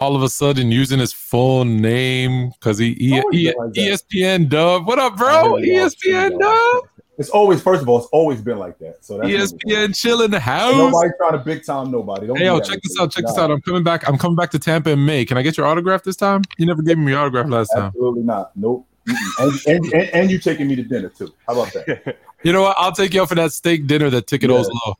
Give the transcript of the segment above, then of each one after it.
all of a sudden using his full name because he, he, he like. ESPN Dub. What up, bro? really ESPN. Dub. It's always, first of all, it's always been like that. So that's ESPN chill in the house. Nobody trying to big time nobody. Don't Hey, yo, check this out. Check this out. I'm coming back. I'm coming back to Tampa in May. Can I get your autograph this time? You never gave me your autograph last time. Absolutely not. Nope. And, and, and, and you taking me to dinner too. How about that? You know what? I'll take you out for that steak dinner that Ticket Yeah. owes low.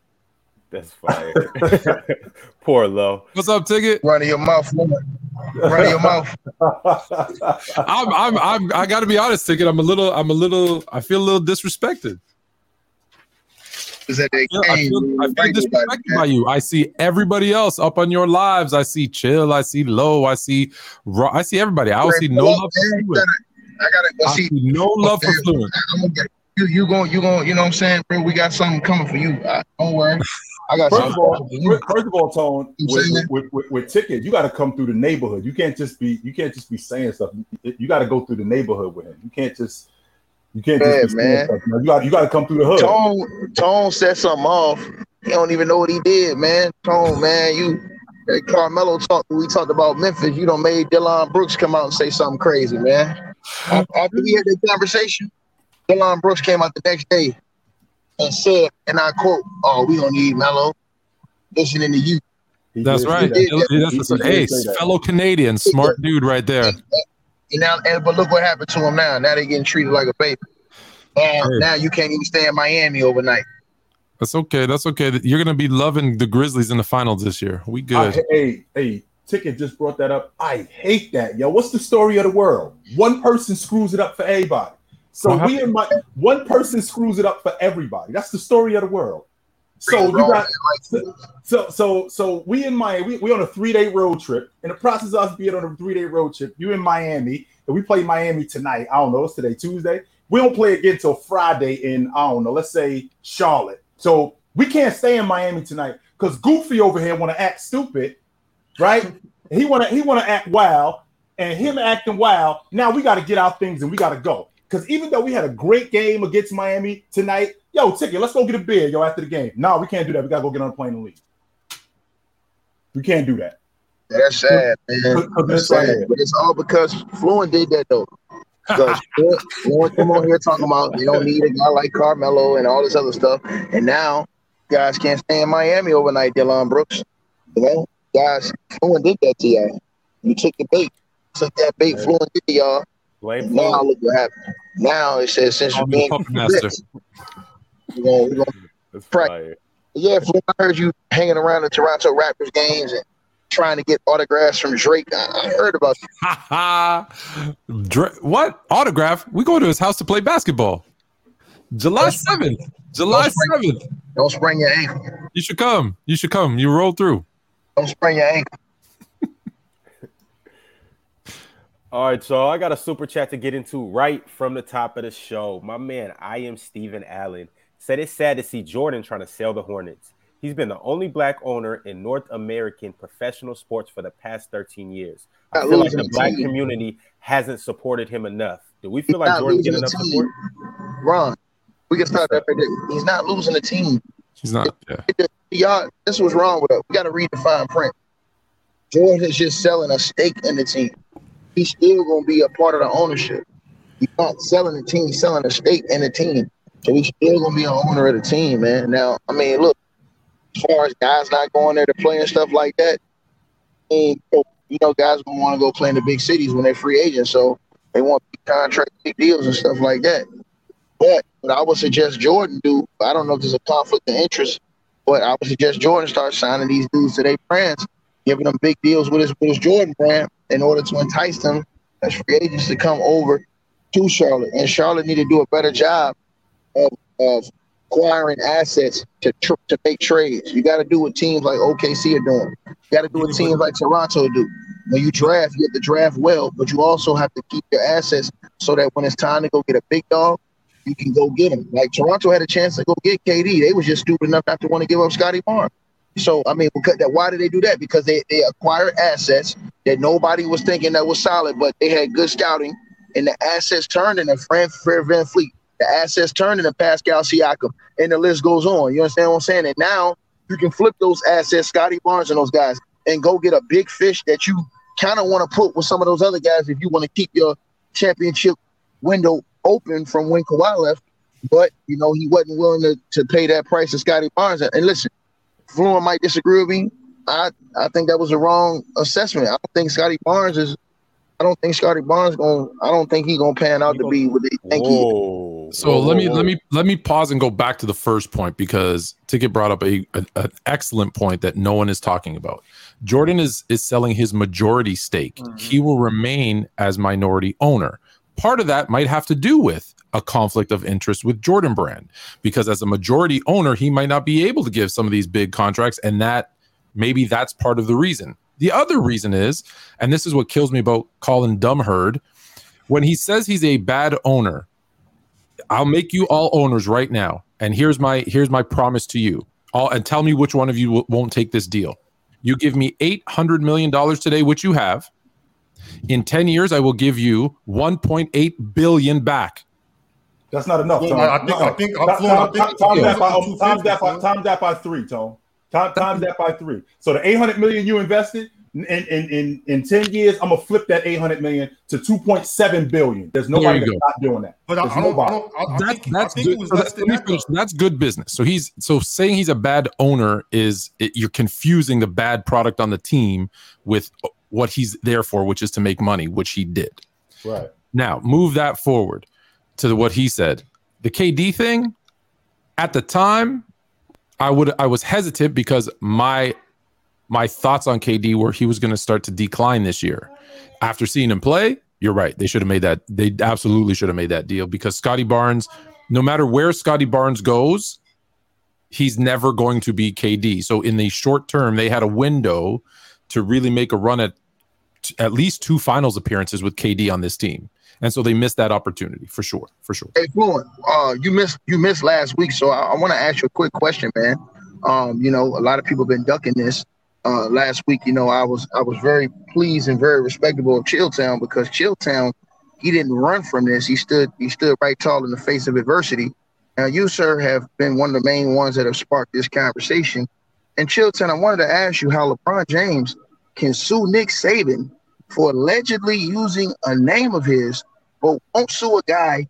That's fire. Poor low. What's up, Ticket? Run of your mouth. Run of your mouth. I'm, I'm, I'm, I got to be honest, Ticket. I'm a little, I'm a little, I feel a little disrespected. Is that they feel- I feel, I feel right disrespected by you. I see everybody else up on your lives. I see Chill. I see Low. I see, Ro- I see everybody. I don't see no love for Man, you I gotta go I see. see no love for Okay. Fluent. I'm gonna you. You going? You going? You know what I'm saying, bro? We got something coming for you. Uh, don't worry. I got First something of all, coming first of all, Tone, with, saying? with, with, with ticket, you got to come through the neighborhood. You can't just be you can't just be saying stuff. You, you got to go through the neighborhood with him. You can't just you can't Yeah, just be saying man. stuff. You got you got to come through the hood. Tone, Tone set something off. He don't even know what he did, man. Tone, man, you. Hey, Carmelo talked. We talked about Memphis. You don't made Dillon Brooks come out and say something crazy, man. After we had that conversation, Dillon Brooks came out the next day and said, and I quote, "Oh, we don't need Melo. Listening to you." He That's right. that. That's He- the- hey, that. fellow Canadian, smart dude right there. And now, and, but look what happened to him now. Now they're getting treated like a baby. And Hey. now you can't even stay in Miami overnight. That's okay. That's okay. You're gonna be loving the Grizzlies in the finals this year. We good. I, hey, hey, Ticket just brought that up. I hate that, yo. What's the story of the world? One person screws it up for everybody. So What we in my one person screws it up for everybody. That's the story of the world. So you got so so so we in Miami. We, we on a three day road trip. In the process of us being on a three day road trip, you in Miami, and we play Miami tonight. I don't know. It's today Tuesday. We don't play again till Friday in I don't know. Let's say Charlotte. So we can't stay in Miami tonight because Goofy over here want to act stupid, right? he want to he want to act wild, and him acting wild. Now we got to get our things and we got to go. Because even though we had a great game against Miami tonight, yo, ticket, let's go get a beer, yo, after the game. No, we can't do that. We gotta go get on a plane and leave. We can't do that. That's sad, man. That's sad. But it's all because Fluent did that though. Because Fluent, come on here talking about they don't need a guy like Carmelo and all this other stuff. And now guys can't stay in Miami overnight, Dillon Brooks. You know, guys, Fluent did that to y'all. You took the bait. Took that bait, Fluent did to y'all. Blame now Fluent. look what happened. Now it says since you're me the being puppet master. we're gonna, we're gonna That's Right. Yeah, Flo, I heard you hanging around the Toronto Raptors games and trying to get autographs from Drake. I, I heard about you. Ha ha. What autograph? We go to his house to play basketball. July seventh. July seventh. Don't sprain your ankle. You should come. You should come. You roll through. Don't sprain your ankle. All right, so I got a super chat to get into right from the top of the show. My man, I am Steven Allen, said it's sad to see Jordan trying to sell the Hornets. He's been the only black owner in North American professional sports for the past 13 years. I feel like the the black team. community hasn't supported him enough. Do we feel He's like Jordan's getting the enough team. support? Ron, we can start that right there. He's not losing the team. He's not. Yeah. Y'all, this was wrong with us. We got to read the fine print. Jordan is just selling a stake in the team. He's still going to be a part of the ownership. He's not selling the team, selling a stake in the team. So he's still going to be an owner of the team, man. Now, I mean, look, as far as guys not going there to play and stuff like that, you know, guys to want to go play in the big cities when they're free agents. So they want big contract, big deals and stuff like that. But what I would suggest Jordan do, I don't know if there's a conflict of interest, but I would suggest Jordan start signing these dudes to their brands, giving them big deals with his with his Jordan brand in order to entice them as free agents to come over to Charlotte. And Charlotte need to do a better job of, of acquiring assets to tr- to make trades. You got to do what teams like OKC are doing. You got to do what teams like Toronto do. When you draft, you have to draft well, but you also have to keep your assets so that when it's time to go get a big dog, you can go get him. Like Toronto had a chance to go get KD. They was just stupid enough not to want to give up Scottie Barnes. So I mean, why did they do that? Because they they acquired assets that nobody was thinking that was solid, but they had good scouting, and the assets turned into Fran VanVleet. The assets turned into Pascal Siakam, and the list goes on. You understand what I'm saying? And now you can flip those assets, Scottie Barnes and those guys, and go get a big fish that you kind of want to put with some of those other guys if you want to keep your championship window open from when Kawhi left. But you know he wasn't willing to, to pay that price to Scottie Barnes. And listen, Fluent might disagree with me. I I think that was a wrong assessment. I don't think Scottie Barnes is. I don't think Scottie Barnes going. To. I don't think he's gonna pan out to be what they think he. Whoa. So Whoa, let me whoa, let me let me pause and go back to the first point because Ticket brought up a, a- an excellent point that no one is talking about. Jordan is is selling his majority stake. Mhm. He will remain as minority owner. Part of that might have to do with a conflict of interest with Jordan Brand because as a majority owner, he might not be able to give some of these big contracts, and that maybe that's part of the reason. The other reason is, and this is what kills me about Colin Cowherd, when he says he's a bad owner, I'll make you all owners right now. And here's my here's my promise to you. All and tell me which one of you w- won't take this deal. You give me eight hundred million dollars today, which you have. In ten years, I will give you one point eight billion back. That's not enough. Well, Tom. I think- No. I think- I'm Tom- flowing. I Tom- think- Tom- yeah. that by- Two Times that by times that by three, Tom. Time times that by three. So the eight hundred million you invested in in in, in ten years, I'm gonna flip that eight hundred million to two point seven billion. There's nobody you that's go. not doing that. But I, There's I don't. I nobody. don't. I, I That's think, that's good. so that- than let me that. That's good business. So he's so saying he's a bad owner is it, you're confusing the bad product on the team with what he's there for, which is to make money, which he did. Right. Now, move that forward to what he said. The KD thing, at the time, I would I was hesitant because my my thoughts on KD were he was going to start to decline this year. After seeing him play, you're right. They should have made that. They absolutely should have made that deal because Scottie Barnes, no matter where Scottie Barnes goes, he's never going to be KD. So in the short term, they had a window to really make a run at t- at least two finals appearances with KD on this team. And so they missed that opportunity for sure, for sure. Hey, Fluent, uh, you missed you missed last week, so I, I want to ask you a quick question, man. Um, you know, a lot of people have been ducking this. Uh, last week, you know, I was I was very pleased and very respectable of Chilltown because Chilltown, he didn't run from this. He stood he stood right tall in the face of adversity. Now, you, sir, have been one of the main ones that have sparked this conversation. And Chilltown, I wanted to ask you how LeBron James can sue Nick Saban for allegedly using a name of his, but won't sue a guy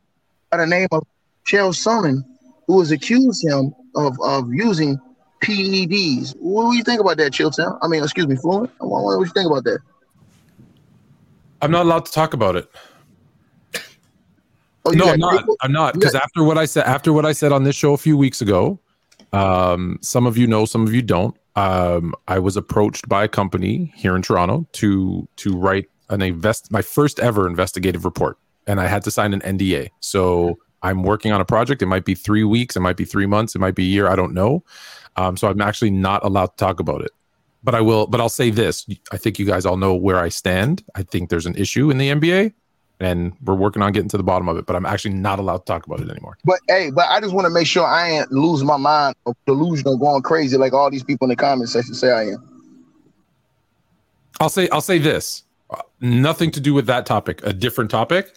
by the name of Chael Sonnen, who has accused him of, of using PEDs. What do you think about that, Chilltown? I mean, excuse me, Fluent. What, what do you think about that? I'm not allowed to talk about it. Oh, no, I'm not. I'm not because after what I said, after what I said on this show a few weeks ago, um, some of you know, some of you don't. Um, I was approached by a company here in Toronto to to write an invest my first ever investigative report, and I had to sign an NDA. So I'm working on a project. It might be three weeks, it might be three months, it might be a year. I don't know. Um, so I'm actually not allowed to talk about it. But I will. But I'll say this: I think you guys all know where I stand. I think there's an issue in the NBA and we're working on getting to the bottom of it. But I'm actually not allowed to talk about it anymore. But hey, but I just want to make sure I ain't losing my mind or delusional going crazy like all these people in the comment section say I am. I'll say I'll say this: nothing to do with that topic. A different topic.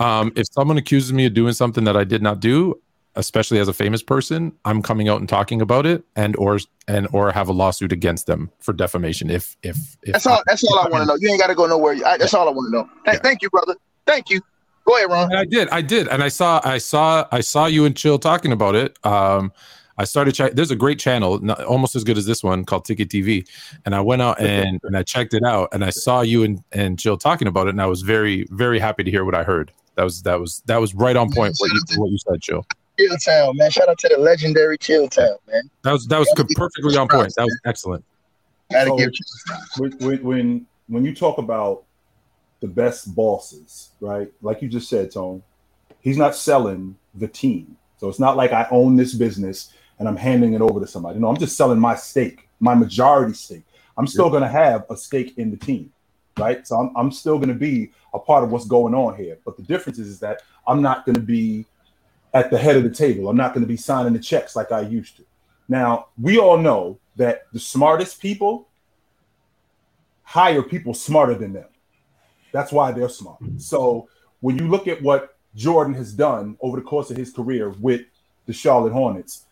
Um, if someone accuses me of doing something that I did not do, especially as a famous person, I'm coming out and talking about it, and or and or have a lawsuit against them for defamation. If if, if That's all. That's all I want to know. You ain't got to go nowhere. I, that's all I want to know. Th- Yeah. Thank you, brother. Thank you. Go ahead, Ron. And I did, I did, and I saw, I saw, I saw you and Chill talking about it. Um, I started check. There's a great channel, not, almost as good as this one, called Ticket TV, and I went out and and I checked it out, and I saw you and and Chill talking about it, and I was very very happy to hear what I heard. That was that was that was right on point what you what you said, Chill. Chilltown, man. Shout out to the legendary Chilltown, man. That was that was co- perfectly on point. That was excellent. Gotta So- give when, when when when you talk about the best bosses, right? Like you just said, Tone, he's not selling the team. So it's not like I own this business and I'm handing it over to somebody. No, I'm just selling my stake, my majority stake. I'm still going to have a stake in the team, right? So I'm, I'm still going to be a part of what's going on here. But the difference is, is that I'm not going to be at the head of the table. I'm not going to be signing the checks like I used to. Now, we all know that the smartest people hire people smarter than them. That's why they're smart. So when you look at what Jordan has done over the course of his career with the Charlotte Hornets,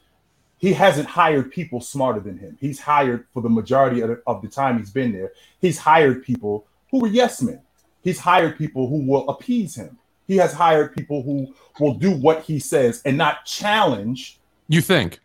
he hasn't hired people smarter than him. He's hired for the majority of the, of the time he's been there. He's hired people who were yes men. He's hired people who will appease him. He has hired people who will do what he says and not challenge. You think?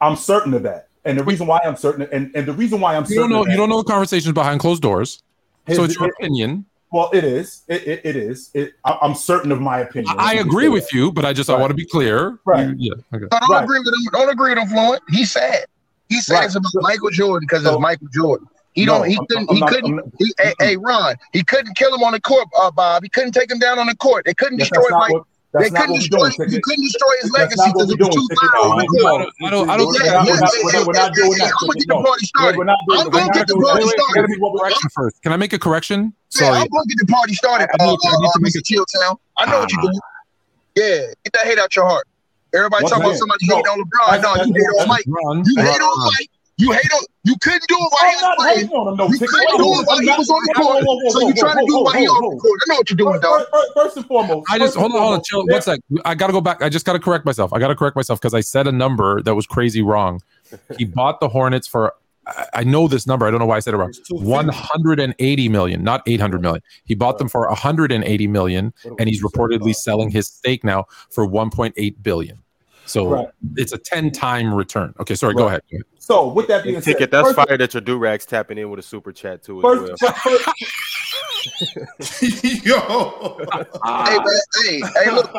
I'm certain of that. And the reason why I'm certain, and, and the reason why I'm You certain don't know. that- You don't know the conversations behind closed doors. his- so it's your it- opinion. well, it is. It, it, it is. It, I, I'm certain of my opinion. I agree with you, but I just I want to be clear. Right. Yeah. Okay. No, don't Right. agree with him. Don't agree with him, Fluent. He said. He said Right. it's about Michael Jordan because So- it's Michael Jordan. He No, don't. He I'm- couldn't. I'm he not- couldn't. I'm not- he, hey, hey, Ron. He couldn't kill him on the court, uh, Bob. He couldn't take him down on the court. They couldn't Yes, destroy that's not Mike. what, They couldn't destroy. doing. He Ticket. couldn't destroy his That's legacy because we're it was too Ticket. far. No, on the no, court. I don't- I don't- I don't We're think not- that- we're not- Hey, we're hey, not- we're not hey, doing hey, that. I'm gonna get the party started. We're not doing I'm gonna get the party wait, wait, started. gotta be what we're first. Can I make a correction? Sorry. I'm gonna get the party started. I need Uh, to- I need to make Mr. Chilltown. I know what you're doing. Yeah, get that hate out your heart. Everybody Once talking about somebody no, hating on LeBron. No, you hate on Mike. You Run, hate on. Mike. You hate on. You couldn't do it while I'm was not playing. hating on him, no. You Ticket. couldn't do it while he was on the court. So you trying to do it while he on the court. I know what you're doing, dog. First, first, first and foremost, I just hold on, hold on, chill. there- One sec. I gotta go back. I just gotta correct myself. I gotta correct myself because I said a number that was crazy wrong. He bought the Hornets for. I- I know this number. I don't know why I said it wrong. 180 million, not 800 million. He bought them for 180 million, and he's reportedly selling his stake now for 1.8 billion. So Right. it's a 10 time return. Okay, sorry. Right. Go ahead. So with that being And said, ticket, that's first, fire that your do rags tapping in with a super chat too as well. First, first, Yo. Hey, man, hey, hey, look,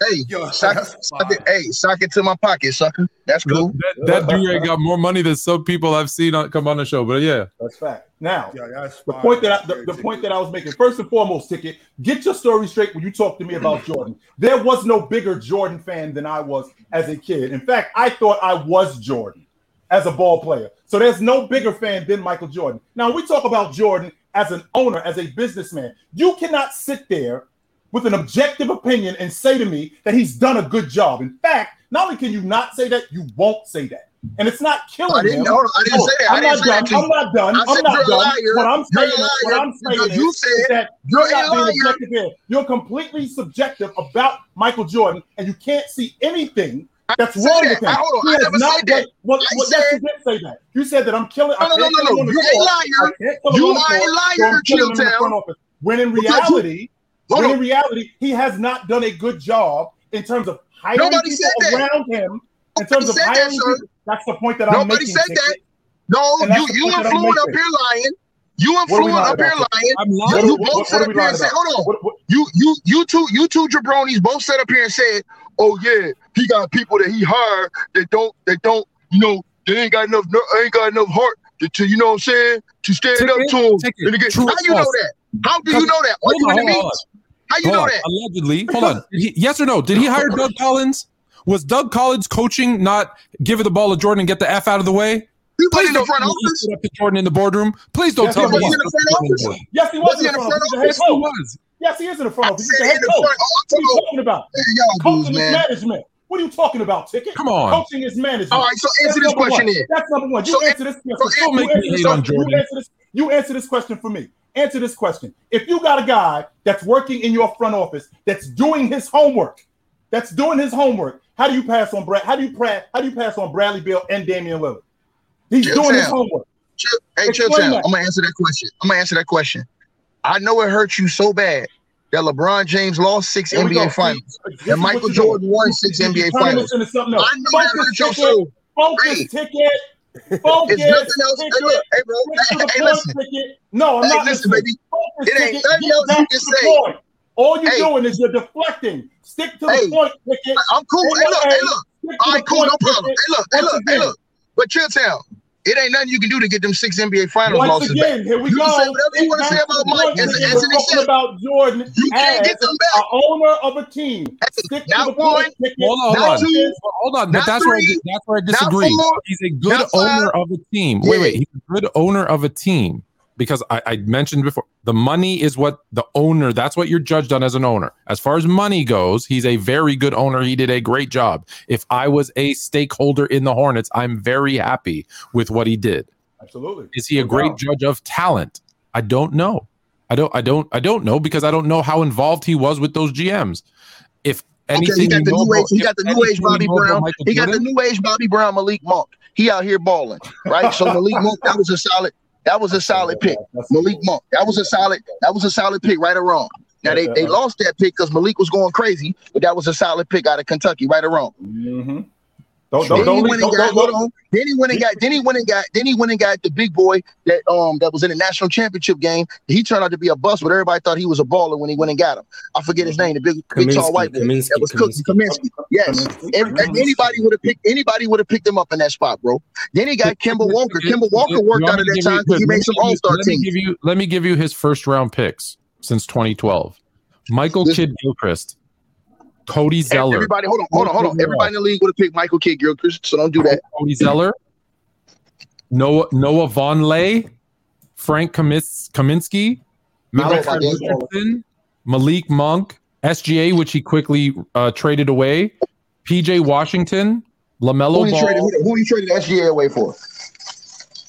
hey, Yo, sock, sock it, hey, sock it to my pocket, sucker. That's cool. That, that dude got more money than some people I've seen on, come on the show. But yeah, that's fact. Now, Yeah, that's the point that I, the, the point that I was making, first and foremost, ticket, get your story straight when you talk to me about Jordan. There was no bigger Jordan fan than I was as a kid. In fact, I thought I was Jordan as a ball player. So there's no bigger fan than Michael Jordan. Now we talk about Jordan as an owner, as a businessman. You cannot sit there with an objective opinion and say to me that he's done a good job. In fact, not only can you not say that, you won't say that. And it's not killing I didn't him. I didn't No, say that. I I'm didn't not say that done. to. I'm not done. I'm said not done. What I'm saying is, what I'm saying you said is that you're you're not being objective here. You're completely subjective about Michael Jordan, and you can't see anything that's wrong that. with him. I- hold on. He I never not said that. done- Well, I well, said- you did say that. You said that I'm killing. I No, no, can't no, no, no. the You a liar. I can't kill him You on the are a liar, so I'm killing the Chilltown. front office. When in Because you- reality, when in reality, he has not done a good job in terms of hiring Nobody people said that. around him. In Nobody terms of said that, hiring sir. people, that's the point that I'm making. Nobody said Ticket. that. No, you you point that I'm influent up here lying. You What are we influent up here lying. I'm You, lying. you both what set are up here and said, hold on. What- what- You you you two you two jabronis both set up here and said, oh yeah, he got people that he hired that don't that don't you know they ain't got enough ner- ain't got enough heart to, to you know what I'm saying to stand Ticket, up to him. And to get, how or you know that? How do you know that? Are Hold you on, in the meetings? How you Hold know on. that? Allegedly. Hold on. He- yes or no? Did he hire Doug Collins? Was Doug Collins coaching not give it the ball to Jordan and get the F out of the way? He Please in the don't front tell me he office. up to Jordan in the boardroom. Please don't Yes, tell me was he in the front to Jordan in the office. Yes, he Was was he in the front office. He's the head Yes, he was. Yes, he is in the front office. He's the head coach. What are you talking about talking about? y'all Coaching dudes, is man. management. What are you talking about, Ticket? Come on. Coaching is management. All right, so That's answer this question one. then. That's number one. You So answer this question. so You don't make me answer this hate on. Jordan. You answer this. You answer this question for me. Answer this question. If you got a guy that's working in your front office that's doing his homework, that's doing his homework, how do you pass on Brad? How do you pra- How do you pass on Bradley Beal and Damian Lillard? He's Chill doing his homework. Chill, hey, chill town. that. I'm gonna answer that question. I'm gonna answer that question. I know it hurts you so bad that LeBron James lost six Here NBA finals This and Michael. Jordan won six You- NBA finals. this into something else. I know that ticket. soul. Focus, Hey. ticket. Focus, It's nothing else. Hey, ticket. look, hey, bro. Hey, hey, listen. ticket. No, I'm Hey, not listen, listening. baby. Focus, It ain't ticket. nothing Get else you can say. point. All you're Hey. doing is you're deflecting. Stick to the point, ticket. I'm cool. Hey, look, hey, look. All right, cool, no problem. Hey, look, hey, look, hey, look. But chill town. It ain't nothing you can do to get them six NBA finals Once losses back. here we You go. can say whatever you want to say about Mike as, ticket. as an talking exception. about Jordan You can't get them back. owner of a team. Stick to Not the one, point. Hold on, hold on. two, Hold on. not that's where I, that's where I disagree. four, He's a good not five. owner of a team. Wait, wait. He's a good owner of a team because I, I mentioned before the money is what the owner. That's what you're judged on as an owner. As far as money goes, he's a very good owner. He did a great job. If I was a stakeholder in the Hornets, I'm very happy with what he did. Absolutely. Is he a No great doubt. judge of talent? I don't know. I don't I don't I don't know because I don't know how involved he was with those GMs. If anything he got the new age. He got the new age Bobby Brown. He got the new age Bobby Brown. Malik Monk. He out here balling, right? So Malik Monk, that was a solid. That was a solid pick. Malik Monk. That was a solid. That was a solid pick, right or wrong. Now they, they lost that pick because Malik was going crazy, but that was a solid pick out of Kentucky, right or wrong. Mhm. Don't Then don't he don't, went don't, and got don't, hold don't. Then he went and got then he went and got then he went and got the big boy that um that was in the national championship game. He turned out to be a bust, but everybody thought he was a baller when he went and got him. I forget his name, the big, big tall white boy. Kaminsky, That was Cookie Kaminsky. Yes. Every, anybody would have picked anybody would have picked him up in that spot, bro. Then he got Kemba Walker. Kemba Walker worked out of that you- time because he made some all star teams. give you let me give you his first round picks since 2012. Michael This- Kidd Gilchrist, Cody Zeller, Everybody, hold on, hold on, hold on. Everybody in the league would have picked Michael Kidd Gilchrist, so don't do that. Cody Zeller, Noah Noah Vonleh, Frank Kamis, Kaminsky, You know Malachi about that. Richardson, Malik Monk, SGA, which he quickly uh, traded away, PJ Washington, LaMelo Who LaMelo he traded? Ball. Who, who he traded SGA away for?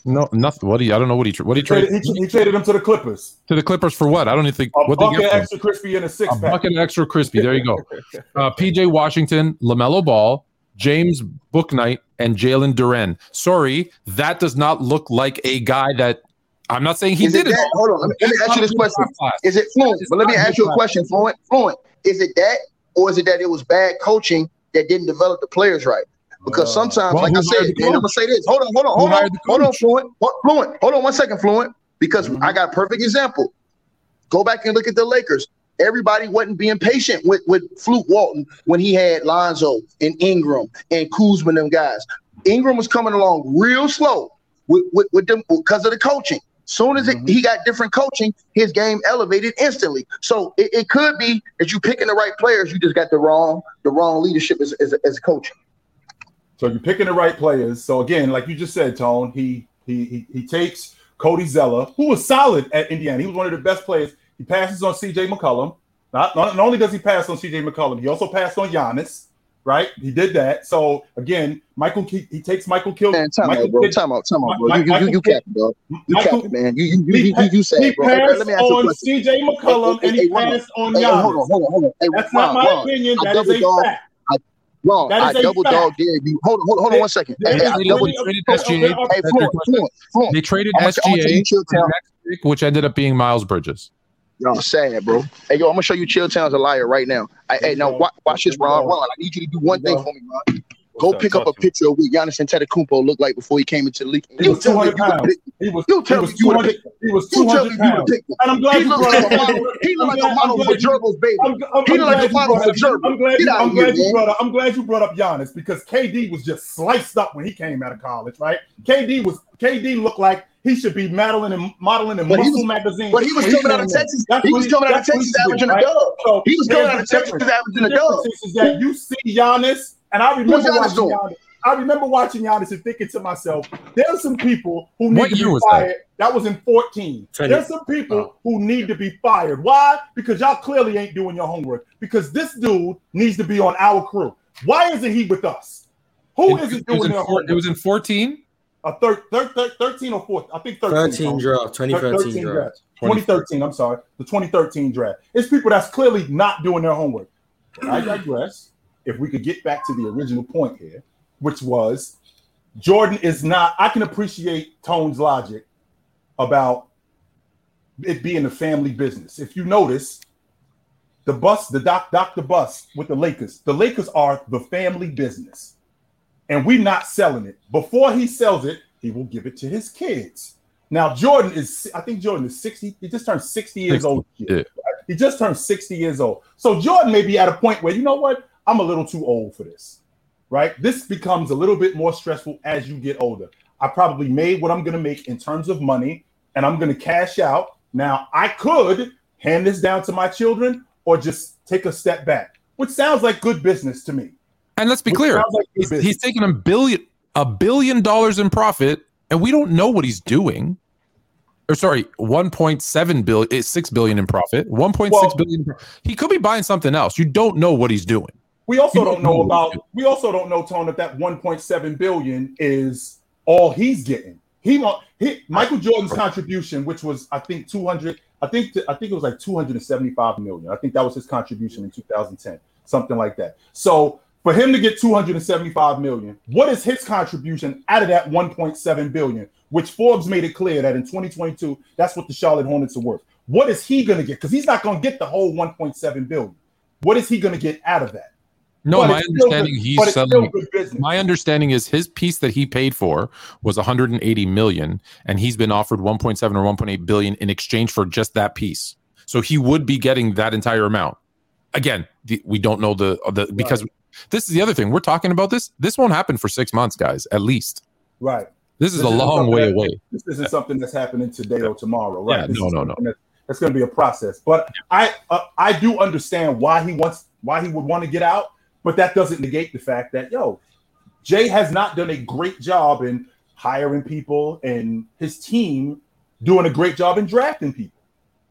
No, nothing. What do you? I don't know what he tra- what he he, traded, traded he, he traded him to the Clippers. to the Clippers for. What? I don't even think A what they bucket get. extra crispy and a six A pack. bucket extra crispy. There you go. Uh, PJ Washington, LaMelo Ball, James Bouknight, and Jalen Duren. Sorry, that does not look like a guy that. I'm not saying he Is did it. that? Hold on, let me, let me ask you this question. Is it fluent? But let me ask you a question, fluent, fluent. Is it that, or is it that it was bad coaching that didn't develop the players right? Because Uh, sometimes, well, like I said, and I'm gonna say this. Hold on, hold on, Who hold on, hired the hold on, fluent, Hold- fluent. Hold on one second, fluent. Because Mhm. I got a perfect example. Go back and look at the Lakers. Everybody wasn't being patient with with Luke Walton when he had Lonzo and Ingram and Kuzma and them guys. Ingram was coming along real slow with, with, with them because of the coaching. Soon as it, Mhm. he got different coaching, his game elevated instantly. So it, it could be that you picking the right players, you just got the wrong the wrong leadership as as, as coaching. So you're picking the right players. So again, like you just said, Tone, he he he, he takes Cody Zeller, who was solid at Indiana. He was one of the best players. He passes on CJ McCollum. Not, not, not only does he pass on CJ McCollum, he also passed on Giannis. Right? He did that. So again, Michael he, he takes Michael Kill. Man, time Michael out, bro. Kidd- Time out, time out, bro. You, you, you, you capping, dog. You Michael- capping, man. You you you he, you, you, you he bro. Hey, passed let me ask you a on. CJ McCollum Hey, and hey, he hey, passed on Hey, hey, hold on, hold on, hold on. Hey, That's Ron, not my Ron, opinion. That is a dog. fact. Ron, That I double fact. dog dare you. Hold on, hold on, hold on one second. They- Hey, They hey, I traded, double, traded SGA. okay, hey, That's your fluent, question. fluent, fluent. They traded I'm gonna- I'm gonna tell SGA Chill Town. pick, which ended up being Miles Bridges. Yo, sad, bro. Hey, yo, I'm gonna show you Chill Town's a liar right now. I, hey, now watch, watch this, Ron. Ron, I need you to do one thing for me, Ron. Go What's up? pick up a Talk to me. picture of what Giannis Antetokounmpo looked like before he came into the league. He You was 200 you pounds. He was, You he was me you would've 200 He was You tell me 200 you would have pounds. And I'm glad He you looked brought like up a model. He looked like a model I'm for glad you- Gerbil's baby. I'm, I'm, He looked like a model brought for up- I'm glad, you, I'm of here, glad you man. brought up. I'm glad you brought up Giannis because KD was just sliced up when he came out of college, right? KD was KD looked like he should be modeling and modeling in But Muscle was- magazine. But he was coming out of. Texas. That's He what was coming out of Texas he averaging did, a right? dub. So He was coming out of Texas difference. averaging The a dub. difference is that you see Giannis, and I remember Giannis watching doing? Giannis. I remember watching Giannis and thinking to myself, there's some people who need What to be was that? fired. That? was in 14. Twenty. There's some people oh. who need to be fired. Why? Because y'all clearly ain't doing your homework. Because this dude needs to be on our crew. Why isn't he with us? Who It- isn't it, was doing in their four, homework? it was in 14. a thir- thir- thir- 13 or 14. I think 13. 13 draft, 2013 draft. 2013, I'm sorry. The 2013 draft. It's people that's clearly not doing their homework. But I digress. If we could get back to the original point here, which was Jordan is not, I can appreciate Tone's logic about it being a family business. If you notice, the bus, the doc, Dr. Buss with the Lakers, the Lakers are the family business. And we're not selling it. Before he sells it, he will give it to his kids. Now, Jordan is, I think Jordan is 60, he just turned 60 years 60, old. yeah. He just turned 60 years old. So Jordan may be at a point where, you know what, I'm a little too old for this, right? This becomes a little bit more stressful as you get older. I probably made what I'm going to make in terms of money and I'm going to cash out. Now, I could hand this down to my children or just take a step back, which sounds like good business to me. And let's be Which clear, like he's, he's taking a billion a billion dollars in profit, and we don't know what he's doing. Or sorry, 1.7 billion eh, 6 billion in profit. 1.6 Well- billion. He could be buying something else. You don't know what he's doing. We also don't know about. We also don't know, Tone, if that 1.7 billion is all he's getting. He want he Michael Jordan's contribution, which was I think 200. I think I think it was like 275 million. I think that was his contribution in 2010. something like that. So for him to get 275 million, what is his contribution out of that 1.7 billion? Which Forbes made it clear that in 2022, that's what the Charlotte Hornets are worth. What is he going to get? Because he's not going to get the whole 1.7 billion. What is he going to get out of that? No, but my understanding good, he's selling. My understanding is his piece that he paid for was 180 million, and he's been offered 1.7 or 1.8 billion in exchange for just that piece. So he would be getting that entire amount. Again, the, we don't know the the because right. this is the other thing we're talking about. This this won't happen for six months, guys, at least. Right. This is this a long way that, away. This isn't something that's happening today or tomorrow, right? Yeah, no, no, no. That's, that's going to be a process. But I uh, I do understand why he wants why he would want to get out but that doesn't negate the fact that yo, Jay has not done a great job in hiring people and his team doing a great job in drafting people.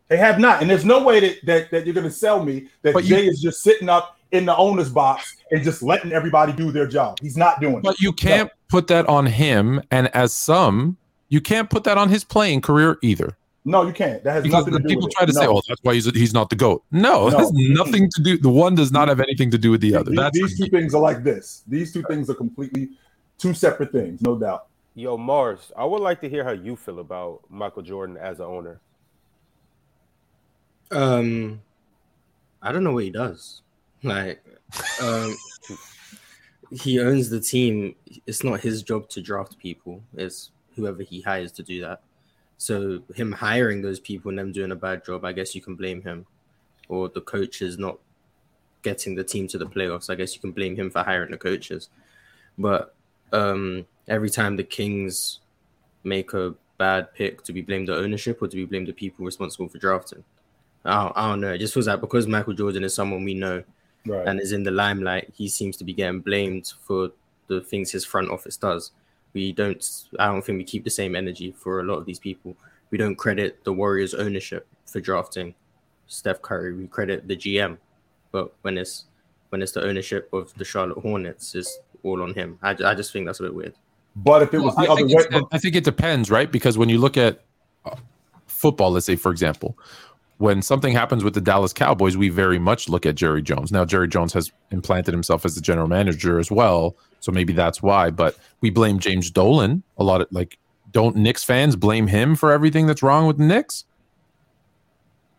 They have not, and there's no way that that, that you're going to sell me that but Jay you, is just sitting up in the owner's box and just letting everybody do their job. He's not doing. But it. But you can't no. put that on him, and as some, you can't put that on his playing career either. No, you can't. That has because nothing to do people try to no. say, "Oh, that's why he's he's not the goat." No, no. has nothing to do. The one does not have anything to do with the other. These, that's these two things are like this. These two things are completely two separate things, no doubt. Yo, Mars, I would like to hear how you feel about Michael Jordan as an owner. Um, I don't know what he does. Like, um, he owns the team. It's not his job to draft people. It's whoever he hires to do that. So him hiring those people and them doing a bad job, I guess you can blame him, or the coaches not getting the team to the playoffs. I guess you can blame him for hiring the coaches. But um, every time the Kings make a bad pick, to be blamed the ownership or to be blamed the people responsible for drafting? I don't, I don't know. It just feels like because Michael Jordan is someone we know right. and is in the limelight, he seems to be getting blamed for the things his front office does we don't I don't think we keep the same energy for a lot of these people. We don't credit the Warriors ownership for drafting Steph Curry. We credit the GM. But when it's when it's the ownership of the Charlotte Hornets, it's all on him. I, I just think that's a bit weird. But if it was well, the I other way, I think it depends, right? Because when you look at uh, football, let's say for example, when something happens with the Dallas Cowboys, we very much look at Jerry Jones. Now, Jerry Jones has implanted himself as the general manager as well, so maybe that's why. But we blame James Dolan a lot. Of like, don't Knicks fans blame him for everything that's wrong with the Knicks?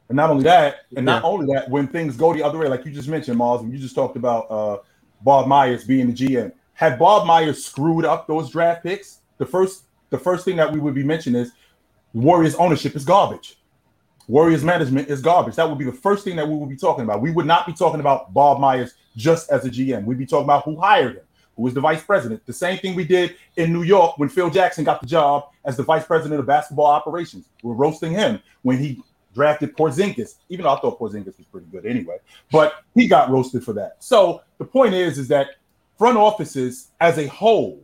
And not only that, and not only that, when things go the other way, like you just mentioned, Miles, and you just talked about uh, Bob Myers being the GM. Had Bob Myers screwed up those draft picks, the first the first thing that we would be mentioning is Warriors ownership is garbage. Warriors management is garbage. That would be the first thing that we would be talking about. We would not be talking about Bob Myers just as a GM. We'd be talking about who hired him, who was the vice president. The same thing we did in New York when Phil Jackson got the job as the vice president of basketball operations. We're roasting him when he drafted Porzingis, even though I thought Porzingis was pretty good anyway. But he got roasted for that. So the point is, is that front offices as a whole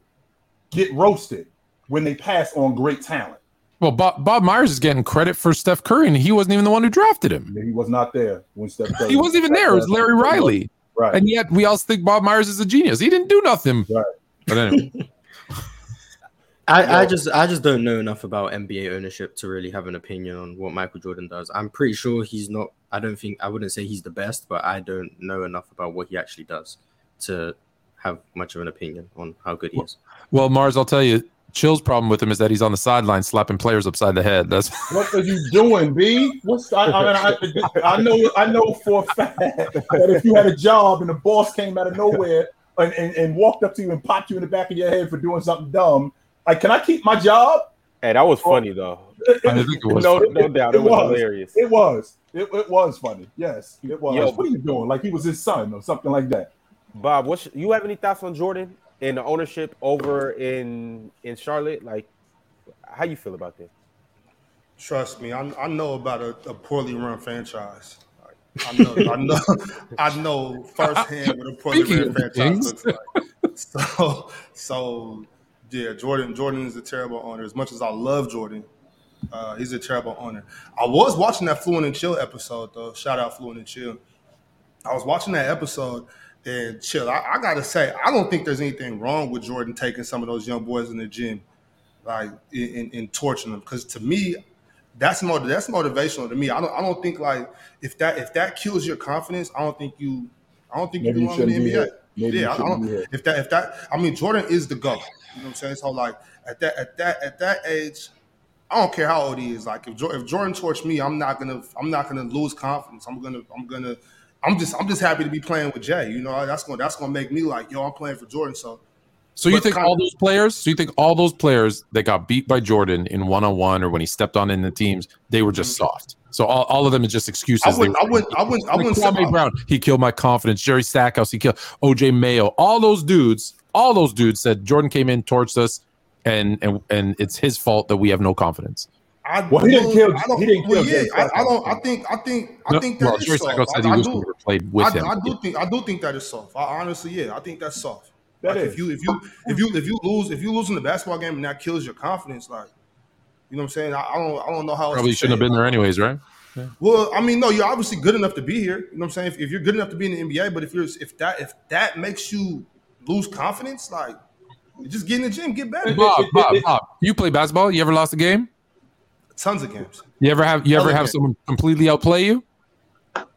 get roasted when they pass on great talent. Well, Bob, Bob Myers is getting credit for Steph Curry, and he wasn't even the one who drafted him. He was not there when Steph Curry. he wasn't even there. It was Larry Riley. Right. And yet we all think Bob Myers is a genius. He didn't do nothing. Right. But anyway. I, I just I just don't know enough about NBA ownership to really have an opinion on what Michael Jordan does. I'm pretty sure he's not. I don't think I wouldn't say he's the best, but I don't know enough about what he actually does to have much of an opinion on how good he is. Well, Mars, I'll tell you, Chill's problem with him is that he's on the sideline slapping players upside the head. That's what are you doing, B? What's I, I, I, I, know I know for a fact that if you had a job and the boss came out of nowhere and, and, and walked up to you and popped you in the back of your head for doing something dumb, like, can I keep my job? Hey, that was funny though. It, I think it was no, no doubt, it, it was, was, hilarious. It was. It, it was funny. Yes, it was. Yo, what are you doing? Like he was his son or something like that. Bob, what's you have any thoughts on Jordan? In the ownership over in in Charlotte? Like, how you feel about that? Trust me, I, I know about a, a poorly run franchise. I know, I know, I know firsthand what a poorly run franchise looks like. So, so yeah, Jordan. Jordan is a terrible owner. As much as I love Jordan, uh, he's a terrible owner. I was watching that Fluent and Chill episode though. Shout out Fluent and Chill. I was watching that episode and chill. I, I, gotta say, I don't think there's anything wrong with Jordan taking some of those young boys in the gym, like in, in, torturing them. Because to me, that's motiv- that's motivational to me. I don't I don't think like if that if that kills your confidence, I don't think you I don't think Maybe you belongs in the be NBA. yeah, I don't, if that if that I mean Jordan is the go. You know what I'm saying? So like at that at that at that age, I don't care how old he is. Like if Jordan, if Jordan torched me, I'm not gonna I'm not gonna lose confidence. I'm gonna I'm gonna I'm just I'm just happy to be playing with Jay. You know that's gonna that's gonna make me like yo I'm playing for Jordan. So So you But think all of- those players? So you think all those players that got beat by Jordan in one on one or when he stepped on in the teams, they were just soft. So all, all of them is just excuses. Mm-hmm. I wouldn't I wouldn't I wouldn't I wouldn't Kwame Brown, he killed my confidence. Jerry Stackhouse, he killed OJ Mayo. All those dudes, all those dudes said Jordan came in, torched us, and and and it's his fault that we have no confidence. I, Well, he didn't kill- I don't, he didn't well, kill yeah, I, I don't. I think. I think. I No, think that well, is Jerry soft. Said I, he I was do. played with I, him. I do think. I do think that is soft. I honestly, yeah, I think that's soft. That like is. if you if you if you if you lose if you lose in the basketball game and that kills your confidence, like you know what I'm saying. I, I don't. I don't know how. else Probably to shouldn't have been it. there anyways, right? Well, I mean, no, you're obviously good enough to be here. You know what I'm saying? If, if you're good enough to be in the NBA, but if you're if that if that makes you lose confidence, like just get in the gym, get better. Bob, Bob, Bob, you play basketball? You ever lost a game? Tons of games. You ever have you ever have than- someone completely outplay you?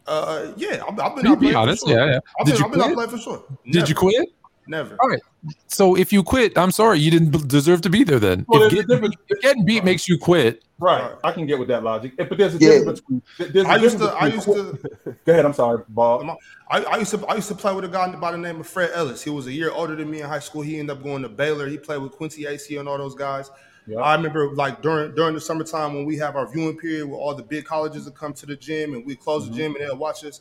Uh, yeah, I've, I've been Be- be honest, for sure. yeah, yeah. I've Did been, you I've been out quit? for sure. Did you Never. quit? Never. All right. So if you quit, I'm sorry, you didn't deserve to be there. Then Well, if, there's getting, if getting beat makes you quit, Right. I can get with that logic. But there's a Yeah. difference between. There's a I used difference to. I between- used to. Go ahead. I'm sorry, Bob. I, I used to. I used to play with a guy by the name of Fred Ellis. He was a year older than me in high school. He ended up going to Baylor. He played with Quincy Acy and all those guys. Yeah. I remember like during during the summertime when we have our viewing period where all the big colleges would come to the gym and we close Mm-hmm. the gym and they'll watch us.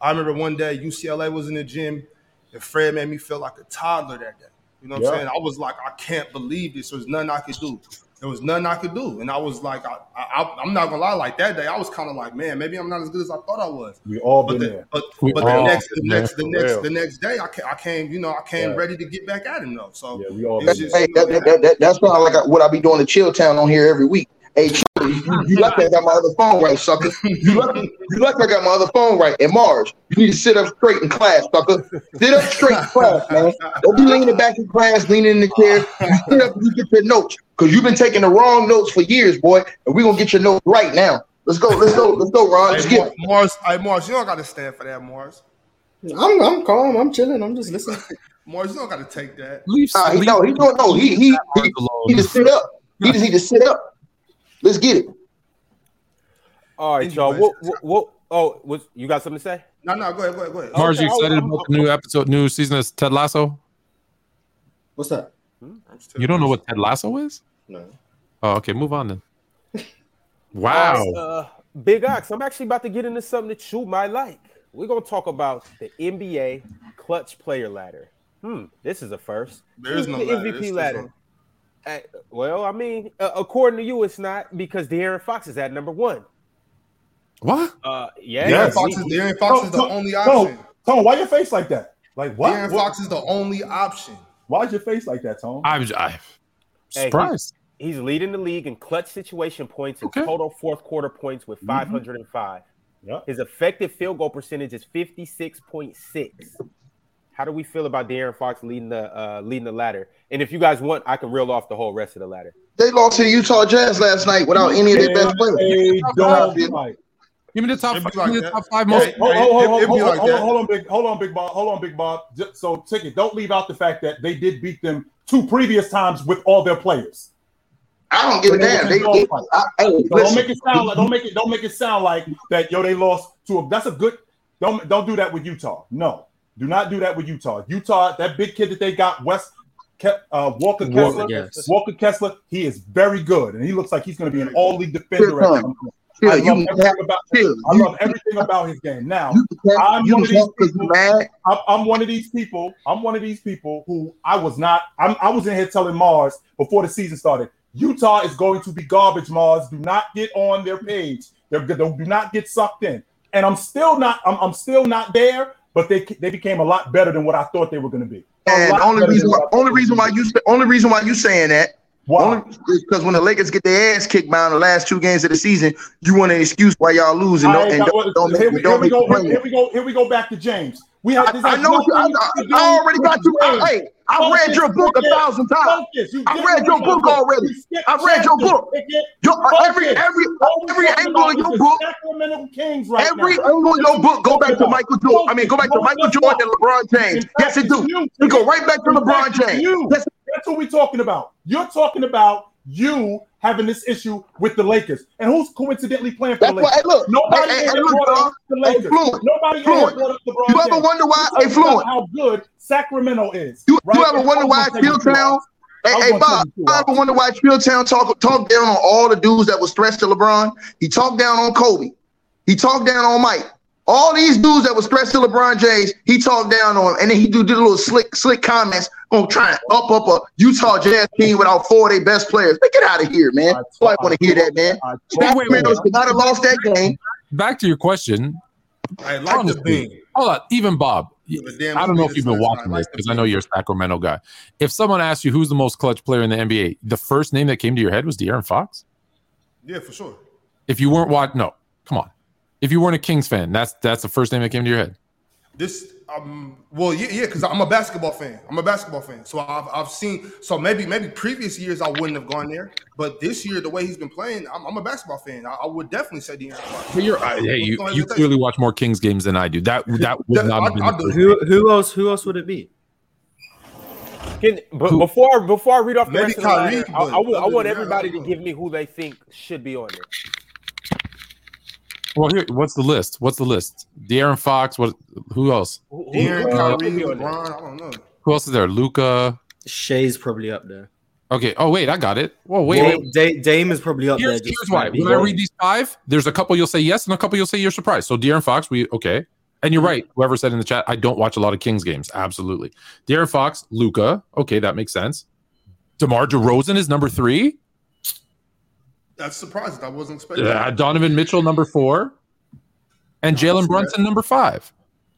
I remember one day UCLA was in the gym and Fred made me feel like a toddler that day. You know what Yeah. I'm saying? I was like, I can't believe this. There's nothing I could do. There was nothing I could do, and I was like, I, I, I'm not gonna lie. Like that day, I was kind of like, man, maybe I'm not as good as I thought I was. We all But been the, there. but, but the next the next the next real. the next day I came, I came you know I came Yeah. ready to get back at him though. So Yeah, we all been just- there. Hey, that, that, that, that, that's not like I, what I be doing to Chill Town on here every week. Hey, Chill, you, you lucky I got my other phone right, sucker. You lucky, you lucky I got my other phone right. And Mars, you need to sit up straight in class, sucker. Sit up straight in class, man. Don't be leaning back in class, leaning in the chair. You sit up and you get your notes. Because you've been taking the wrong notes for years, boy. And we're gonna get your notes right now. Let's go, let's go, let's go, Ron. Let's Hey, get it. Mars, hey, Mars, you don't got to stand for that, Mars. I'm I'm calm. I'm chilling. I'm just listening. Mars, you don't got to take that. leave. Nah, he leave no, he don't know. He he he, alone. he just sit up. He just need to sit up. Let's get it. All right, y'all. What, what, what, oh, was, you got something to say? No, no, go ahead, go ahead, go ahead. Mars, you excited I'm- about the new episode, new season of Ted Lasso? What's that? I'm You don't know what Ted Lasso is? No. Oh, okay. Move on then. Wow. Uh, Big Ox, I'm actually about to get into something that you might like. We're gonna talk about the NBA clutch player ladder. Hmm, this is a first. There is Who's no the ladder. MVP It's just ladder. Uh, well, I mean, uh, according to you, it's not because De'Aaron Fox is at number one. What? Uh, yeah, De'Aaron Fox is De'Aaron Fox is the Tone, only Tone, option. Tone, why your face like that? Like what? De'Aaron What- Fox is the only option. Why's your face like that, Tone? I'm, I'm Hey, surprised. He's leading the league in clutch situation points and Okay. total fourth quarter points with 505. Yeah. His effective field goal percentage is 56.6. How do we feel about De'Aaron Fox leading the uh, leading the ladder? And if you guys want, I can reel off the whole rest of the ladder. They lost to the Utah Jazz last night without any of their best players. Hey, don't fight. Give me the top. It'd Give like me the top five most. it- Hold, hold, hold, hold, it'd hold, like hold, hold on, big, hold on, big Bob, hold on, big Bob. So, ticket, don't leave out the fact that they did beat them two previous times with all their players. I don't give a damn. They, they, I, hey, So don't make it sound like don't make it don't make it sound like that. Yo, they lost to a. That's a good. Don't don't do that with Utah. No, do not do that with Utah. Utah, that big kid that they got, West Ke- uh, Walker Walker, Kessler. yes. Walker Kessler, he is very good, and he looks like he's going to be an all league defender. At Chill, some point. chill, I you love can everything cap, about. chill. I love everything about his game. Now, you can cap, I'm one of these cap because you people- I'm, I'm one of these people. I'm one of these people who I was not. I'm, I was in here telling Mars before the season started. Utah is going to be garbage. Mars, do not get on their page. They're good. Do not get sucked in. And I'm still not. I'm, I'm still not there. But they they became a lot better than what I thought they were going to be. And only reason, why, what I thought only reason why you, only reason why you saying that, because when the Lakers get their ass kicked by in the last two games of the season, you want an excuse why y'all lose and don't, ain't and got- don't, don't here, make, we, don't here we go. Here, here we go. Here we go back to James. We have. I, I know. You, I, I, already got you. I, hey, I focus, read your book a thousand times. I read your book already. I read your uh, book. Uh, your, every every every angle of your book. Kings right every now. angle of your book go back to Michael Jordan. I mean, go back to Michael Jordan and LeBron James. Yes, it do. We go right back to LeBron James. That's what we're talking about. You're talking about you having this issue with the Lakers. And who's coincidentally playing for That's the Lakers? Why, look, Nobody hey, hey, look, brought up the Lakers. Hey, Nobody Fluent. brought up LeBron You ever wonder why? Hey, Fluent. How good Sacramento is. You, right? you ever wonder why Chilltown? Hey, hey Bob, I ever wonder why Chilltown talk talk down on all the dudes that was stressed to LeBron? He talked down on Kobe. He talked down on Mike. All these dudes that was threats to LeBron James, he talked down on, him and then he do, do little slick, slick comments on trying to up up a Utah Jazz team without four of their best players. Man, get out of here, man. I want to hear that, man. Sacramento could not have lost that game. Back to your question. I like Honestly, the thing. Hold on, even Bob. I don't know if you've been watching this because I know you're a Sacramento guy. If someone asked you who's the most clutch player in the NBA, the first name that came to your head was De'Aaron Fox. Yeah, for sure. If you weren't watching, no, come on. If you weren't a Kings fan, that's that's the first name that came to your head. This um well yeah yeah because I'm a basketball fan. I'm a basketball fan. So I've I've seen so maybe maybe previous years I wouldn't have gone there, but this year the way he's been playing, I'm, I'm a basketball fan. I, I, would definitely say De'Aaron Fox. But you're uh, hey you, you clearly watch more Kings games than I do. That that would not I, have been who, who else who else would it be? Can, but who? before before I read off the maybe rest Kyrie, of the line, I, I, I want everybody to give me who they think should be on there. Well, here, what's the list? What's the list? De'Aaron Fox. What? Who else? De'Aaron, uh, Kyrie, LeBron. I don't know. Who else is there? Luka. Shai's probably up there. Okay. Oh wait, I got it. Whoa, wait. Dame, wait. Dame is probably up here's, there. Here's why. When I read these five, there's a couple you'll say yes, and a couple you'll say you're surprised. So De'Aaron Fox, we okay. And you're right. Whoever said in the chat, I don't watch a lot of Kings games. Absolutely. De'Aaron Fox, Luka. Okay, that makes sense. DeMar DeRozan is number three. That's surprising. I wasn't expecting. Yeah, Donovan Mitchell, number four and Jalen Brunson number five.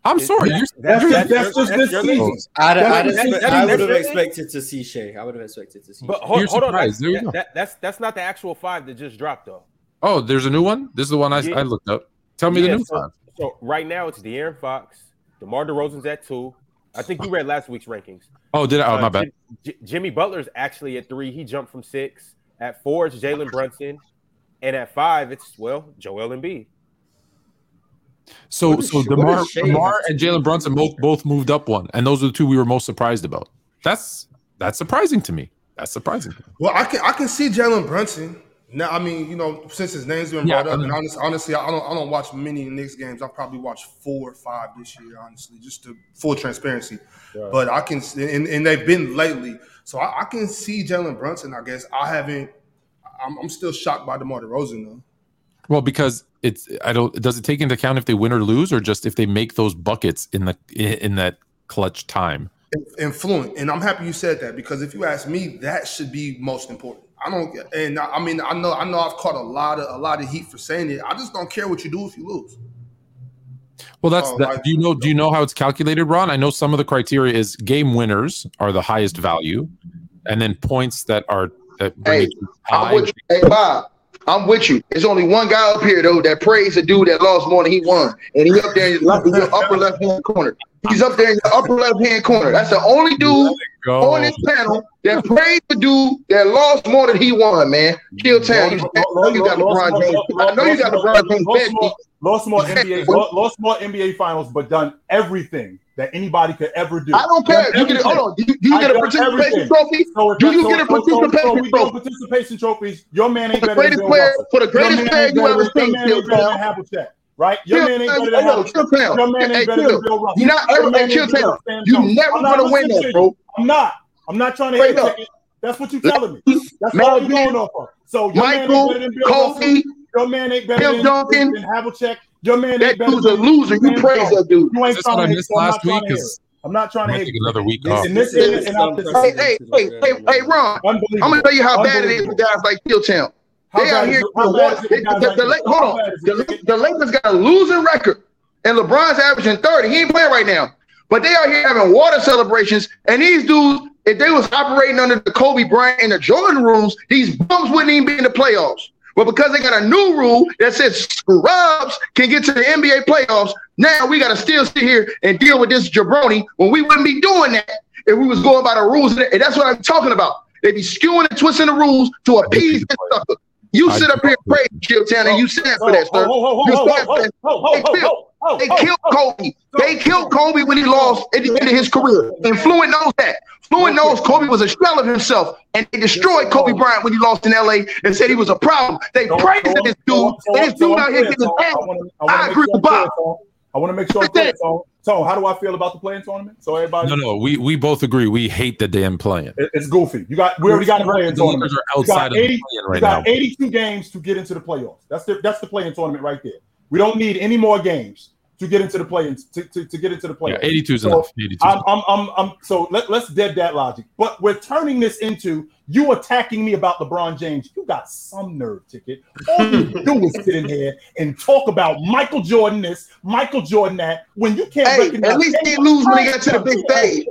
I'm sorry. That's, you're, that's, that's, just this season. I'd, I'd expect, I would have expected to see Shai. I would have expected to see. But hold, hold on, that's, that, that's that's not the actual five that just dropped though. Oh, there's a new one. This is the one I, yeah. I looked up. Tell me yeah, the new so, five. So right now it's De'Aaron Fox, DeMar DeRozan's at two. I think you read last week's rankings. Oh, did I? Oh, uh, my bad. J- Jimmy Butler's actually at three. He jumped from six. At four, it's Jalen Brunson, and at five, it's well Joel Embiid. So so Demar, Demar and Jalen Brunson both both moved up one, and those are the two we were most surprised about. That's that's surprising to me. That's surprising. Well, I can I can see Jalen Brunson. Now, I mean, you know, since his name's been brought yeah, up, and honestly, honestly, I don't I don't watch many Knicks games. I've probably watched four or five this year, honestly, just to full transparency. Yeah. But I can, and, and they've been lately, so I, I can see Jalen Brunson. I guess I haven't. I'm, I'm still shocked by DeMar DeRozan though. Well, because it's I don't does it take into account if they win or lose, or just if they make those buckets in the in that clutch time? Influent, and I'm happy you said that because if you ask me, that should be most important. I don't, and I mean, I know, I know, I've caught a lot of a lot of heat for saying it. I just don't care what you do if you lose. Well, that's uh, that. Do you know? Do you know how it's calculated, Ron? I know some of the criteria is game winners are the highest value, and then points that are that bring hey, hey Bob, I'm with you. There's only one guy up here though that praised a dude that lost more than he won, and he up there in your upper left hand corner. He's up there in the upper left hand corner. That's the only dude on this panel that praised the dude that lost more than he won. Man, Chilltown. You, know you got LeBron James. I know you got LeBron James. Lost more NBA. Lost more NBA finals, but done everything that anybody could ever do. I don't care. You get, hold on. Do you, do you get a participation everything. trophy? So do you so, get a participation so, so, trophy? participation trophies. Your man ain't for the greatest player for the greatest player you ever seen. Chilltown. Right? Your man ain't better than Chilltown. Your man ain't better than Bill Russell. You're not ever at Chilltown. You never gonna win that, bro. I'm not. I'm not trying to. That's what you're telling me. That's what you're going off of. So your Michael, man ain't better than Bill Kobe, Your man ain't better than Duncan. Havlicek. Your man that dude's a loser. You praise that dude. You ain't trying to hit last week. I'm not trying to take another week off. hey, hey, hey, hey, hey, Ron. I'm gonna tell you how bad it is for guys like Chilltown. They out here. Hold on. The Lakers got a losing record, and LeBron's averaging 30. He ain't playing right now, but they out here having water celebrations, and these dudes. If they was operating under the Kobe Bryant and the Jordan rules, these bums wouldn't even be in the playoffs. But because they got a new rule that says scrubs can get to the NBA playoffs, Now we got to still sit here and deal with this jabroni when we wouldn't be doing that if we was going by the rules. And that's what I'm talking about. They be skewing and twisting the rules to appease this sucker. You sit up here and praise Chilltown and you stand for that, sir. You stand for that. Oh, oh, oh. They killed Kobe. They killed Kobe when he lost at the end of his career. And Fluent knows that. Fluent knows Kobe was a shell of himself, and they destroyed Kobe Bryant when he lost in LA and said he was a problem. They praised this dude, and this dude out here getting his ass. I agree with Bob. I want to make sure I'm clear, Tone. Tone, how do I feel about the play-in tournament? So everybody, No, no, we we both agree. We hate the damn playing. it- it's goofy. You got we already got a play-in tournament. Lakers are You outside got of the 80 playing you right now. got 82 games to get into the playoffs. That's the that's the play-in tournament right there. We don't need any more games to get into the play to, to, to get into the Yeah, playoffs. 82 is So, enough. 82 I'm. I'm, I'm, I'm, so let, let's dead that logic. But we're turning this into you attacking me about LeBron James. You got some nerve, ticket. All you do is sit in here and talk about Michael Jordan this, Michael Jordan that, when you can't Hey, recognize at least he lose when he got to the big stage.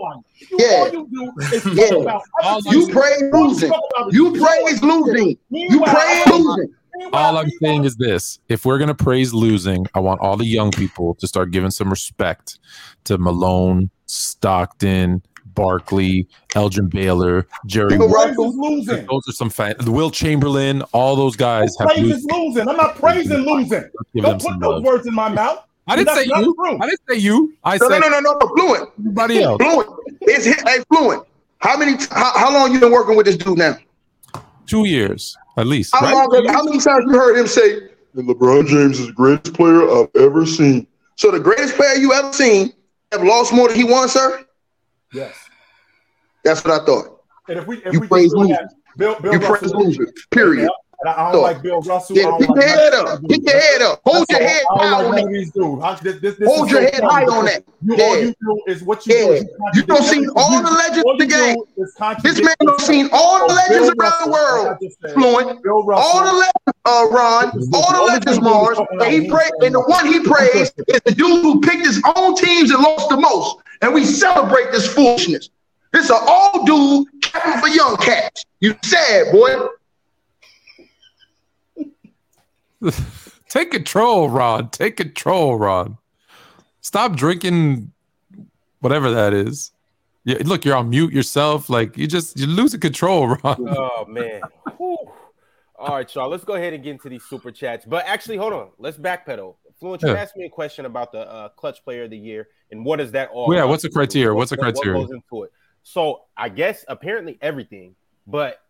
You, Yeah. All you do is talk Yeah. about You praise losing. You praise losing. You praise losing. All I'm saying is this: if we're gonna praise losing, I want all the young people to start giving some respect to Malone, Stockton, Barkley, Elgin Baylor, Jerry. Bill West. Is losing. Those are some fan. Wilt Chamberlain. All those guys have. Praise lose- is losing. I'm not praising losing. Don't put those love. words in my mouth. I didn't say you. true. I didn't say you. I No, said no, no, no, no, Fluent. everybody else. Fluent. It's hit, hey, Fluent. How many? How, how long you been working with this dude now? Two years at least. How right? long? How many times you heard him say, "And "LeBron James is the greatest player I've ever seen"? So the greatest player you ever seen have lost more than he won, sir. Yes. That's what I thought. And if we if You we praise just look losers. Bill, Bill You Russell, praise losers. Period. And I, I don't like Bill Russell. Yeah, I like your head up. of your head up. Hold your head high like on that. this- this- this Hold your head high on that. You, all Yeah. you do is what you Yeah. do. You don't see all the legends all of the game. This man yourself. seen all the legends around the world. like I just said, Fluent. All the legends, uh, Ron, all the legends, Mars, and he prayed, and the one he praised is the dude who picked his own teams and lost the most. And we celebrate this foolishness. This is an old dude capping for young cats. You sad, boy. Take control, Ron. Take control, Ron. Stop drinking whatever that is. Yeah, look, you're on mute yourself. Like you just you're losing control, Ron. Oh man. All right, y'all. Let's go ahead and get into these super chats. But actually, hold on. Let's backpedal. Fluent, you Yeah. asked me a question about the uh, clutch player of the year and what is that all? Yeah, what's the criteria? What's the criteria? What goes into it? So I guess apparently everything, but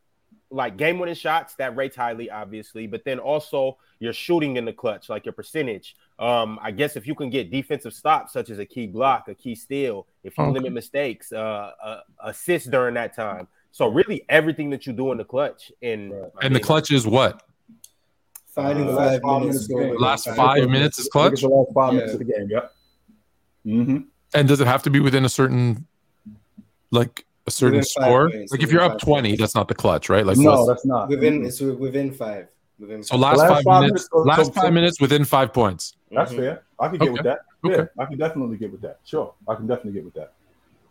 like game winning shots that rates highly, obviously, but then also your shooting in the clutch, like your percentage. Um, I guess if you can get defensive stops, such as a key block, a key steal, if you Okay. limit mistakes, uh, uh, assist during that time. So really, everything that you do in the clutch, and I And the mean, clutch is what? Finding Uh, five last five minutes. minutes the. Last Five five minutes. minutes is clutch. the last five minutes of the game. Yep. Mm-hmm. And does it have to be within a certain like a certain Within score? points, Like if you're up 20, points. that's not the clutch, right? Like No, what's- that's not. Within it's within five. Within so last, last five, five minutes, minutes, last five so- minutes within five points. That's Mhm. fair. I can get with that. Yeah, Okay. I can definitely get with that. Sure, I can definitely get with that.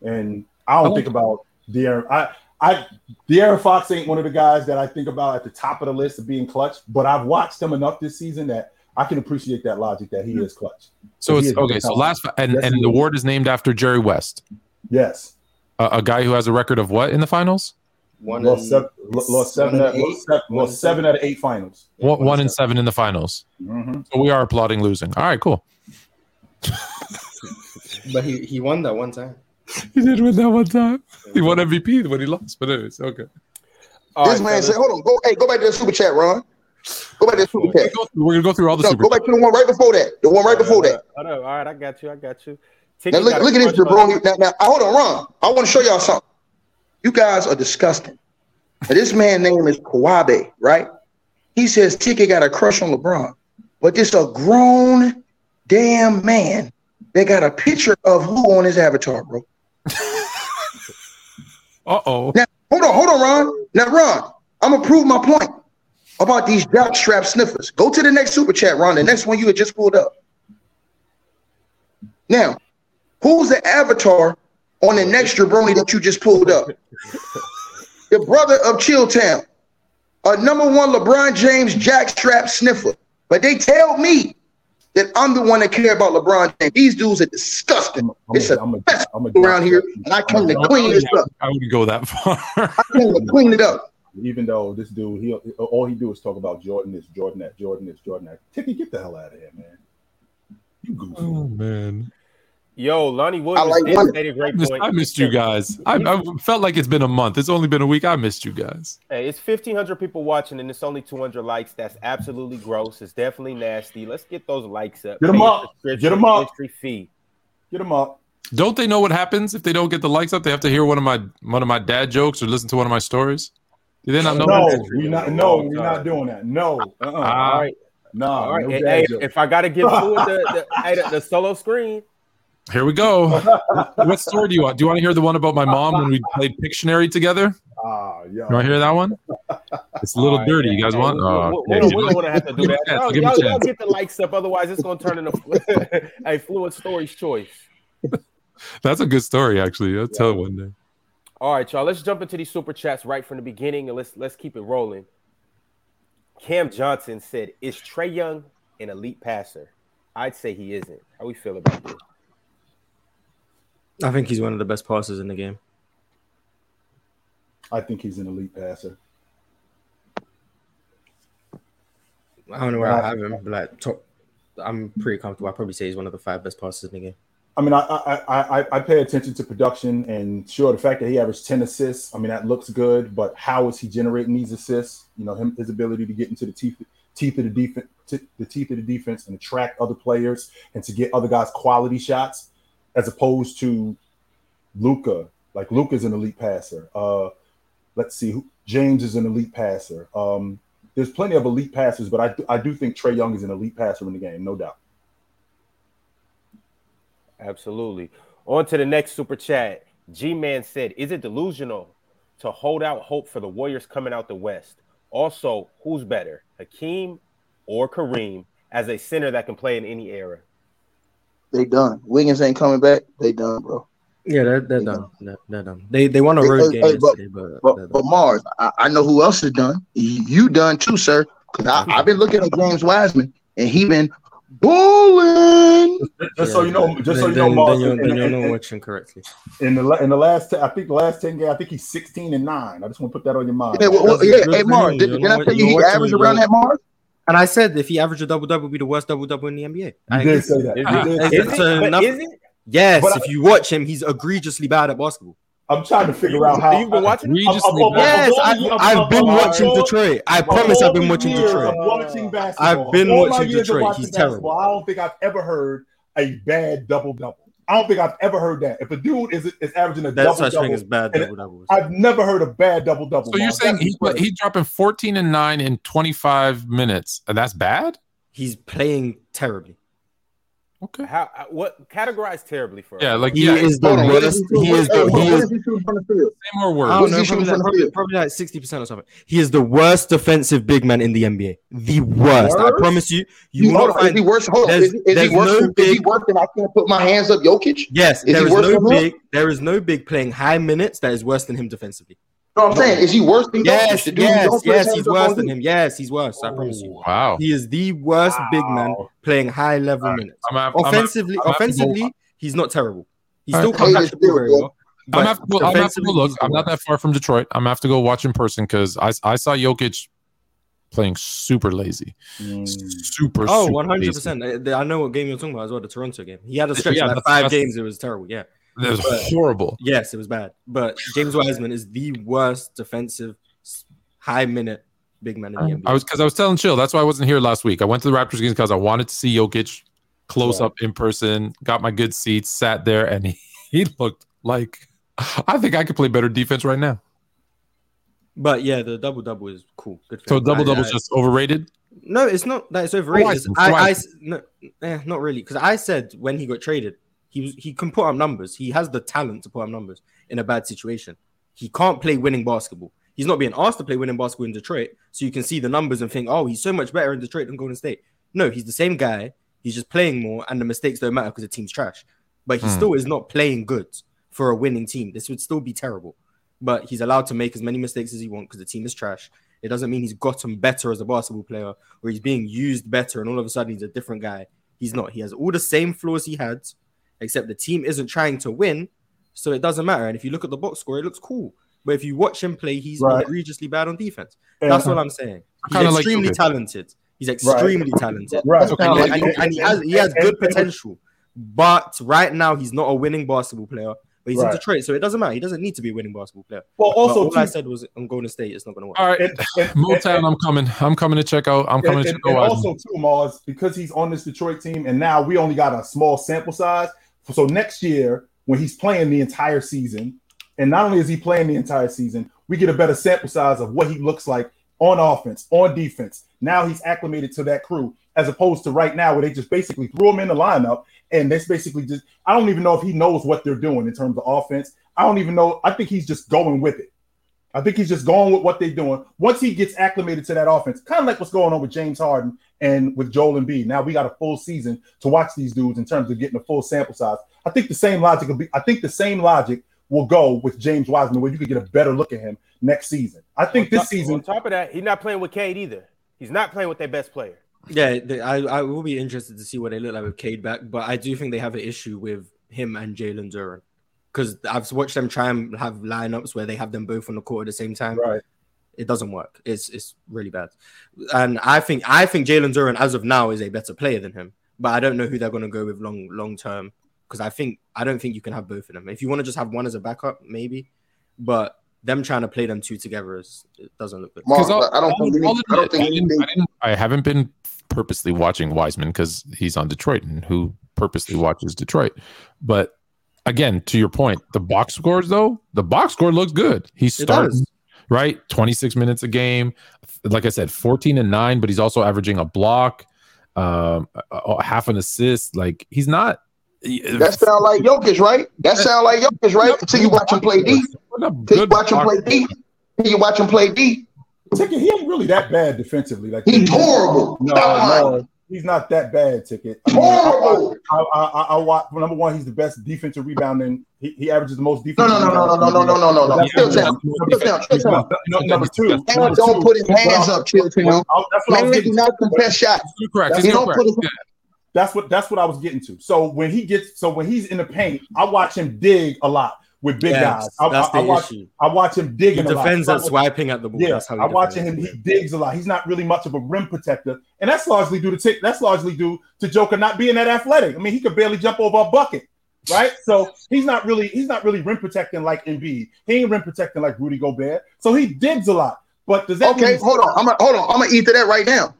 And I I don't like think about De'Aaron. I, I, De'Aaron Fox ain't one of the guys that I think about at the top of the list of being clutch. But I've watched him enough this season that I can appreciate that logic that he is clutch. So it's okay. So last and Yes, and the is. award is named after Jerry West, Yes, a, a guy who has a record of what in the finals? one lost and- seven, lost seven, one out, lost seven, lost seven out of eight finals. Yeah, one, one and and seven in the finals. Mm-hmm. So we are applauding losing. All right, cool. But he, he won that one time. He did win that one time. He won MVP when he lost, but anyways, okay. All this right, man said, "Hold on, go, hey, go back to the super chat, Ron. Go back to the super We're gonna chat. go through, we're gonna go through all the No, super. go back to the one right before that. The one right before that. Hold up. All right, I got you. I got you. Now look, look at this question. jabroni. Now, now, hold on, Ron. I want to show y'all something. You guys are disgusting. Now, this man name is Kawabe, right? He says Tiki got a crush on LeBron, but this a grown damn man that got a picture of who on his avatar, bro. Uh oh. Now, hold on, hold on, Ron. Now, Ron, I'm gonna prove my point about these jock strap sniffers. Go to the next super chat, Ron. The next one you had just pulled up. Now, who's the avatar on the next jabroni that you just pulled up? the brother of Chilltown, a number one LeBron James jackstrap sniffer. But they tell me that I'm the one that care about LeBron James. These dudes are disgusting. I'm it's a- a I'm a- mess I'm a- around here, and I came to clean this up. I wouldn't go that far. I came to clean it up. Even though this dude, he all he do is talk about Jordan this, Jordan that, Jordan this, Jordan that. Ticky, get the hell out of here, man. You goofy. oh man, Yo, Lonnie Williams like did Wonder. state a I great missed, point. I missed you guys. I, I felt like it's been a month. It's only been a week. I missed you guys. Hey, it's 1,500 people watching and it's only 200 likes. That's absolutely gross. It's definitely nasty. Let's get those likes up. Get 'em Pay your up. subscription, Get 'em up. Entry fee. Get them up. Don't they know what happens if they don't get the likes up? They have to hear one of my one of my dad jokes or listen to one of my stories. Do they not know? No, that? we not. No, we're not doing that. No. Uh-uh. All right. no. All right. no Hey, dad hey, jokes. if I got to give Fluid the, the, the, the solo screen, Here we go. what story do you want? Do you want to hear the one about my mom when we played Pictionary together? ah, yeah. You want to hear that one? It's a little dirty. You guys want? we, Oh, we, okay. we, we don't want to have to do that. Give him a chance. Y'all, Give him a y'all, y'all get the likes up. Otherwise, it's going to turn into a Fluid Story's choice. That's a good story, actually. I'll tell it one day. All right, y'all. Let's jump into these super chats right from the beginning and let's let's keep it rolling. Cam Johnson said, "Is Trae Young an elite passer?" I'd say he isn't. How we feel about this? I think he's one of the best passers in the game. I think he's an elite passer. I don't know where I have him, but like top, I'm pretty comfortable. I probably say he's one of the five best passers in the game. I mean, I, I I I pay attention to production, and sure, the fact that he averaged ten assists, I mean, that looks good. But how is he generating these assists? You know, him his ability to get into the teeth teeth of the defense, the teeth of the defense, and attract other players, and to get other guys quality shots, as opposed to Luka. Like Luka's an elite passer. Uh, let's see, James is an elite passer. Um, there's plenty of elite passers, but I do, I do think Trae Young is an elite passer in the game, no doubt. Absolutely. On to the next super chat. G Man said, "Is it delusional to hold out hope for the Warriors coming out the West? Also, who's better, Hakeem or Kareem, as a center that can play in any era?" They done. Wiggins ain't coming back. They done, bro. Yeah, they're, they're Yeah. done. They're, they're done. They they won a road hey, game hey, but- but, But, but Mars, I, I know who else is done. You, you done too, sir. Because I've been looking at James Wiseman, and he been bulling. Just so you know, just so you know, Mars, then you're, then you're in- not watching correctly. in the in the last I think the last ten games, I think he's sixteen and nine. I just want to put that on your mind. Yeah, well, well, yeah, hey for Mars, did, You're did I not- tell you you're he averaged around that Mars? And I said if he averaged a double double, be the worst double double in the NBA. I you agree. did say that. Is it? Is it? that. So But enough- Yes, But I- if you watch him, he's egregiously bad at basketball. I'm trying to figure out how. You've been watching? it? Egregiously Of- of- of- bad. Yes, I, I've been watching Detroit. I promise I've been the watching years Detroit. of watching basketball. I've been watching Detroit. watching He's basketball, terrible. I don't think I've ever heard a bad double double. I don't think I've ever heard that. If a dude is is averaging a There's double such thing double, as bad and double. I've never heard a bad double double. So you're saying he, he's dropping 14 and 9 in 25 minutes, and that's bad? He's playing terribly. Okay. How? uh, What? Categorize terribly for? Yeah, us. like He yeah, is the Hold on, what worst. he He is the he is is he shooting from the say more I words. don't know, probably, like, probably, probably like sixty percent or something. He is the worst defensive big man in the NBA. The worst. I promise you. You You will not on, is find. he worse? Hold on, there's- is, he- is there's he worse? no than, is he worse than I can't put my hands up, Jokic? Yes, Is there he is worse no than him? big. There is no big playing high minutes that is worse than him defensively. No, I'm saying, is he worse than Jokic? Yes, The dude yes, don't put his yes. He's worse than you? him. Yes, he's worse. I promise you. Wow. He is the worst big man playing high level All right. minutes. I'm gonna have- I'm gonna- Offensively, I'm have offensively, he's not terrible. He All still right. can't Hey, catch the ball it, very well. I'm have to go, I'm have to go look. I'm not that far from Detroit. I'm gonna have to go watch in person because I I saw Jokic playing super lazy, Mm. super. Oh, super 100 lazy. percent. I know what game you're talking about as well. The Toronto game. He had a stretch Yeah, of like five that's- games. It was terrible. Yeah. That was horrible. Yes, it was bad. But James Wiseman is the worst defensive high minute big man in the NBA. I was because I was telling Chill. That's why I wasn't here last week. I went to the Raptors games because I wanted to see Jokic close Yeah. up in person. Got my good seats, sat there, and he, he looked like I think I could play better defense right now. but yeah, the double double is cool. Good So him. double I- double's just overrated. No, it's not that it's overrated. Why? It's- Why? I, I s- no, eh, not really, because I said when he got traded, he he can put up numbers. He has the talent to put up numbers in a bad situation. He can't play winning basketball. He's not being asked to play winning basketball in Detroit, so you can see the numbers and think, oh, he's so much better in Detroit than Golden State. No, he's the same guy. He's just playing more, and the mistakes don't matter because the team's trash. But he Hmm. still is not playing good for a winning team. This would still be terrible. But he's allowed to make as many mistakes as he wants because the team is trash. It doesn't mean he's gotten better as a basketball player or he's being used better and all of a sudden he's a different guy. He's not. He has all the same flaws he had, except the team isn't trying to win, so it doesn't matter. And if you look at the box score, it looks cool. But if you watch him play, he's Right. egregiously bad on defense. And- That's all I'm saying. He's Kinda like extremely Jokic. talented. He's extremely talented. Right. And, like and- and- and he has he has and- good and- potential, but right now he's not a winning basketball player. But he's Right. in Detroit, so it doesn't matter. He doesn't need to be a winning basketball player. Well, Also, also all I said was I'm going to State, it's not going to work. All right, and, and, Motown, and- I'm coming. I'm coming to check out. I'm coming and, to check out. also too, Mars, because he's on this Detroit team, and now we only got a small sample size. So next year, when he's playing the entire season, and not only is he playing the entire season, we get a better sample size of what he looks like on offense, on defense. Now he's acclimated to that crew, as opposed to right now where they just basically threw him in the lineup, and that's basically just. I don't even know if he knows what they're doing in terms of offense. I don't even know. I think he's just going with it. I think he's just going with what they're doing. Once he gets acclimated to that offense, kind of like what's going on with James Harden and with Joel Embiid. Now we got a full season to watch these dudes in terms of getting a full sample size. I think the same logic will be. I think the same logic will go with James Wiseman, where you could get a better look at him next season. I think On this top- season. On top of that, he's not playing with Cade either. He's not playing with their best player. Yeah, they, I, I will be interested to see what they look like with Cade back, but I do think they have an issue with him and Jalen Duren because I've watched them try and have lineups where they have them both on the court at the same time. Right. It doesn't work. It's it's really bad, and I think I think Jalen Duren as of now is a better player than him, but I don't know who they're going to go with long long term because I think I don't think you can have both of them. If you want to just have one as a backup, maybe, but them trying to play them two together is it doesn't look good. Mark, I'll- I don't think I'll I don't think I didn't- I didn't- I haven't been purposely watching Wiseman because he's on Detroit, and who purposely watches Detroit? But again, to your point, the box scores though, the box score looks good. He's It starting does. Right, twenty six minutes a game. Like I said, fourteen and nine, but he's also averaging a block, um, a- a- half an assist. Like he's not. That sound like Jokic, right? That sound like Jokic, right? Until you watch him play D. What Until you watch him play D. Until you watch him play deep. Ticket, he ain't really that bad defensively. Like He's horrible. No, no, he's not that bad. Ticket. I mean, Horrible. I, I, I, I watch. well, number one, he's the best defensive rebounding. He, he averages the most No, defense. no, no, no, no, no, no, no, no, no. That's Chill down. Chill down. Chill down. Number two. Man don't put his hands up, chill to That's what I Man do not contest shots. You're correct. He's He don't correct. put his That's what that's what I was getting to. So when he gets, so when he's in the paint, I watch him dig a lot with big Yeah, guys. I, that's I, I the watch, issue. I watch him He digging. a lot. defends So at swiping at the ball. Yeah, That's how he I'm watching him. He digs a lot. He's not really much of a rim protector, and that's largely due to Tick. That's largely due to Joker not being that athletic. I mean, he could barely jump over a bucket, right? So he's not really he's not really rim protecting like Embiid. He ain't rim protecting like Rudy Gobert. So he digs a lot. But does that Okay, hold on. I'm gonna hold on. I'm gonna eat to that right now.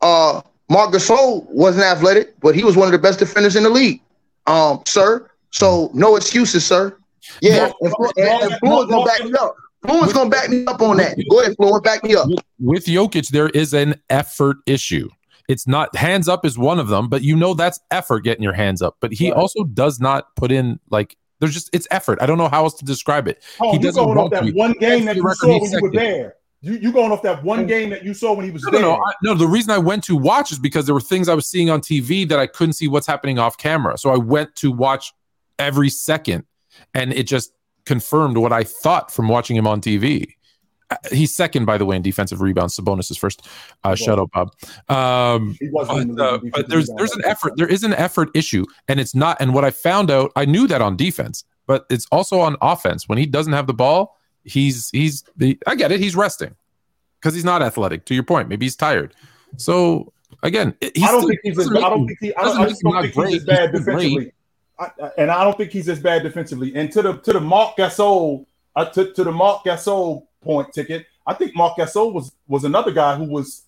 Uh, Marc Gasol wasn't athletic, but he was one of the best defenders in the league. Um, sir. So no excuses, sir. Yeah, and, Flo- and, and Floyd's gonna back me up. Floyd's gonna back me up on that. Go ahead, Floyd, back me up. with, with Jokic, there is an effort issue. It's not hands up is one of them, but you know that's effort getting your hands up. But he Right. also does not put in like there's just it's effort. I don't know how else to describe it. Oh, he you doesn't going off that to. one game that you saw when you were there. You you going off that one game that you saw when he was No, no, there. no, I, no. The reason I went to watch is because there were things I was seeing on TV that I couldn't see what's happening off camera. So I went to watch every second, and it just confirmed what I thought from watching him on TV. Uh, He's second, by the way, in defensive rebounds. Sabonis is first. Uh, shut up, Bob. Um, He wasn't in but, uh, but there's there's an effort. There is an effort issue, and it's not. And what I found out, I knew that on defense, but it's also on offense. When he doesn't have the ball, he's he's. He, I get it. He's resting because he's not athletic. To your point, maybe he's tired. So again, he's I don't still- think he's I don't think he I, don't, I don't think he's bad still great. I- and I don't think he's as bad defensively. And to the to the Marc Gasol uh, to, to the Marc Gasol point ticket, I think Mark Gasol was was another guy who was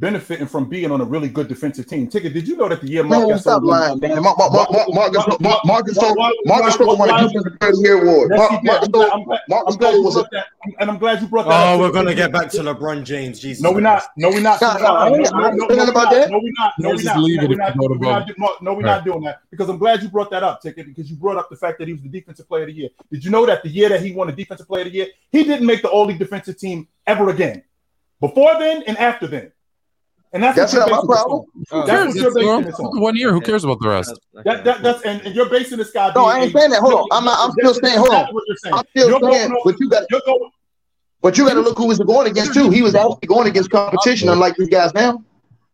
benefiting from being on a really good defensive team. Ticket, did you know that the year Mark Man, Gasol stop lying, man. Mark, Mark, Mark, Mark, Mark, Gasol- Mark, Marc Gasol- Why- Mark why- Gasol won why- a defensive player of the year award. Yes, Mark, he did. Mark I'm glad, Gasol- I'm glad- Mark I'm glad Gasol you was a brought that, and I'm glad you brought that. Oh, up, we're Ticket. gonna get back to LeBron James. Jesus. No, we're not. No, we're not. Nah, nah, I ain't- I ain't saying about that. No, we're not. No, Let's we're just not. leave it We're if not. you go to We're not. vote. No, no, we're not doing that because I'm glad you brought that up, Ticket, because you brought up the fact that he was the defensive player of the year. Did you know that the year that he won the defensive player of the year, he didn't make the All League defensive team ever again, before then and after then. And that's That's not my problem. on. Oh, That's what you're basing this on. one year. Who cares about the rest? That, that, that's and, and you're basing this guy. No, I ain't saying that. Hold on. I'm not- I'm still saying, hold on. exactly what you're saying. I'm still You're saying, going on- but you got, but you got to look who he was going against too. He was actually going against competition, unlike these guys now.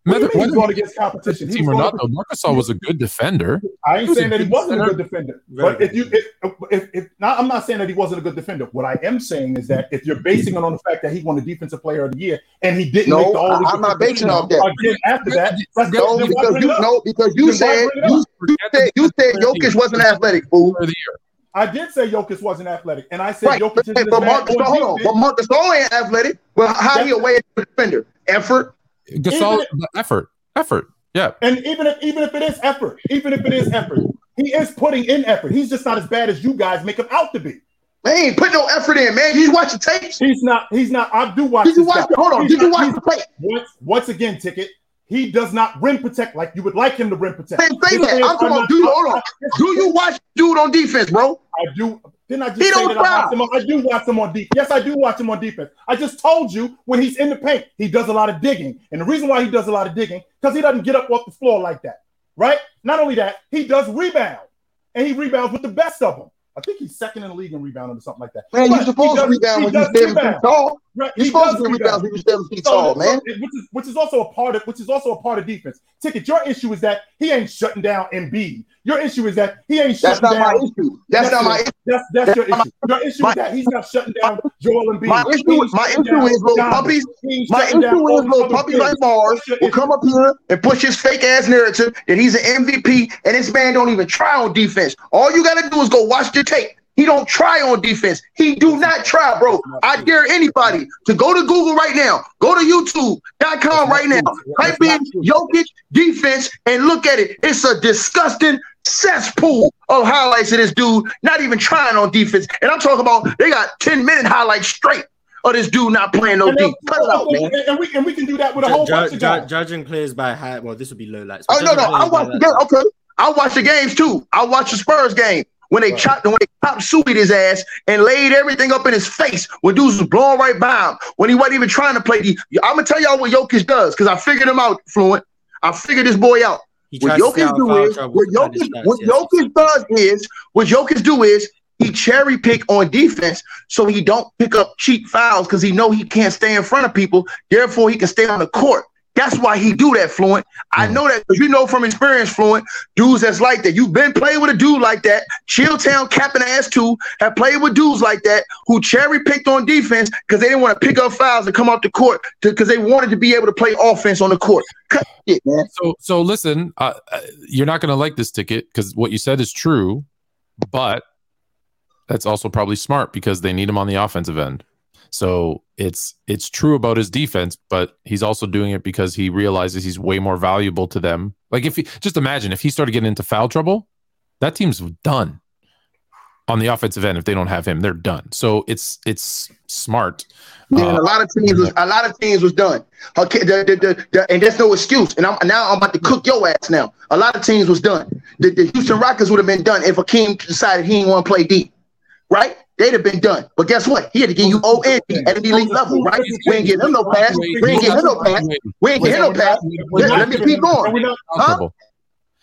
What do you Whether- mean he's whether going against competition? Team or not, though, Marcus Gasol was a good defender. I ain't saying that he wasn't a good defender. But if you, if, if, if not, I'm not saying that he wasn't a good defender. What I am saying is that if you're basing it on the fact that he won the defensive player of the year and he didn't No, make the all I- I'm not basing it off that. Again, after that, that's No, then why because you no, because you Then said you, you said you said Jokic wasn't athletic, fool. Of the year. I did say Jokic wasn't athletic, and I said Right, Jokic but, isn't but as bad Marcus, hold on, but Marcus Gasol ain't athletic. Well, how he a way defender? Effort. Gasol, the effort, effort. Yeah, And even if even if it is effort, even if it is effort, he is putting in effort. He's just not as bad as you guys make him out to be. Man, he ain't put no effort in, man. Did you watch the tapes? He's not. He's not. I do watch. Did you watch? guy. Hold on. He's Did you not- watch the tape? Once, once again, ticket. He does not rim protect like you would like him to rim protect. Man, say that. I'm are talking about. not- Do you hold on? Do you watch dude on defense, bro? I do. Didn't I just He say don't that I watch him on, I do watch him on defense. Yes, I do watch him on defense. I just told you when he's in the paint, he does a lot of digging. And the reason why he does a lot of digging, because he doesn't get up off the floor like that. Right? Not only that, he does rebound. And he rebounds with the best of them. I think he's second in the league in rebounding or something like that. Man, But you supposed he to does- rebound he when you does seven feet rebound. tall. Right, You he supposed to rebound rebound. when you seven feet So- tall, man. Which is which is also a part of which is also a part of defense. Ticket. Your issue is that he ain't shutting down Embiid. Your issue is that he ain't shutting down. That's not down. my issue. That's not my issue. That's that's your That's issue. Your issue my- is that he's not shutting down Joel Embiid. My issue- my issue is little puppies. My issue is little puppies like Mars will come up here and push his fake ass narrative that he's an MVP and this man don't even try on defense. All you gotta do is go watch the tape. He don't try on defense. He do not try, bro. I dare anybody to go to Google right now. Go to YouTube.com right now. Type in Jokic defense and look at it. It's a disgusting cesspool of highlights of this dude not even trying on defense. And I'm talking about they got 10 minute highlights straight of this dude not playing no And, deep. Cut it out, man. and we and we can do that with a whole ju- bunch of ju- guys. judging players by high. Well, this would be low lights. Oh no, no, I players by the game. Okay, I watched the games too. I watch the Spurs game when they Right. chopped when they chopped suited his ass and laid everything up in his face when dudes was blowing right by him when he wasn't even trying to play. The, I'm gonna tell y'all what Jokic does because I figured him out, Fluent. I figured this boy out. What tries to stay Jokic do is what Jokic what yes. Jokic does is what Jokic do is he cherry pick on defense so he don't pick up cheap fouls because he know he can't stay in front of people. Therefore, he can stay on the court. That's why he do that, Fluent. I Mm. know that because you know from experience, Fluent, dudes that's like that. You've been playing with a dude like that. Chilltown Captain Ass 2 have played with dudes like that who cherry picked on defense because they didn't want to pick up fouls and come off the court because they wanted to be able to play offense on the court. Cut it, man. So, so listen, uh, uh, you're not going to like this ticket because what you said is true, but that's also probably smart because they need him on the offensive end. So it's it's true about his defense, but he's also doing it because he realizes he's way more valuable to them. Like if he just imagine if he started getting into foul trouble, that team's done on the offensive end. If they don't have him, they're done. So it's it's smart. Yeah, Uh, a lot of teams was a lot of teams was done. Okay, the, the, the, and there's no excuse. And I'm now I'm about to cook your ass now. A lot of teams was done. The, the Houston Rockets would have been done if Akeem decided he didn't want to play deep, right? They'd have been done. But guess what? He had to give you O and D at the elite level, right? We ain't getting him no pass. We ain't getting him no pass. We ain't getting him no pass. Let, let me keep going. we're not- foul trouble.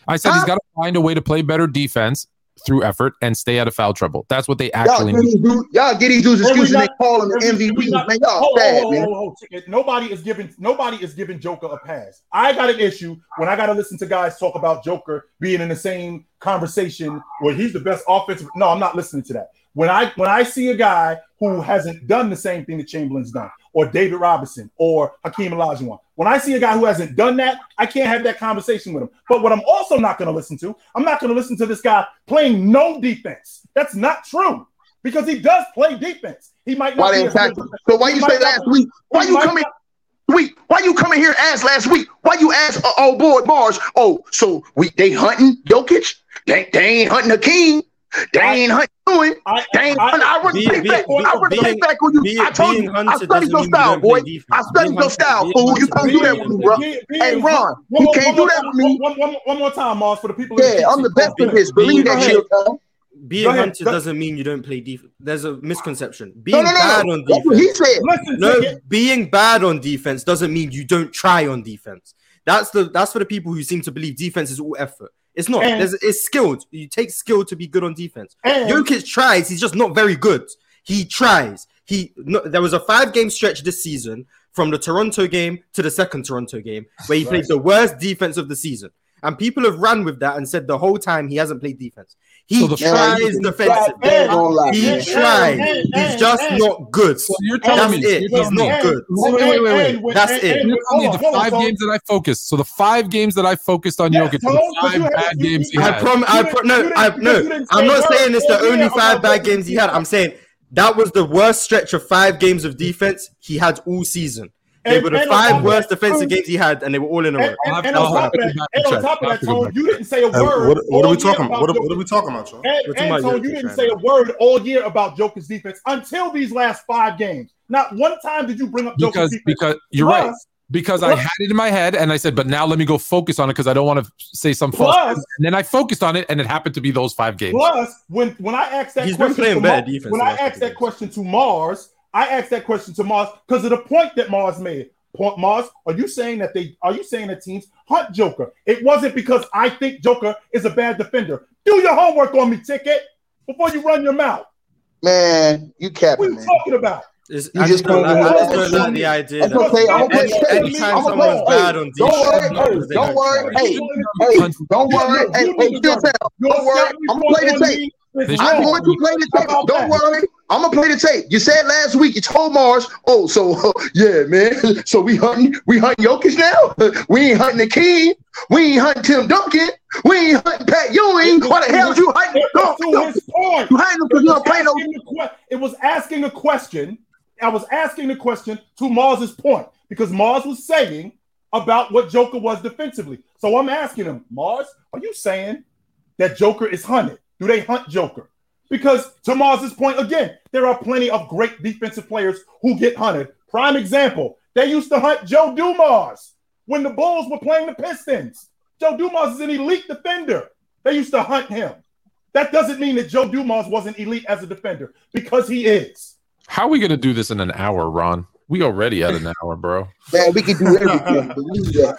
I said he's got to find a way to play better defense through effort and stay out of foul trouble. That's what they Y'all actually get need. these dudes, y'all get these dudes And we excuses and they not- call them and we- and we MVPs, not- man. Y'all Hold, sad, hold, man. hold, hold, hold. Nobody is giving nobody is giving Joker a pass. I got an issue when I got to listen to guys talk about Joker being in the same conversation where he's the best offensive. No, I'm not listening to that. When I when I see a guy who hasn't done the same thing that Chamberlain's done, or David Robinson, or Hakeem Olajuwon, when I see a guy who hasn't done that, I can't have that conversation with him. But what I'm also not going to listen to, I'm not going to listen to this guy playing no defense. That's not true because he does play defense. He might not. Why be they as attack as- So why you say not- last week? Why you coming not- week? Why you coming here ask last week? Why you ask uh, oh boy Mars? Oh, so we they hunting Jokic? They, they ain't hunting Hakeem. They I- ain't hunting doing. I, They ain't I- hunting. I wouldn't take back. be- I wouldn't take back on you. Being, I told you. I studied your style, boy. I studied your style, fool. You can't do that with me, bro. play Be- defense. being- Hey, Ron, you can't do that with me. One, more time, Mars, for the people. Yeah, I'm the best in this. Believe that shit. Being ahead. hunted doesn't mean you don't play defense. There's a misconception. Being no, no, bad no. on That's what he defense. Listen, No, being bad on defense doesn't mean you don't try on defense. That's the that's for the people who seem to believe defense is all effort. It's not. Eh. There's, it's skilled. You take skill to be good on defense. Eh. And- Jokic tries. He's just not very good. He tries. He no, there was a five game stretch this season. from the Toronto game to the second Toronto game, where he played the worst defense of the season. And people have ran with that and said the whole time he hasn't played defense. He So the- tries Man, defensive. man, don't lie, He man. tried. Hey, hey, He's just hey, not good. So you're telling That's me it. you're He's me- not good. Wait, wait, wait, wait, wait. That's it. You're telling me the on, hold on, five games that I focused. So the five games that I focused on Yes, Jokic, the five bad games he you- I had. prom- I pro- no, I, no. I'm not saying it's the only five bad games he had. I'm saying that was the worst stretch of five games of defense he had all season. They And- were the and on top five worst that, defensive games he had, and they were all in a row. And, and, and on top of that, go and and on top of that, have to go Tone, you didn't say a Hey, word. what, what are we talking about about? What, Jokic. what are we talking about, y'all? And, We're talking and about Tone, Jokic you didn't right say now. a word all year about Joker's defense until these last five games. Not one time did you bring up Joker's because defense. because you're right. Plus- Because I had it in my head and I said, but now let me go focus on it because I don't want to say some false. Plus- And then I focused on it, and it happened to be those five games. Plus, when when I asked that He's been playing to better Mar- defense when I asked that games. question to Mars, I asked that question to Mars because of the point that Mars made. Point Mars, are you saying that they are you saying that teams hunt Joker? It wasn't because I think Joker is a bad defender. Do your homework on me, ticket, before you run your mouth. Man, you What are you man. talking about? It's, You I just just don't gonna I just don't like the idea That's okay. I'm gonna any, play. anytime I'm someone's gonna bad play. on Don't worry. Hey, don't don't worry. Hey, hey, don't worry. Hey, hey. Don't worry. I'm gonna play the tape. I'm going to play the tape. Don't worry. I'm gonna play the tape. You said last week you told Mars, oh, so yeah, man. So we hunting, we hunting Jokic now. We ain't hunting the King. We ain't hunting Tim Duncan. We ain't hunting Pat Ewing. Why the hell you hunting? It No, was to no. his point. You hunting because you play no. asking the que- it was asking a question. I was asking the question to Mars's point because Mars was saying about what Joker was defensively. So I'm asking him, Mars, are you saying that Joker is hunted? Do they hunt Joker? Because to Mars's point again, there are plenty of great defensive players who get hunted. Prime example, they used to hunt Joe Dumars when the Bulls were playing the Pistons. Joe Dumars is an elite defender. They used to hunt him. That doesn't mean that Joe Dumars wasn't elite as a defender because he is. How are we gonna do this in an hour, Ron? We already at an hour, bro. Man, we can do everything. Believe that.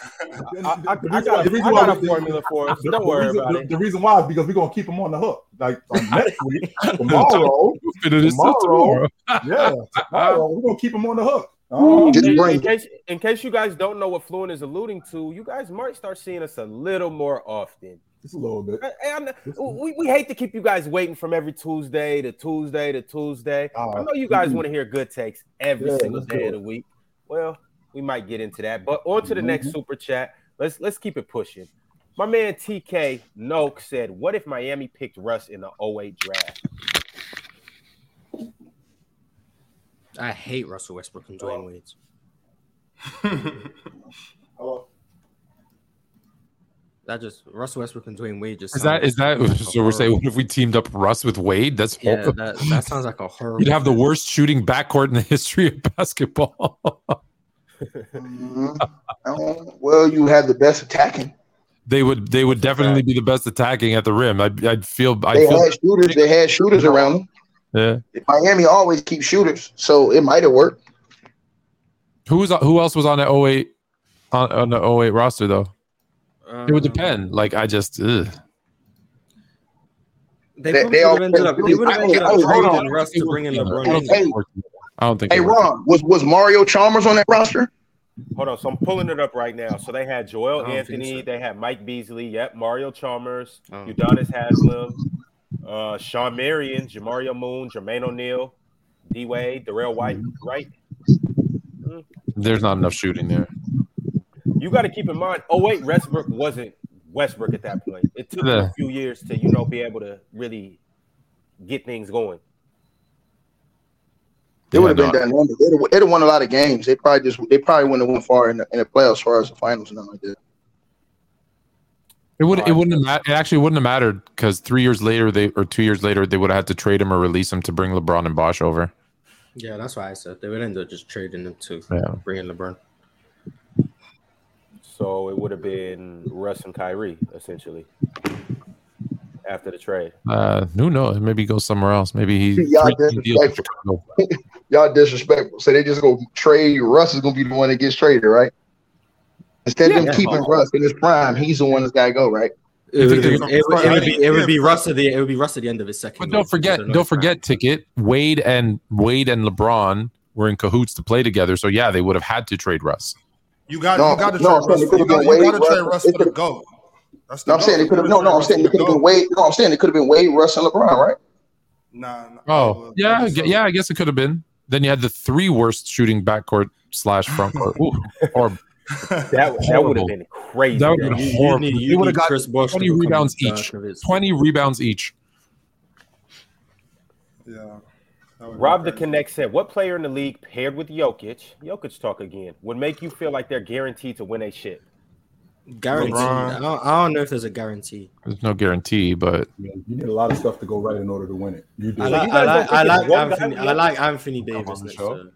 I, I, I got, a, I got a formula for us. The, Don't worry reason, about the, it. the reason why is because we're gonna keep them on the hook. Like on next week, tomorrow, Finish Tomorrow. tomorrow. yeah, tomorrow we're gonna keep them on the hook. Um, in, in case, in case you guys don't know what Fluent is alluding to, you guys might start seeing us a little more often. Just a little bit. Hey, we, we hate to keep you guys waiting from every Tuesday to Tuesday to Tuesday. Uh, I know you guys want to hear good takes every Yeah, single day of the week. Well, we might get into that, but on to the next Mhm. super chat. Let's let's keep it pushing. My man TK Noke said, "What if Miami picked Russ in the 08 draft?" I hate Russell Westbrook and Dwyane Wade. Hello? That just Russell Westbrook and Dwyane Wade just Is that is that like so? We're saying what if we teamed up Russ with Wade? That's yeah, horrible. that, that sounds like a horrible. You'd have the worst shooting backcourt in the history of basketball. Mhm. Oh, well, you have the best attacking. they would they would definitely be the best attacking at the rim. I'd, I'd feel I They feel had shooters. They had shooters around them. yeah. Miami always keeps shooters, so it might have worked. Who was who else was on the 08 on, on the 08 roster though? It would Um, depend. Like I just ugh. They, They- they all would have ended up. They would have ended up hold on. trading Russ to bring in I LeBron. don't think. I don't think. Hey, it worked. Ron, was was Mario Chalmers on that roster? Hold on, so I'm pulling it up right now. So they had Joel I don't think Anthony, so. they had Mike Beasley, yep, Mario Chalmers, Oh. Udonis Haslem, uh, Shawn Marion, Jamario Moon, Jermaine O'Neal, D Wade, Dorell Wright, right? There's not enough shooting there. You got to keep in mind, oh wait, Westbrook wasn't Westbrook at that point. It took Yeah. a few years to you know be able to really get things going. It would have been dynamic. They'd have, they'd have won a lot of games. They probably just they probably wouldn't have went far in the, in the playoffs as far as the finals and nothing like that. It would. It wouldn't have. mat- It actually wouldn't have mattered because three years later, they or two years later, they would have had to trade him or release him to bring LeBron and Bosh over. Yeah, that's why I said they would end up just trading him to Yeah. bring in LeBron. So it would have been Russ and Kyrie essentially after the trade. Uh, who knows? Maybe go somewhere else. Maybe he. Yeah, three that's deals with disrespectful. Y'all disrespectful. So they just go trade Russ is gonna be the one that gets traded, right? Instead of Yeah. them keeping Russ in his prime, he's the one that's gotta go, right? It would, they're it, would, it would be it would be Russ at the it would be Russ at the end of his second. But don't forget, don't it's fine. forget, ticket. Wade and Wade and LeBron were in cahoots to play together. So yeah, they would have had to trade Russ. You got No, you got to no, I'm trade saying Russ. it You could've got, been you Wade, got to trade Russ. Russ for the could've- goat. That's the No, I'm GOAT. saying it could have. No, no, I'm saying it could have been GOAT. Wade. No, I'm saying it could have been Wade, Russ, and LeBron, right? Nah, nah, Oh yeah, I so- yeah. I guess it could have been. Then you had the three worst shooting backcourt slash frontcourt. Ooh, or That that would have been crazy. That would've bro. been You, you horrible. you would've got Chris Bosh to 20 rebounds each. Twenty rebounds each. Yeah. That would've Rob the. Connect said, "What player in the league paired with Jokic? Jokic talk again would make you feel like they're guaranteed to win a shit." Guaranteed. I don't, I don't know if there's a guarantee. There's no guarantee, but You need a lot of stuff to go right in order to win it. You do. I like, guys I like, I like Anthony. I like Anthony Davis next to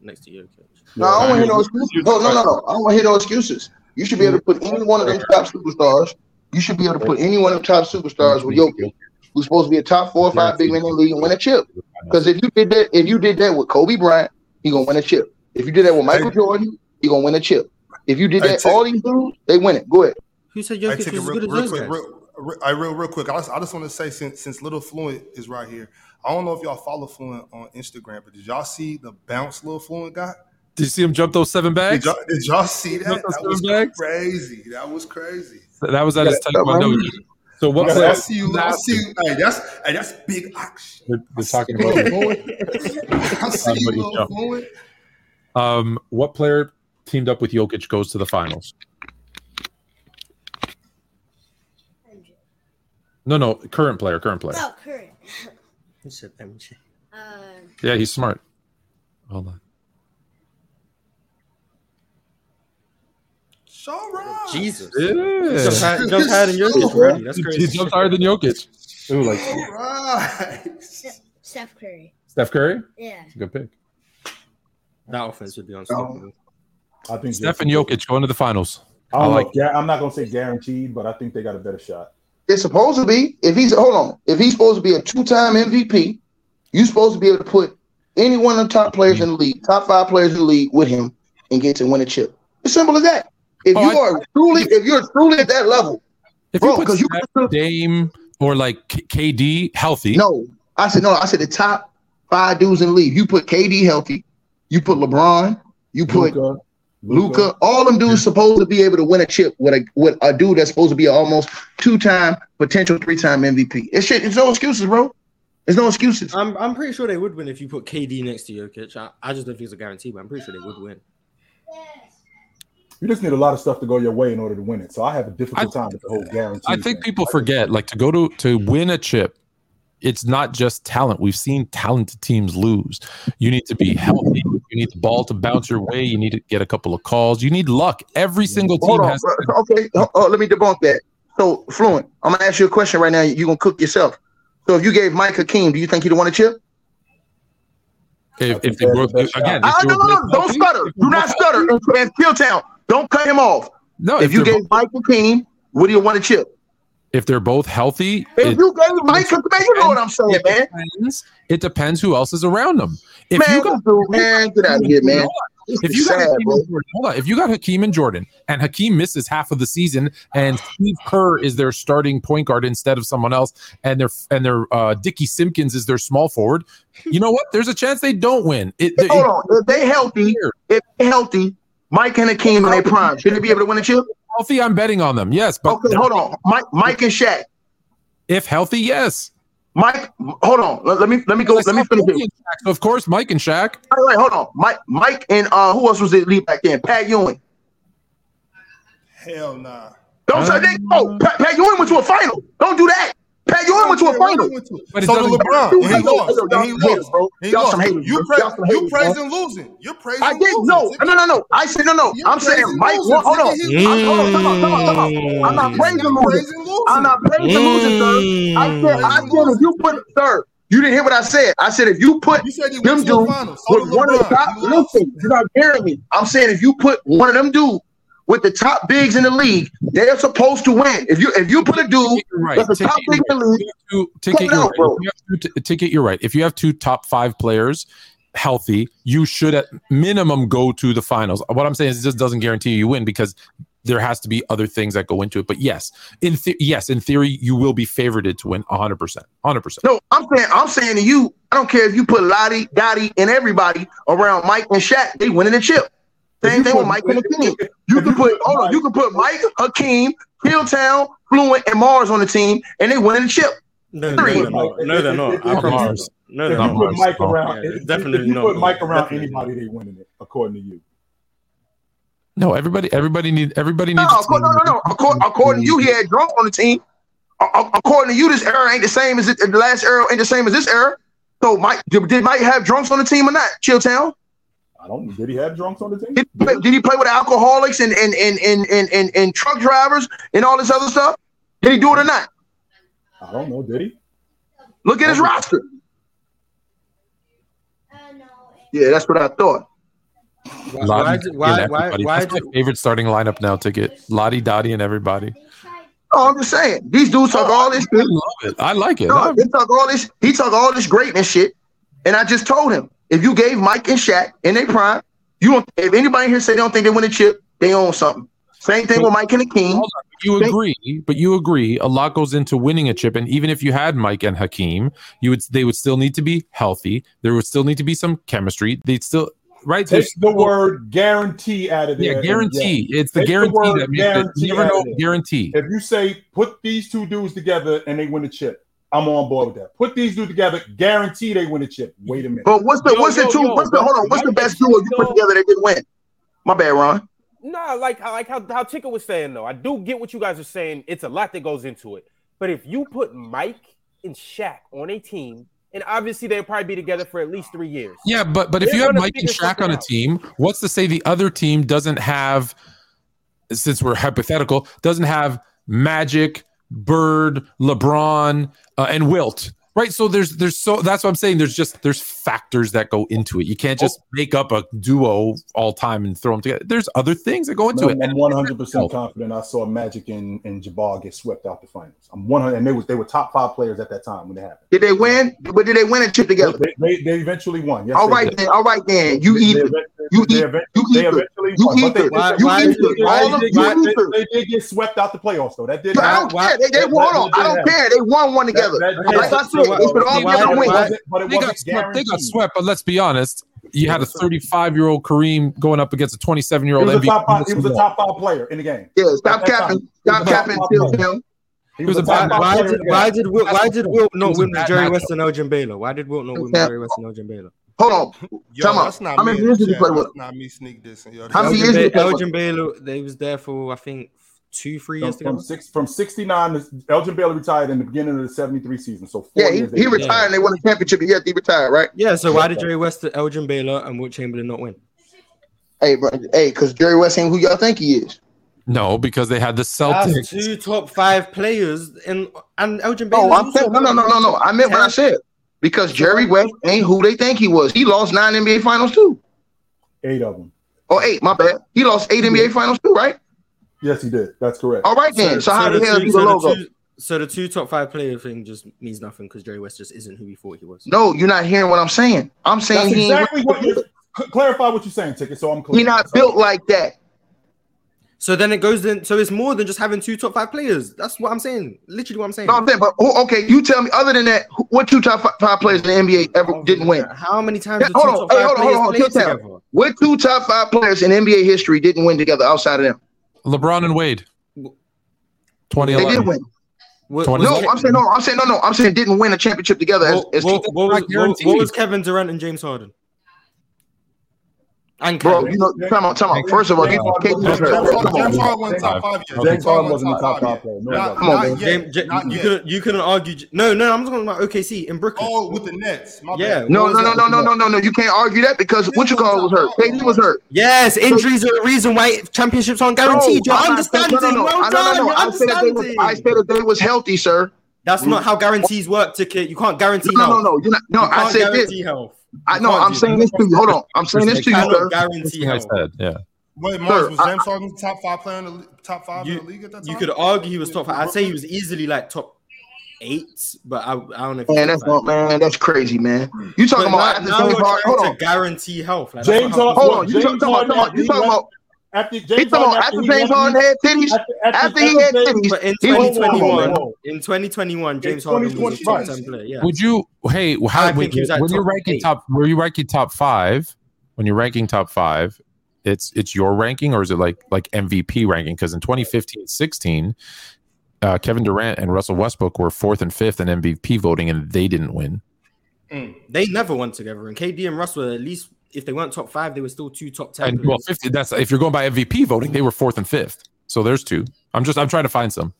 next to Jokic. No, I don't want to hear no excuses. No, no, no, no. I don't want to hear no excuses. You should be able to put any one of them top superstars. You should be able to put any one of them top superstars with Jokic, who's supposed to be a top four or five big man in the league and win a chip. Because if you did that, if you did that with Kobe Bryant, he gonna win a chip. If you did that with Michael Hey. Jordan, he gonna win a chip. If you did that, take- all these dudes, they win it. Go ahead. Who said I Jokic take was it as real, good real those quick. Real, real, I real, real quick. I just, I just want to say since since Little Fluent is right here, I don't know if y'all follow Fluent on Instagram, but did y'all see the bounce Little Fluent got? did you see him jump those seven Did bags? y'all, did y'all see that? Look, those That was seven bags? crazy. That was crazy. That was at his Yeah, taekwondo. So what I player? see you. I see you. Hey, that's hey, that's big action. They're, they're talking about. I see you, But you Little jump. Um, what player teamed up with Jokic goes to the finals? No, no, current player, current player. Oh, current. Who said MJ? Uh, Yeah, he's smart. Hold on. Shaw Rod. Jesus. Yeah. Jump higher, jump higher than Jokic already. That's He crazy. jumps higher than Jokic. Ooh, like All right. Steph Curry. Steph Curry. Yeah. Good pick. That offense would be unstoppable. I think Steph and Jokic going to the finals. I don't I know. like- if Gar- I'm not gonna say guaranteed, but I think they got a better shot. It's supposed to be. If he's hold on, if he's supposed to be a two-time MVP, you're supposed to be able to put any one of the top players mm-hmm. in the league, top five players in the league, with him and get to win a chip. As simple as that. If Oh, you I- are truly, if you're truly at that level, If Bro, you put 'cause you- Steph, Dame or like KD healthy, no, I said no. I said the top five dudes in the league. You put KD healthy, you put LeBron, you put Luka, Luca. All them dudes supposed to be able to win a chip with a with a dude that's supposed to be almost two-time, potential three-time MVP. It's shit. It's no excuses, bro. There's no excuses. I'm, I'm pretty sure they would win if you put KD next to Jokic. I, I just don't think it's a guarantee, but I'm pretty sure they would win. You just need a lot of stuff to go your way in order to win it. So I have a difficult I- time with the whole guarantee. I think thing. people forget like to go to to win a chip. It's not just talent. We've seen talented teams lose. You need to be healthy. You need the ball to bounce your way. You need to get a couple of calls. You need luck. Every single team Hold on. has. bro. Okay. Oh, let me debunk that. So, Fluent, I'm gonna ask you a question right now. You're gonna cook yourself. So, if you gave Mike Hakeem, do you think he'd want won a chip? If, if they That's were again, if Ah, no, no, no. Don't stutter. Do not stutter. And, and Chilltown, don't cut him off. No, If you they're gave Mike Hakeem, would he have won a chip? if they're both healthy, If it, you gave Mike man, you know what I'm saying, it man. depends. It depends who else is around them. If Man, you got dude, man, get out of here, man. If you got sad, Hakeem bro. and Jordan, hold on. If you got Hakeem and Jordan, and Hakeem misses half of the season, and Steve Kerr is their starting point guard instead of someone else, and their and their uh, Dickie Simpkins is their small forward, you know what? There's a chance they don't win. It, it- Hold on. If they healthy, if they healthy, Mike and Hakeem in their prime, should they be able to win a chip? healthy, I'm betting on them. Yes, but Okay, hold on. Mike, Mike and Shaq. if healthy, yes. Mike, hold on. Let, let me let me go. Let me finish Kobe it. Shaq, Of course, Mike and Shaq. All right, hold on. Mike, Mike, and uh, who else was the lead back then? Pat Ewing. Hell nah. Don't say they. Oh, Pat, Pat Ewing went to a final. Don't do that. Pat Ewing went to a final. But so did LeBron. Dude, And he y'all- lost. And he some haters, lost. bro. He Y'all lost. some haters, You, bro. pra- Y'all some you haters, bro. praising losing. You're praising I didn't. losing. No, no, no, no. I said no, no. You're I'm saying Mike. Hold on. I'm. Come on, come on, come on. I'm not praising losing. I'm not praising losing, sir. I said, I said if you put, sir, you didn't hear what I said. I said if you put You said you them went dudes final. With one of the top, You listen, you're not hearing me. I'm saying if you put one of them dudes with the top bigs in the league, they're supposed to win. If you if you put a dude right. that's the Ticket, top big in the league, two, ticket, you're out, right. bro. If you have two, t- ticket, you're right. If you have two top five players healthy, you should at minimum go to the finals. What I'm saying is, it just doesn't guarantee you win because there has to be other things that go into it. But yes, in yes, in theory, you will be favored to win 100, percent 100. percent no, I'm saying I'm saying to you, I don't care if you put Lottie, Dottie, and everybody around Mike and Shaq, they winning the chip. Same thing with Mike and Hakeem. You can put hold on, you can put Mike, Hakeem, Chilltown, Fluent, and Mars on the team, and they winning the chip. No, Three. no, they're not. No, they're not. I Not promise. Mars. No, they're you not not. put Mike around, Yeah, if- if, definitely you not. put Mike around anybody, they winning it, according to you. No, everybody, everybody need, everybody needs. acco- no, no, no. According, according to you, he had drunk on the team. A- a- According to you, this era ain't the same as it, the last era ain't the same as this era. So, Mike, did, did Mike have drunks on the team or not? Chilltown. I don't. Did he have drunks on the team? Did, did he play with alcoholics and and, and, and, and and and truck drivers and all this other stuff? Did he do it or not? I don't know. Did he? Look at his roster. Yeah, that's what I thought. Lottie, why, why, why, everybody. why That's did, my favorite starting lineup now. Ticket Lottie, Dottie, and everybody. Oh, I'm just saying. These dudes talk all this I love it. I like it. No, I- they talk all this. He talk all this greatness shit. And I just told him, if you gave Mike and Shaq in their prime, you don't. If anybody here say they don't think they win a chip, they own something. Same thing with Mike and the King. On, You agree, but you agree. A lot goes into winning a chip, and even if you had Mike and Hakeem, you would they would still need to be healthy. There would still need to be some chemistry. They'd still right. Take There's the word guarantee out of there. yeah, and guarantee. It's the Take the guarantee word that makes it. You never out know guarantee. If you say put these two dudes together and they win a chip, I'm on board with that. Put these two together, guarantee they win a chip. Wait a minute. But what's the Yo, what's the two? yo, what's the hold on? What's the best duo you put together that didn't win? My bad, Ron. Nah, like how like how how Chica was saying though. I do get what you guys are saying. It's a lot that goes into it. But if you put Mike and Shaq on a team, and obviously they'll probably be together for at least three years. Yeah, but but if They're you have Mike and figure Shaq on a team, what's to say the other team doesn't have? Since we're hypothetical, doesn't have Magic, Bird, LeBron, uh, and Wilt. Right, so there's there's so that's what I'm saying. There's just there's factors that go into it. You can't just oh. make up a duo all time and throw them together. There's other things that go into it. I'm And 100 percent confident. I saw Magic and, and Jabbar get swept out the finals. I'm 100, and they was they were top five players at that time when it happened. Did they win? But did they win a chip together? They, they, they eventually won. Yes, All they right did. then. All right then. You They either. eventually- You they eat- you they either- you won, but they- either- they- did- they- why they- did- they- why did- they did get swept out the playoffs though. That did. I don't care. They, they That- won. that- on. that I don't did care. They won one together. That- that- Like I that- said, they should all why- give why- them But it wins. wasn't- but it they got swept. They got swept. But let's be honest. You had a 35 year old Kareem going up against a 27 year He old was, a top five, he was a top five player in the game. Yeah, stop At capping. Stop he was capping. top Till five player. him. He was was a a why, bad- why did why did Wilt, why did Wilt not win with Jerry. West and Elgin Baylor? Why did Wilt not win with Jerry West and Elgin Baylor? Hold on. Yo, Time out. that's not How many me years did you play with That's not me sneak dissing. Yo, How many years did you play with Elgin Baylor, they was there for I think two, three From, years from together. six from 69 to Elgin Baylor retired in the beginning of the 73 season. So four Yeah, he, years he they- retired and they won a championship. Yeah, he retired, right? Yeah, so why did Jerry West, Elgin Baylor, and Wilt Chamberlain not win? Hey, bro. Hey, because Jerry West ain't who y'all think he is. No, because they had the That's Celtics. two top five players, and and Elgin Baylor. Oh, I'm saying no, no, no, no, no. I meant what I said. Because Jerry West ain't who they think he was. He lost nine NBA finals too. eight of them. Oh, eight. my bad. He lost eight NBA finals too, right? Yes, he did. That's correct. All right then. So, how the hell two- is the so logo? two- so the two top five player thing just means nothing because Jerry West just isn't who we thought he was. No, you're not hearing what I'm saying. I'm saying That's he exactly what you cl- clarify what you're saying, ticket. So I'm clear. he not built like that. So then it goes in. So it's more than just having two top five players. That's what I'm saying. Literally what I'm saying. No, I'm saying, but oh, okay, you tell me. Other than that, what two top fi- five players in the NBA ever didn't win? How many times Yeah, did two hold on, top hey, five hold on, hold on, play chill down. together? What two top five players in NBA history didn't win together outside of them? LeBron and Wade. They 2011. did win. What, Twenty- No, I'm saying no. I'm saying no, no. I'm saying didn't win a championship together. As, what, as what, what was, not what, guaranteed. what was Kevin Durant and James Harden? And bro, you know, time out, time out. First of all, you can't James. Harden- Come on, James man. Harden won top five years. James Harden Harden wasn't the top five five player. years. No, Not- he wasn't. Come on, not man. yet. James, you couldn't you couldn't argue. No, no, I'm talking about OKC in Brooklyn. Oh, with the Nets. My Yeah. bad. No, no, no, that? no, no, no, no, no. You can't argue that because what you call was hurt. KD was hurt. Yes, injuries are a reason why championships aren't guaranteed. No, You're I'm understanding. No, no, no. Well I- done. no, no. You're I said that they was, understanding. I said that they was healthy, sir. That's not how guarantees work, ticket. You can't guarantee No, no, health. no. You're not. No, You I can't said this. guarantee health. I know. I'm saying this to you. Hold on. I'm saying this to you, cannot sir. guarantee I health. said, yeah. Wait, Mars, was I- James Harden the top five player in the top five in the league at that time? you could argue he was top five. I'd say he was easily like top eight, but I, I don't know. If Man, that's five. not man. That's crazy, man. You talking But about now, after now James we're Harden? trying Hold on. to guarantee health. Like, James not how- Harden- Hold on. You talking about? Harden talking about- You talking about? After He James Harden, after after James Harden had titties. after, After he had James- titties, But in he was Whoa, whoa, whoa, 2021, in 2021, James In Harden was a top 10 player. Yeah. Would you? Hey, how, I when, think he was at when you're top ranking eight. top, were you ranking top five? When you're ranking top five, it's it's your ranking, or is it like like MVP ranking? Because in 2015, 16, uh, Kevin Durant and Russell Westbrook were fourth and fifth in MVP voting, and they didn't win. They never won together. And KD and Russ were at least, if they weren't top five, they were still two top 10. And well, 50. That's if you're going by MVP voting, they were fourth and fifth. So there's two. I'm just I'm trying to find some.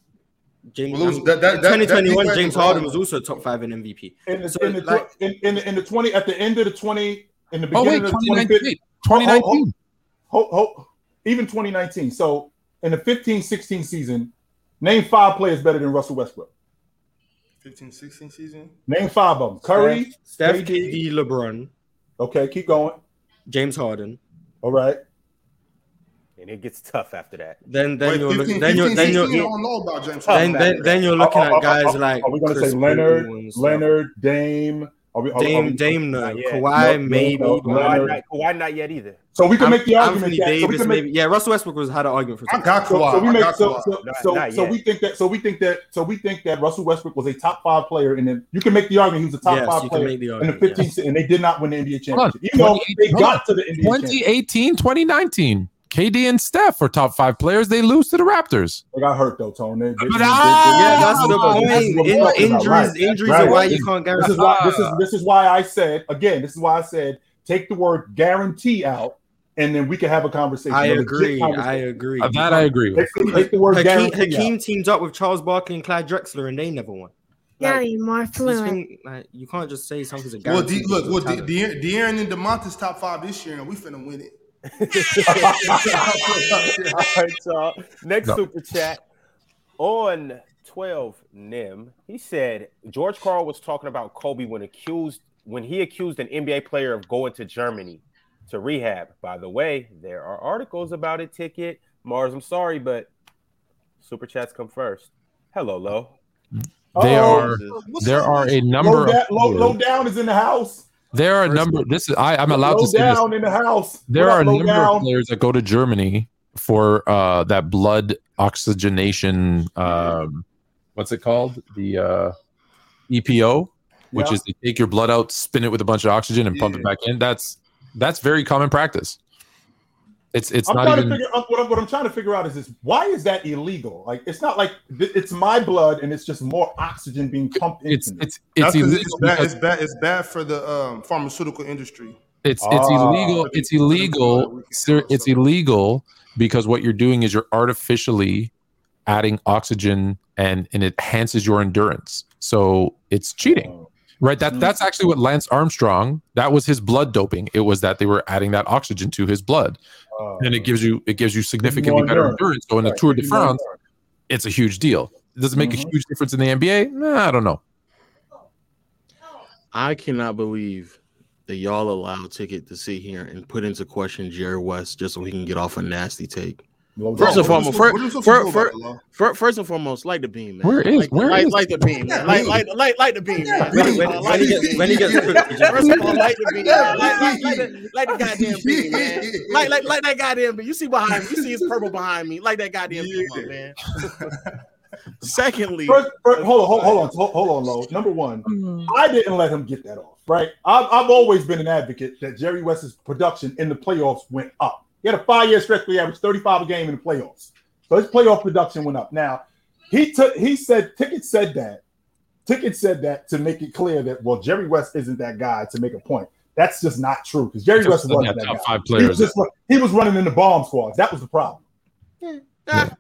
James, Well, was- um, that- that- in that- 2021, that- James that- Harden was also top five in MVP. in the, So, in, the like- in, in, in the 20 at the end of the 20 in the Oh beginning wait, of the 2019. 2015 2019. ho, ho, even 2019 so in the 15 16 season name five players better than Russell Westbrook 15, 16 season. name five of them Curry Steph, KD. KD, LeBron, okay keep going James Harden. all right And it gets tough after that. Then then Wait, you're 15, looking then you're then you're don't know about James Harden. then, then, then you're looking at guys like are we going to Chris say Leonard Paul. Leonard Dame are we, are, we- are Dame, we- Dame, no, Kawhi, No, no, maybe. no, Kawhi not, Kawhi not yet either. So we can make the argument that, Davis, can make. Yeah, Russell Westbrook was had an argument for. I got so, so we make got so Kawhi. so, Not- so, not so we think that so we think that so we think that Russell Westbrook was a top five player and then you can make the argument he was a top Yes, five player make the in the argument, 15 and they did not win the NBA championship even though they 2018 got to the NBA 2018, 2019. KD and Steph are top five players. They lose to the Raptors. they got hurt though Tone They- they- But they- they- ah! Yeah, that's the point. In, injuries, Right. injuries Right. are why you can't this guarantee. is why this is this is why I said again this is why I said take the word guarantee out and then we can have a conversation I a legit agree. I agree. That I agree with. Take, take the word Hakeem, guarantee Hakeem teamed up with Charles Barkley and Clyde Drexler, and they never won. Now Like, you're more fluent. thing- like, you can't just say something's a guy. Well. D, look, well, because of D, talent. De, De'Aaron and Domantas top five this year, and we finna win it. All right, y'all. Next No. super chat on 12 Nim. He said George Karl was talking about Kobe when accused when he accused an NBA player of going to Germany to rehab. By the way, there are articles about it. Ticket Mars. I'm sorry, but super chats come first. Hello, low. They Uh-oh. are What's there up? are a Low, number da- of low, low down is in the house. there are a number this is I, I'm allowed low to say this. down in the house. There What are a number down? of players that go to Germany for uh, that blood oxygenation. Um, what's it called? The uh, EPO, which Yeah. is they take your blood out, spin it with a bunch of oxygen, and pump it back in. That's that's very common practice. It's it's I'm not trying even. to figure out what I'm, what I'm trying to figure out is this: why is that illegal? Like, it's not like th- it's my blood and it's just more oxygen being pumped It's into me. it's it's illegal. it's bad. It's bad. It's bad for the um, pharmaceutical industry. It's it's Ah. illegal. It's illegal. Sir, it's illegal because what you're doing is you're artificially adding oxygen and and it enhances your endurance. So it's cheating. Right. That that's actually what Lance Armstrong. That was his blood doping. It was that they were adding that oxygen to his blood, Uh, and it gives you it gives you significantly better endurance. endurance. So in the Tour de give me more France, it's a huge deal. Does it make Mhm. a huge difference in the NBA? Nah, I don't know. I cannot believe that y'all allow Ticket to sit here and put into question Jerry West just so he can get off a nasty take. Low First down. and foremost, What fir- are you supposed fir- to do fir- about it, Lo? fir- first and foremost, like the beam, man. Where is- like, where like, is- like the beam, man. Like, like, like, like the beam, man. When, when, when he the gets beam. when he gets cooked, First of all, like the beam, man. Like, like, like, the, like the goddamn beam, man. Like, like, like that goddamn beam. You see behind me. You see his purple behind me. Like that goddamn beam, Yeah. man. Secondly, First, first, hold on, hold, hold on, hold, hold on, low. Number one, mm. I didn't let him get that off. Right, I've, I've always been an advocate that Jerry West's production in the playoffs went up. He had a five-year stretch where he averaged 35 a game in the playoffs, so his playoff production went up. Now, he took, he said, Ticket said that, Ticket said that to make it clear that well, Jerry West isn't that guy to make a point. That's just not true because Jerry West wasn't yeah, that top guy. five He was, players. just, he was running in the bomb squads. That was the problem. ah,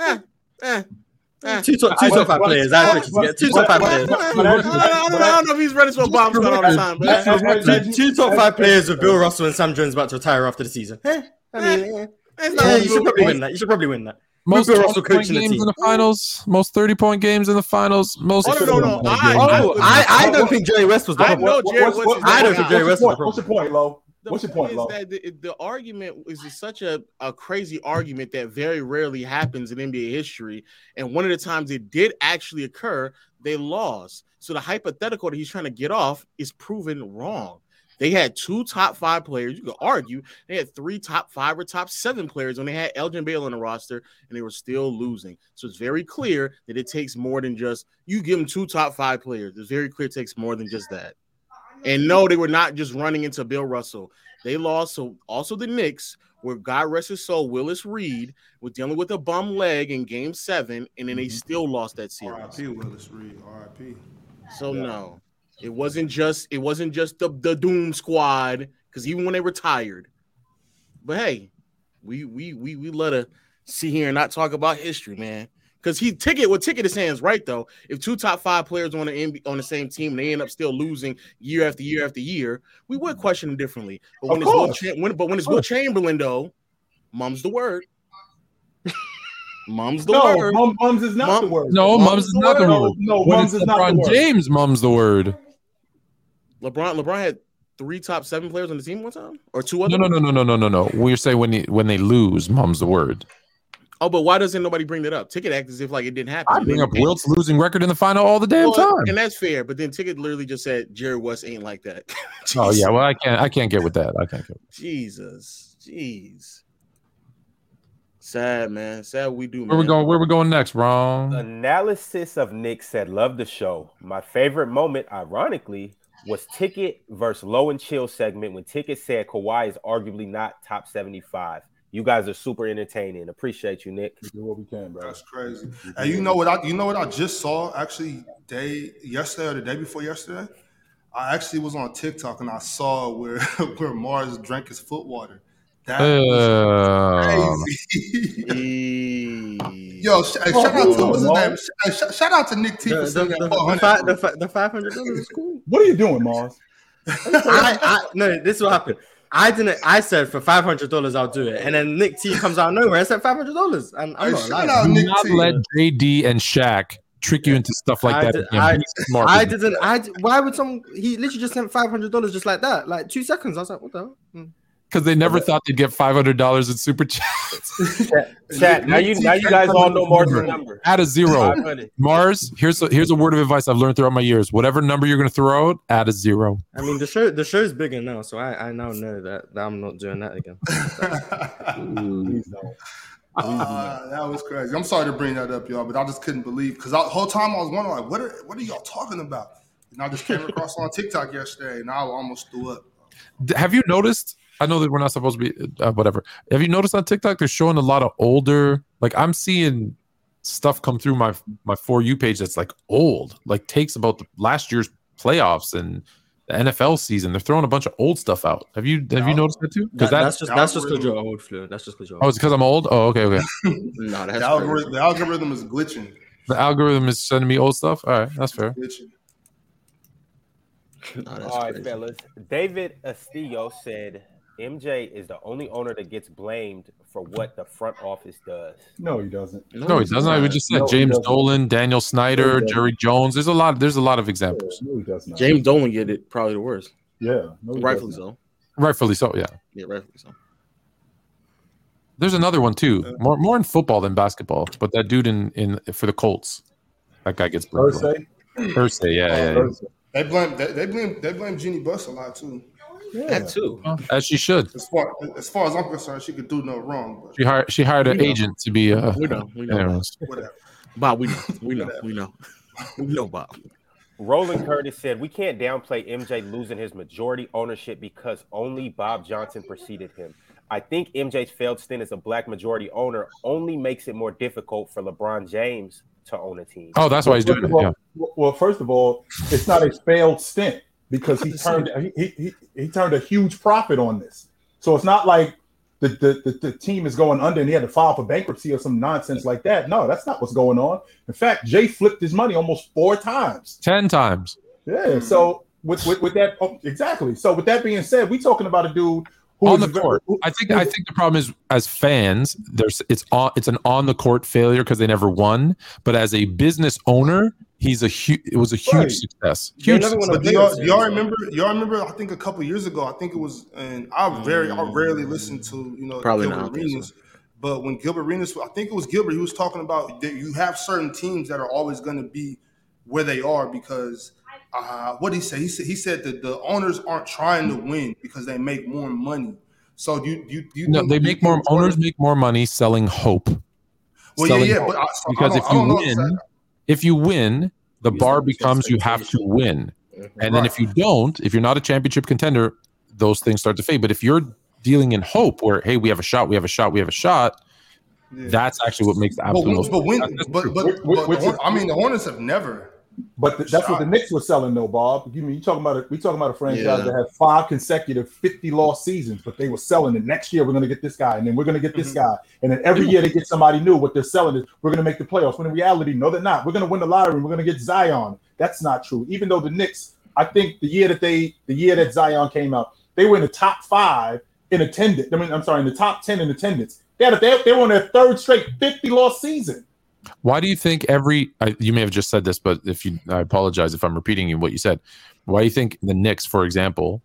ah, ah. two top two top five players. I put you together. Two top five players. I don't, know, I, don't, I don't know if he's running to a bomb squad all the time, Two, two top five players with Bill Russell and Sam Jones about to retire after the season. Eh, I mean, eh, it's yeah, you should probably win that. You should probably win that. most 20 Russell point coaching games team. in the finals, most 30 point games in the finals, most Oh, no, no, no. I- Oh, I, I don't think Jerry West was the I problem. know Jerry what's- West what- is I don't the think. Jerry West what's, is the what's your point, Lo? The What's your point, is Lo? that the, the argument is such a, a crazy argument that very rarely happens in NBA history. And one of the times it did actually occur, they lost. So the hypothetical that he's trying to get off is proven wrong. They had two top five players. You could argue they had three top five or top seven players when they had Elgin Baylor on the roster, and they were still losing. So it's very clear that it takes more than just you give them two top five players. It's very clear it takes more than just that. And no, they were not just running into Bill Russell. They lost so also the Knicks, where God rest his soul, Willis Reed was dealing with a bum leg in game seven, and then they mm-hmm. still lost that series. R.I.P. Willis Reed. R.I.P. So no, it wasn't just it wasn't just the, the Doom Squad because even when they retired, but hey, we we we we let her sit here and not talk about history, man. Because he ticket what ticket is saying is right though. If two top five players on the NBA on the same team and they end up still losing year after year after year, we would question them differently. But when Of it's Wilt, course. Cha- when, but when it's Wilt. Chamberlain though, mum's the word. mum's the No, word. mum, mums is not Mum- the word. No, Mums mums is not the word. no, When mums it's is not the LeBron word. James, mum's the word. LeBron LeBron had three top seven players on the team one time or two No, other. no, no, no, no, no, no, no. We're saying when he, when they lose, mom's the word. Oh, but why doesn't nobody bring that up? Ticket act as if like it didn't happen. I bring up Wilt's losing record in the final all the damn Well, time. and that's fair. But then Ticket literally just said Jerry West ain't like that. Oh yeah, well I can't I can't get with that. I can't get. Jesus, jeez, sad man, sad we do. Where we going? Where we going next, Wrong. Analysis of Nick said, "Love the show. My favorite moment, ironically, was Ticket versus Low and Chill segment when Ticket said Kawhi is arguably not top seventy-five. You guys are super entertaining. Appreciate you, Nick. We do what we can, bro. That's crazy. And you know what? I you know what I just saw actually day yesterday or the day before yesterday. I actually was on TikTok and I saw where where Mars drank his foot water. That Uh, was crazy. Yo, sh- hey, shout out to what's his name? Sh- sh- shout out to Nick T The, for the, the, the, fi- the, fi- the five hundred dollars is cool. What are you doing, Mars? I, I no, this will happen. I didn't. I said for five hundred dollars I'll do it, and then Nick T comes out of nowhere. I said five hundred dollars, and I'm Hey, not shout out do Nick not T. let JD and Shaq trick you into stuff like I that. did- I- smart. I didn't. I d- why would some? He literally just sent five hundred dollars just like that, like two seconds. I was like, what the? hell? Because they never thought they'd get five hundred dollars in super chat. Chat. Now you now you guys all know Mars' number. Add a zero. Mars, here's a, here's a word of advice I've learned throughout my years. Whatever number you're going to throw out, add a zero. I mean, the show the show's bigger now, so I, I now know that, that I'm not doing that again. Please don't. Uh, that was crazy. I'm sorry to bring that up, y'all, but I just couldn't believe because the whole time I was wondering, like, what are what are y'all talking about? And I just came across on TikTok yesterday, and I almost threw up. Have you noticed? I know that we're not supposed to be uh, whatever. Have you noticed on TikTok they're showing a lot of older? Like I'm seeing stuff come through my my for you page that's like old, like takes about the last year's playoffs and the NFL season. They're throwing a bunch of old stuff out. Have you have you noticed that too? Because that, that's just that's just because you're old, Flu. That's just because you're oh, it's because I'm old. Oh, okay, okay. No, that's The algorithm, the algorithm is glitching. The algorithm is sending me old stuff. All right, that's fair. No, that's All right, crazy. fellas. David Astillo said MJ is the only owner that gets blamed for what the front office does. No, he doesn't. No, he doesn't. I just said No, James. Dolan, Daniel Snyder, he doesn't. Jerry Jones. There's a lot. There's a lot of examples. No, he does not. James Dolan get it probably the worst. Yeah, no, Rightfully so. Rightfully so. Yeah. Yeah, rightfully so. There's another one too. Uh, more more in football than basketball. But that dude in in for the Colts, that guy gets blamed. Irsay. Irsay, yeah, yeah, yeah. They blame they, they blame they blame Jeannie Buss a lot too. Yeah. That too. As she should. As far as far as I'm concerned, she could do no wrong. But She hired she hired an know. agent to be. Uh, We know. We know. whatever. Bob, we know. We know. We know. We know, Bob. Roland Curtis said, We can't downplay MJ losing his majority ownership because only Bob Johnson preceded him. I think MJ's failed stint as a black majority owner only makes it more difficult for LeBron James to own a team. Oh, that's why he's doing it. all- Yeah. Well, first of all, it's not a failed stint because he turned he, he, he turned a huge profit on this. So it's not like the, the, the, the team is going under and he had to file for bankruptcy or some nonsense like that. No, that's not what's going on. In fact, Jay flipped his money almost four times. Ten times. Yeah. So with, with with that oh, exactly. So with that being said, we're talking about a dude who on is the very- court. who- I think I think the problem is as fans, there's it's on it's an on the court failure because they never won. But as a business owner, he's a huge. It was a huge Right. success. They Huge. never success. But do y'all, do y'all remember? Y'all remember? I think a couple years ago, I think it was, and I very, I rarely listen to you know Probably Gilbert not, I think Arenas. But when Gilbert Arenas, I think it was Gilbert, he was talking about that you have certain teams that are always going to be where they are because uh, what did he say? He said he said that the owners aren't trying to win because they make more money. So do you do you, do you No, they make more. think Jordan- Owners make more money selling hope. Well, selling yeah, yeah, hope. but I, so because don't- if you don't know win, if you win, the Use bar becomes you have to win. Mhm. And then Right. if you don't, if you're not a championship contender, those things start to fade. But if you're dealing in hope, where hey, we have a shot, we have a shot, we have a shot, Yeah. that's actually what makes the But, absolute when, most. but when, that's- that's but, true. but, but which the is- Horn- I mean, the Hornets have never. But th- that's what the. Knicks were selling, though, Bob. You mean you talking about a, we talking about a franchise Yeah. that had five consecutive fifty loss seasons, but they were selling it. Next year we're going to get this guy, and then we're going to get this Mhm. guy, and then every year they get somebody new. What they're selling is we're going to make the playoffs. When in reality, no, they're not. We're going to win the lottery. and We're going to get Zion. That's not true. Even though the Knicks, I think the year that they, the year that Zion came out, they were in the top five in attendance. I mean, I'm sorry, in the top ten in attendance. They had a, they, they were on their third straight fifty loss season. Why do you think every? I, you may have just said this, but if you, I apologize if I'm repeating you what you said. Why do you think the Knicks, for example,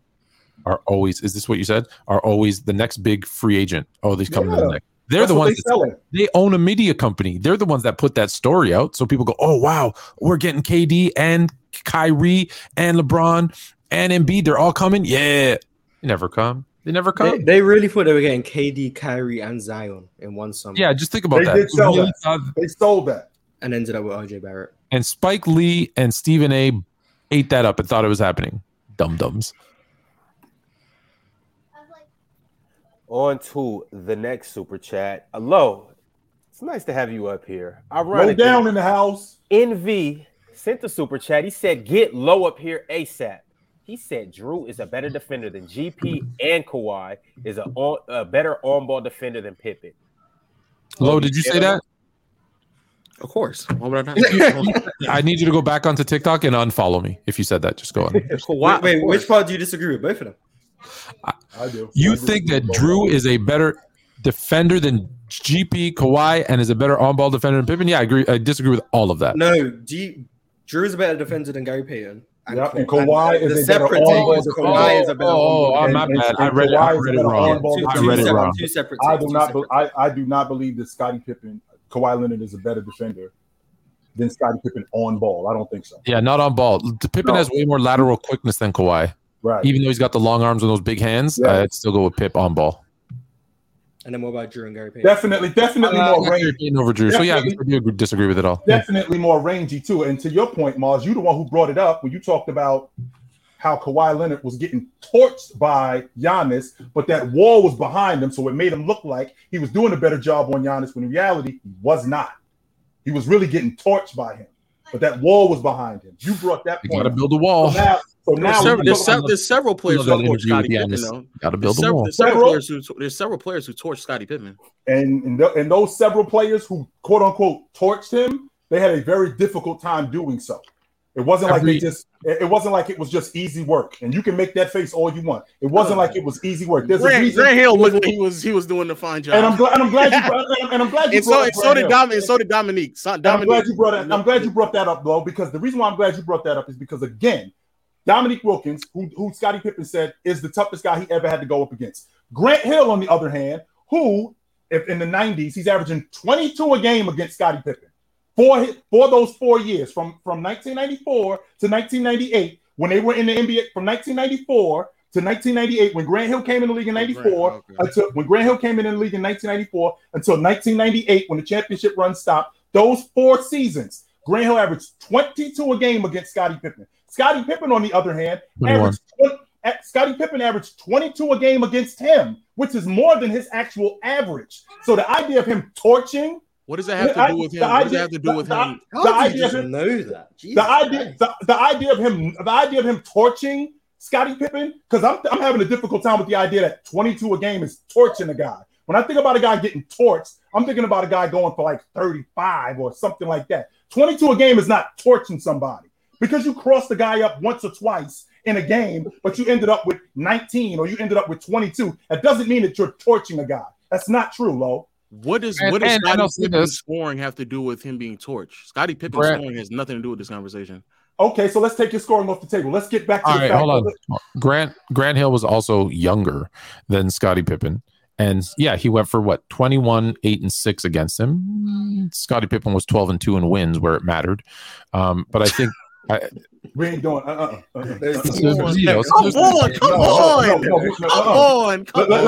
are always? Is this what you said? Are always the next big free agent? Oh, these coming to the Knicks. They're That's the ones. they that- they own a media company. They're the ones that put that story out. So people go, oh, wow, we're getting KD and Kyrie and LeBron and Embiid. They're all coming. Yeah. They never come. They never come. they really thought they were getting KD, Kyrie, and Zion in one summer. yeah, just think about They that. did sell Really that. They sold that. and ended up with RJ Barrett. And Spike Lee and Stephen A ate that up and thought it was happening. Dum dums. On to the next super chat. Hello. It's nice to have you up here. Low Ironically, down in the house. NV sent the super chat. He said, "Get low up here ASAP." He said Jrue is a better defender than GP and Kawhi is a, on, a better on-ball defender than Pippen. Lo, did you say that? Of course. Why would I not? I need you to go back onto TikTok and unfollow me if you said that. Just go on. Kawhi, Wait, wait, which part do you disagree with? Both of them. I do. You I do. think that Jrue is a better defender than GP, Kawhi, and is a better on-ball defender than Pippen? Yeah, I agree. I disagree with all of that. No, G, Jrue is a better defender than Gary Payton. Yep, and Kawhi is the a better separate on-ball defender. Kawhi is a better Oh, on-ball oh, And- my bad. I read it. I read it better wrong. on-ball Two, I read it separate, wrong. two separate I do not. separate Be, I, I do not believe that Scottie Pippen, Kawhi Leonard is a better defender than Scottie Pippen on ball. I don't think so. Yeah, not on ball. Pippen No. has way more lateral quickness than Kawhi. Right. Even though he's got the long arms and those big hands, Yeah. I'd still go with Pip on ball. And then what about Jrue and Gary Payton? definitely, definitely Uh, more rangy. Payton over Jrue. So yeah, I do disagree with it all. Definitely more rangy too. And to your point, Mars, you the one who brought it up when you talked about how Kawhi Leonard was getting torched by Giannis, but that wall was behind him, so it made him look like he was doing a better job on Giannis when in reality he was not. He was really getting torched by him, but that wall was behind him. You brought that You point. got to build a wall. So now, so There's now several, there's, talk sev- there's several players who that torch interview Pippen. Though. Got to build a several, wall. there's several Several? players who there's several players who torch Scottie Pippen. and and, th- and those several players who quote unquote torched him, they had a very difficult time doing so. It wasn't like they just. It it wasn't like it was just easy work, and you can make that face all you want. It wasn't like it was easy work. There's a Grant, reason, Grant Hill looked like he was he was doing a fine job. and I'm glad. And I'm glad you. And I'm glad you. and so, brought and up so did Hill. Dominique. And so did Dominique. So, And I'm glad you brought it. I'm glad you brought that up, though, because the reason why I'm glad you brought that up is because again, Dominique Wilkins, who, who Scottie Pippen said is the toughest guy he ever had to go up against. Grant Hill, on the other hand, who, if in the 90s, he's averaging 22 a game against Scottie Pippen. For, his, for those four years, from, from 1994 to 1998, when they were in the NBA, from 1994 to 1998, when Grant Hill came in the league in 94, okay. until when Grant Hill came in the league in 1994 until 1998 when the championship run stopped. Those four seasons, Grant Hill averaged 22 a game against Scottie Pippen. Scottie Pippen, on the other hand, 21. averaged 20 Scottie Pippen averaged 22 a game against him, which is more than his actual average. So the idea of him torching, What does that have to do with him? the What does that have to do with him? the How do you idea of him- know that? Jesus the idea, the, the idea of him, the idea of him torching Scottie Pippen, because I'm, I'm having a difficult time with the idea that 22 a game is torching a guy. When I think about a guy getting torched, I'm thinking about a guy going for like 35 or something like that. 22 a game is not torching somebody because you crossed the guy up once or twice in a game, but you ended up with 19 or you ended up with 22. That doesn't mean that you're torching a guy. That's not true, Lo. What does And- what does Scottie I'll Pippen's this. scoring have to do with him being torched? Scottie Pippen's Brett- scoring has nothing to do with this conversation. Okay, so let's take your scoring off the table. Let's get back to All the right, fact hold on. Grant Grant Hill was also younger than Scottie Pippen. And yeah, he went for what 21, 8, and 6 against him. Scottie Pippen was 12 and 2 in wins where it mattered. Um, but I think I, We ain't doing. Uh, uh, uh, uh. Come on, you come on, come on, come uh-uh. on, come on.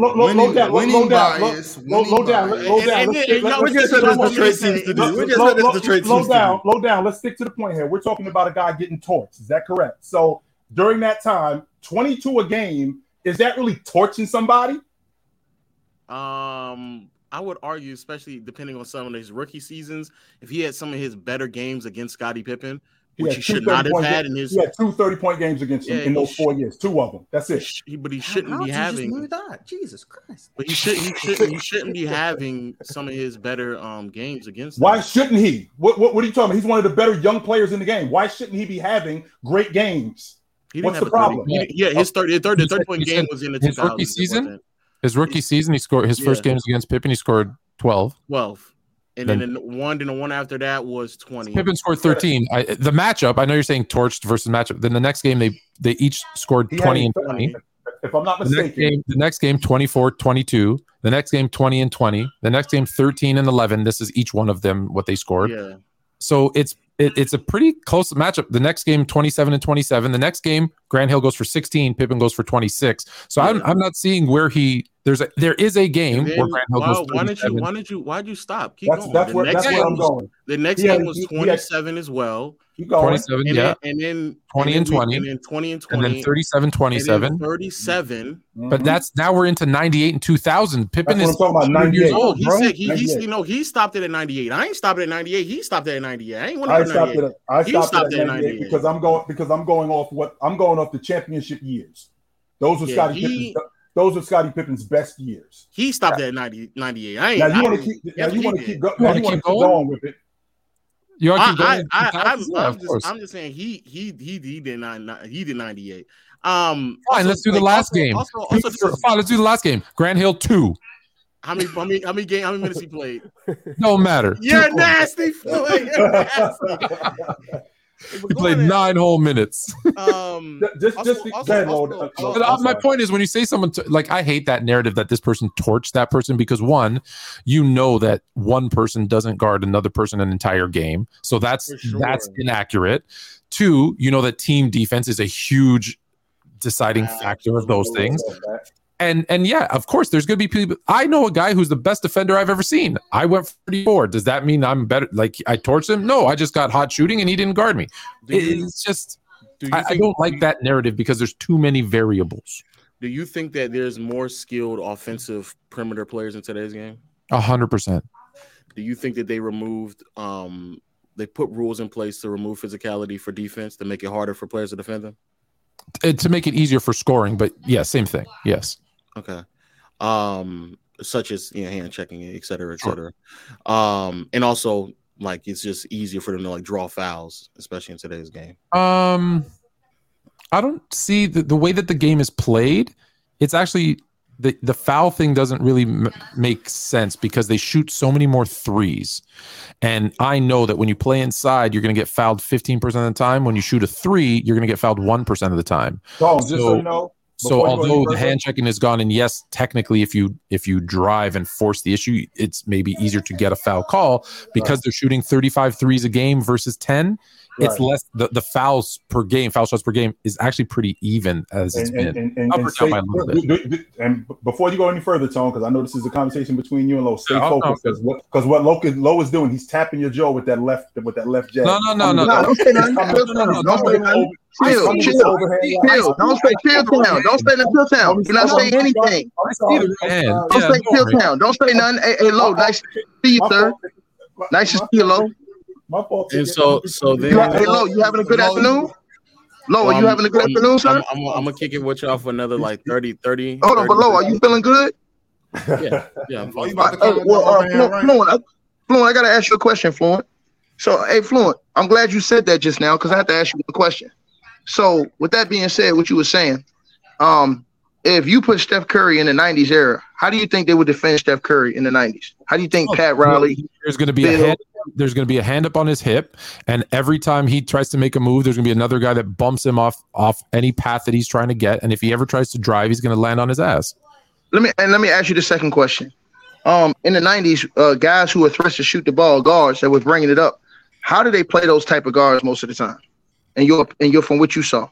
low- down, low- down, low- down, low down. We're just the to do. We're just low- down, low down. Let's stick to the point here. We're talking about a guy getting torched. Is that correct? So during that time, 22 a game, is that really torching somebody? Um, I would argue, especially depending on some of his rookie seasons, if he had some of his better games against Scottie Pippen, which had he should not have had games- in his, He had two 30 point games against him Yeah, in those sh- four years. Two of them. That's it. he- but he shouldn't How be did you just having. that? Jesus Christ. But he should he shouldn't he shouldn't be having some of his better um games against them. Why shouldn't he? What, what, what are you talking about? He's one of the better young players in the game. Why shouldn't he be having great games? He What's the a 30 problem? he yeah, his 30, 30, You said- 30 point you game was in the his 2000s. rookie season? His rookie season, he scored his first games against Pippen. He scored twelve. 12. And then, the one, then the one after that was 20. Pippen scored thirteen. I, the matchup, I know you're saying torched versus matchup. Then the next game, they they each scored He twenty and 30. twenty. If I'm not The next mistaken, game, the next game 24 22. The next game 20 and 20. The next game 13 and 11. This is each one of them what they scored. Yeah. So it's it, it's a pretty close matchup. The next game 27 and 27. The next game Grant Hill goes for 16, Pippen goes for 26. So I'm I'm not seeing where he there's a there is a game then where Grant Hill why, goes why didn't you 37. why did you why'd you stop? Keep that's going. that's the where next that's game where I'm was, going. the next He had- game was he- he had- 27 as well. Keep going. 27, And yeah. then and then 20 and then 20. and then 20 and 20. And then 37 27. 37. But Mhm. that's now we're into 98 and 2000. Pippen That's is what I'm talking about, 100 years 98. old, He bro. said he, he you know he stopped it at 98. I ain't stopped it at 98. He stopped it at 98. I ain't went I stopped 98. it. At, I He stopped, stopped it at at 98 98. because I'm going because I'm going off what I'm going off the championship years. Those were Yeah, Scottie he- Pippen's. Those were Scottie Pippen's best years. He stopped at 90, 98. I ain't Now you want to keep. Now you want to keep, go, You now wanna you want keep keep going? going with it. You want to keep going? I, in I, 2000s? I'm, Yeah, I'm just. I'm just saying he, he, he, he did not, he did 98. Um, Fine, also, let's do the last also- game. Also, also, this Fine, let's do the last game. Grant Hill two. how many, how many, how many game, how many minutes he played? Don't matter. You're Two- nasty, Floyd. You're nasty. He played nine whole minutes. Um, just, Also- just also- go ahead, also- Lord. also- But uh, my point is, when you say someone t- like, I hate that narrative that this person torched that person because one, you know that one person doesn't guard another person an entire game, so that's sure. that's inaccurate. Two, you know that team defense is a huge deciding factor of those things. And and yeah, of course, there's gonna be people. I know a guy who's the best defender I've ever seen. I went 34. Does that mean I'm better? Like I torched him? No, I just got hot shooting and he didn't guard me. do you, It's just do you I, I don't like that narrative because there's too many variables. Do you think that there's more skilled offensive perimeter players in today's game? A hundred percent. Do you think that they removed, um, they put rules in place to remove physicality for defense to make it harder for players to defend them? To make it easier for scoring, but yeah, same thing. Yes. Okay. Um, such as you know, hand checking, et cetera, et Sure. cetera. Um, and also like it's just easier for them to like draw fouls, especially in today's game. Um, I don't see the, the way that the game is played. It's actually the the foul thing doesn't really m- make sense because they shoot so many more threes, and I know that when you play inside, you're going to get fouled 15 percent of the time. When you shoot a three, you're going to get fouled one percent of the time. So, just so, So- you know, So before you go any although the hand checking is gone, and yes, technically, if you if you drive and force the issue, it's maybe easier to get a foul call because they're shooting 35 threes a game versus 10. It's less the, the fouls per game, foul shots per game is actually pretty even as it's and, been. and, stay- do- before you go any further, Tone, because I know this is a conversation between you and Lowe. Stay oh, Yeah, focused because what because what Lowe, is- Lowe is doing, he's tapping your jaw with that left with that left jab. No, no, no, no, No, no. don't say nothing. Coming- Chill no, no, no, Don't say Chill, chill, the overhand right. chill. Don't say chill town. Don't say nothing. Chill town. Do not say anything. I'm sorry. Either hand. I'm Don't Yeah, say chill town. Don't say nothing. Hey, hey, low. Nice to see you, sir. Nice to see you, low. My fault. And so, so then, You, hey, low. You having a good afternoon? Low, are you having a good I'm- afternoon, sir? I'm, I'm, I'm gonna kick it with y'all for another like 30, 30. Hold on, but 30 low. Are you feeling good? Yeah, yeah. I'm Oh, fine. you about to come well, uh, overhand Fluent. Fluent, I, gotta ask you a question, Fluent. So, hey, Fluent, I'm glad you said that just now because I have to ask you a question. So, with that being said, what you were saying, um, if you put Steph Curry in the '90s era, how do you think they would defend Steph Curry in the '90s? How do you think Pat Riley? There's going to be a Bill. There's going to be a hand up on his hip, and every time he tries to make a move, there's going to be another guy that bumps him off off any path that he's trying to get. And if he ever tries to drive, he's going to land on his ass. Let me and let me ask you the second question. Um, in the '90s, uh, guys who were threats to shoot the ball, guards that were bringing it up, how do they play those type of guards most of the time? And you're and you're from what you saw.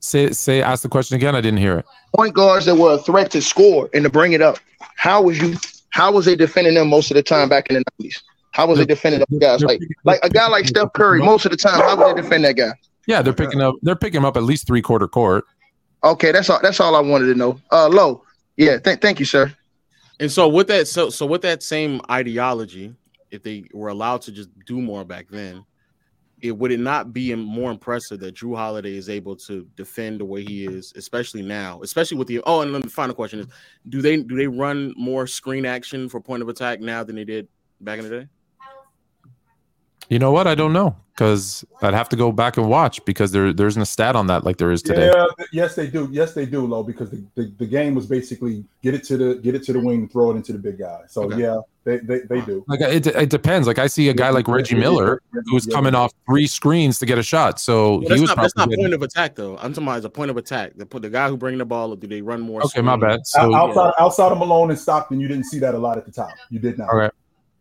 Say say ask the question again. I didn't hear it. Point guards that were a threat to score and to bring it up. How was you? How was they defending them most of the time back in the nineties? How was they defending those guys? Like like a guy like Steph Curry, most of the time, how would they defend that guy? Yeah, they're picking up. They're picking him up at least three quarter court. Okay, that's all. That's all I wanted to know. Uh, low. Yeah, th- thank you, sir. And so with that, so so with that same ideology, if they were allowed to just do more back then, it would it not be more impressive that Jrue Holiday is able to defend the way he is, especially now, especially with the oh, and then the final question is, do they do they run more screen action for point of attack now than they did back in the day? You know what? I don't know because I'd have to go back and watch because there there isn't a stat on that like there is today. Yeah, yes, they do. Yes, they do, Low, because the, the, the game was basically get it to the get it to the wing, throw it into the big guy. So Okay. yeah, they, they, they do. Like it, it depends. Like I see a guy like Reggie Miller who's coming off three screens to get a shot. So Well, he that's was not that's not getting- point of attack though. I'm talking about as a point of attack. The put the guy who bring the ball. up. Do they run more? Okay, my screen? bad. So Out- outside outside of Malone and Stockton, you didn't see that a lot at the top. You did not. okay,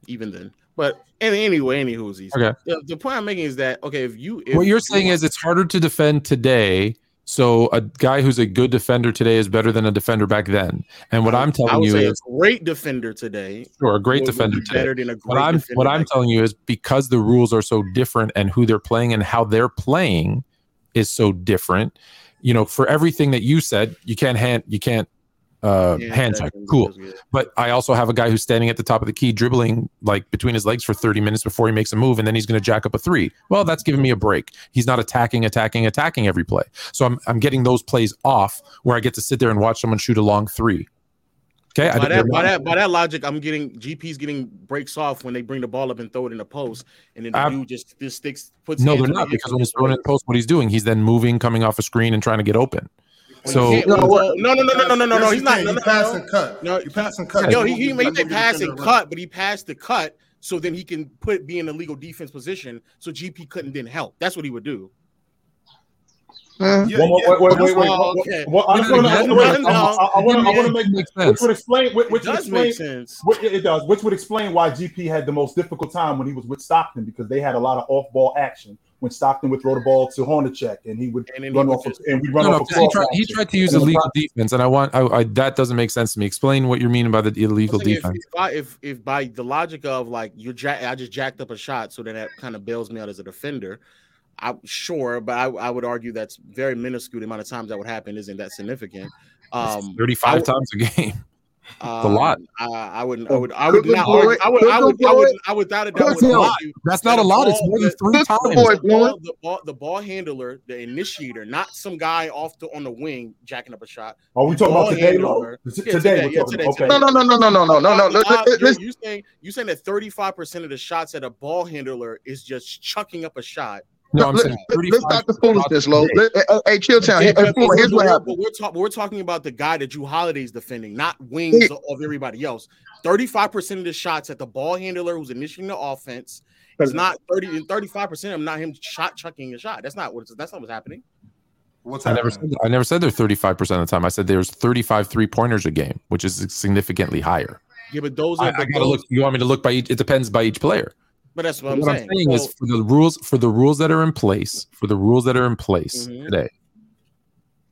even then. But any, anyway, any whoosies. okay. The, the point I'm making is that okay, if you if what you're saying is it's harder to defend today. So a guy who's a good defender today is better than a defender back then. And what I'm I telling would you say is, a great defender today, sure, a great defender be today. better than a great What I'm what I'm telling you is because the rules are so different and who they're playing and how they're playing is so different. You know, for everything that you said, you can't hand you can't uh. Yeah, hand check. Cool. But I also have a guy who's standing at the top of the key, dribbling like between his legs for 30 minutes before he makes a move, and then he's going to jack up a three. Well, that's giving me a break. He's not attacking, attacking, attacking every play. So I'm, I'm getting those plays off where I get to sit there and watch someone shoot a long three. Okay. By that, by that, by that logic, I'm getting GP's getting breaks off when they bring the ball up and throw it in the post, and then the Ab- dude just just sticks puts. no, they're not because when he's throwing in the post, what he's doing, he's then moving, coming off a screen, and trying to get open. Well, So No, no, no, no, no, no, no, no, He's not. can. No, You no, pass no. and cut. No, you pass and cut. Yo, he, he, he Like may pass and cut, but he passed the cut so then he can put be in a legal defense position, so GP couldn't then help. That's what he would do. Uh, Yeah, yeah, wait, wait, wait, wait. Oh, okay. Well, I want to. I No, want no, to. I want to. I want to make. makes Which would explain. Which, which would does make sense. What, it does, which would explain why GP had the most difficult time when he was with Stockton because they had a lot of off-ball action. When Stockton would throw the ball to Hornacek and he would And then he run off, of, just- and we run No, no, off. a he, tried, he tried to use And the illegal pro- defense, and I want I, I, that doesn't make sense to me. Explain what you're meaning by the illegal defense. If, if, I, if if by the logic of like you're jack, I just jacked up a shot, so then that kind of bails me out as a defender. I'm sure, but I, I would argue that's very minuscule. The amount of times that would happen isn't that significant. Um, 35 I- times a game. Um, a lot. I, I wouldn't. I would. I would Good not. boy. Argue, I would. I Good would. I would. I would without a doubt. Good would boy. That's not a lot. It's more than three Good times. boy. the ball, the ball, the ball handler, the initiator, not some guy off the on the wing jacking up a shot. Are we talking about today, Lo? handler. Today, today, yeah, today, Okay. no, no, no, no, no, no, no, no, no. Let- you're- saying you saying that 35 percent of the shots at a ball handler is just chucking up a shot. No, I'm let- saying let- 35 Let's stop the foolishness, Lo. today. Let- uh, Hey, Chilltown. Hey, hey, but Here's what happened. we're, talk- we're talking about the guy that Jrue Holiday's defending, not wings Yeah. of everybody else. 35 percent of the shots at the ball handler who's initiating the offense is not 30 and 35 percent of them not him shot chucking a shot. That's not what that's not what's happening. What's I never said I never said they're 35% of the time. I said there's 35 three pointers a game, which is significantly higher. Yeah, but those I, are I but gotta those- look. You want me to look by each? It depends by each player. But that's what I'm what saying. I'm saying is for the rules for the rules that are in place for the rules that are in place Mhm. today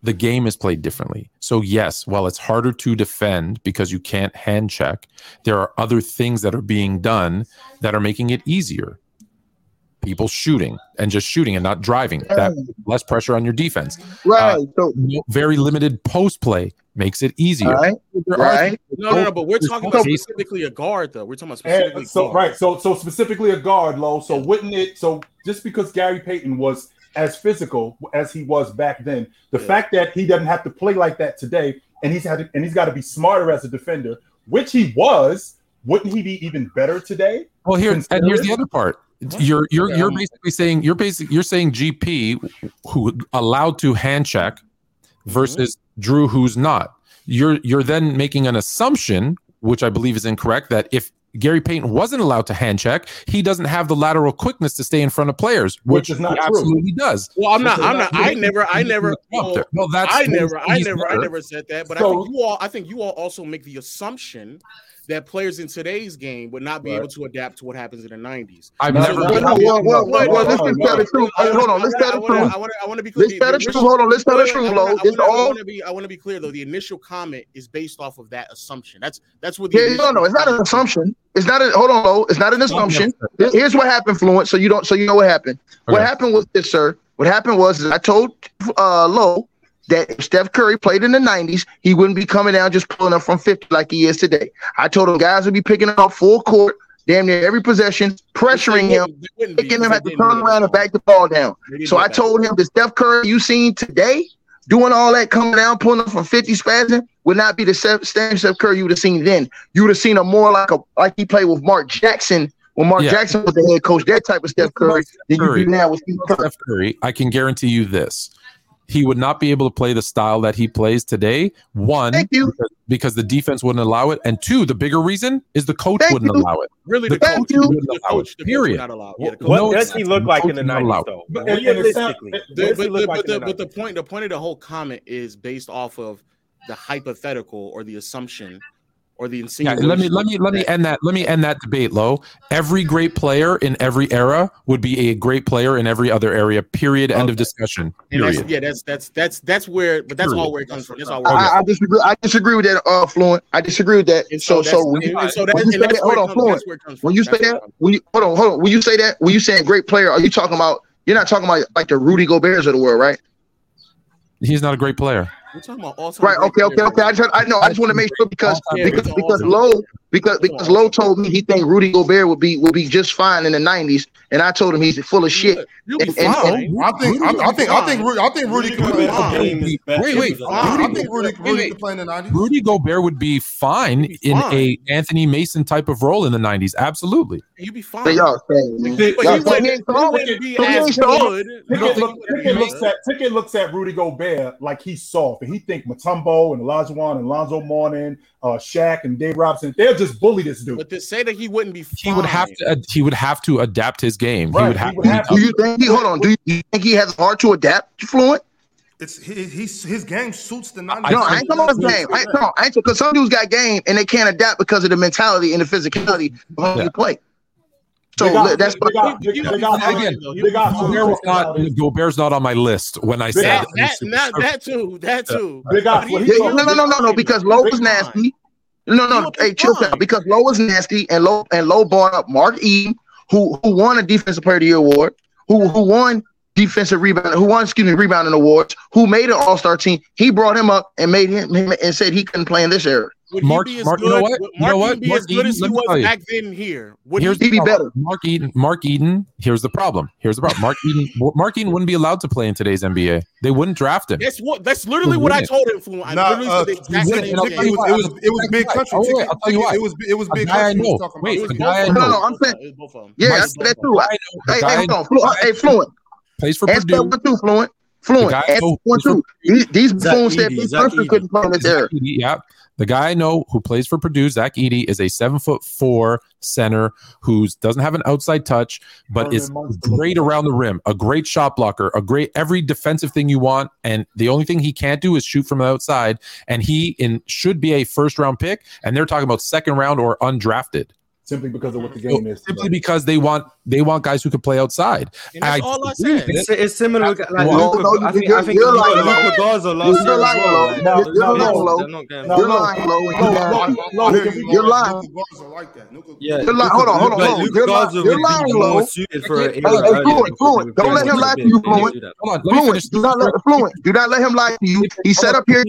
the game is played differently so yes while it's harder to defend because you can't hand check there are other things that are being done that are making it easier people shooting and just shooting and not driving that less pressure on your defense Right. So, very limited post play makes it easier all right. There Right. no, no, no, but we're talking about specifically a guard, though. We're talking about specifically And so guard. right, so so specifically a guard, low. So wouldn't it? So just because Gary Payton was as physical as he was back then, the Yeah. fact that he doesn't have to play like that today, and he's had to, and he's got to be smarter as a defender, which he was. Wouldn't he be even better today? Well, here and here's the other part. You're you're you're basically saying you're basic you're saying GP who allowed to hand check mm-hmm. versus Jrue who's not. You're you're then making an assumption, which I believe is incorrect, that if Gary Payton wasn't allowed to hand check, he doesn't have the lateral quickness to stay in front of players, which, Which is not he true. absolutely does. Well, I'm not. I'm not. not- I never. I never. well, No, that's I never. I he's never. I never said that. But I think you all. I think you all also make the assumption that players in today's game would not be Right. able to adapt to what happens in the 90s. I've No, never no, Well, been. well, well, well, well, let's just tell the truth. Hey, hold on, let's tell the I truth. I want to I want to be clear. Let's tell the truth. Hold on, let's tell the truth, Lo. It's I all. want to be I want to be clear though. The initial comment is based off of that assumption. That's that's what the Yeah, no, no, it's not an assumption. It's not a hold on, Lo. It's not an assumption. Here's what happened, Fluent. So you don't, so you know what happened. What happened was this, sir. What happened was I told uh Lo that if Steph Curry played in the 90s, he wouldn't be coming down just pulling up from 50 like he is today. I told him guys would be picking up full court, damn near every possession, pressuring him, wouldn't- they wouldn't be, making him because have they to turn around and back the ball down. So I told him the Steph Curry you seen today doing all that coming down, pulling up from 50 spazzing would not be the Steph, same Steph Curry you would have seen then. You would have seen a more like a like he played with Mark Jackson when Mark Yeah. Jackson was the head coach, that type of Steph Curry than you do now with Steve Kerr. Steph Curry, I can guarantee you this. He would not be able to play the style that he plays today. One, Thank you. because, because the defense wouldn't allow it. And two, the bigger reason is the coach Thank wouldn't you. allow it. Really, The the coach coach, you. the wouldn't allow coach, it. the coach Period. not allow. Yeah, What. No, does he look like in the Coach is 90s though? But- and- and it's not- Realistically, the- what The, does but, the, like but, the, in the but the 90s? point the point of the whole comment is based off of the hypothetical or the assumption or the Yeah, let me let me let me end that let me end that debate low. Every great player in every era would be a great player in every other area. Period. End of discussion. And that's, Period. yeah, that's that's that's that's where, but that's Period. all where it comes from. That's all. I, Where it I- I disagree. I disagree with that, uh, Fluent. I disagree with that. and So, so, so, when, you, and so when you say that, hold on, comes, Fluent. that's where it comes from. When you say that, when you hold on, hold on. When you say that, when you saying great player, are you talking about? You're not talking about like the Rudy Gobert's of the world, right? He's not a great player. From. We're talking about all time. Right. Okay. Okay. Okay. I just, I know. I just want to make sure because because because all- Lowe because because Lowe told me he think Rudy Gobert would be would be just fine in the '90s, and I told him he's full of shit. You'll be And- and- fine. I think I, I think I think Rudy, I think Rudy Rudy could play. Gobert- I Fine. Wait, wait. think Rudy, Wait, Rudy wait. could play in the '90s. Rudy Gobert would be fine He'd in a Anthony Mason type of role in the '90s. Absolutely. You'd be fine. So y'all saying. But Y'all saying wouldn't, he he ain't soft? wouldn't be So he as ain't soft? good. Ticket, look, Ticket looks at Ticket looks at Rudy Gobert like he's soft, and he think Mutombo and Olajuwon and Lonzo Mourning, uh, Shaq and Dave Robinson, they'll just bully this dude. But to say that he wouldn't be fine, He would have to. ad- He would have to adapt his game. Right, He would he have would to. have Do you think he? Hold on. Do you think he has hard to adapt? To fluent? It's he, he's his game suits the '90s. I No, I ain't talking about his game. I ain't talking. I ain't because some dudes got game and they can't adapt because of the mentality and the physicality of how Yeah. you play. So Big that's Big Op- He- he Big would be Op- fine, again, though. He Big would Op- be fine. Gobert was not. Gobert's not on my list when I said. That, that, that, that too. That too. Big Op- But he- Yeah, no, no, no, no, no, because Lowe was nasty. No, no, He'll hey, chill out. Because Lowe was nasty, and Lowe and Lowe brought up Mark E, who who won a Defensive Player of the Year award, who who won defensive rebound, who won excuse me rebounding awards, who made an All Star team. He brought him up and made him, him and said he couldn't play in this era. Would Mark- he be as Mark- good? you know what? Would You know Mark what? Eaton be Mark as good Eaton, as he was you. back then here? Would Here's he He'd be better. Mark Eaton. Mark Eaton. Here's the problem. Here's the problem. Mark Eaton. Mark Eaton wouldn't be allowed to play in today's NBA. They wouldn't draft him. That's what. That's literally what I told him. Fluent. I Nah, literally uh, said the exact you same wouldn't, and I'll It tell you thing. was, it was it was big country. Oh, wait, I'll tell you Ticket- what. It was it was big guy I country. know. Wait, about. It was a guy I know. No, no, I'm saying- them. Both of them. Yeah, It I said that too. I know. The Hey, hey, I hold on, hey, Fluent. Plays for Answer that Purdue. one too, Fluent. Fluent. guy I Answer know one plays for. These, these buffoons said Edey, Big Zach Country couldn't play in this Zach era. Edey, yeah. The guy I know who plays for Purdue, Zach Edey, is a seven foot four center who doesn't have an outside touch, but Herman is great around the rim, a great shot blocker, a great every defensive thing you want. And the only thing he can't do is shoot from the outside. And he in should be a first round pick. And they're talking about second round or undrafted. Simply because of what the mm-hmm. game is. Simply because they want they want guys who can play outside. And that's I all I said. it. It's, it's similar. with, Like Well, Luka, no, I think, you're- I think you're Luka, lying, Luka Lo. Garza last You're year as lying, well. Lo. Like, No, they're no, not- no, Lo. they're not getting- You're lying, Lo. No, You're lying. no, Here can you we- You're lying. Luka Garza like that. Luka- Yeah, You're lying. Hold on, hold on, Luka- hold on. Luka You're lying. would You're lying, be Lo. more suited for an Hey, era hey, earlier Fluent, because Fluent, they were don't let playing him a lie bit. to you, They didn't Fluent. do that. Hold on, let me Fluent, finish. do not let Fluent. Do not let him lie to you. He set up here.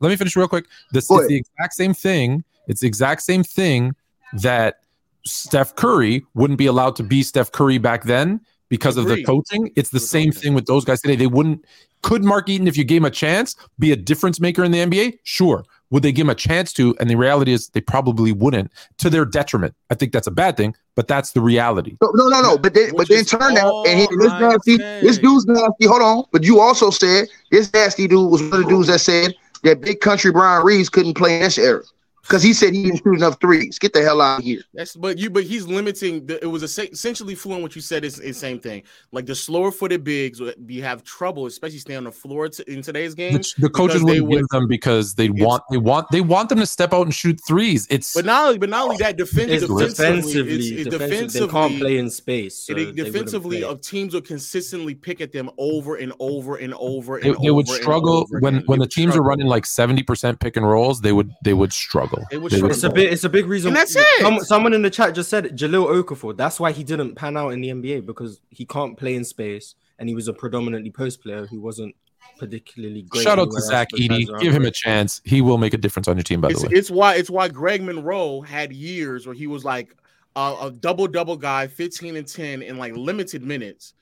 let me finish real quick. This Go is the exact same thing. It's the exact same thing that Steph Curry wouldn't be allowed to be Steph Curry back then because of the coaching. It's the The same thing with those guys today. They wouldn't. Could Mark Eaton, if you gave him a chance, be a difference maker in the NBA? Sure. Would they give him a chance to? And the reality is, they probably wouldn't. To their detriment. I think that's a bad thing, but that's the reality. No, no, no, no. But then, but then turn out and he, all this nasty. This dude's nasty. Hold on. But you also said this nasty dude was one of the dudes that said that big country Bryant Reeves couldn't play in this era. Because he said he didn't shoot enough threes. Get the hell out of here. That's but you but he's limiting. The, it was a, essentially fluent. What you said is the same thing. Like the slower footed bigs, you have trouble, especially staying on the floor t- in today's game. The, the coaches because they would give them because they want they want they want them to step out and shoot threes. It's But not only, but not only that, defend, It's defensively, defensively, it's, it's defensive, defensively, they can't play in space. So it- they defensively, of teams will consistently pick at them over and over and over. they, And they would over and struggle over when when the would teams are running like 70% pick and rolls they would they would struggle They would They struggle. It's a big. It's a big reason. And that's it. Some- someone in the chat just said it, Jahlil Okafor. That's why he didn't pan out in the NBA because he can't play in space, and he was a predominantly post player who wasn't particularly great. shout out to zach besides Edey. around give him a chance he will make a difference on your team by it's, the way it's why it's why Greg Monroe had years where he was like a, a double double guy, 15 and 10 in like limited minutes,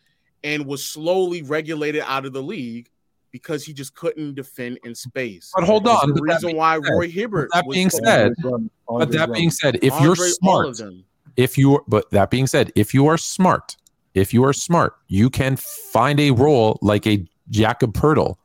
and was slowly regulated out of the league because he just couldn't defend in space. but hold on the but reason being why said- Roy Hibbert. that being said- but Andre that being said if you're smart if you but that being said if you are smart if you are smart you can find a role like a Jakob Poeltl,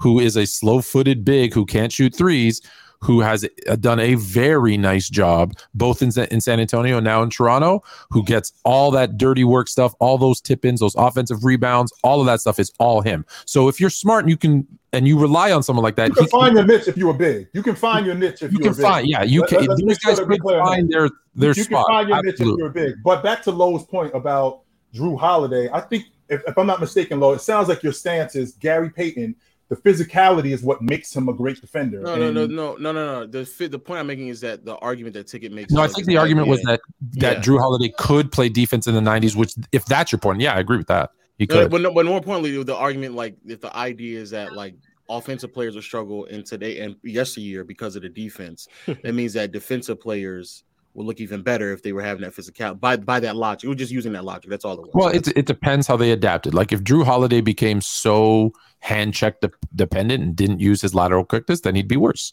who is a slow-footed big who can't shoot threes who has uh, done a very nice job both in, in san antonio and now in toronto who gets all that dirty work stuff all those tip-ins those offensive rebounds all of that stuff is all him so if you're smart and you can and you rely on someone like that You can he- find your niche if you were big. You can find your niche if you you can were big. find yeah you Let- can let- let's those make sure guys that we're could clear on find their their you spot can find your niche if you're big. But back to Lowe's point about Jrue Holiday, I think if, if I'm not mistaken, Lowe, it sounds like your stance is Gary Payton. The physicality is what makes him a great defender. No, no, no, no, no, no, no. The the point I'm making is that the argument that Ticket makes. No, I think like, the argument was that that Yeah. Jrue Holiday could play defense in the '90s. Which, if that's your point, yeah, I agree with that. He No, could. but, no, but more importantly, the argument like if the idea is that like offensive players will struggle in today and yesteryear because of the defense, that means that defensive players will look even better if they were having that physical by by that logic. We're just using that logic. That's all it was. Well, it it depends how they adapted. Like if Jrue Holiday became so hand check de- dependent and didn't use his lateral quickness, then he'd be worse.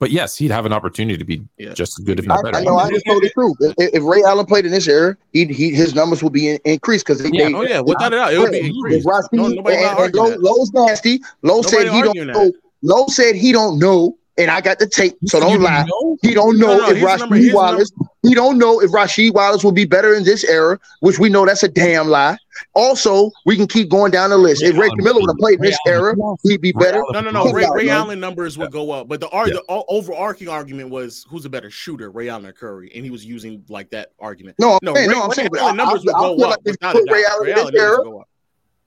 But yes, he'd have an opportunity to be Yeah. just as good, if not better. I know. I just told the truth. If, if Ray Allen played in this era, he, he his numbers would be in, increased because they, Yeah, they oh yeah, without a doubt, it would be Yeah, increased. Rasheed No, and, and arguing Lowe. Lowe's nasty. Lowe Nobody said he don't arguing know. Lowe said he don't know, and I got the tape, so don't lie. know? He don't know no, if here's the number, here's Rasheed Wallace. He don't know if Rasheed Wallace will be better in this era, which we know that's a damn lie. Also, we can keep going down the list. If Ray Camilla would have played Ray this Allen. era, he'd be better. No, no, no. Hold Ray, Ray. Allen numbers would go up, but the, ar- Yeah. the o- overarching argument was who's a better shooter, Ray Allen or Curry, and he was using like that argument. No, I'm No, saying, Ray, no, I'm saying, but Allen I, I, numbers would I go feel up like if you without a put Ray doubt. Allen Ray in Allen this numbers era, would go up.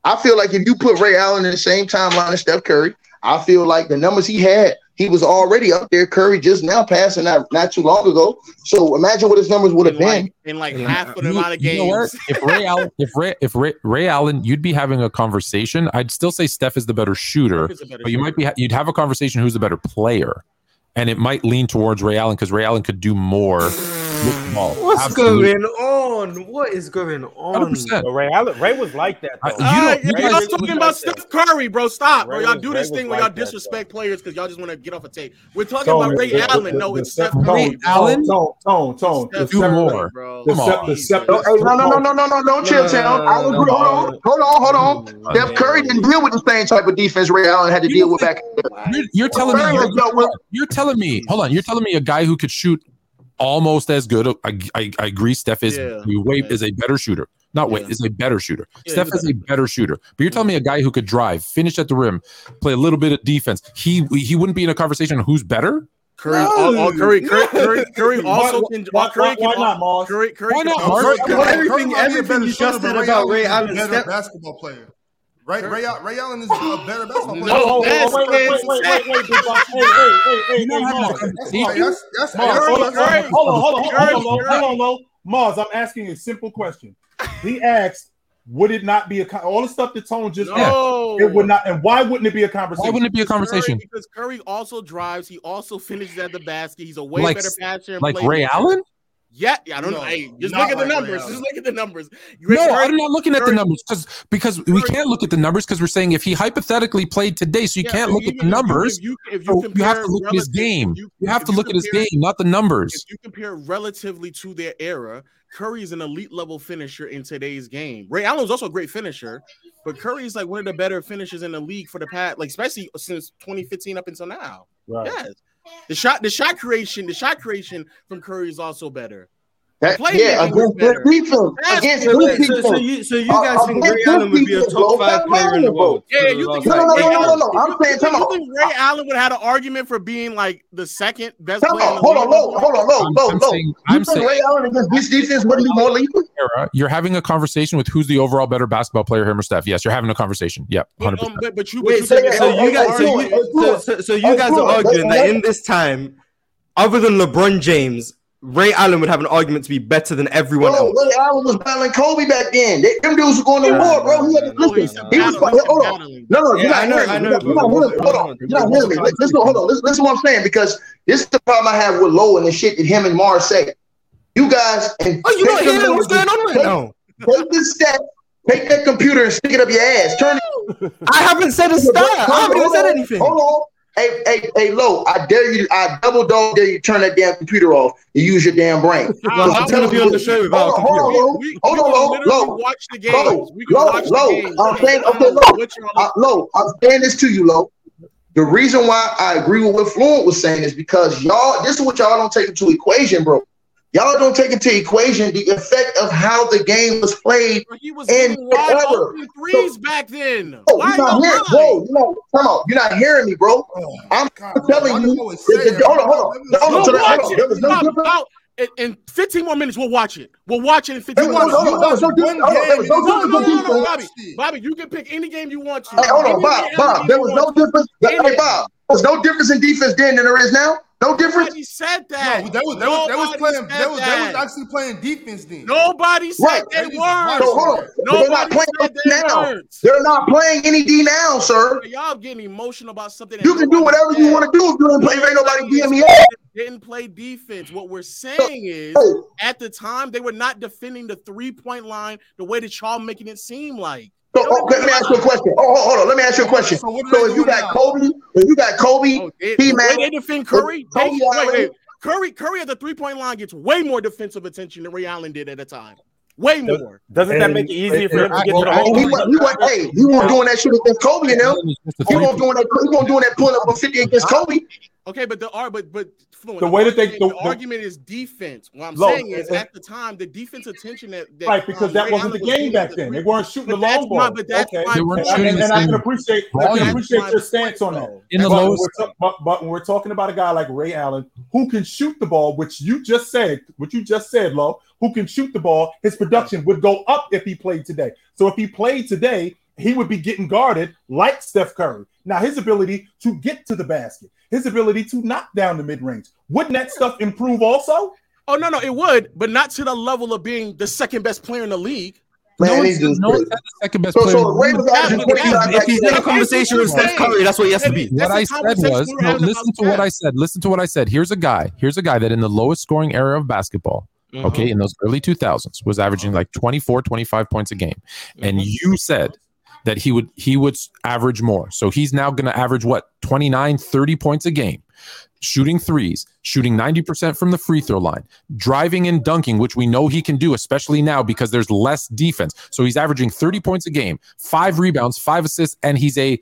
I feel like if you put Ray Allen in the same timeline as Steph Curry, I feel like the numbers he had, he was already up there. Curry just now passing not, not too long ago. So imagine what his numbers would have been. like, in like Yeah. half of the amount of you know games. If Ray Allen, if Ray, if Ray, Ray Allen, you'd be having a conversation. I'd still say Steph is the better shooter, Steph is a better but you might be. You'd have a conversation who's the better player, and it might lean towards Ray Allen because Ray Allen could do more with the ball. What's Absolutely. going on? What is going on? 100%. But Ray Allen, Ray was like that. I- Though. you All don't- you y'all guys- Ray talking was about like Steph Curry, bro. Stop, bro. Y'all was- do this was thing where like y'all that, disrespect players because y'all just want to get off a tape. We're talking Tone, about Ray the- Allen, the- no, the it's Steph- Steph Curry. Allen? Tone, Tone, Tone. Steph do more. bro. Come on. No, no, no, no, no, no, no, no, chill, town. I agree. Hold on, hold on, hold on. Steph Curry didn't deal with the same type of defense Ray Allen had to deal with back. You're, you're telling me Curry you're, has dealt with- you're telling me hold on you're telling me a guy who could shoot almost as good I, I, I agree Steph is Yeah. way Yeah. is a better shooter not wait Yeah. is a better shooter Yeah, Steph he's is a better shooter but you're telling me a guy who could drive finish at the rim play a little bit of defense he he wouldn't be in a conversation on who's better Curry, uh, uh, all, all Curry, Curry, Curry, Curry also Why- can. why- all Curry why- can why not, Mars? Curry, Curry Why can not, also- Mars? Curry- everything- Curry might be a everything better you shooter, just but said Ray about Allen Ray is a Allen, better Steph- basketball player. Ray, Ray, Ray Allen is a better basketball player. No, Wait, that's- wait, wait, wait, wait, wait, wait, big boss. Hey, hey, hey, hey, You're hey, not having a Mars. That's why. That's that's. Mars, that's- hold on, that's- hold on, hold on, hold on, Curry, hold on, Curry. hold on, hold on. Mars, I'm asking a simple question. He asked, would it not be a con- all the stuff that Tone just asked? No, It would not, and why wouldn't it be a conversation? why wouldn't it be a Curry- conversation because Curry also drives. He also finishes at the basket. He's a way Like- better passer. and like playmaker. Ray Allen Yeah, yeah, I don't know. Hey, just look at the like Ray numbers. Allen. Just look at the numbers. no Curry- I'm not looking at the numbers because because we can't look at the numbers because we're saying if he hypothetically played today so you Yeah, can't but look at even the if you- numbers If you, if you, so you have to look at his game if you have if to look at his game not the numbers If you compare relatively to their era, Curry is an elite level finisher in today's game. Ray Allen's also a great finisher, but Curry is like one of the better finishers in the league for the past, like especially since 2015 up until now. Right. Yes. The shot, the shot creation, the shot creation from Curry is also better. That, Playmaking yeah, against better. good defense. That's Against So, good so, so you so you Uh, guys think Ray Allen would be a top bro. five player in the world? Yeah, you think No, no, no, no, no, no, no. I'm saying, you come on. think Ray Allen would have had an argument for being like the second best Come player? in on, hold on, league? low, hold on, low, I'm- low, low. You think Ray Allen against this defense wouldn't be more lethal? You're having a conversation with who's the overall better basketball player, him or Steph. Yes, you're having a conversation. Yep, hundred um, percent. but, but you, but so, you so said- you guys, so you, so, so, so you guys are arguing that in this time, other than LeBron James, Ray Allen would have an argument to be better than everyone Bro, else. Ray Allen was battling Kobe back then. They, them dudes were going to war, bro. He had to No, listen. said He was battling, hold on. battling. No, no, you're not I know, hearing me. I know, You're not- you're hearing me. Hold on. You're not hearing me. Listen, listen, hold on. Listen, listen to what I'm saying because this is the problem I have with Lowe and the shit that him and Mars say. You guys and Oh, you take not hearing what's going on right take- now? Take this stat, take that computer and stick it up your ass. Turn it. I haven't said a stat. I haven't even said anything. Hold on. Hey, hey, hey, Low, I dare you, I double dog dare you turn that damn computer off and use your damn brain. I'm be on the show without Hold on, hold on, hold on. We, Hold on, low, low, watch the games. low, we can low, watch low. the games. I'm saying, okay, low. Uh, Low, I'm saying this to you, Low. The reason why I agree with what Fluent was saying is because y'all, this is what y'all don't take into equation, bro. Y'all don't take into equation the effect of how the game was played. He was And getting wide forever. open threes back then. Oh, Why you're not y'all hearing, bro. You know, come on, you're not hearing me, bro. I'm telling you, the- the- hold on, hold on, hold on, We'll so that- watch hold on. it. Was no Bob, in, in 15 more minutes, we'll watch it. We'll watch it in 15 more minutes. Bobby. Bobby, you can pick any game you want to. Hey, hold on, Any Bob, Bob. There was no difference. Hey, Bob, there's no difference in defense then than there is now. No difference. Nobody said that. No, they was, they was, they was playing. said They was, they was actually playing defense then. Nobody said Right. they They weren't. So hold on. But They're not playing said they now. weren't. They're not playing any D now, sir. Y'all getting emotional about something. You can do nobody whatever you want to do if you ain't play. If ain't nobody beating me up. Didn't play defense. What we're saying is, Hey, at the time, they were not defending the three point line the way that y'all making it seem like. So, oh, let me ask you a question. Oh, hold, hold on. Let me ask you a question. So So if you got now? Kobe, if you got Kobe, Oh, they, He the man- they defend Curry, they, Tony wait, Allen- wait, Curry, Curry at the three point line gets way more defensive attention than Ray Allen did at the time. Way more. Doesn't that make it easier for him to and- get to the and- hole? he went, he went, hey, he wasn't doing that shit against Kobe and them. He wasn't doing that. He wasn't doing that pulling up on 50 against Kobe. Okay, but the ar- but but Fluent, The way that they- argument, the- the, the- argument is defense. What I'm Look, saying is, at the time, the defense attention that, that Right, because um, that wasn't the game back then. They weren't shooting the long ball. my- but that's okay. my They weren't And, shooting and, the and I can appreciate, I can appreciate your stance on that. In the But when lowest, we're but, but when we're talking about a guy like Ray Allen who can shoot the ball, which you just said, what you just said, Lo, who can shoot the ball, his production would go up if he played today. So if he played today, he would be getting guarded like Steph Curry. Now, his ability to get to the basket, his ability to knock down the mid range, wouldn't that stuff improve also? Oh no, no, it would, but not to the level of being the second best player in the league. Man, no, these one's, dudes no crazy. the second best So, player. so in the Ray league. was averaging Yeah, 25 but If he's in a conversation with Steph Curry, that's what he has to be. what I That's the said was no, listen to what Steph. I said. Listen to what I said. Here's a guy. Here's a guy that in the lowest scoring era of basketball, Uh-huh. okay, in those early 2000s was averaging like 24, 25 points a game. And you said that he would he would average more. So he's now going to average what? 29, 30 points a game. Shooting threes, shooting 90% from the free throw line, driving and dunking, which we know he can do, especially now because there's less defense. So he's averaging 30 points a game, five rebounds, five assists, and he's a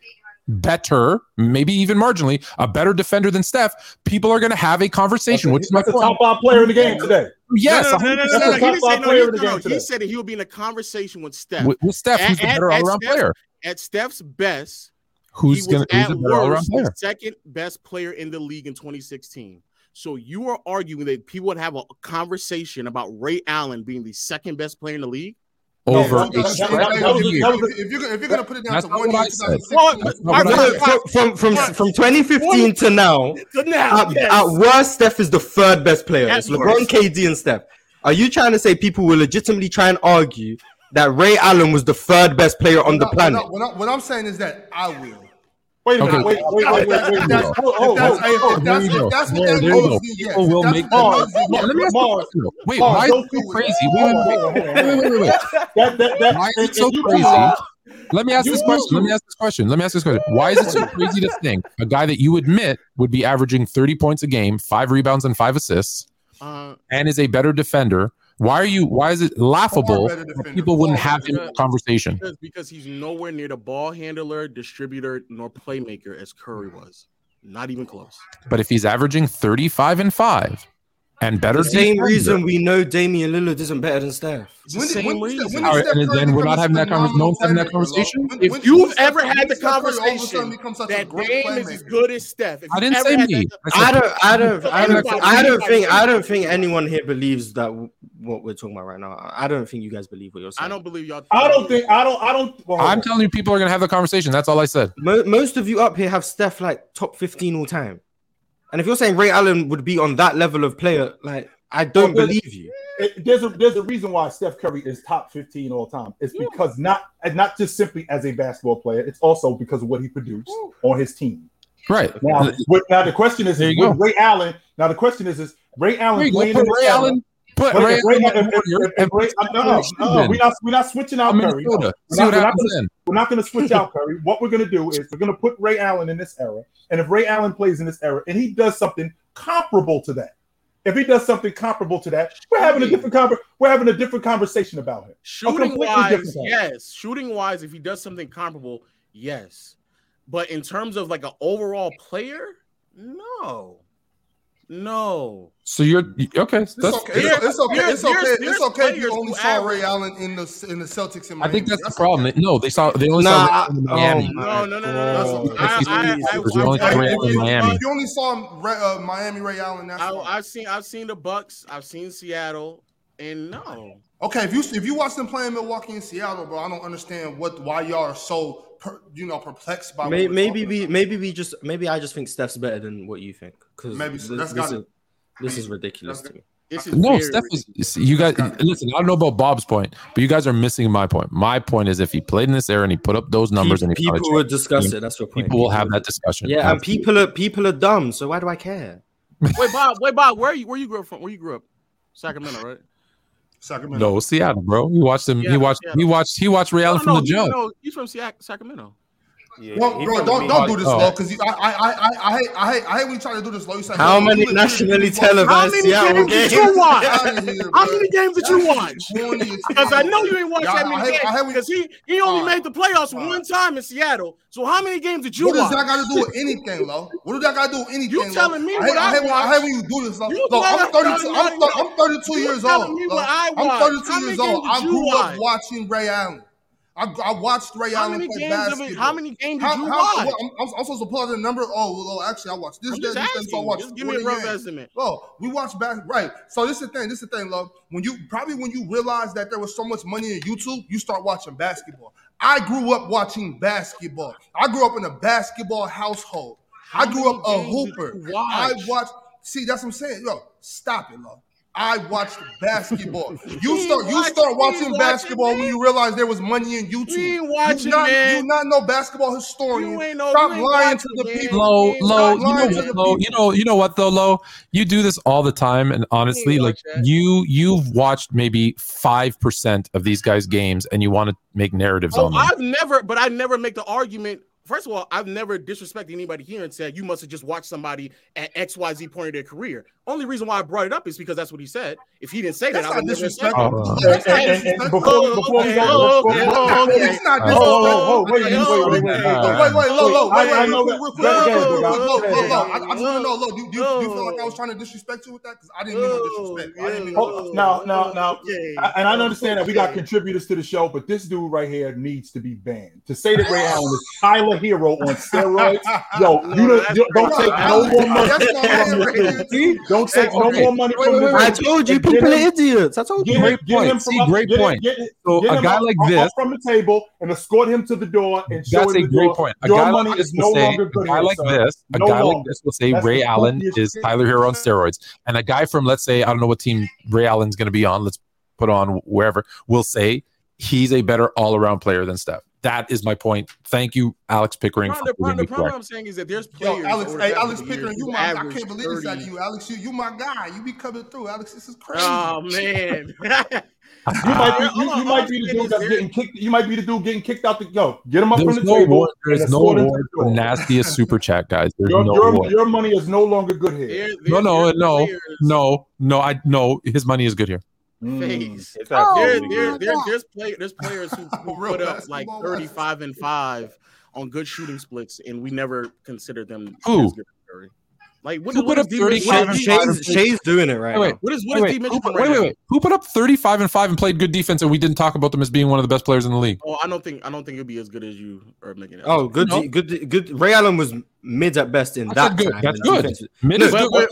better, maybe even marginally, a better defender than Steph. People are going to have a conversation, which is my That's the top five player in the game today. Yes, no, no, no, no, no, 100%. no, no. He Top didn't five say no. He, in the no, game no. he today. said that he would be in a conversation with Steph. With, with Steph, who's the At- better all around player? At Steph's best, Who's going to who's at the better all around worst player? the second best player in the league in 2016. So you are arguing that people would have a conversation about Ray Allen being the second best player in the league? Over No, that- that- that- of that years. that If, you're, if you're gonna put it down That's to one year, I said. 2016, Well, That's not what I. From from from, from 2015 to now, So now, at, yes. at worst, Steph is the third best player. At It's LeBron, worst. KD, and Steph. Are you trying to say people will legitimately try and argue that Ray Allen was the third best player on the planet? What I'm saying is that I will. Wait a minute. Okay. Wait, wait, wait, wait, wait. If that's- wait. Oh, if that's- oh, oh, if that's- there you go. if that's what There- that there you goes, go. then yes. People If will that's make what that that Mars, goes, then Yeah, yes. let me ask you a Mars, question. though. Wait, Mars, why is don't it so do it. crazy? Hold Wait, on, wait, hold wait, on, hold on, wait, wait, wait, wait, wait. That, that, that, Why is and- it so and you crazy? realize- Let me ask You this question. Let do. me ask this question. Let me ask this question. Why is it so crazy to think a guy that you admit would be averaging 30 points a game, five rebounds and five assists, Uh, and is a better defender? Why are you? Why is it laughable? People wouldn't have him in the conversation because, because he's nowhere near the ball handler, distributor, nor playmaker as Curry was. Not even close. But if he's averaging thirty-five and five, and better the same reason we know Damian Lillard isn't better than Steph. It's when, same when, reason. Right, and then we're not having that conversation. No having that conversation. When, if you've ever Steph had the conversation that Dame is as good as Steph, I didn't say me. That, I don't. I don't. I don't. I don't think. I don't think anyone here believes that what we're talking about right now. I don't think you guys believe what you're saying. I don't believe y'all. I don't think. I don't. I don't. Well, I'm telling you, people are gonna have the conversation. That's all I said. Most of you up here have Steph like top 15 all time. And if you're saying Ray Allen would be on that level of player, like I don't well, believe you. It, there's a there's a reason why Steph Curry is top 15 all time. It's yeah. because not not just simply as a basketball player, it's also because of what he produced on his team. Right. Now, now the question is, is Ray Allen. Now the question is, is Ray Allen playing Ray Allen Put Ray, Ray, Ray, no, no, no, we're not we're not switching out Curry. We're not, we're, not gonna, we're not, gonna, switch out Curry. What we're gonna do is we're gonna put Ray Allen in this era, and if Ray Allen plays in this era and he does something comparable to that, if he does something comparable to that, we're having a different conver- we're having a different conversation about him. Shooting wise, yes. Shooting wise, if he does something comparable, yes. But in terms of like an overall player, no. No. So you're okay. It's that's okay. It's, it's okay. It's okay. It's okay. You only saw Ray Allen in the in the Celtics in Miami. I think that's, that's the problem. Okay. No, they saw they only nah, saw Ray in Miami. No, no, no, no. no. I, I, I, you only saw Miami. You only saw uh, Miami Ray Allen. That's I, I've seen I've seen the Bucks. I've seen Seattle, and no. Okay, if you if you watch them play in Milwaukee and Seattle, bro, I don't understand what why y'all are so per, you know perplexed by. Maybe, maybe we maybe we just maybe I just think Steph's better than what you think because maybe this, this, gotta, is, this is ridiculous to me. No, Steph is you guys. Listen, I don't know about Bob's point, but you guys are missing my point. My point is if he played in this era and he put up those numbers, people, and he people would discuss it. That's what people, people will have that discussion. Yeah, and people are people are dumb. So why do I care? wait, Bob. Wait, Bob. Where you where you grew up from? Where you grew up? Sacramento, right? Sacramento. No, Seattle, bro. He watched him. Seattle, he watched. Seattle. He watched. He watched Ray no, from the jump. No, he's from Sacramento. Yeah, don't, bro, don't don't do this low. because I I I I hate I hate I hate when you try to do this low. You say, how many nationally televised How many games did you watch? here, how many games did you watch? Because I know you ain't watched yeah, that many games. Because he he only uh, made the playoffs uh, one time in Seattle. So how many games did you what watch? What does that got to do with anything, low? What does that got to do with anything? You telling me I hate, what I, hate, I, hate, I hate when you do this, Lo. Lo I'm 32. I'm, I'm 32 years old. I'm 32 years old. I grew up watching Ray Allen. I, I watched Ray how Allen play basketball. It, how many games how, did you how, watch? Well, I'm, I'm, supposed to pull out the number. Oh, well, oh, actually, I watched this. I'm just, this, this, so I watched just give me a rough games. estimate. Oh, we watched back. Right. So this is the thing. This is the thing, love. When you probably when you realize that there was so much money in YouTube, you start watching basketball. I grew up watching basketball. I grew up in a basketball household. How I grew up a hooper. Watch? I watched. See, that's what I'm saying. Yo, stop it, love. I watched basketball. You start you start watching, basketball when you realize there was money in YouTube. You not, you not no basketball historian. You ain't no, Stop lying watching, to the man. people. Low, low, you know what, low, you know, you know what though, low. You do this all the time, and honestly, like that. you you've watched maybe five percent of these guys' games, and you want to make narratives oh, on them. I've never, but I never make the argument first of all, I've never disrespected anybody here and said you must have just watched somebody at XYZ point of their career. Only reason why I brought it up is because that's what he said. If he didn't say that's that, I would disrespect him. Before, we go, okay, we got wait, wait, wait, wait, it's not wait, Oh, oh, wait, wait, wait, wait, wait, wait, wait, wait, wait, wait, wait, wait, wait, wait, low, low, low, low. I just want to know, wait, do you feel like I was trying to disrespect you with that? Because I didn't mean no wait, wait, wait, wait, and I understand that we got contributors to the show, but this dude right here needs to be banned. To say that wait, wait, wait, wait, Herro on steroids. Yo, you no, don't, don't take no more money. Don't take no more money from the. I told you, people are idiots. I told you. Great point. See, great point. So a guy like this from the table and escort him to the door and show That's a great point. A guy like this will say a guy like this. A guy like this will say Ray Allen is Tyler Herro on steroids, and a guy from let's say I don't know what team Ray Allen's going to be on. Let's put on wherever will say he's a better all around player than Steph. That is my point. Thank you, Alex Pickering. The problem, the problem I'm saying is that there's players. Yo, Alex, hey, Alex Pickering, you my, I can't believe 30. this out of you, Alex. You, you my guy. You be coming through, Alex. This is crazy. Oh man. you might be, you, you might be the dude that's getting kicked. You might be the dude getting kicked out the yo, Get him up from the no table. Award. There's no award for nastiest super chat, guys. There's your, no your, award. your money is no longer good here. There, there, no, no, no, players. no, no. I no. His money is good here. Mm. phase. Oh, there, there, there, there's, play, there's players who, who put up like 35 and 5 on good shooting splits, and we never considered them who? Like what, who put what up 35 and five? Shai's doing it right wait, now. What is what wait, is wait, who, right wait, wait. Who put up 35 and 5 and played good defense and we didn't talk about them as being one of the best players in the league? Oh, I don't think I don't think it'll be as good as you are making it. Oh, good no? good good Ray Allen was mids at best in I that. Good. That's good. Defensive. Mid is good.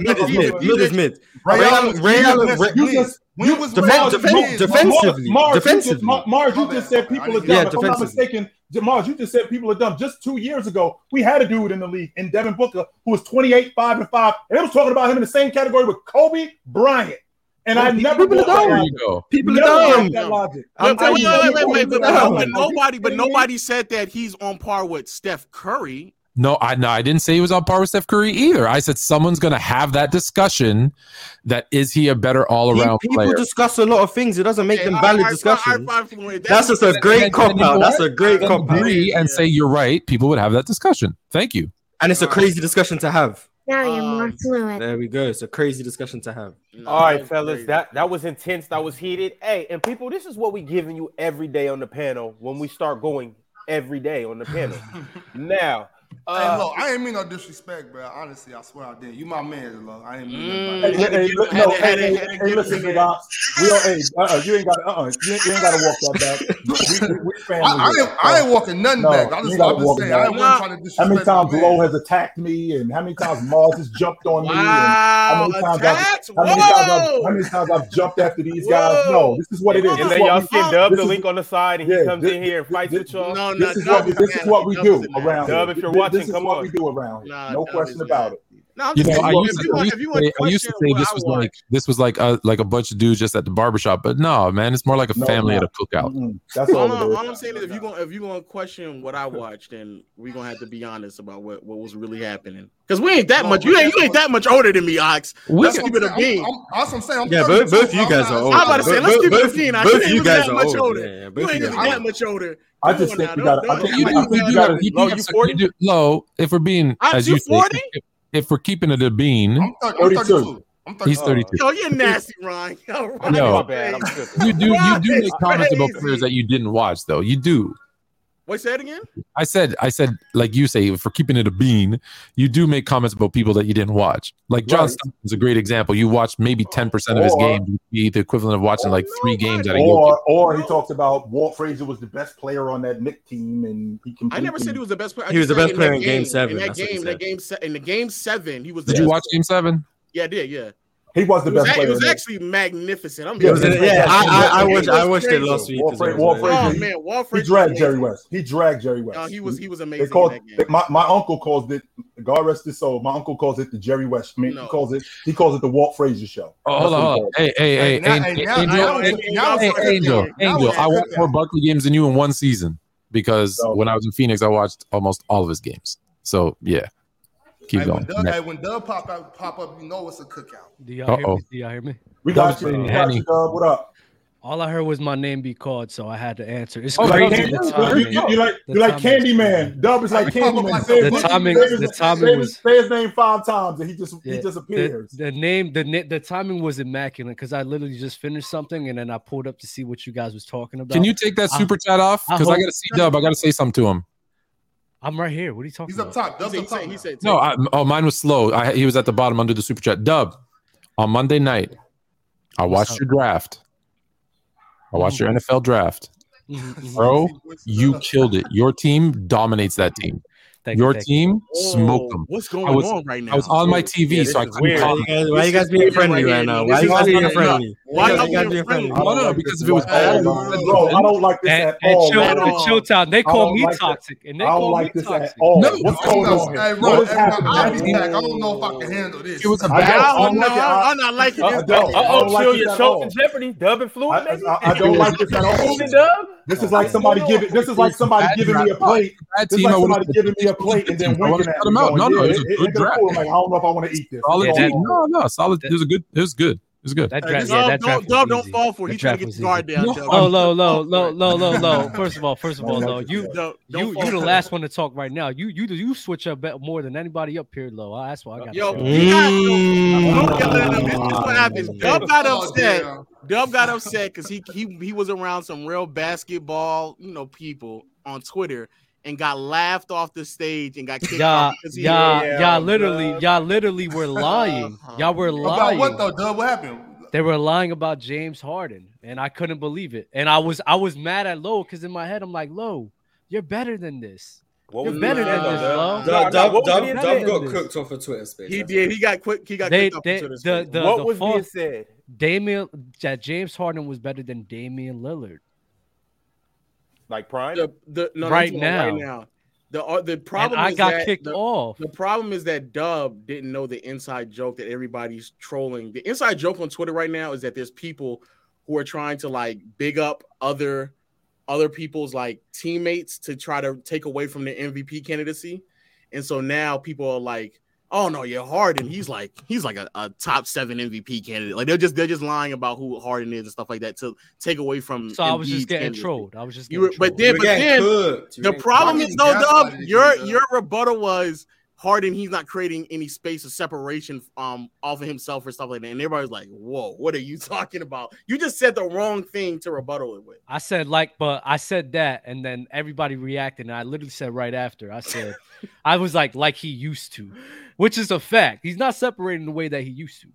Mid is mid. Mid is mid. Ray Allen. Ray Allen. You just you was defend, defend, defensively. Mars, defensively. Mars, you just said people are dumb. Yeah, if I'm not mistaken, Mars, you just said people are dumb. Just two years ago, we had a dude in the league, in Devin Booker, who was 28, 5, and 5. And it was talking about him in the same category with Kobe Bryant. And well, I never people are dumb. People are dumb. Wait, wait, wait, wait. But Nobody, but nobody said that he's on par with Steph Curry no, I no, I didn't say he was on par with Steph Curry either. I said someone's going to have that discussion. That is he a better all around People discuss a lot of things. It doesn't make yeah, them valid discussion. That's, just a great cop out. That's a great cop out. Agree and yeah. say you're right. People would have that discussion. Thank you. And it's a crazy discussion to have. Now you're more fluent. There we go. It's a crazy discussion to have. All right, fellas, that that was intense. That was heated. Hey, and people, this is what we giving you every day on the panel when we start going every day on the panel. now, uh, hey, look, I ain't mean no disrespect, bro. Honestly, I swear I did. You my man, love. I ain't mean mm, nothing. Hey, hey, no, hey, hey, hey, listen, Big Ox. We don't, hey, uh-uh, you ain't got to, uh-uh, you, ain't, ain't got to walk that back. We, we, we family I, I, ain't, here. I ain't walking nothing no, back. I just, I'm just saying, back. I ain't no. trying to disrespect. How many times Lo has attacked me, and how many times Mars has jumped on me, wow, and how many times. I've, how many times, I've, jumped after these guys? No, this is what it is. And then y'all see Dub the link on the side, and he comes in here and fights with y'all. No, no, this is what we do around. Dub, if you're watching. This is what we do around here. Nah, no question about it. No, you know, I used, to, say, I used to say this was like this was like a like a bunch of dudes just at the barbershop, but no, man, it's more like a no, family no. at a cookout. Mm-hmm. That's all, all, I'm, saying is if you going if you gonna question what I watched, then we're gonna have to be honest about what, what was really happening. Because we ain't that oh, much. You ain't you ain't that much older than me, Ox. Let's keep it a bean. That's what I'm saying. Yeah, both, both you guys are old. I'm about to say let's keep it a bean. I ain't that much older. You ain't even that much older. I just think we got. You do. You do. Low. If we're being as you 40 if we're keeping it a bean, I'm, 30, I'm 32. 32. I'm He's 32. Oh, you're nasty, Ryan. No, you do. You do make comments about players that you didn't watch, though. You do. Wait, say it again. I said, I said, like you say, for keeping it a bean, you do make comments about people that you didn't watch. Like John right. is a great example. You watched maybe ten percent of his game, be the equivalent of watching like three games. Or, or he talks about Walt Frazier was the best player on that Knick team, and he. Completely... I never said he was the best player. I he was the best player in game, game, seven. In that game, that game, se- in the game seven, he was. Did best. you watch game seven? Yeah, I did. Yeah. He was the best was, player. It was actually magnificent. I'm was, yeah, yeah, I, I, I wish I wish they lost to Walfrey, Walfrey, Oh man, Walfrey. He dragged Jerry West. He dragged Jerry West. No, he was he was amazing. They called, My, my uncle calls it. God rest his soul. My uncle calls it the Jerry West. I mean, no. he calls it he calls it the Walt Frazier show. Oh, hold on, hold on. Hey, hey, hey, Angel, Angel, Angel. I watched more Barkley games than you in one season because when I was in Phoenix, I watched almost all of his games. So yeah. Keep like going. When Doug, like when Doug pop out, pop up, you know it's a cookout. Do y'all hear me? Do y'all hear me? We got you. We got you, Doug. What up? All I heard was my name be called, so I had to answer. It's oh, crazy. Like, you, you, you like you like Candyman. Dub is like Candyman. Like, the timing, say his, the timing say was say his name five times, and he just yeah, he disappears. The, the, name, the the timing was immaculate because I literally just finished something, and then I pulled up to see what you guys was talking about. Can you take that super I, chat off? Because I, I, gotta see Dub. I gotta say something to him. I'm right here. What are you talking? He's about? up top. Dub's up top. He said, no, I, oh, mine was slow. I, he was at the bottom under the super chat. Dub, on Monday night, I watched your draft. I watched your mm-hmm. NFL draft. Mm-hmm, mm-hmm. Bro, you killed it. Your team dominates that team. Thank Your thank team you. smoked them. What's going was, on right now? I was on my TV, yeah, so I couldn't weird. call. Why, why you guys being friendly right now? Why you guys being friendly? Why you guys being friendly? No, no, because if it was all, I don't like this at, all. Chill, at chill time, they call me toxic, and they call me toxic. No, what's going on? I don't know if I can handle this. It was a bad. I don't know. I'm not liking uh, this. Oh, chill, you're choking Jeopardy, dub and fluid. I don't like this at all. This is like somebody giving. This is like somebody giving me a plate. This is like somebody giving me a I don't know if I want to eat this. Solid Yeah, that- No, no, solid. It was a good. It was good. It was good. That draft, Dub, yeah, that don't, draft was don't fall for it. That He's trying draft to get was his guard down. No, Dub. Oh, low, low, low, low, low, low. First of all, first of all, No, low. no, You, Don't, don't you, fall you the last one to talk right now. You, you, you switch up more than anybody up here, low. That's why I got. Yo, to he got, yo, Mm. don't yell at him. This is what happens. Dub got upset. Dub got upset because he, he he was around some real basketball, you know, people on Twitter, and got laughed off the stage and got kicked Y'all, off because he y'all, Yeah, y'all literally, Dub. y'all literally were lying. Uh-huh. Y'all were lying. About what though, Dub? What happened? They were lying about James Harden, and I couldn't believe it. And I was, I was mad at Lowe because in my head I'm like, Lowe, you're better than this. What You're was better than said, this, though, Lo. Dub? Dub, No, no, Dub, what was Dub, being Dub Dub said? got this? cooked off a Twitter space. he did. He got quick. He got They, kicked off they, to the, the, the, What the was being said? Damian that James Harden was better than Damian Lillard. Like Prime? the, the no, Right no, I'm talking about now. right now. The uh, the And problem I is got that kicked the, off. The problem is that Dub didn't know the inside joke that everybody's trolling. The inside joke on Twitter right now is that there's people who are trying to like big up other other people's like teammates to try to take away from the MVP candidacy. And so now people are like, oh no, yeah, Harden, he's like he's like a, a top seven MVP candidate. Like they're just they're just lying about who Harden is and stuff like that to take away from So I was just getting candidacy. trolled. I was just getting were, but then, but then cooked. The problem is no Dub, your your rebuttal was Harden. He's not creating any space of separation um off of himself or stuff like that. And everybody's like, "Whoa, what are you talking about? You just said the wrong thing to rebuttal it with." I said like, but I said that, and then everybody reacted. And I literally said right after, I said, I was like, like he used to, which is a fact. He's not separating the way that he used to.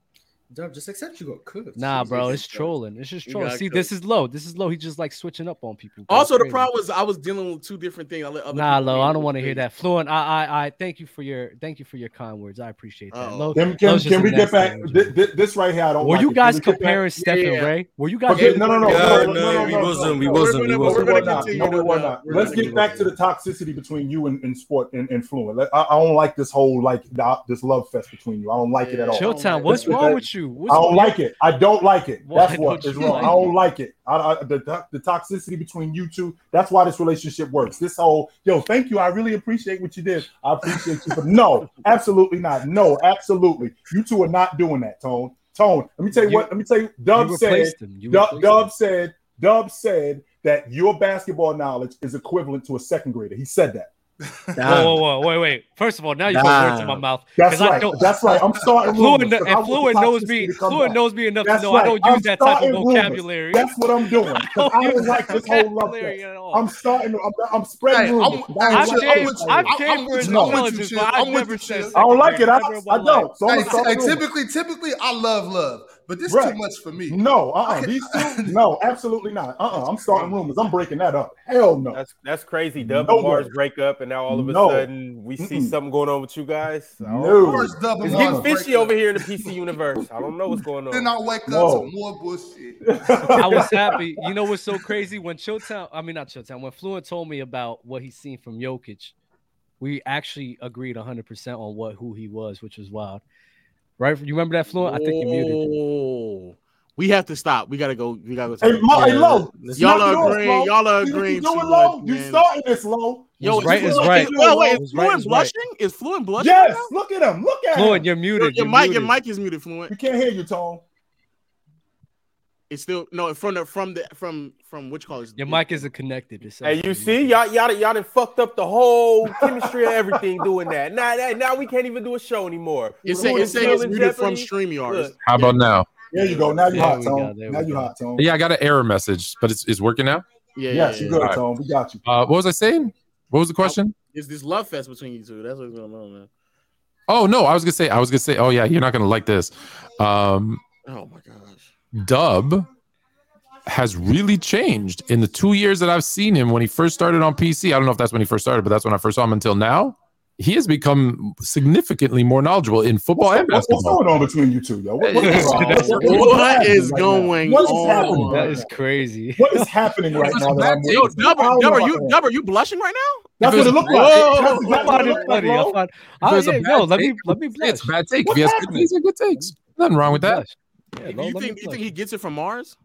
Dub, just accept you got cooked. Nah, bro, it's trolling. It's just trolling. got See, cooked. this is low. This is low. He just like switching up on people. bro. Also, the problem was I was dealing with two different things. I let other Nah, low. I don't want to hear that. Fluent. I, I, I thank you for your, thank you for your kind words. I appreciate that. Oh. Low. Can, can, can we get back? individual. This, this right here, I don't. Were like you guys Can we get back- comparing Steph Yeah, and yeah. Ray? Were you guys? Okay, no, no, no, Yeah, no, no, no, no, we wasn't, we wasn't, we no, wasn't. no, We're no, no, continue no, to we're not. Let's get back to the toxicity between you and, and sport and, and fluent. I, I don't like this whole like this love fest between you. I don't like it at all. Chilltown. What's wrong with you? What's I don't like it. I don't like it. Why That's what is you wrong. like I don't it? like it. I, I, the, the toxicity between you two. That's why this relationship works. This whole yo, thank you. I really appreciate what you did. I appreciate you, but no, absolutely not. No, absolutely. You two are not doing that, Tone. Tone. Let me tell you, You- what. Let me tell you. Dub you said. You Dub, Dub said. Dub said that your basketball knowledge is equivalent to a second grader. He said that. Whoa, whoa, whoa, wait, wait. First of all, now you put words in my Nah. mouth. That's 'Cause I right. don't- That's right. I'm starting Fluent, rumors, 'cause I and Fluent knows me. toxicity to come Fluent knows me enough That's to know I don't I'm use that type of starting rumors. vocabulary. That's what I'm doing. I Because don't I use don't like that this whole love vocabulary fest. at all. I'm starting. I'm, I'm spreading Hey, rumors. I'm- I don't I've like shared, it. with you. I've I'm- shared I'm with you. I'm with you, intelligence, Chill. but I've I'm with never you, said Chill. I don't like it. I, never in I my life. don't. So Hey, gonna start hey, rumors. typically, typically, I love love, but this Right. too much for me. No, uh-uh. These two, no, absolutely not. Uh-uh. I'm starting rumors. I'm breaking that up. Hell no. That's that's crazy. Dub No and Mars way. break up, and now all of a No. sudden we see Mm-mm. something going on with you guys. I No. know. First double It's No. getting fishy over up. here in the PC universe. I don't know what's going on. Then. I wake up Whoa. to more bullshit. I was happy. You know what's so crazy? When Chilltown, I mean not Chilltown, when Fluent told me about what he's seen from Jokic, we actually agreed 100% on what who he was, which was wild. Right? You remember that Fluent? I think you muted. Oh, we have to stop. We gotta go. We gotta go. Hey, Mo, hey, Yeah, Low. let's- Y'all are off, agreeing. Lo. Y'all are You- agreeing You too doing low? You starting this low? Yo, What's right is Fluent- right. Wait, wait, is Fluent right. blushing? Is Fluent blushing? Yes. right Look at him. Look at him. Fluent, him. you're now? muted. Your, You're mic, muted. your mic is muted. Fluent. You can't hear you, Tone. It's still no from the from the from from which colors? Your mic isn't connected. It says Hey, you see, y'all, y'all, y'all done fucked up the whole chemistry of everything doing that. Now, now, now we can't even do a show anymore. It's saying it's, is still it's in muted from jeopardy. StreamYard. Look. How about now? There you go. Now you There hot, we Tone. there Now you go. hot, Tone. Yeah, I got an error message, but it's, it's working now. Yeah, yeah, Yes, yeah. you good, Alright. Tone. We got you. Uh, what was I saying? What was the question? It's this love fest between you two. That's what's going on, man. Oh no, I was gonna say, I was gonna say, oh yeah, you're not gonna like this. Um, Oh my gosh. Dub has really changed in the two years that I've seen him when he first started on PC. I don't know if that's when he first started, but that's when I first saw him until now. He has become significantly more knowledgeable in football and What's, what's going on between you two, yo? What, what, That's- what- what- What is happening right going? What is on? happening? That right is now? crazy. What is happening right now? That I'm Yo. Dub, Dub, are you Dub, are you blushing right now? That's what it looked like. Whoa. That's I exactly what it it like, funny. I bro. find, If oh, yeah, bad let me let me say It's a bad take. If What's he has good happening? takes, are good takes. Nothing wrong with that. Blush. Yeah, You Lo, let think you think he gets it from Mars?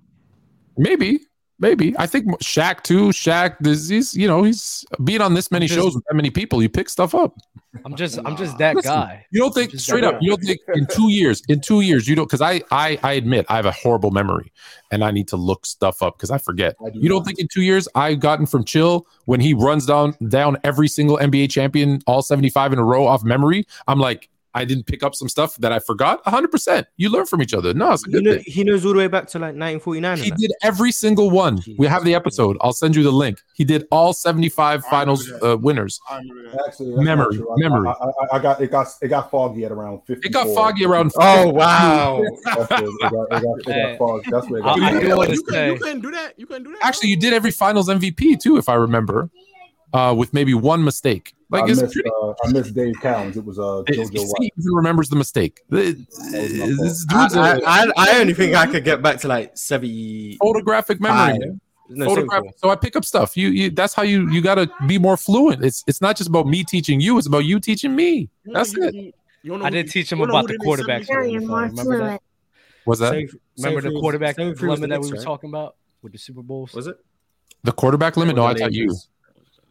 Maybe, maybe. I think Shaq too. Shaq, this he's you know he's being on this many Just- shows with that many people. You pick stuff up. I'm just I'm just that Listen, guy. You don't think straight that up. You don't think in two years. In two years, you don't because I I I admit I have a horrible memory and I need to look stuff up because I forget. I do You don't not. think in two years I've gotten from chill when he runs down down every single NBA champion, all seventy five in a row off memory. I'm like I didn't pick up some stuff that I forgot. 100%. You learn from each other. No, it's a He, good know, thing. he knows all the way back to like 1949. He and that. did every single one. We have the episode. I'll send you the link. He did all 75 finals uh, winners. I remember that. Actually, Memory, true. I- memory. I, I, I got it got it got foggy at around fifty. It got foggy around. Oh wow! That's where it got, it got, it got foggy. That's where it got. I foggy. you, couldn't, you couldn't do that. You couldn't do that. Actually, you did every finals MVP too, if I remember, uh, with maybe one mistake. Like I it's missed, pretty. uh, I missed Dave Cowens. It was uh, See, JoJo he White. even remembers the mistake. The- This dude's I, a I, I, I only think I could get back to like 70. photographic memory. man. No, photograph 74. so i pick up stuff you, you that's how you you got to be more fluent it's it's not just about me teaching you it's about you teaching me that's you, it You, you I did the- teach him you about the quarterback. it quarterbacks. 74. in the NFL. Remember that? was that Same- Remember same the quarterback same for limit that we were right? talking about with the Super Bowls? Was it? the quarterback limit no i the taught you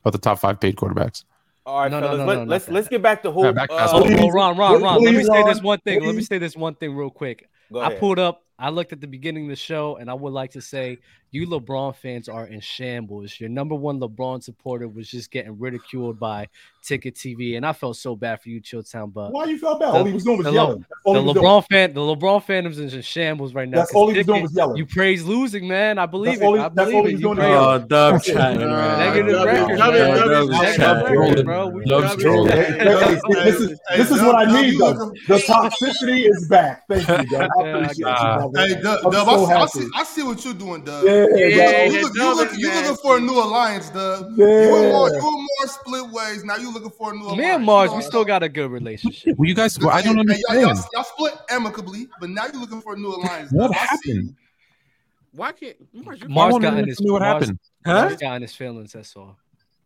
about the top five paid quarterbacks All right, No, no, fellas, no, let, no, let's let's get back to hoop. Yeah, back to Uh, basketball. Oh, Ron, Ron, Ron. Let me Please, say this one thing. Let me say this one thing real quick. I pulled up. I looked at the beginning of the show, and I would like to say you LeBron fans are in shambles. Your number one LeBron supporter was just getting ridiculed by Ticket TV, and I felt so bad for you, Chilltown. But Why you felt bad? All he was doing was the yelling. The he doing. LeBron fan, the LeBron fandom's is in shambles right now. That's 'cause all he was doing was yelling. You praise losing, man. I believe That's all it. he- I that's believe all he was doing Oh, dub chatting, man. Negative record, man. Dub's Trolling. this is this is what I need. you Dub. looking- The toxicity is back. Thank you, Dub. I appreciate you. Hey, Dub, so see, happy. I see what you're doing, Dub. Yeah, Yeah, You, yeah, look, you, look, you looking for a new alliance, Dub. Yeah. You and Mars, you and Mars split ways. Now you looking for a new alliance. Me and Mars, we still got a good relationship. well you guys well, i don't Hey, y'all, understand y'all, y'all split amicably, but now you're looking for a new alliance. what Dub. I see you. happened Why can't Mars? You, I Mars got in his what Mars- happened Huh? Mars got in his feelings. That's all.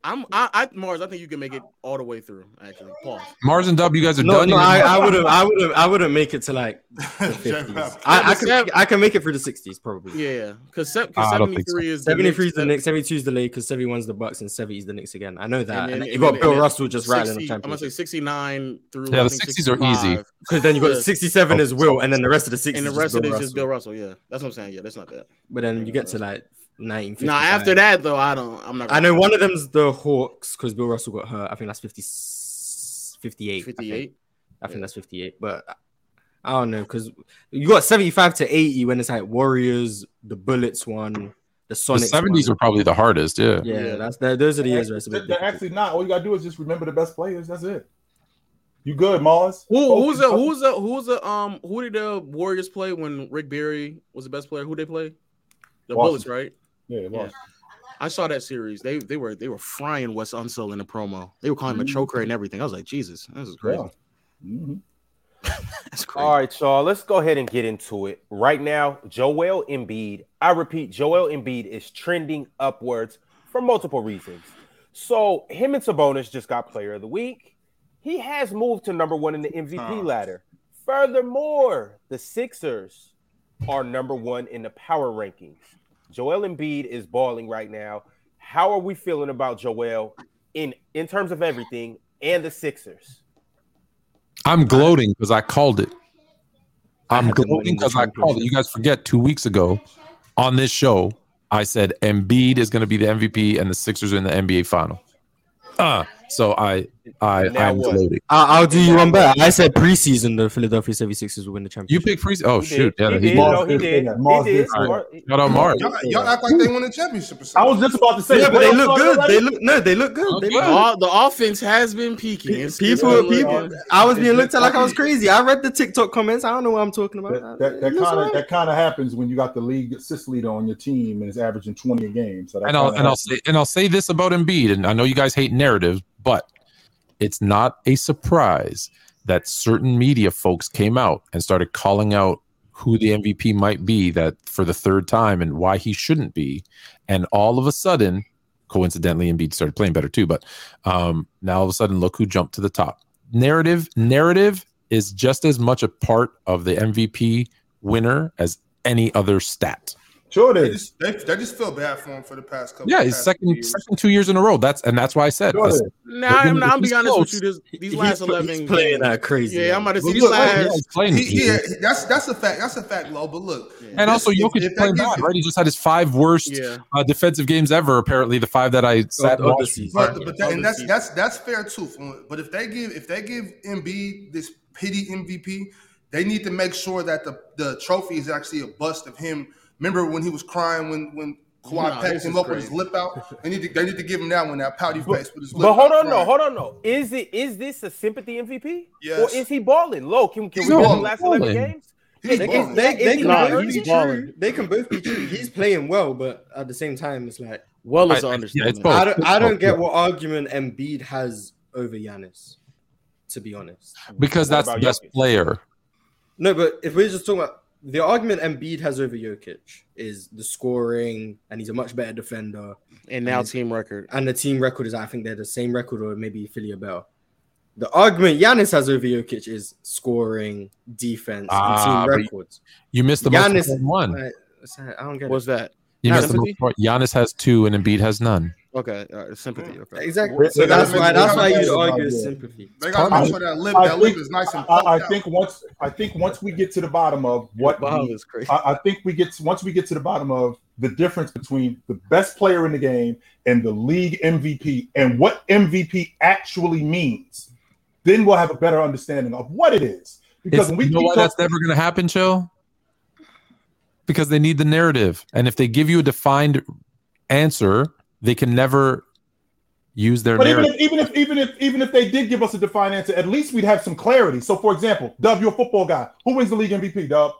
I'm I, I Mars. I think you can make it all the way through. Actually, pause. mars and dub you guys are No, done no, You- I, I would have, I would have, I wouldn't make it to like the 50s. I, I can, make, I can make it through the 60s probably. Yeah, because ah, I don't think so. 73 is 73 is the next- Knicks, 72 is the Lakers, 71 is the Bucks, and 70 is the Knicks again. I know that. And And, then- you got then- Bill and then Russell just rattling the I'm gonna say 69 through. Yeah, the think 60s are easy. Because then you got Yeah. 67 is Will, and then the rest of the 60s and the is rest just of it is just Bill Russell. Yeah, that's what I'm saying. Yeah, that's not bad. But then you get to like 1950. Now after that though, I don't. I'm not. I know one of them's the Hawks because Bill Russell got hurt. I think that's 50, 58. I think. 58. I think that's 58. But I don't know because you got 75 to 80 when it's like Warriors, the Bullets one, the the Sonics. 70s one. were probably the hardest yeah Yeah, Yeah. that's that, those are the years where it's a They're, bit they're actually not. All you gotta do is just remember the best players. That's it. You good, Mars? Who, who's the who's the who's the um who did the Warriors play when Rick Barry was the best player? Who they play? The Washington. Bullets, right? Yeah, it was. I saw that series. They they were they were frying Wes Unseld in the promo. They were calling him a Mhm. choker and everything. I was like, Jesus, this is crazy. Yeah. Mhm. That's crazy. All right, y'all. Let's go ahead and get into it. Right now, Joel Embiid. I repeat, Joel Embiid is trending upwards for multiple reasons. So him and Sabonis just got Player of the Week. He has moved to number one in the MVP Huh. ladder. Furthermore, the Sixers are number one in the power rankings. Joel Embiid is balling right now. How are we feeling about Joel in in terms of everything and the Sixers? i'm gloating because i called it I i'm had them winning gloating because i called it you guys forget two weeks ago on this show i said Embiid is going to be the mvp and the sixers are in the nba final uh so i i Now i'm what? gloating I'll, I'll do you one better. I said preseason the Philadelphia 76ers will win the championship. you pick free oh He shoot did. yeah he he did. did. No, he Mars did. did. He did. did. Mar- shout out Mars. Y'all, y'all act like they won the championship. Or something. I was just about to say, yeah, but they look good. They look no, they look good. They look good. All, the offense has been peaking. It's- it's People, people. I was being looked at like I was crazy. I read the TikTok comments. I don't know what I'm talking about. That, that, that It looks kind of that kind of happens when you got the league assist leader on your team and is averaging 20 a game. So and I'll kinda and I'll say and I'll say this about Embiid, and I know you guys hate narratives, but it's not a surprise that certain media folks came out and started calling out who the MVP might be that for the third time and why he shouldn't be, and all of a sudden, coincidentally, Embiid started playing better too. But um, now all of a sudden, look who jumped to the top. Narrative, narrative is just as much a part of the MVP winner as any other stat. Sure, it They just, they, they just feel bad for him for the past couple. Yeah, he's past second, years. second two years in a row. That's and that's why I said Sure it is. Now, I'm, I'm be honest with you. This, these He's last pl- he's eleven playing that crazy. Yeah, I'm about to say But these look, last. Yeah, he's playing. He, yeah, that's that's a fact. That's a fact, low. But look, and also Jokic if is playing bad, right? He just had his five worst Yeah. uh, defensive games ever. Apparently, the five that I sat Of the watched. season. But, Yeah. but that, and that's that's that's fair too. But if they give if they give Embiid this pity MVP, they need to make sure that the, the trophy is actually a bust of him. Remember when he was crying when when Kawhi Nah, packed him is up with his lip out? They need to they need to give him that one, that pouty face with his lip But hold out on, no, crying. hold on, no. Is it is this a sympathy MVP? Yes. Or is he balling? Low, can, can we No, get the he's last eleven balling. games? He's They- balling. They, they can Nah, both be true. They can both be true. He's playing well, but at the same time, it's like Well, I- as I- I yeah, understand. it's it. both. I don't. I don't get what argument Embiid has over Giannis. To be honest, because What that's the best Jokic? player. no. But if we're just talking about the argument Embiid has over Jokic is the scoring, and he's a much better defender, and now team record. and the team record is I think they're the same record or maybe Philly Bell. The argument Giannis has over Jokic is scoring, defense, Ah, and team records. You missed the Giannis- most important one. Like, it's like, I don't get What's it. that? You Not the most sympathy? Giannis has two, and Embiid has none. Okay, all right, sympathy. Okay. Exactly. They- So they that's why. That's why gotta you'd argue sympathy. They got I- make that lip I that lip think- is nice and I, I think once I think once we get to the bottom of what Wow, the- is crazy. I, I think we get to, once we get to the bottom of the difference between the best player in the game and the league MVP and what MVP actually means, then we'll have a better understanding of what it is. Because It's, when we you know why talk- that's never going to happen, Chill? Because they need the narrative, and if they give you a defined answer, they can never use their but even if, even if even if even if they did give us a defined answer, at least we'd have some clarity. So, for example, Dub, you're a football guy. Who wins the league MVP? Dub,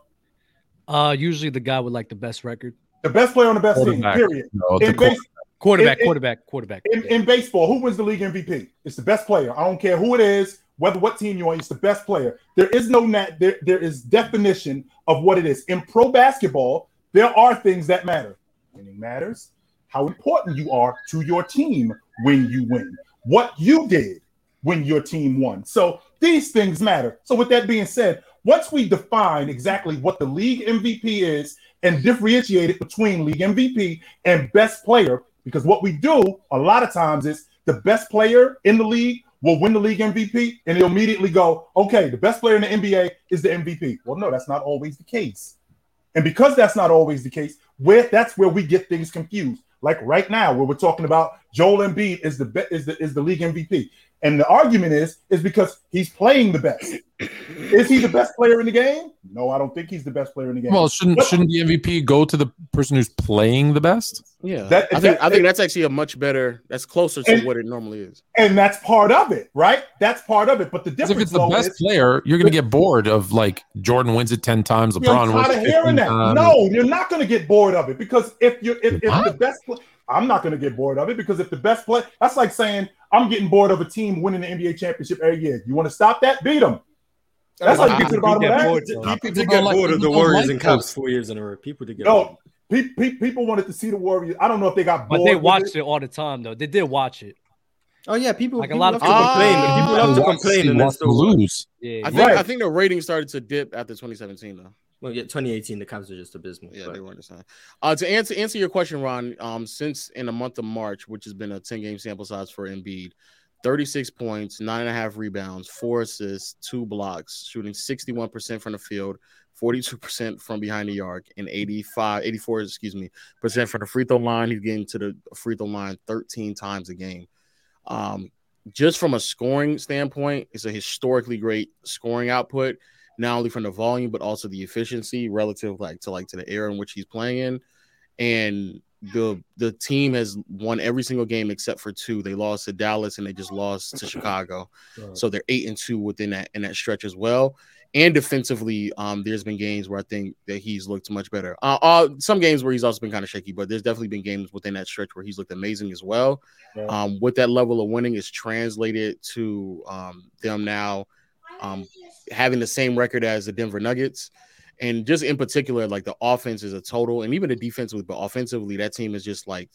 Uh, usually the guy with like the best record. the best player on the best team. Period. No, the In, base, Quarterback, In- in- quarterback, quarterback. in, in baseball, who wins the league MVP? It's the best player. I don't care who it is, whether what team you're on. It's the best player. There is no net, There, there is definition of what it is. In pro basketball, there are things that matter. Winning matters. How important you are to your team when you win. What you did when your team won. So these things matter. So with that being said, once we define exactly what the league MVP is and differentiate it between league MVP and best player, because what we do a lot of times is the best player in the league will win the league MVP and they'll immediately go, okay, the best player in the NBA is the MVP. Well, no, that's not always the case. And because that's not always the case, where that's where we get things confused. Like right now, where we're talking about Joel Embiid is the is the is the league MVP, and the argument is is because he's playing the best. is he the best player in the game? No, I don't think he's the best player in the game. well, shouldn't But- shouldn't the MVP go to the person who's playing the best? Yeah, That- I think that- I think that's actually a much better. That's closer to And- what it normally is. and that's part of it, right? That's part of it. But the difference if it's the though, best is player, you're going to get bored of like Jordan wins it ten times, you're LeBron wins it of hearing that. times. No, you're not going to get bored of it because if you're if, if the best, I'm not going to get bored of it because if the best play, that's like saying I'm getting bored of a team winning the NBA championship every year. You want to stop that? Beat them. That's how you get to the bottom of get that. bored, People People get like- bored of the people Warriors like and Cavs those. four years in a row. People did get bored. No, pe- pe- people wanted to see the Warriors. I don't know if they got bored. But they watched it. it all the time though. They did watch it. Oh yeah, people Like a people lot of love to people- complain. Ah. People love to complain and then watch them still lose. Yeah. I think Right. I think the ratings started to dip after 2017 though. Well, yeah, 2018 the Cavs were just abysmal. Yeah, but- they weren't the same. Uh, to answer answer your question, Ron, um, since in the month of March, which has been a 10 game sample size for Embiid, 36 points, nine and a half rebounds, four assists, two blocks, shooting 61% from the field, 42% from behind the arc, and 85, 84, excuse me, percent from the free throw line. He's getting to the free throw line 13 times a game. Um, just from a scoring standpoint, it's a historically great scoring output not only from the volume but also the efficiency relative like to like to the era in which he's playing. In and the the team has won every single game except for two. They lost to dallas and they just lost to chicago. So they're eight and two within that in that stretch as well. And defensively um there's been games where i think that he's looked much better. Uh, uh some games where he's also been kind of shaky but there's definitely been games within that stretch where he's looked amazing as well. Yeah. um with that level of winning is translated to um them now um, having the same record as the Denver Nuggets. And just in particular, like the offense is a total, and even the defensively, but offensively, that team is just like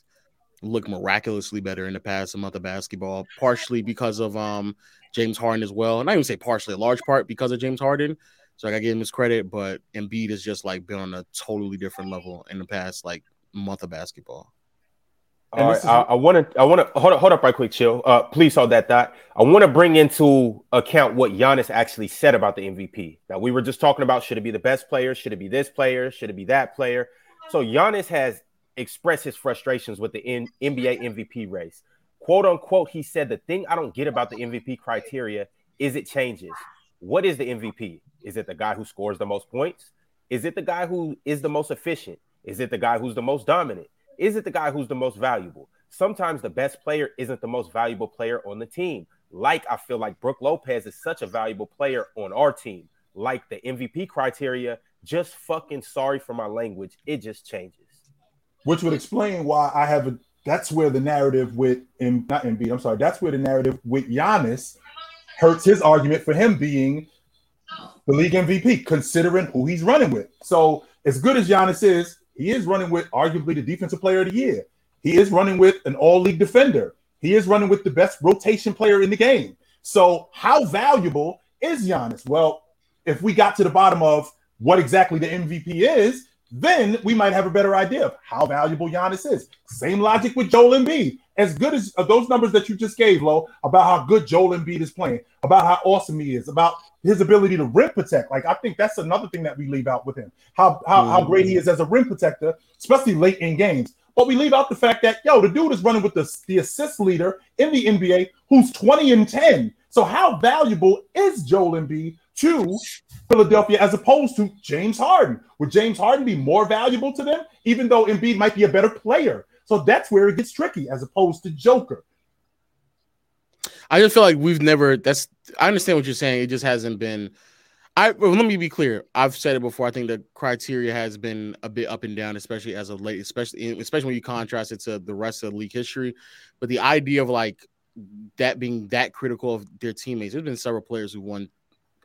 looked miraculously better in the past month of basketball, partially because of um James Harden as well. And I even say partially, a large part because of James Harden. So I gotta give him his credit, but Embiid has just like been on a totally different level in the past like month of basketball. All right, I want to. I want to hold up. Hold up, right quick, chill. Uh, please hold that thought. I want to bring into account what Giannis actually said about the MVP. Now we were just talking about should it be the best player, should it be this player, should it be that player. So Giannis has expressed his frustrations with the N- NBA MVP race. "Quote unquote," he said, "The thing I don't get about the MVP criteria is it changes. What is the MVP? Is it the guy who scores the most points? Is it the guy who is the most efficient? Is it the guy who's the most dominant?" Is it the guy who's the most valuable? Sometimes the best player isn't the most valuable player on the team. Like I feel like Brook Lopez is such a valuable player on our team. Like the MVP criteria, just fucking sorry for my language. It just changes. Which would explain why I have a that's where the narrative with in not Embiid, I'm sorry, that's where the narrative with Giannis hurts his argument for him being the league MVP, considering who he's running with. So as good as Giannis is, he is running with arguably the defensive player of the year. He is running with an all league defender. He is running with the best rotation player in the game. So, how valuable is Giannis? Well, if we got to the bottom of what exactly the MVP is, then we might have a better idea of how valuable Giannis is. Same logic with Joel Embiid. As good as uh, those numbers that you just gave, Lo, about how good Joel Embiid is playing, about how awesome he is, about his ability to rim protect. Like I think that's another thing that we leave out with him. How how, mm-hmm. how great he is as a rim protector, especially late in games. But we leave out the fact that yo, the dude is running with the, the assist leader in the NBA who's 20 and 10. So how valuable is Joel Embiid to Philadelphia as opposed to James Harden? Would James Harden be more valuable to them, even though Embiid might be a better player? So that's where it gets tricky as opposed to Joker. I just feel like we've never. That's I understand what you're saying. It just hasn't been. I well, let me be clear. I've said it before. I think the criteria has been a bit up and down, especially as of late, especially especially when you contrast it to the rest of the league history. But the idea of like that being that critical of their teammates, there's been several players who won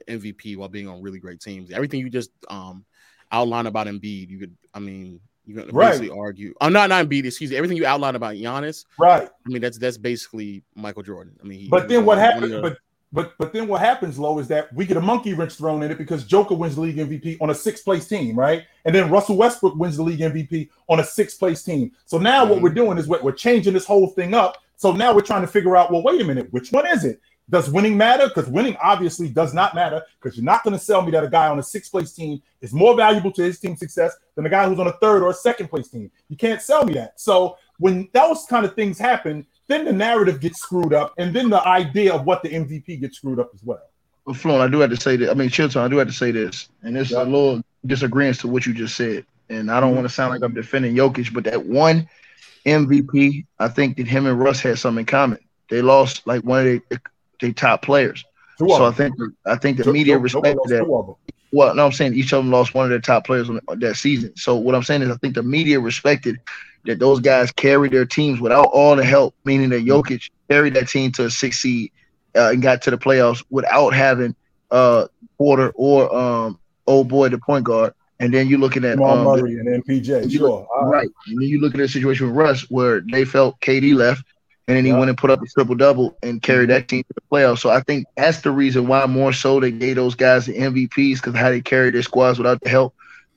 MVP while being on really great teams. Everything you just um outlined about Embiid, you could, I mean, you can right. basically argue. I'm not not Embiid. Excuse me. Everything you outlined about Giannis, right? I mean, that's that's basically Michael Jordan. I mean, he, but then what happens? But but but then what happens, Low, is that we get a monkey wrench thrown in it because Joker wins the league MVP on a sixth place team, right? And then Russell Westbrook wins the league MVP on a sixth place team. So now mm-hmm. what we're doing is we're, we're changing this whole thing up. So now we're trying to figure out, well, wait a minute, which one is it? Does winning matter? Because winning obviously does not matter because you're not going to sell me that a guy on a sixth place team is more valuable to his team's success than a guy who's on a third or a second place team. You can't sell me that. So when those kind of things happen, then the narrative gets screwed up, and then the idea of what the MVP gets screwed up as well. Well, Floyd, I do have to say that. I mean, Chilltown, I do have to say this, and this yeah. is a little disagreement to what you just said. And I don't mm-hmm. want to sound like I'm defending Jokic, but that one MVP, I think that him and Russ had something in common. They lost like one of their their top players. Two so I think I think the two, media two, respected that. Well, no, I'm saying each of them lost one of their top players on, that season. So what I'm saying is I think the media respected that those guys carried their teams without all the help, meaning that Jokic carried that team to a six seed uh, and got to the playoffs without having uh Porter or um old boy the point guard. And then you're looking at um, Murray and MPJ, sure, right. And then you look at the situation with Russ where they felt KD left and then he yeah. went and put up a triple double and carried that team to the playoffs. So I think that's the reason why more so they gave those guys the MVPs because how they carried their squads without the help,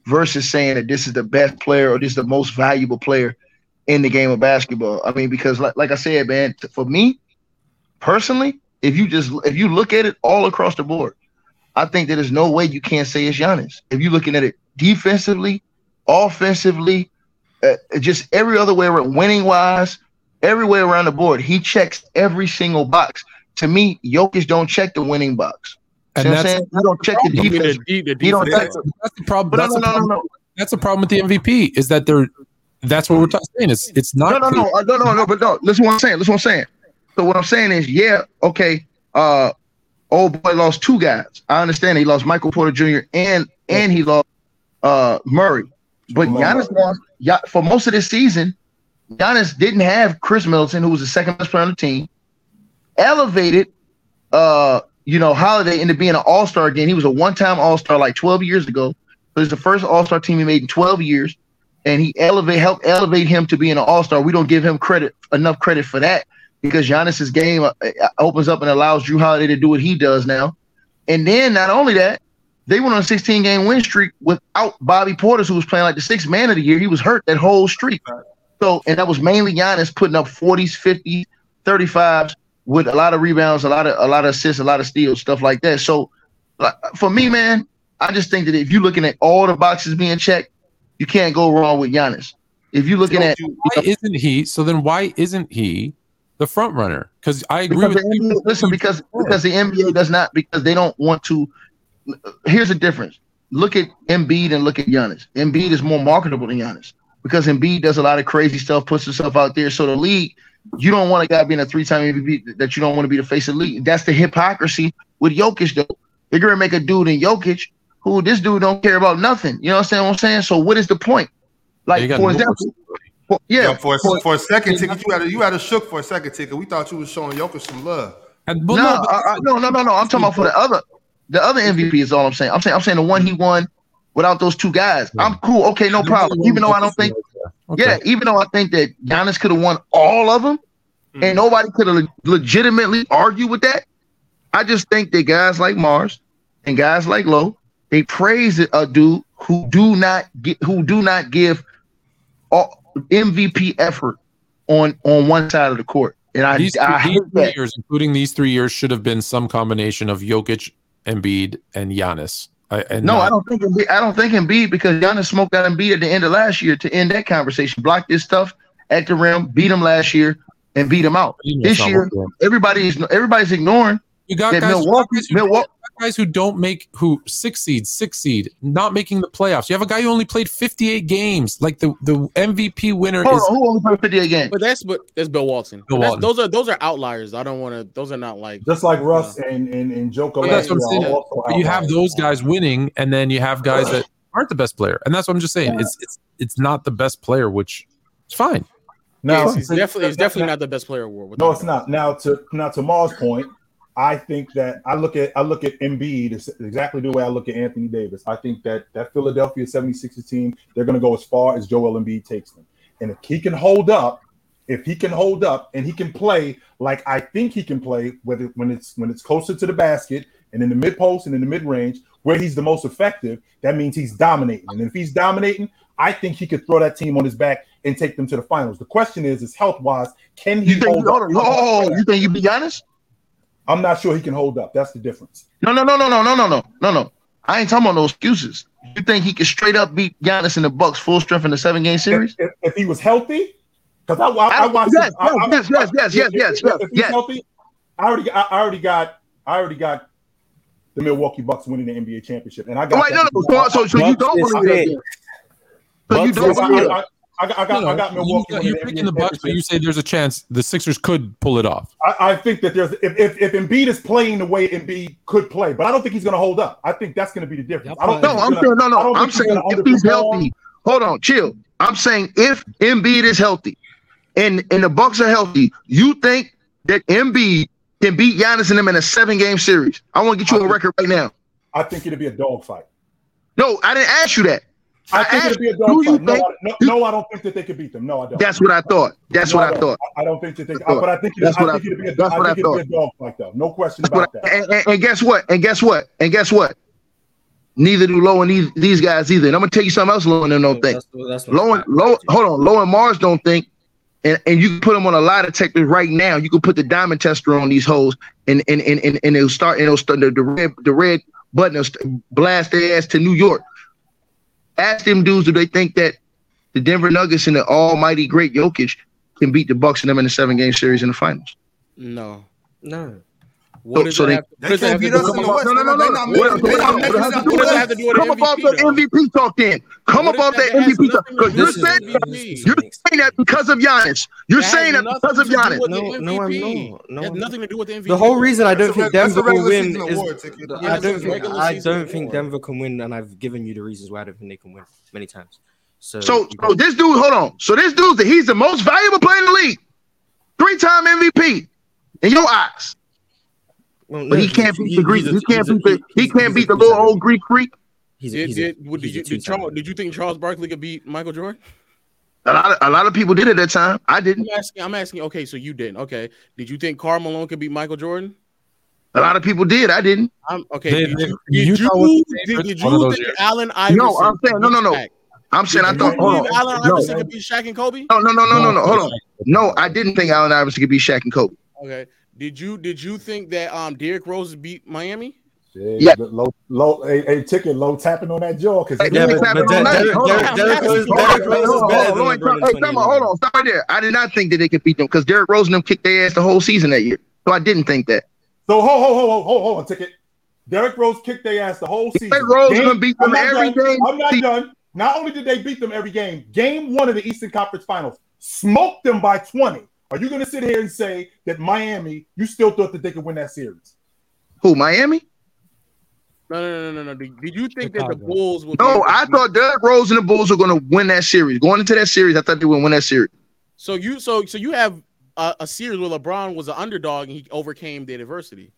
versus saying that this is the best player or this is the most valuable player in the game of basketball. I mean, because like, like I said, man, for me personally, if you just if you look at it all across the board, I think that there's no way you can't say it's Giannis. If you're looking at it defensively, offensively, uh, just every other way winning wise everywhere around the board. He checks every single box. To me, Jokic don't check the winning box. And that's, that's he don't check the defense. The, the he don't check that's the problem. That's, no, no, the problem. No, no, that's the problem with the MVP is that they're. That's what we're saying. It's it's not. No, no, no, no, no, no. But no, listen what I'm saying. Listen what I'm saying. So what I'm saying is, yeah, okay. Uh, old boy lost two guys. I understand he lost Michael Porter Jr. and and he lost uh Murray. But Giannis lost for most of this season. Giannis didn't have Khris Middleton, who was the second best player on the team, elevated uh, you know, Holiday into being an all-star again. He was a one-time all-star like 12 years ago. So it's the first all-star team he made in 12 years. And he elevate helped elevate him to being an all-star. We don't give him credit enough credit for that because Giannis's game uh, uh, opens up and allows Jrue Holiday to do what he does now. And then not only that, they went on a 16 game win streak without Bobby Portis, who was playing like the sixth man of the year. He was hurt that whole streak. So, and that was mainly Giannis putting up 40s, 50s, 35s with a lot of rebounds, a lot of a lot of assists, a lot of steals, stuff like that. So, for me, man, I just think that if you're looking at all the boxes being checked, you can't go wrong with Giannis. If you're looking at why isn't he? So then why isn't he the front runner? Because I agree because with NBA, listen because because the NBA does not because they don't want to. Here's the difference. Look at Embiid and look at Giannis. Embiid is more marketable than Giannis because Embiid does a lot of crazy stuff, puts himself out there. So the league, you don't want a guy being a three-time MVP that you don't want to be the face of the league. That's the hypocrisy with Jokic, though. They're gonna make a dude in Jokic who this dude don't care about nothing. You know what I'm saying? What I'm saying. So what is the point? Like you got for no example, for- yeah, Yo, for, a, for- for a second ticket, you had a, you had a shook for a second ticket. We thought you was showing Jokic some love. And, but no, no, I, I, no, no, no, no. I'm talking about for the other, the other MVP is all I'm saying. I'm saying, I'm saying the one he won without those two guys. I'm cool. Okay, no problem. Even though I don't think, Okay. yeah, even though I think that Giannis could have won all of them, hmm. and nobody could have le- legitimately argued with that. I just think that guys like Mars and guys like Lowe, they praise a dude who do not get, who do not give all MVP effort on on one side of the court. And I, these, I these three that. years, including these three years, should have been some combination of Jokic, Embiid, and Giannis. I, and No, not- I don't think Embiid, I don't think Embiid because Giannis smoked out Embiid at the end of last year to end that conversation. Blocked this stuff at the rim, beat him last year, and beat him out. This year, working. everybody's everybody's ignoring You got that Milwaukee. Milwaukee. Guys who don't make who six seed, six seed, not making the playoffs. You have a guy who only played 58 games. Like the the MVP winner Hold is on, who only played 58 games? But that's but that's Bill Walton. Bill Walton. Those are those are outliers. I don't want to. Those are not like Just like Russ uh, and and, and Joker. But that's what I'm saying. also But you have those guys winning, and then you have guys that aren't the best player, and that's what I'm just saying. It's it's it's not the best player, which it's fine. Now, it's, it's definitely it's definitely not the best player award. No, it's not. Now to now to Mars' point, I think that I look at I look at Embiid exactly the way I look at Anthony Davis. I think that that Philadelphia 76ers team, they're going to go as far as Joel Embiid takes them. And if he can hold up, if he can hold up and he can play like I think he can play, whether when it's when it's closer to the basket and in the mid post and in the mid range, where he's the most effective, that means he's dominating. And if he's dominating, I think he could throw that team on his back and take them to the finals. The question is, is health wise, can he You hold up? on, oh, you think you be honest? I'm not sure he can hold up. That's the difference. No, no, no, no, no, no, no, no, no, no. I ain't talking about no excuses. You think he could straight up beat Giannis in the Bucks full strength in the seven game series? If, if he was healthy, because I, I, I I- watched. yes, I, I, yes, yes, yes, yes, if- yes, if- yes, If he's yes. healthy, I already, I, I already got, I already got the Milwaukee Bucks winning the NBA championship, and I got. Oh, wait, no, that. no. So, so, so you Bucks don't is believe that? fit. then? So you Bucks don't is I, believe I, it? I, I got, I got, I got You Milwaukee. know, winning you're the picking the Bucks, but you say there's a chance the Sixers could pull it off. I, I think that there's if, if if Embiid is playing the way Embiid could play, but I don't think he's going to hold up. I think that's going to be the difference. I don't No, I'm saying gonna- no, no. I'm think he's saying if he's underperform. healthy. Hold on, chill. I'm saying if Embiid is healthy, and and the Bucks are healthy, you think that Embiid can beat Giannis and them in a seven game series? I want to get you a record right now. I think it'll be a dogfight. No, I didn't ask you that. I I think it'll be a do you dogfight. No, I- no, no, I don't think that they could beat them. No, I don't. That's what I thought. That's No, what I don't. thought. I don't think that they. I but I think. That's I what I- think it'll be a. that's I what I think it'll be a dogfight, though. No question That's what about I- that. and, and- and guess what? And guess what? And guess what? Neither do Low and these, these guys either. And I'm gonna tell you something else. Low and them don't think. That's, that's Low and low. Hold on. Low and Mars don't think. And, and you can put them on a lie detector right now. You can put the diamond tester on these hoes, and and and and, and it'll start. And it'll start the, the red the red button will st- blast their ass to New York. Ask them dudes do they think that the Denver Nuggets and the almighty great Jokic can beat the Bucks and them in the seven game series in the finals? no. No. What does so they- have, They does can't have to beat do us with in the the West. No, no, no, no. What- making- they not what- making what- us what- do what does it have to do with Come the up off MVP? that? MVP talk then. Come What up off does that that MVP talk. Because you're saying is, MVP. this is you're saying that because of Giannis. You're saying that because of to Giannis. No, no, I'm MVP. not. No, It has I'm nothing to do with the MVP. The whole reason I don't think re- that's a Denver will win is. I don't think I don't think. Denver can win, and I've given you the reasons why I don't think they can win many times. So, So, so this dude, hold on. So this dude's the, he's the most valuable player in the league, three time MVP in your eyes. Well, But he can't beat the Greek. He can't beat the. He can't beat the little old Greek freak. He's a- Did, he's a- did, what, did, you, did, Charles, did you think Charles Barkley could beat Michael Jordan? A lot, of, a lot of people did at that time. I didn't. I'm asking. I'm asking. Okay, so you didn't. Okay, did you think Karl Malone could beat Michael Jordan? A lot of people did. I didn't. I'm, okay. They- did they- you, did you, did, did you think years. Allen Iverson? No, I'm saying no, no, no. I'm saying I thought. Hold on. Allen No, Iverson could beat Shaq and Kobe? no, no, no, no, no, no. Hold on. No, I didn't think Allen Iverson could be Shaq and Kobe. Okay. Did you did you think that um Derrick Rose beat Miami? Yeah. Low, low, a, a ticket, low tapping on that jaw because Hey, Yeah, he but- tapping but. Derrick- Hold on. Derrick- Derrick Rose- Hold Derrick is hold on, better hold than on. LeBron Hey, come on, hold on. Stop right there. I did not think that they could beat them because Derrick Rose and them kicked their ass the whole season that year. So I didn't think that. So hold, hold, hold, hold, hold, hold on, ticket. Derrick Rose kicked their ass the whole season. Derrick Rose Game- gonna beat I'm them not every done. game. I'm not done. Not only did they beat them every game, game one of the Eastern Conference Finals, smoked them by 20. Are you going to sit here and say that Miami, you still thought that they could win that series? Who, Miami? No, no, no, no, no. Did, did you think that the Bulls would? No, make? I thought Derrick Rose and the Bulls were going to win that series. Going into that series, I thought they would win that series. So you so so you have a, a series where LeBron was an underdog and he overcame the adversity.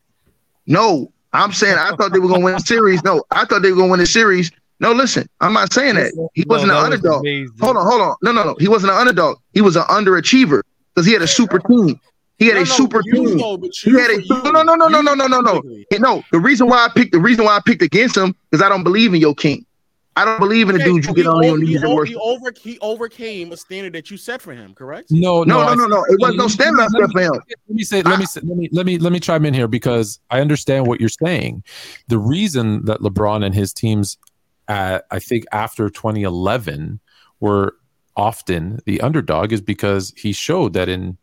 No, I'm saying I thought they were going to win the series. No, I thought they were going to win the series. No, listen, I'm not saying that. He wasn't No, an that was underdog. amazing. Hold on, hold on. No, no, no. He wasn't an underdog. He was an underachiever because he had a super team. He had No, a no, super team. though, but He you had a for you, no, no, no, no, no, no, no, no. No, the reason why I picked the reason why I picked against him is I don't believe in your king. I don't believe in the dude you get on your knees and o- worship. He over he overcame a standard that you set for him, correct? No, No, no, I no, no. It was no standard I set for him. let me say let me say, let me let me let me chime in here because I understand what you're saying. The reason that LeBron and his teams, uh, I think after 2011, were often the underdog is because he showed that in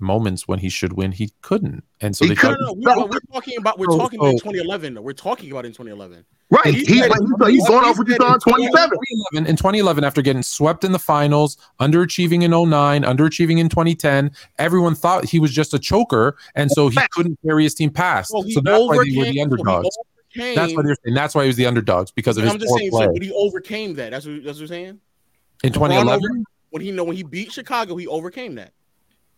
moments when he should win, he couldn't, and so He they No, felt no, no. We, what we're talking about we're So- talking about in 2011. Though. We're talking about in 2011. Right. He He, said- but he's going off what you saw in 2011, in 2011, after getting swept in the finals, underachieving in 09, underachieving in 2010, everyone thought he was just a choker, and so he couldn't carry his team past. So So that's why they overcame. were the underdogs. overcame- That's what they're saying. That's why he was the underdogs because of his I'm just poor saying, play so, but he overcame that. That's what that's what you're saying. In 2011. When he know when he beat Chicago, he overcame that.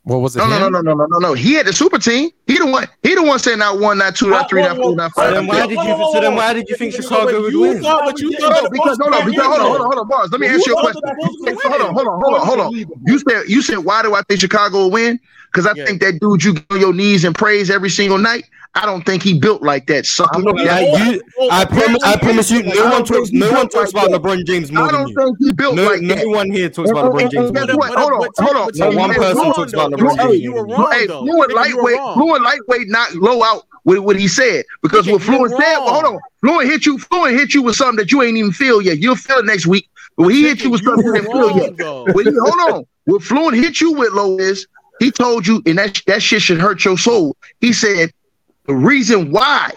What was it? No, no, no, no, no, no, no, no. He had the super team. He the one. He the one saying not one, not two, not three, not four, not So five. then why did you? So then why did you think Chicago would win? thought, but you No, thought No, because hold on, because hold on, hold on, hold on, Bars. Let me You ask you a question. the Bulls would Hold on, hold on, hold on, hold on. You said you said why do I think Chicago will win? Because I Yeah. think that dude you get on your knees and praise every single night. I don't think he built like that, sucker. Yeah, you. I promise. I promise you. No one talks. No one talks about LeBron James more I don't think he built No, like no that. one here talks about LeBron James more guess than what? you. Hold on, hold on. Not one person talks about. LeBron James. You were more than wrong, Hey. Fluent you lightweight, wrong. Fluent lightweight, not low out with what he said. Because Nigga, what Fluent said, well, hold on, Fluent hit you, Fluent hit you with something that you ain't even feel yet. You'll feel it next week. But when he hit you with something you didn't feel yet. though. When he, hold on, what Fluent hit you with, low is he told you, and that that shit should hurt your soul. He said the reason why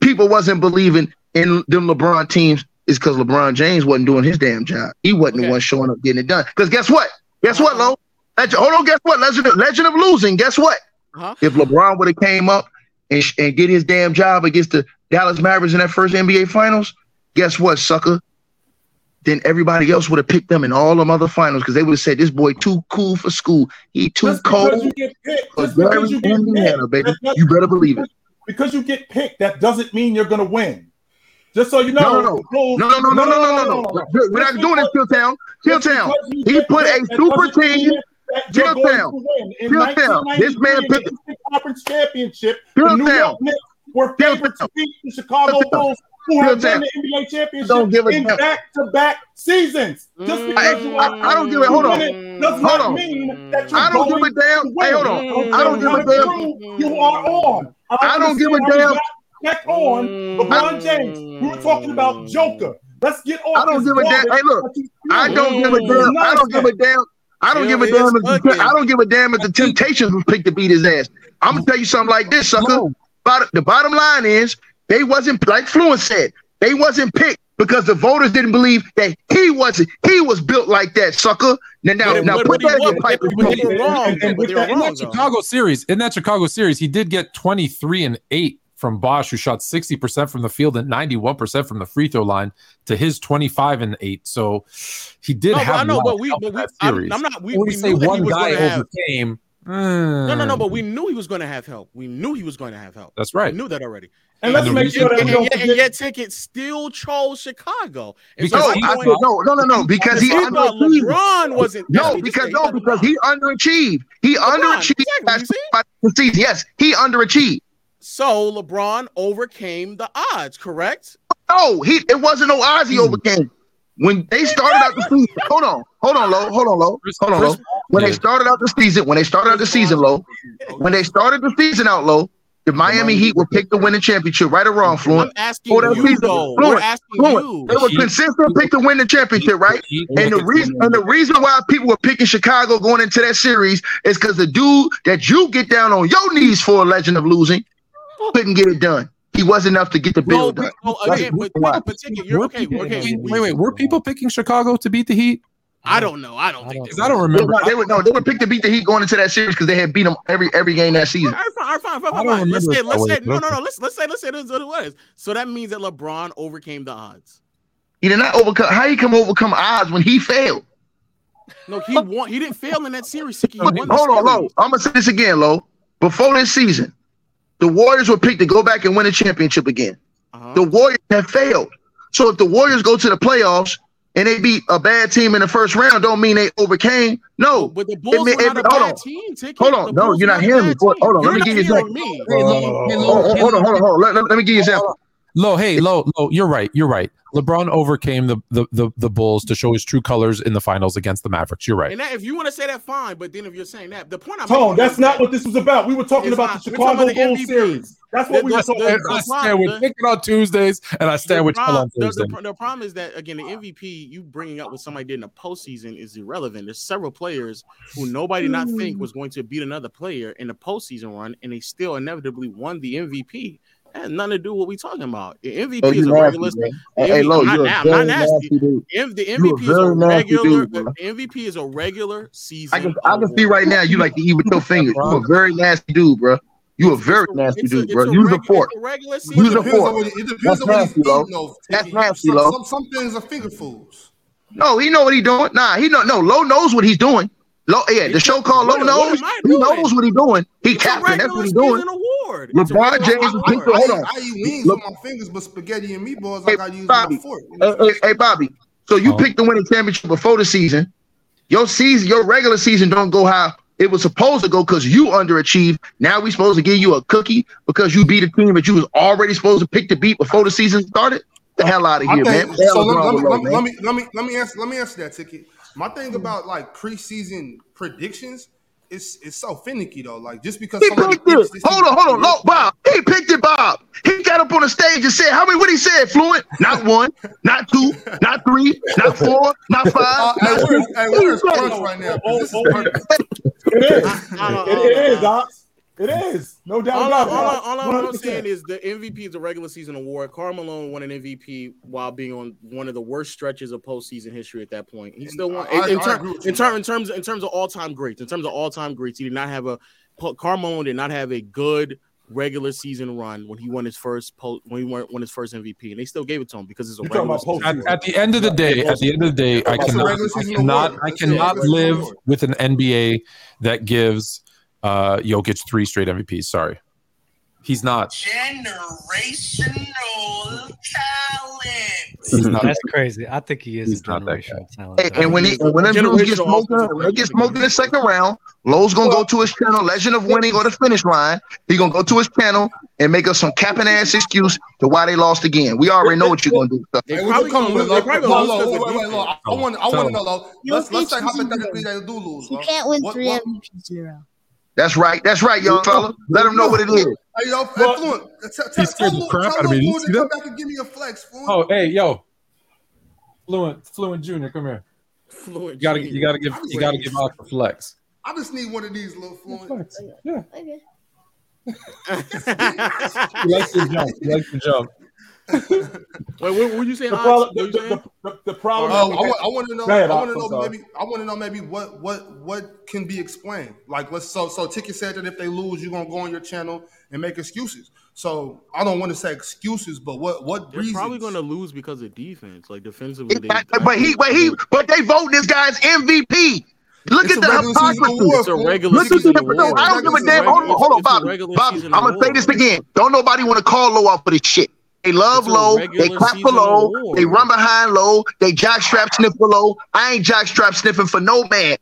people wasn't believing in them LeBron teams is because LeBron James wasn't doing his damn job. He wasn't Okay. the one showing up getting it done. Because guess what? Guess what, Uh-huh. Lo? Legend, hold on, guess what? Legend of, legend of losing. Guess what? Huh? If LeBron would have came up and, and get his damn job against the Dallas Mavericks in that first NBA Finals, guess what, sucker? Then everybody else would have picked them in all them other finals because they would have said this boy too cool for school. He too Just because cold you get picked, just because you get Indiana, picked, baby. You better believe it. Because you get picked, that doesn't mean you're going to win. Just so you know. No, no, no. No, no, no, no, no, no, no, no. We're not doing this, Killtown. Just Killtown. because you He put a super team. that you're going Killtown. to win. In Killtown. This man 1993, in picked- the Conference Championship. The New Killtown. York Knicks were favored to beat the Chicago. Bulls, who have won Killtown. the NBA championship Don't give a in damn. back-to-back seasons. Just Mm. because you I- are I don't give a- hold on. winning does Hold not on. mean that you're I don't give going a damn. to win. Hey, hold on. I don't give a What kind of damn. crew You are on. I don't give a understand how you damn. got Back on LeBron James. We were talking about Joker. Let's get off. I don't this give a damn. garbage Hey, look. that you I feel. don't give a damn. I don't give a damn. I don't Hell give a is damn if the, cooking. I don't give a damn if the Temptations was picked to beat his ass. I'm gonna tell you something like this, sucker. Bot- the bottom line is they wasn't like Fluent said. They wasn't picked because the voters didn't believe that he wasn't. He was built like that, sucker. Now, now, But- now but- put but that in your pipe. but they were wrong. And- and but they were in wrong. that though. Chicago series, in that Chicago series, he did get 23 and 8 from Bosh, who shot 60% from the field and 91% from the free throw line, to his 25 and 8. So he did No, but have I know, a but we, but we, that I'm. I'm not. We, we we say knew that one was guy going to have. overcame, No, no, no. mm, But we knew he was going to have help. We knew he was going to have help. that's right. We knew that already. And let's make the sure that and, we don't yet, and yet Ticket still chose Chicago. And Because No, I'm I going- said no, no, no, no, because he underachieved. LeBron wasn't. No, because no, because he underachieved. He underachieved exactly, by you see? by the season. Yes, he underachieved. So LeBron overcame the odds, correct? No, he it wasn't no odds he hmm. overcame. When they started out the season, hold on, hold on, low, hold on, low, hold on, low. When they started out the season, when they started out the season, low, when they started the season out low, the Miami Heat were picked to win the championship, right or wrong, Fluent. I'm asking For you though. Fluent, We're asking Fluent. you. They were Heat- consistent pick to win the championship, right? And the reason and the reason why people were picking Chicago going into that series is because the dude that you get down on your knees for a legend of losing couldn't get it done. He wasn't enough to get the No, bill but, done. oh, again, but, why. but you're okay. Okay, wait, wait. Were people picking Chicago to beat the Heat? I don't know. I don't think. Because I don't remember. They were no, they were picked to beat the Heat going into that series because they had beat them every every game that season. All right, fine, all right, fine, fine, I fine, don't fine. Let's remember say, let's that say, way, no, no, no. Let's let's say, let's say this is what it was. So that means that LeBron overcame the odds. He did not overcome. How he come overcome odds when he failed? No, he won. He didn't fail in that series. He Hold won the on, series. low. I'm gonna say this again, low. Before this season, the Warriors were picked to go back and win a championship again. Uh-huh. The Warriors have failed. So if the Warriors go to the playoffs and they beat a bad team in the first round, don't mean they overcame. No. But the Bulls were not it- a hold bad on. team. Ticket. Hold on. No, you're not hearing me. Hold- on, let me give you hearing that. me. Hey, low, hey, low, oh, hey, hold on, hold on, hold on. Let, let- let me give you an example. Low, hey, low, low. You're right. You're right. LeBron overcame the, the the the Bulls to show his true colors in the finals against the Mavericks. You're right. And that, if you want to say that, fine. But then if you're saying that, the point I'm Tone, that's not that what this was about. We were talking about not. the Chicago about the Bulls MVP. series. That's what The- we were talking about. I stand with the- picking on Tuesdays, and I stand with Chill on problem, the, the, the problem is that again, the MVP you bringing up what somebody did in the postseason is irrelevant. There's several players who nobody not think hmm. was going to beat another player in the postseason run, and they still inevitably won the MVP. That has nothing to do with what we talking about. The MVP Oh, is a nasty, regular. man. the Hey, hey, MVP low, I'm not you're na- a I'm not very nasty. nasty dude. M- the You a MVP is a regular. dude, the MVP is a regular season. I can I can see right now you like to eat with your fingers. You a very nasty dude, bro. You a very It's a- nasty it's a- dude, bro. Use a regu- fork. a regular Use season. a fork. on what he, it depends That's on what he's nasty, eating, Lo. though. That's Tiki. nasty, some, Lo. some, some things are finger foods. No, he know what he doing. Nah, he know no. Low knows what he's doing. Low, yeah, the show called Low What- what knows. am He knows what he's doing. He It's a captain. That's what he's doing. Season award. It's LeBron regular James is award. hold on. I eat wings Look- with my fingers, but spaghetti and meatballs, Hey, I gotta use Bobby. my fork. Hey, hey, hey, Bobby. So you Oh. picked the winning championship before the season. Your season, your regular season don't go how it was supposed to go because you underachieved. Now we supposed to give you a cookie because you beat a team that you was already supposed to pick to beat before the season started. The hell out of here, think- man. What the hell so let, let, me, Low, let, me, man? let me let me let me answer let me answer that ticket. My thing about like preseason predictions is it's so finicky though. Like just because He picked it. this Hold on, hold on. Low, Bob. He picked it, Bob. He got up on the stage and said, how many, what he said, Fluent? Not one, not two, not three, not four, not Uh, five. hey, not where's, six. hey, where's right now? 'Cause This is perfect. It is. I don't- It, it is, Doc. It is. No doubt All, I, about all, I, it. all, I, all I'm saying is the MVP is a regular season award. Karl Malone won an MVP while being on one of the worst stretches of postseason history at that point. He still won I- in, in, I ter- agree with in, you. ter- in terms in terms of all time greats. In terms of all time greats, he did not have a Karl Malone did not have a good regular season run when he won his first post when he won, won his first MVP, and they still gave it to him because it's a You're regular season. At, at the end of the day, at the end of the day, I cannot, I cannot. I cannot live with an NBA that gives uh Jokic three straight MVPs. Sorry, he's not. Generational talent. He's not. That's crazy. I think he is He's not that generational talent. Hey, and when he, and when them dudes get smoked, when they get smoked in the second round, Lowe's gonna go to his channel, Legend of Winning or the finish line. He gonna go to his channel and make us some capping ass excuse to why they lost again. We already know what you're gonna do. They Hey, probably what you coming gonna with, lose. Lo? They probably Lo, gonna Lo, lose wait, because wait, of wait, Lo. I want, I want to know, Lo. Let's let's say Jokic is hypothetically zero. they do lose. You Lo. can't win What- three what- MVPs in a row. That's right. That's right, young fella. Let them know what it is. Hey, yo, hey, Well, Fluent. T- t- he scared the crap out of me. You Fluent see to come back and give me a flex, Fluent. Oh, hey, yo, Fluent, Fluent Junior, come here. Fluent You gotta, Junior. you gotta give, you gotta give out the flex. I just need one of these little Fluent. Flex. Yeah, Okay. he likes to jump. He likes to jump. Wait, what were you saying? The problem, the, the, the, the problem. Oh, I want, I want to know. Ahead, I want to know sorry. maybe. I want to know maybe what what what can be explained. Like let's so so Ticket said that if they lose, you're gonna go on your channel and make excuses. So I don't want to say excuses, but what what They're reasons? probably going to lose because of defense. Like defensively, they, But he, but he, but they vote this guy's MVP. Look It's at a the hypocrisy. award. It's a regular Look at season the, no. I don't give a damn. Hold on, hold on, Bobby. Bobby, I'm gonna say award. this again. Don't nobody want to call low off for this shit. They love low. They clap for low. award. They run behind low. They jockstrap sniff for low. I ain't jockstrap sniffing for no man.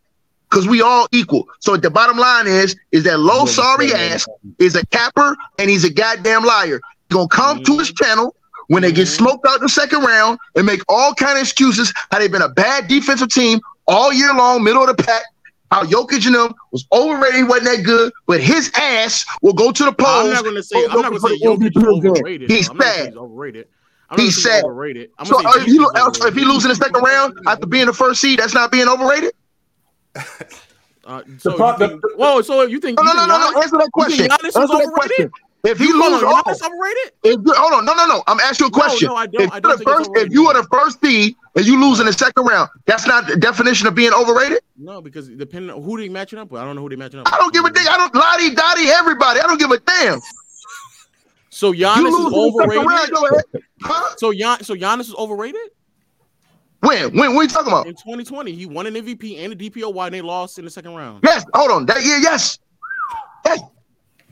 because we all equal. So the bottom line is, is that low sorry ass is a capper and he's a goddamn liar. He's gonna come to his channel when they get smoked out in the second round and make all kind of excuses how they've been a bad defensive team all year long, middle of the pack. How Jokic and them was overrated, wasn't that good, but his ass will go to the polls. I'm not going to say. I'm not going to say Jokic is overrated. He's I'm not gonna say sad. He's overrated. I'm He's sad. Overrated. I'm So gonna uh, say if, you, Jokic if he overrated. lose in the second round after being the first seed, that's not being overrated. Uh, so pro- you think, whoa, so you think? No, you no, no, think no, no. Giannis- Answer that question. Giannis Answer that overrated? question. If he You calling loses all, overrated? if you, hold on, no, no, no. I'm asking you a question. no, I don't- if, I don't the first, if you are the first seed and you lose in the second round, that's not the definition of being overrated. No, because depending on who they matching up with, I don't know who they matching up. With. I don't give a damn. I don't lottie dottie everybody. I don't give a damn. So Giannis is lose in the second overrated. round. Huh? So Gian, so Giannis is overrated When? When? What are you talking about? in 2020. He won an MVP and a DPOY, and they lost in the second round. Yes. Hold on. That year, yes. Yes.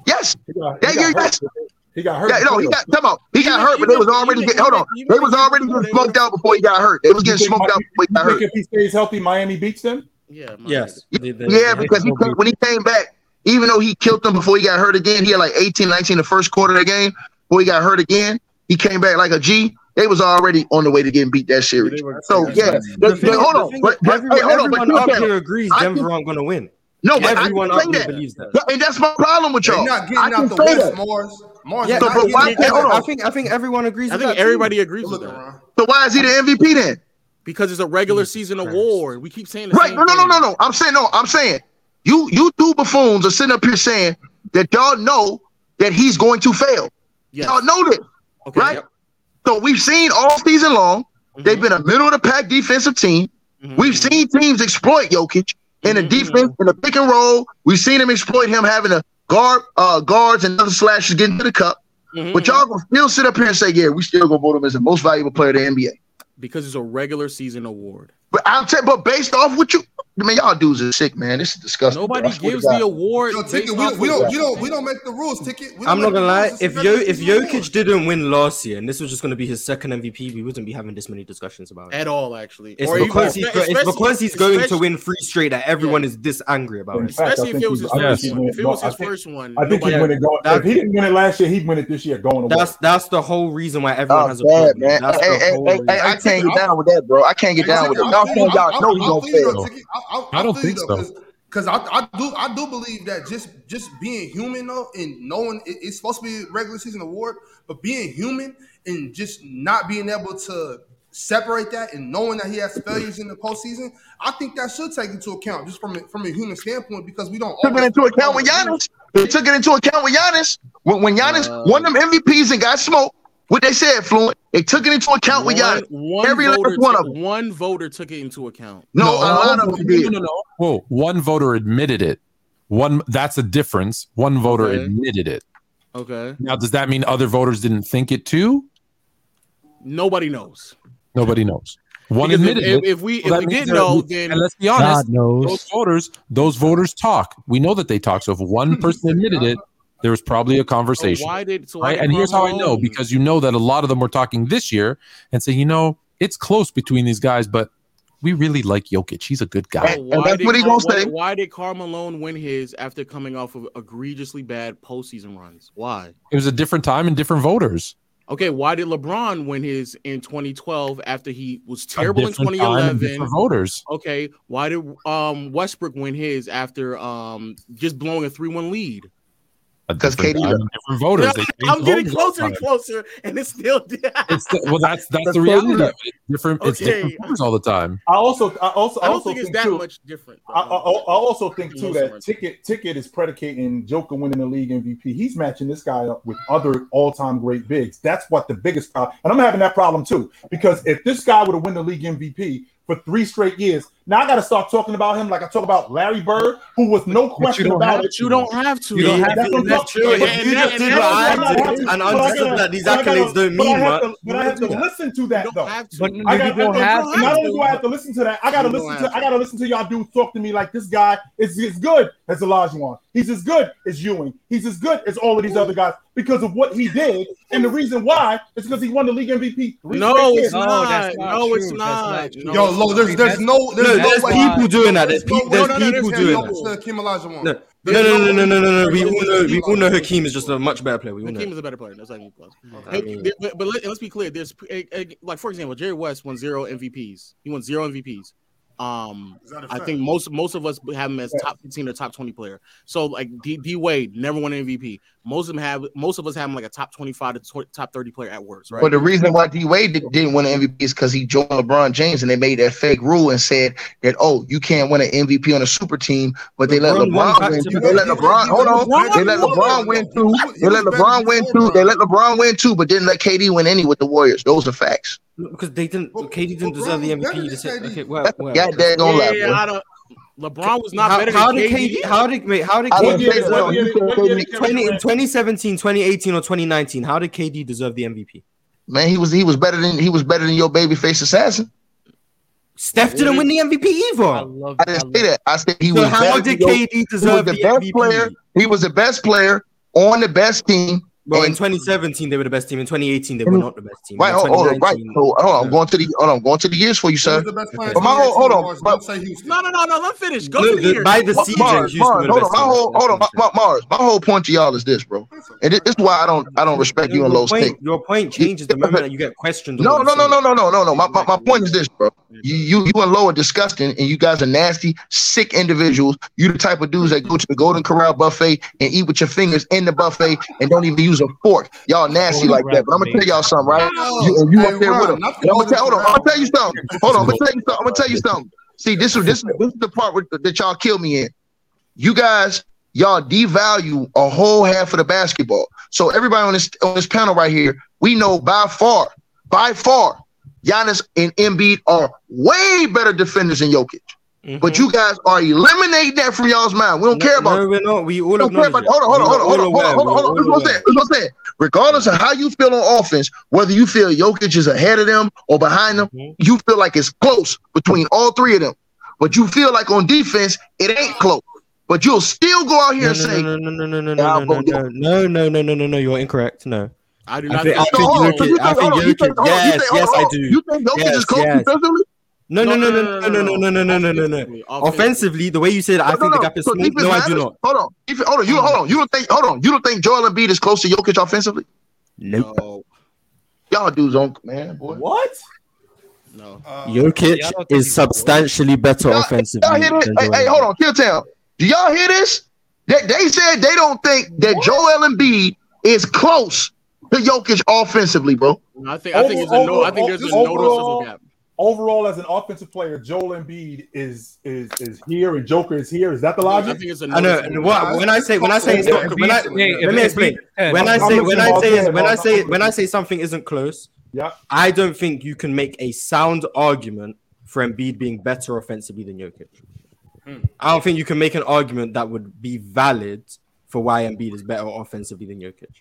Yes. He got, That he year, got yes. hurt. He got hurt. Yeah, no, he got come on. He got Even- hurt, but it was already even- get, hold on. even- They was already getting smoked out before he got hurt. It was getting smoked out before he got think hurt. if he stays healthy, Miami beats them? Yeah. my Yes. bad. They- they- Yeah, they- because he came, when he came back, even though he killed them before he got hurt again, he had like 18, 19 the first quarter of the game. Before he got hurt again, he came back like a G. They was already on the way to getting beat that series. So yeah, The but- thing- hold the on, thing but, but, everyone, hey, hold on, but everyone up here agrees I Denver aren't going to win. No, but Everyone I can say that. believes that. Yeah, And that's my problem with They're y'all. not I getting can out the West, that. Mars. Mars Yeah, not but why out hold on. I think I think everyone agrees. I with think that too. everybody agrees with that around. So why is he the MVP then? because it's a regular season Christ. award. We keep saying the Right? same No, no, no, no, no. I'm saying no. I'm saying you you two buffoons are sitting up here saying that y'all know that he's going to fail. Yes. Y'all know this, Okay. right? So we've seen all season long Mhm. they've been a middle of the pack defensive team. Mhm. We've seen teams exploit Jokic in the defense in the pick and roll. We've seen him exploit him having a guard uh, guards and other slashers getting to the cup. Mhm. But y'all gonna still sit up here and say, yeah, we still gonna vote him as the most valuable player in the NBA. because it's a regular season award. But I'm saying, but based off what you, I mean, y'all dudes are sick, man. This is disgusting. Nobody bro. I swear to gives the award. Yo, ticket, we, off we don't, we don't, we don't make the rules. Ticket. We I'm not gonna lie. rules. It's a If Yo if. Jokic didn't win last year and this was just gonna be his second MVP, we wouldn't be having this many discussions about it. at all, actually. It's Or even- because he's go- it's because he's going to win three straight that everyone is this angry about In it. fact, Especially if think it was his first one. If it was I his think- first one, I think he's nobody- winning. Going, if he didn't win it last year, he'd win it this year. Going away. That's that's the whole reason why everyone Oh, has a problem. man. Hey, hey, whole hey, reason. hey, I can't get down with that, bro. I can't get down with it. I Y'all feel saying you, y'all know I- he's gonna fail. I, I, I don't think so. Because I, I do I do believe that just just being human though and knowing it- it's supposed to be a regular season award, but being human and just not being able to separate that and knowing that he has failures in the postseason, I think that should take into account just from a, from a human standpoint because we don't Took it into account with Giannis. They took it into account with Giannis. When, when Giannis Uh, won them MVPs and got smoked, what they said, Fluent, they took it into account with Giannis. one Every last voter one took- of them. one voter took it into account. No, a lot of them no, did. no, no. Whoa, one voter admitted it. One that's a difference. One voter Okay. admitted it. Okay. Now, does that mean other voters didn't think it too? Nobody knows. Nobody knows. One Because admitted if, it. if we, so if we didn't know, then and let's be honest, God knows. those voters, those voters talk. We know that they talk. So if one person admitted it, there was probably a so conversation. why did so why right? did And here's how I know because you know that a lot of them were talking this year and say, you know, it's close between these guys, but we really like Jokic. He's a good guy. So And why that's did what he Karl- gonna say. Why, why did Karl Malone win his after coming off of egregiously bad postseason runs? Why? It was a different time and different voters. Okay, why did LeBron win his in 2012 after he was A terrible in different time and 2011? different voters. Okay, why did um Westbrook win his after um just blowing a 3-1 lead? A 'Cause Katie, KD different voters. They change I'm getting closer and closer, and it's still It's the, well, that's that's That's the reality. of it. Different. It's different voters all the time. I also, I also, I don't also think it's think that too, much different. I, I, I also think too that aren't. ticket ticket is predicating Joker winning the league MVP. He's matching this guy up with other all time great bigs. That's what the biggest problem. And I'm having that problem too because if this guy would have won the league MVP for three straight years, now I got to start talking about him like I talk about Larry Bird, who was no question about it. You don't have to. You don't have to. I'm That's true. about. If you And just that- did and what that's I what I have did to- and But I understood that these but I gotta- accolades don't mean have much, to- But I have to you wouldn't do that. listen to that don't though. have to. But You I don't have to. not only do I have to listen to that, I gotta listen to I gotta listen to y'all dudes talk to me like this guy is as good as Olajuwon. He's as good as Ewing. He's as good as all of these other guys because of what he did. And the reason why is because he won the league MVP. No, it's years. No, not. not No, it's not. not true. No, Yo, it's Lo, there's there's no there's no, no there's way. people doing that. There's, There's no pe- there's no, no, people there's doing that. Hakeem Olajuwon. No, no, no, no, no, no, no, no. We all know, we all know Hakeem is just a much better player. We all know. Hakeem is a better player. That's not even close. I Hey, mean- there- but, but let, us be clear. There's like for example, Jerry West won zero MVPs. He won zero MVPs. Um, Is that a I fact? think most most of us have him as top 15 or top 20 player. So like D, D Wade never won MVP. Most of them have most of us have him like a top 25 to tw- top 30 player at worst, right? But the reason why D Wade di- didn't win an MVP is because he joined LeBron James and they made that fake rule and said that oh you can't win an MVP on a super team, but they let LeBron won LeBron win. two. They let LeBron hold on. They let LeBron win two. They let LeBron win two. They let LeBron win two, but didn't let KD win any with the Warriors. Those are facts. Because they didn't. Well, KD didn't LeBron deserve the MVP. than They said, KD. okay, well, That's well. God dang on yeah, that. Yeah, boy. I don't- LeBron was not How, better how than did KD. KD? How did wait? How did I KD don't year- year- You said what year did Kevin 20, in Durant- 2017, 2018, or 2019? How did KD deserve the MVP? Man, he was he was better than he was better than your babyface assassin. Steph didn't win the MVP I either. love. I I didn't love say that. I said he So was how better did than your- KD He was deserve the the best MVP? player. He was the best player on the best team. Well, in 2017 they were the best team. In 2018 they were not the best team. Right, In hold, hold on, right. So, hold on, I'm going to the hold on, I'm going to the years for you, sir. was the best player in But my whole- hold on, but- say Houston. No, no, no, no. Let me finish. Go No, to the the- by the Mars, season, Mars, Houston were the hold on, my whole hold on, my, my- Mars. My whole point to y'all is this, bro. And this is why I don't I don't respect you your and Lowe's point, take. your point changes the moment that you get questioned. No, no, no, no, no, no, no, no. My, my, my point is this, bro. You, you you and Low are disgusting, and you guys are nasty, sick individuals. You the type of dudes that go to the Golden Corral buffet and eat with your fingers in the buffet and don't even use a fork. Y'all nasty like that. But I'm gonna tell y'all something, right? You, and you Hey, up there with Ron, them. not the And I'm gonna tell, hold on, I'm gonna tell you something. Hold on, I'm gonna tell you something. I'm gonna tell you something. See, this is this, is- this is the part with, that y'all kill me in. You guys, y'all devalue a whole half of the basketball. So everybody on this on this panel right here, we know by far, by far, Giannis and Embiid are way better defenders than Jokic. Mhm. But you guys are eliminating that from y'all's mind. We don't care about. No, we're not. We all we don't care acknowledge about it. hold on, hold on, We hold on, are hold on, all hold on, aware. hold on, We are hold on. This is all what I'm saying. This is what I'm saying. Regardless of how you feel on offense, whether you feel Jokic is ahead of them or behind them, Mhm. you feel like it's close between all three of them. But you feel like on defense, it ain't close. But you'll still go out here No, and no, say, no, no, no, no, no, Yeah, no, no, but- no, no, no, no, no, no, no. You're incorrect. No. I do I not think, I think. think No, hold on, Jokic. you I think- think hold on, you Jokic. hold on, you Yes, think- yes, hold I on, do. You think Jokic Yes, is close yes. defensively? No, no, no, no, no, no, no, no, no, no, no, no, no. Offensively, Offensively, the way you said, I think the gap is small. No, I do not. Hold on, hold on, you hold on. You don't think? Hold on, you don't think Joel Embiid is close to Jokic offensively? Nope. No, Y'all dudes don't, man. Boy. What? no. Uh, Jokic Yeah, I don't think is substantially better offensively. Y'all hear this? than Hey, hey, hold on, Chilltown. Do y'all hear this? They, they said they don't think that Joel Embiid is close to Jokic offensively, bro. I think. I think it's a no. I think there's a noticeable gap. Overall, as an offensive player, Joel Embiid is is is here and Joker is here. Is that the I logic? think it's a I know. noticeable. What when I say when I say it's not, when I, let me explain. When I say when I say when I say when I say something isn't close, Yeah. I don't think you can make a sound argument for Embiid being better offensively than Jokic. Hmm. I don't think you can make an argument that would be valid for why Embiid is better offensively than Jokic.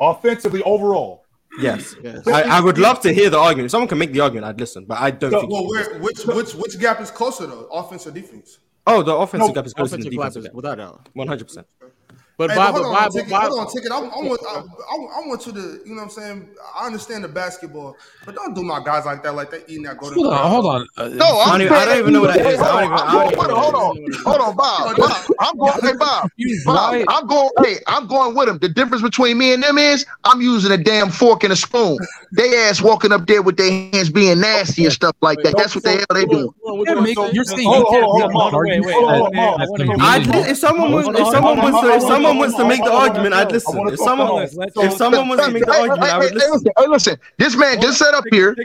Offensively, overall. Yes, Yes. I, I would love to hear the argument. If someone can make the argument, I'd listen. But I don't So- think. well, where, which which which gap is closer though, offense or defense? oh, the offensive No, gap is closer than the defensive is gap. without doubt. One hundred percent. But Hey, Bob, but but hold on, Bob, ticket, Bob, hold on, ticket. I, I want, I, I, I want you to, you know what I'm saying? I understand the basketball, but don't do my guys like that, like they eating that golden. Hold on, hold on. Uh, No, I'm I don't even- I don't even know what that is. I don't even- I don't even Hold on, hold on, hold on, Bob. Bob, I'm going. Hey, Bob. Bob, I'm going. Hey, I'm going with him. The difference between me and them is I'm using a damn fork and a spoon. They ass walking up there with their hands being nasty and stuff like that. That's what the hell they do. Yeah, make- you're saying Hold you on, can't hold on, make hold an on. argument Wait, wait, as- hold on, hold on. as I to wanna- I'd, Embiid. li- if someone was, Hold if on, someone hold was, on, to, if hold on, someone wants to make the argument, I'd listen. If someone, if someone wants to make the argument, I would listen. listen, hey, listen. This man just sat up here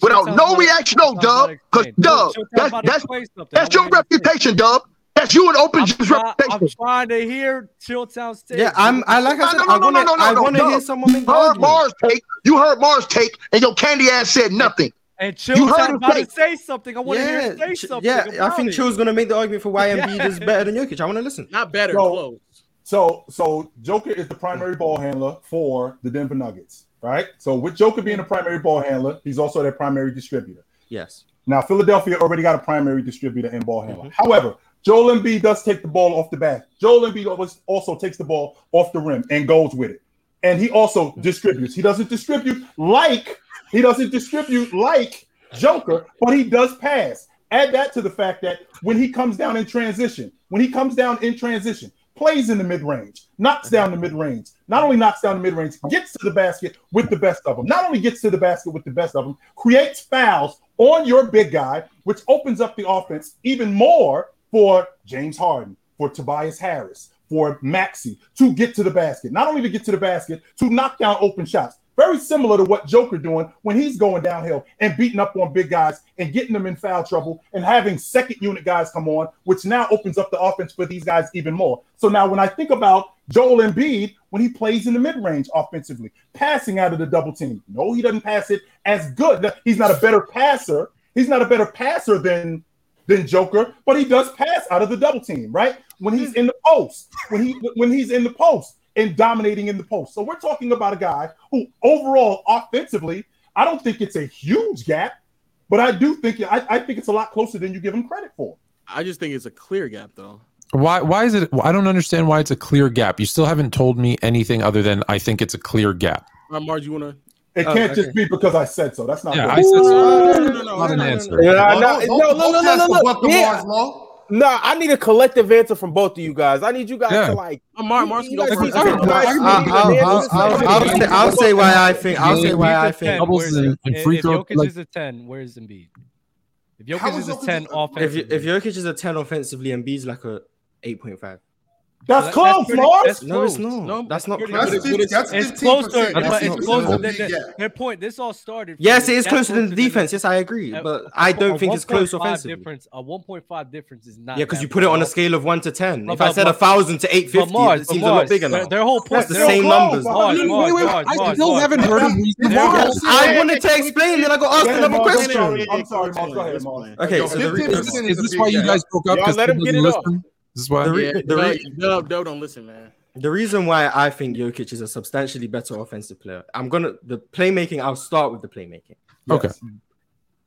without no reaction, no Dub. Because Dub, that's that's that's your reputation, Dub. That's you and Open I'm, Gym's try- I'm trying to hear Chilltown State. Yeah, I'm. I like I said, No, no, I no, want to. no, no, I no, want to no. hear someone make You the heard argument. Mars take. You heard Mars take, and your candy ass said nothing. And You heard him about say- to say something. I want to hear Yeah, him say something. yeah. I think it. Chill's gonna make the argument for why Embiid is better than Jokic. I want to listen. Not better, So- close. So so Joker is the primary ball handler for the Denver Nuggets, right? So with Joker being the primary ball handler, he's also their primary distributor. Yes. Now Philadelphia already got a primary distributor and ball handler. Mm-hmm. However, Joel Embiid does take the ball off the bat. Joel Embiid also takes the ball off the rim and goes with it. And he also mm-hmm. distributes. He doesn't distribute like he doesn't distribute like Joker, but he does pass. Add that to the fact that when he comes down in transition, when he comes down in transition, plays in the mid range, knocks down the mid range, not only knocks down the mid range, gets to the basket with the best of them, not only gets to the basket with the best of them, creates fouls on your big guy, which opens up the offense even more for James Harden, for Tobias Harris, for Maxi to get to the basket, not only to get to the basket, to knock down open shots. Very similar to what Joker doing when he's going downhill and beating up on big guys and getting them in foul trouble and having second unit guys come on, which now opens up the offense for these guys even more. So now when I think about Joel Embiid when he plays in the mid range offensively, passing out of the double team, no, he doesn't pass it as good. He's not a better passer. He's not a better passer than than Joker, but he does pass out of the double team, right? When he's mm. in the post, when he when he's in the post and dominating in the post. So we're talking about a guy who overall offensively, I don't think it's a huge gap, but I do think I, I think it's a lot closer than you give him credit for. I just think it's a clear gap though. Why why is it I don't understand why it's a clear gap. You still haven't told me anything other than I think it's a clear gap. Uh, Marge, you wanna It Oh, can't okay. just be because I said so. That's not Yeah, good. I said so. no, no, no, no, Not an no, no, answer. no. Yeah, Don't- no, don't- no, no, don't no, no, test no, the no. Buck Yeah. Lamar's law. Nah, I need a collective answer from both of you guys. I need you guys Yeah. to like. Uh, Mar- Marge you can go guys- first. I- you I'll, I'll, I'll, I'll, say, I'll say why I think. I'll say why I think. 10, Doubles where's- and- and if- free if Jokic like- is a 10, where's Embiid? If Jokic is is a 10 a- If offensively, if Jokic is a ten offensively and B's like a eight point five. That's That- close, pretty- Mars. that's No, it's close. not. That's not close. That's, But fif- it's- that's 15%. closer, That's but it's closer than the the, their point. This all started. Yes, it is closer than the closer than defense. Yes, I agree, a- but I don't think it's close 1.5 offensively. Difference, a 1.5 difference is not Yeah, because you put it on a scale of one to ten. But- If I said a but- thousand to 850, Mars, it but seems a lot bigger their, now. their whole point. That's the same numbers. Mars, Mars, Mars, I still haven't heard him reason They're why. both- I wanted to explain, then I got asked another question. I'm sorry, Mars. Go ahead, Mars. Okay, so the, re- 15% Is this why you guys broke up? Because let him get it didn't listen? This is why. The re- Yeah, the re- Dub, Dub, Dub, don't listen, man. The reason why I think Jokic is a substantially better offensive player, I'm gonna the playmaking. I'll start with the playmaking. Okay.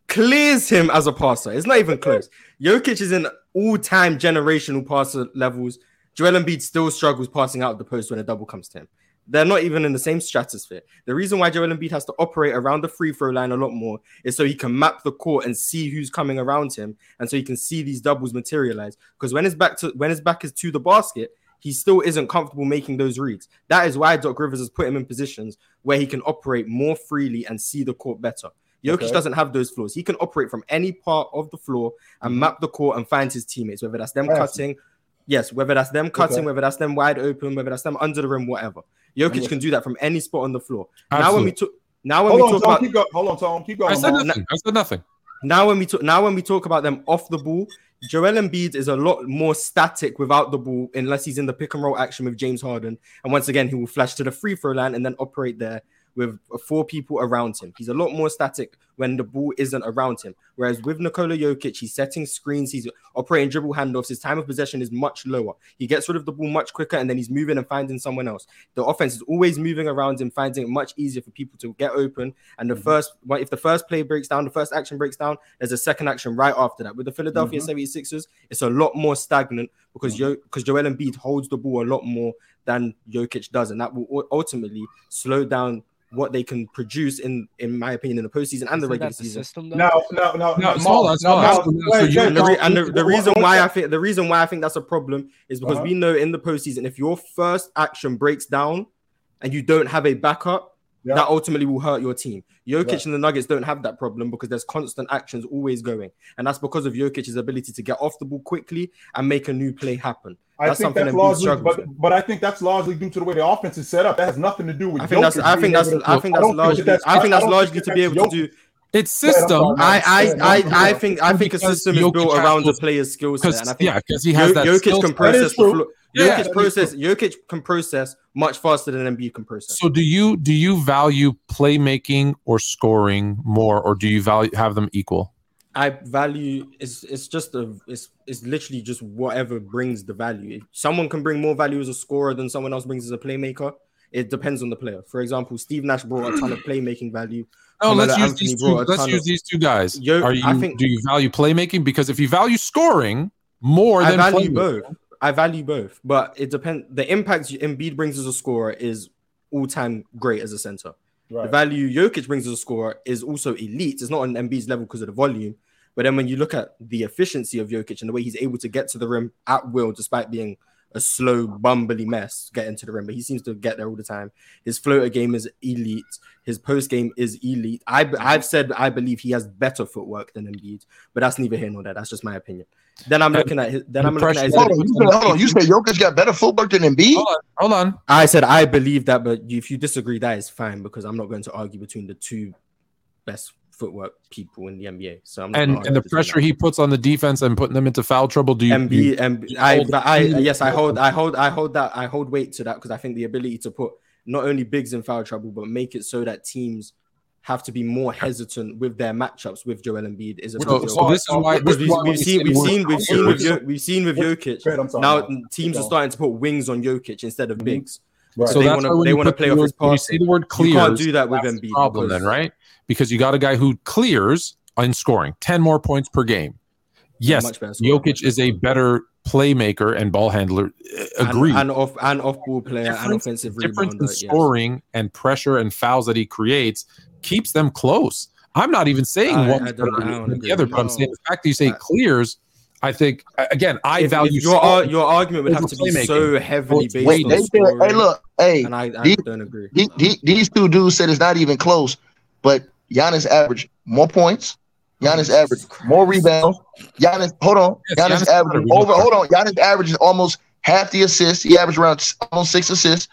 Clears him as a passer. It's not even close. Jokic is in all-time generational passer levels. Joel Embiid still struggles passing out of the post when a double comes to him. They're not even in the same stratosphere. The reason why Joel Embiid has to operate around the free throw line a lot more is so he can map the court and see who's coming around him, and so he can see these doubles materialize. Because when his back to when his back is to the basket, he still isn't comfortable making those reads. That is why Doc Rivers has put him in positions where he can operate more freely and see the court better. Jokic Okay. doesn't have those flaws. He can operate from any part of the floor and mm-hmm. map the court and find his teammates, whether that's them cutting, yes, whether that's them cutting, Okay. whether that's them wide open, whether that's them under the rim, whatever. Jokic Okay. can do that from any spot on the floor. Now when we talk, now when Hold we on, talk Tom. about Keep going. Hold on, Tom. Keep going. I said Mars. nothing. I said nothing. now when we talk now when we talk about them off the ball, Joel Embiid is a lot more static without the ball unless he's in the pick and roll action with James Harden. And once again, he will flash to the free throw line and then operate there with four people around him. He's a lot more static when the ball isn't around him. Whereas with Nikola Jokic, he's setting screens, he's operating dribble handoffs. His time of possession is much lower. He gets rid of the ball much quicker and then he's moving and finding someone else. The offense is always moving around him, finding it much easier for people to get open. And the mhm. first, well, if the first play breaks down, the first action breaks down, there's a second action right after that. With the Philadelphia mhm. 76ers, it's a lot more stagnant because mhm. Yo, because Joel Embiid holds the ball a lot more than Jokic does, and that will ultimately slow down what they can produce in, in my opinion, in the postseason and the regular the season. system. No, no, no, No, no. it's all- Mars, it's no, all- Mars. so- so Wait, you- wait, And the, re- Tom. and the, the reason why I think the reason why I think that's a problem is because Uh-huh. we know in the postseason, if your first action breaks down and you don't have a backup, Yeah. that ultimately will hurt your team. Jokic Right. and the Nuggets don't have that problem because there's constant actions always going, and that's because of Jokic's ability to get off the ball quickly and make a new play happen. I That's think something that's Embiid largely, but, with. but I think that's largely due to the way the offense is set up. That has nothing to do with. I think that's I think that's to- I think that's don't largely that's- I think that's don't largely to be able that's to do. It's Go ahead, I'm system. I I I, I think I think a Because system is Jokic built around the player's skill set, and I think yeah, because he has Jo- that. Jokic skill can process is the true. floor. Yeah, Jokic that is process Jokic can process much faster than Embiid can process. So do you do you value playmaking or scoring more, or do you value have them equal? I value it's it's just a it's it's literally just whatever brings the value. If someone can bring more value as a scorer than someone else brings as a playmaker. It depends on the player. For example, Steve Nash brought a ton of playmaking value. No, Carmelo let's use Anthony these two. brought Let's use of- these two guys. Yo- Are you? I think- do you value playmaking? Because if you value scoring more I than value playmaking- both. I value both, but it depends. The impact Embiid brings as a scorer is all time great as a center. The value Jokic brings as a scorer is also elite. It's not on Embiid's level because of the volume, But then when you look at the efficiency of Jokic and the way he's able to get to the rim at will, despite being a slow, bumbly mess getting to the rim, but he seems to get there all the time. His floater game is elite. His post game is elite. I, I've said I believe he has better footwork than Embiid, but that's neither here nor there. That's just my opinion. Then I'm uh, looking at his. Then I'm looking at his. Hold on, you said, hold on. You said Jokic got better footwork than Embiid? Hold on, hold on. I said I believe that, but if you disagree, that is fine because I'm not going to argue between the two best footwork people in the NBA. So I'm And and the pressure he puts on the defense and putting them into foul trouble. Do you? MB, you- MB I, hold- but I, yes, I hold, I hold, I hold that, I hold weight to that because I think the ability to put not only bigs in foul trouble, but make it so that teams have to be more hesitant with their matchups with Joel Embiid is a big So, so this is why this we've, why we've seen, we've seen, we've seen with, we're- Jo- we've seen with Jokic. Fred, Now teams are starting to put wings on Jokic instead of bigs. Right. So they that's wanna- why they wanna play off word- his when you see the word clear. You clears. can't do that with that's Embiid problem because- then, right? Because you got a guy who clears in scoring ten more points per game. Yes, Much better scorer, Jokic is a better playmaker and ball handler. uh, And- And, off and off ball player and difference, offensive difference in rebounder. yes. scoring and pressure and fouls that he creates keeps them close. I'm not even saying I- one's I don't- better I don't than the other, but I'm saying the fact that you say I- clears, I think again, I If- if value your ar- your argument would have to be so heavily based weight. on They scoring, hey, look, hey, and I, these, don't agree. the- the- these two dudes said it's not even close, but Giannis averaged more points. Oh, Giannis Jesus averaged more rebounds. Giannis, hold on. Yes, Giannis, Giannis averaged over. Hold on. Giannis averages almost half the assists. He averaged around almost six assists,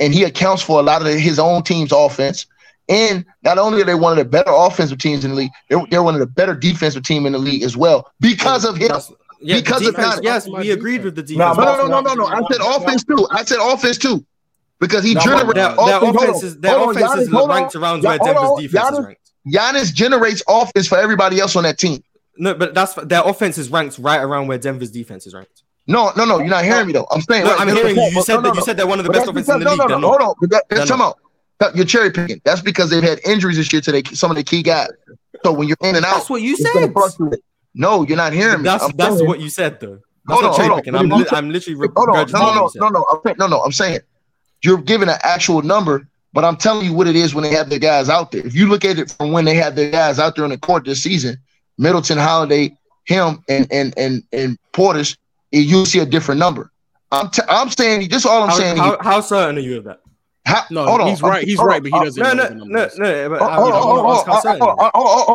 and he accounts for a lot of his own team's offense. And not only are they one of the better offensive teams in the league, they're, they're one of the better defensive team in the league as well because of him. Yeah, the Because of defense, Giannis. yes, we agreed with the defense. No, no, no, no, no, no. I said offense too. I said offense too. Because he No, generates their, offense. their Hold on. offense is their Hold on, offense is Giannis, hold on. ranked around where Denver's on. defense is Giannis- generates offense for everybody else on that team. No, but that's their offense is ranked right around where Denver's defense is ranked. No, no, no. You're not hearing me though. I'm saying. No, right, I'm hearing you. You said no, that no, you said they're one of the best offenses in the league. No, no, no. Hold on. That, come. No, You're cherry picking. That's because they've had injuries this year to they, some of the key guys. So when you're in and out, That's what you said. No, you're not hearing me. That's I'm that's saying- what you said though. Hold That's on, hold on. I'm, li- I'm literally Hold on, no, no, no, no, no, I'm no, no. I'm saying you're giving an actual number, but I'm telling you what it is when they have their guys out there. If you look at it from when they have their guys out there on the court this season, Middleton, Holiday, him, and and and and Portis, you see a different number. I'm t- I'm saying this. is All I'm How, saying. how, how certain are you of that? how, No, hold on, he's right. He's right, but he doesn't No, no, no, no. Hold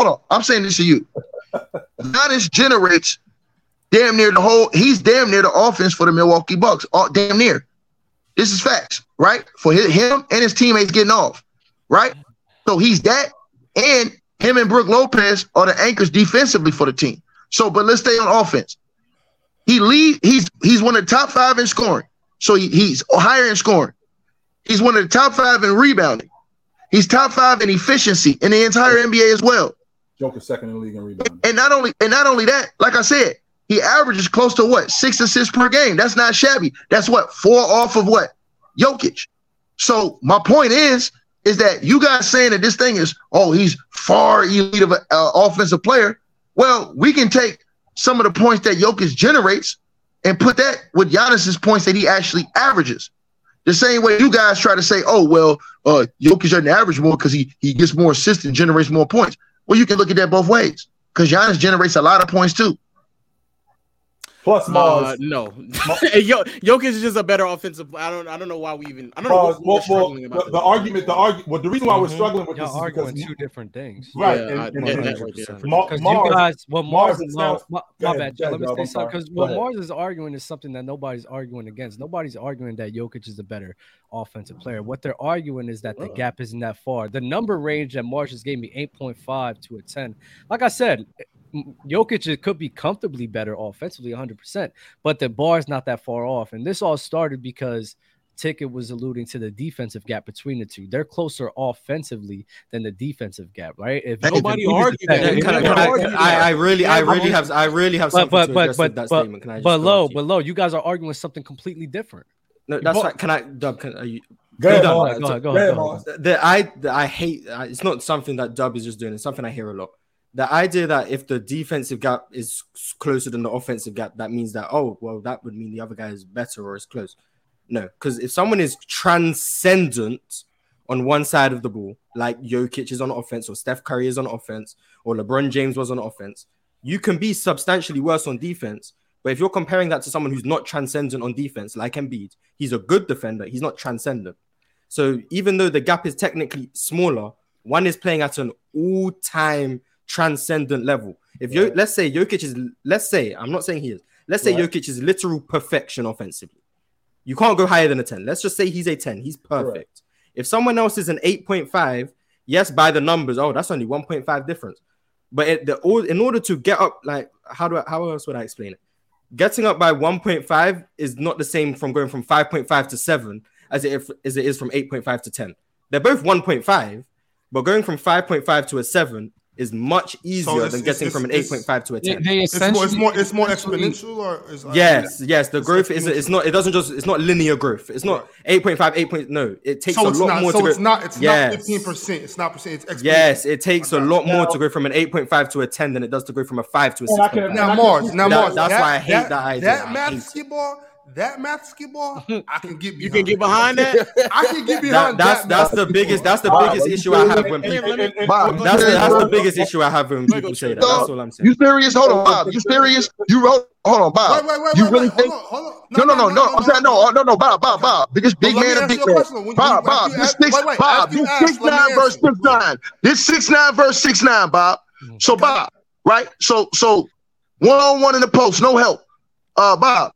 I, on. I'm saying this to you. Giannis generates damn near the whole. He's damn near the offense for the Milwaukee Bucks. Uh, damn near. This is facts, right? For his, him and his teammates getting off, right? So he's that, and him and Brook Lopez are the anchors defensively for the team. So, but let's stay on offense. He lead. He's he's one of the top five in scoring. So he, he's higher in scoring. He's one of the top five in rebounding. He's top five in efficiency in the entire NBA as well. Joker second in the league in rebounding. And not only and not only that, like I said, he averages close to what six assists per game. That's not shabby. That's what four off of what Jokic. So my point is, is that you guys saying that this thing is oh he's far elite of an uh, offensive player. Well, we can take some of the points that Jokic generates and put that with Giannis's points that he actually averages. The same way you guys try to say, oh well, uh, Jokic doesn't average more because he he gets more assists and generates more points. Well, you can look at that both ways because Giannis generates a lot of points too. Plus Uh, Mars. no, Yo, Jokic is just a better offensive. I don't. I don't know why we even. I don't know. Mars What well, we're well, struggling about the, the argument, the argument. Well, the reason why we're Mhm. struggling with Y'all this is arguing because two different things. right, Yeah, and, I- and, and right. Ma- Because Mars, you guys, what Mars Mars, and no, Sounds- my, my ahead, bad. Joe, ahead, let me say something because what ahead. Mars is arguing is something that nobody's arguing against. Nobody's arguing that Jokic is a better offensive player. What they're arguing is that the Uh. gap isn't that far. The number range that Mars just gave me, eight point five to a ten. Like I said, M- Jokic could be comfortably better offensively, 100%, but the bar is not that far off. And this all started because Ticket was alluding to the defensive gap between the two. They're closer offensively than the defensive gap, right? If Hey, Nobody if Embiid is argued better- that. Yeah, can I, I, argue I, I really, I really have, I really have something but to but address but with that but, statement. Can I just but go low, after you? but low, you guys are arguing something completely different. No, that's But- right. Can I, Dub? Can are you? Go ahead, Go ahead, go ahead, go Go ahead, ahead, go Mars. the I the, I hate uh, it's not something that Dub is just doing, it's something I hear a lot. The idea that if the defensive gap is closer than the offensive gap, that means that oh well, that would mean the other guy is better or is close. No, because if someone is transcendent on one side of the ball, like Jokic is on offense, or Steph Curry is on offense, or LeBron James was on offense, you can be substantially worse on defense. But if you're comparing that to someone who's not transcendent on defense, like Embiid, he's a good defender. He's not transcendent. So even though the gap is technically smaller, one is playing at an all-time transcendent level. If you let's say Jokic is, let's say I'm not saying he is. Let's say Right. Jokic is literal perfection offensively. You can't go higher than a 10. Let's just say he's a 10. He's perfect. If someone else is an 8.5, yes, by the numbers, oh, that's only 1.5 difference. But it, the, all- in order to get up, like, how do I, how else would I explain it? Getting up by 1.5 is not the same from going from 5.5 to 7 as it, as it is from 8.5 to 10. They're both 1.5, but going from 5.5 to a 7 is much easier it's- than getting from an 8.5 to a 10. They It's more, it's more, it's more exponential, or is Yes, yes, the growth is it's not it doesn't just it's not linear growth. It's not 8.5, 8. Point, no, it takes So a it's lot not. more So to it's go. not. It's Yes. not fifteen percent. It's not percent. It's exponential. Yes, it takes a Okay. lot more Now- to go from an 8.5 to a 10 than it does to go from a 5 to a And I can- 6.5. Now I Mars. can- Now That- that's why I hate that idea. That I math hate it. Skiball. That math skiball. I can get. You can get behind that. I can get That, behind that's that. that's math the biggest that's the Bob, biggest issue I have serious? when people let me- And- Bob, and- you that's the, that's the biggest issue I have when people say that. Dog, That's all I'm saying. You serious? Hold on, Bob. You serious? You wrote. Hold on, Bob. Wait, wait, wait, you really wait. think? Hold on, hold on. No, no, no, no. I'm saying no, no, no, Bob, Bob, Bob. Biggest big But let me man and ask big man. question. When you- Bob, Bob. you This six, wait, wait, Bob. This six nine answer. verse six nine. This six nine verse six nine, Bob. So Bob, right? So so one on one in the post, no help. Uh, Bob.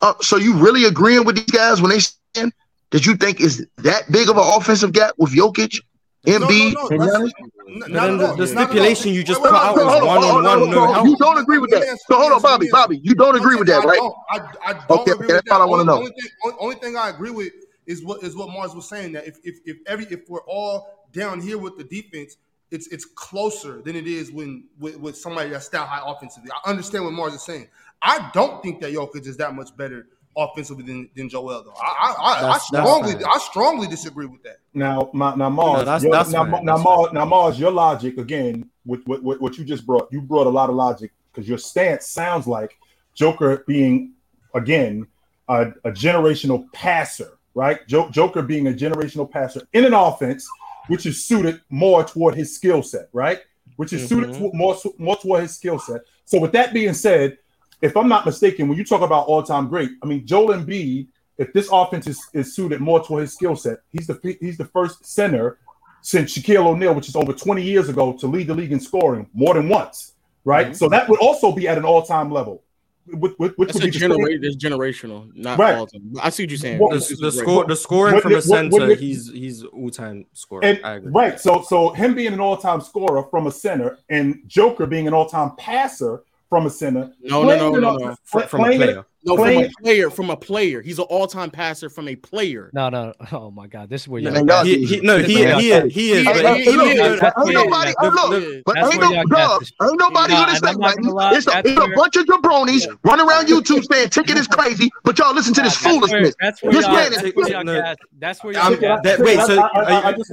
Uh, so you really agreeing with these guys when they saying that you think is that big of an offensive gap with Jokic, Embiid, no, and that's- Giannis? N- then the, the Not at all. stipulation you just Wait, put out wait, was hold on, one hold on on, one, hold no on. You don't agree with that. So hold on, Bobby, Bobby. You don't agree with that, right? don't. I, I don't Okay, agree okay, with that's all that. I wanna know. Only thing, only, only thing I agree with is what is what Mars was saying that if if if every if we're all down here with the defense, it's it's closer than it is when with, with somebody that's that high offensively. I understand what Mars is saying. I don't think that Jokic is that much better offensively than, than Joel though. I I, I, I That's- that's strongly fine. I strongly disagree with that. Now, my, now Mars, No, that's- your- that's now, fine, now, that's Mars, now Mars, your logic again with what, what, what you just brought, you brought a lot of logic because your stance sounds like Joker being again a, a generational passer, right? Jo- Joker being a generational passer in an offense which is suited more toward his skill set, right? Which is suited Mhm. to, more more toward his skill set. So, with that being said, if I'm not mistaken, when you talk about all-time great, I mean Joel Embiid. If this offense is, is suited more to his skill set, he's the he's the first center since Shaquille O'Neal, which is over 20 years ago, to lead the league in scoring more than once, right? Mhm. So that would also be at an all-time level, which, which, which That's would be the genera- That's generational, not Right. all of them. I see what you're saying. What- The, is the score, the scoring What- from a what- what- center, what- he's he's all time scorer. And I agree. right, so so him being an all-time scorer from a center, and Joker being an all-time passer from a center. No, no, no, no, no. Fr- from a player. No, from a player, from a player. He's an all-time passer from a player. No, no. Oh my God, this is where y'all. y'all- he, he, no, he, Yeah. he, is, he is. He- but no, no, no, Ain't nobody, look, but ain't where no dog. Ain't nobody Nah, gonna and say nothing. It's a, that's it's a where- bunch of jabronis running around YouTube saying ticket is crazy, but y'all listen to this foolishness. that's where y'all. man That's where y'all. No. cat- That's where I'm- y'all. cat- that- wait, so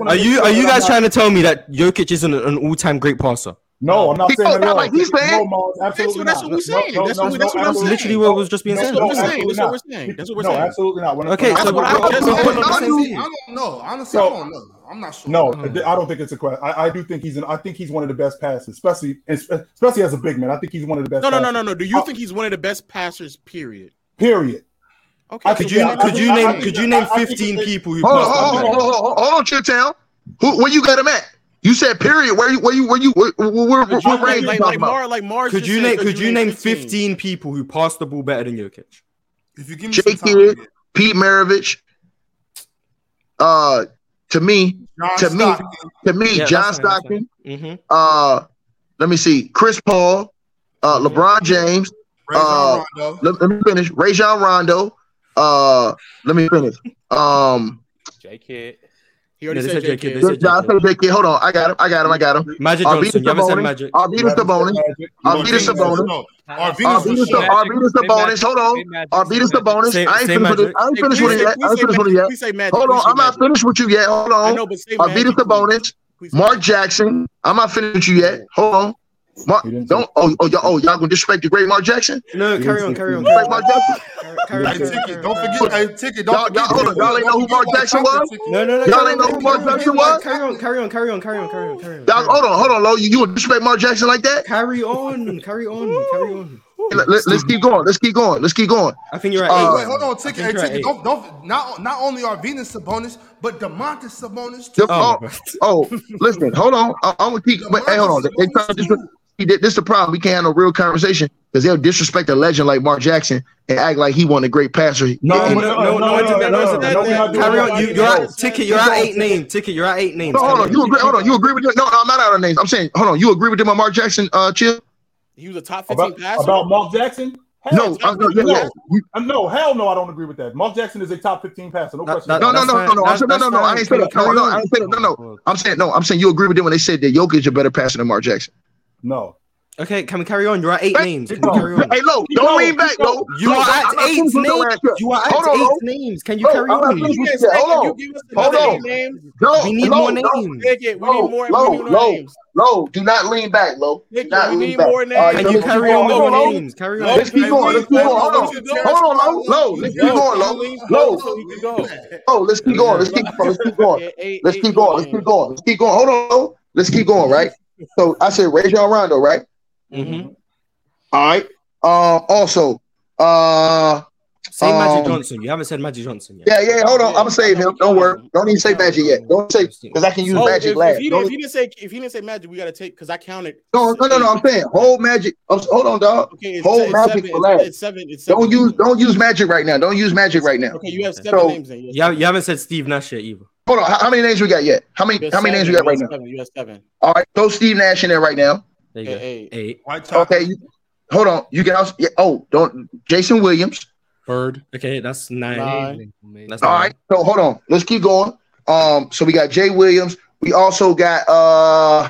are you are you guys trying to tell me that Jokic isn't an, an all-time great passer? No, I'm not He saying that at that all. like he's saying. No, Mars, absolutely that's not. what we're saying. No, no, That's no, what- no, that's what I'm absolutely saying. Literally what was just being No, said. That's what we're saying. That's what we're saying. That's what we're no, saying. absolutely not. When- Okay, when so what I we're- just we're- said. we're on the I don't, team. I don't know. Honestly, So- I don't know. I'm not sure. No, I don't think it's a question. I, I do think he's an. I think he's one of the best passers, especially especially as a big man. I think he's one of the best. No, no, no, no, no. Do you Oh. think he's one of the best passers? Period. Period. Okay. I Could you why- could think- you I- I name think- could you name I think 15 that- people who Hold on, passed hold on, hold on, hold on, hold. Who, where you got him at? You said period. Where you, where you, where you, where, where, where, Could you- what like, range you like, talking like, about? Mar, like Mars Could you name could you name 15 people who passed the ball better than Jokic? If you give me J some time, Kidd, Pete Maravich. Uh, to me, John to me, to me, Yeah, John that's fine, that's Stockton. Mm-hmm. Uh, let me see, Chris Paul, uh, Mhm. LeBron James. Rajon Uh, Rondo. Let, let me finish. Rajon Rondo. Uh, let me finish. Um, J Kidd. He already Yeah, they said said J. J.K. Kidd. They said John J.K. JK. Hold on, I got him. I got him. I got him. Magic Arvydas Johnson. You haven't said Sabonis. Magic. Arvydas Sabonis. Arvydas Sabonis. No, Arvydas Arvydas was shut. Arvydas Sabonis. Hold on. Arvydas Sabonis. Say- I ain't finished with it. Magic. I ain't finished with it say- yet. I please ain't say finished with it Magic. yet. Please say Magic. Hold Please on, say I'm not finished with you yet. Hold Mark, don't oh oh y'all, oh y'all gonna disrespect the great Mark Jackson? No, carry on, carry on. Great Mark Jackson. Carry, on, ticket, don't forget, hey, ticket, don't y'all, forget. Y'all, y'all ain't know who Mark Jackson was? No, no, no. Y'all ain't know who Mark Jackson was? Carry on, carry on, carry on, carry on, carry on. Y'all, hold on, hold on, Lo, you, you disrespect Mark Jackson like that? Carry on, carry on, carry on. Let, us keep going. Let's keep going. Let's keep going. I think you're right. Uh, wait, hold on, ticket. Hey, ticket. Don't, don't, not, not only are Venus Sabonis, but Domantas Sabonis too. Oh, oh, listen, hold on. I, am gonna keep. Wait, hey, hold on. They trying to disrespect this is the problem. We can't have a real conversation because they'll disrespect a legend like Mark Jackson and act like he was a great passer. No, no, no, no, no, no, You're out, ticket. You're out eight names. Ticket. You're out eight names. hold on. You agree? Hold on. You agree with? No, no, I'm not out of names. I'm saying, hold on. You agree with them on Mark Jackson? Uh, chill. He was a top fifteen passer. About Mark Jackson. Hell, no, I, no, uh, no, no, uh, no, hell no, I don't agree with that. Mark Jackson is a top 15 passer. No, question. No, no, no, no, no. I'm saying, no, no, no. I ain't saying no, no, no. I ain't saying no, no. I'm saying no. I'm saying you agree with them when they said that Jokic is a better passer than Mark Jackson. No. Okay, can we carry on? You're at eight names. Can we carry on? Hey, Lo, don't no, lean back, Lo. You are at I'm eight names. You are at eight on, names. Can you Lo, carry I'm on? Hold on. Hold on. Lo, we need Lo, more names. It. We need more, Lo, we need more do not lean back, Lo. Do not we lean need back. more names. Right, can you carry on with more names? Carry on. Let's keep going. Let's keep going. Hold on. Hold on, Lo. Lo, let's keep going, Lo. Lo. Oh, let's keep going. Let's keep going. Let's keep going. Let's keep going. Let's keep going. Hold on, Lo. Let's keep going, right? So I said Rajon Rondo, right? Mm-hmm. All right. Uh, also, uh, say um, Magic Johnson. You haven't said Magic Johnson yet. Yeah, yeah. Hold on. I'm gonna save him. Don't worry. Don't even say Magic yet. Don't say because I can use oh, Magic if, last. If he, if he, didn't say if he didn't say Magic, we gotta take because I counted. No, no, no, no. I'm saying hold Magic. I'm, hold on, dog. Okay, hold Magic seven, for last. It's seven, it's seven, don't use don't use Magic right now. Don't use Magic right now. Okay, you have seven so, names. Yeah. You, you haven't said Steve Nash yet either. Hold on. How many names we got yet? How many? how many names we got right now? You got seven. All right. Throw Steve Nash in there right now. Eight. Eight. Okay. Hold on. You can also. Oh, don't. Jason Williams. Bird. Okay, that's nine. nine. That's nine. So hold on. Let's keep going. Um. So we got Jay Williams. We also got uh.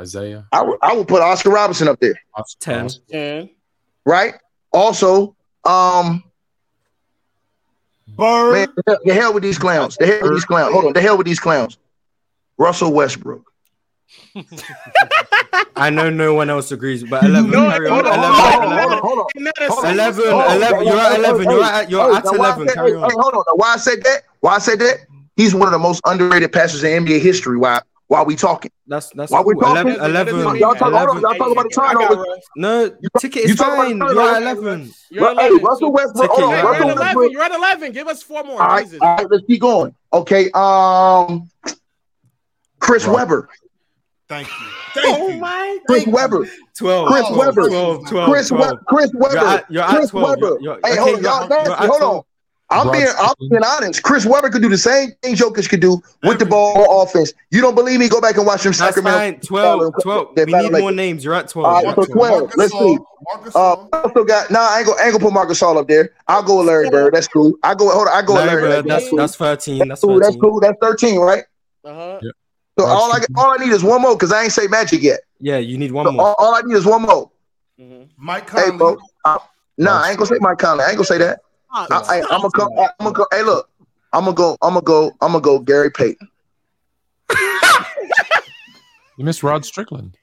Isaiah. i will put Oscar Robinson up there. Ten. Ten. Right. Also, um, Bird. Man, the hell with these clowns. The hell with these clowns. Hold on. The hell with these clowns. Russell Westbrook. I know no one else agrees, but 11. No, carry on. 11, 11, 11, You're at 11. You're at, you're at 11. Carry on. Hold on. Why I said that? Why I said that? He's one of the most underrated passers in NBA history. Why? while we talking. That's that's while we're talking. 11, 11, y'all, talk, 11, y'all talk about the turnover. No, you, ticket is you fine. You're at 11. You're at 11. Hey, Russell Westbrook. You're, at 11. Westbrook. you're at 11. Give us four more. All right, Jesus. all right, let's keep going. Okay, um, Chris Webber. Thank you. Oh Thank oh you. my Chris God. Webber. 12. Chris oh, Webber. 12, 12, Chris 12. Chris Webber. You're at, Chris 12. Webber. Hey, hold on. Hold on. I'm being, I'm being honest. Chris Webber could do the same thing Jokic could do with the ball on offense. You don't believe me? Go back and watch him. That's Sacramento. Fine. 12, 12. We need more names. You're at 12. Right, 12. Marcus Let's see. Marcus uh, also got, nah, I ain't going to put Marcus All up there. I'll go with Larry Bird. That's cool. I go, hold on, I go Larry with Larry Bird. That's, that's, 13. That's, cool. That's cool. That's 13, right? Uh-huh. Yeah. So all I, all I need is one more because I ain't say magic yet. Yeah, you need one so more. All, all, I need is one more. Mm-hmm. Mike Conley. Hey, bro. I, nah, I ain't going to say Mike Conley. I ain't going to say that. I, I, I'm gonna go. I'm gonna go. Hey, look. I'm gonna go. I'm gonna go. I'm gonna go. Gary Payton. you missed Rod Strickland.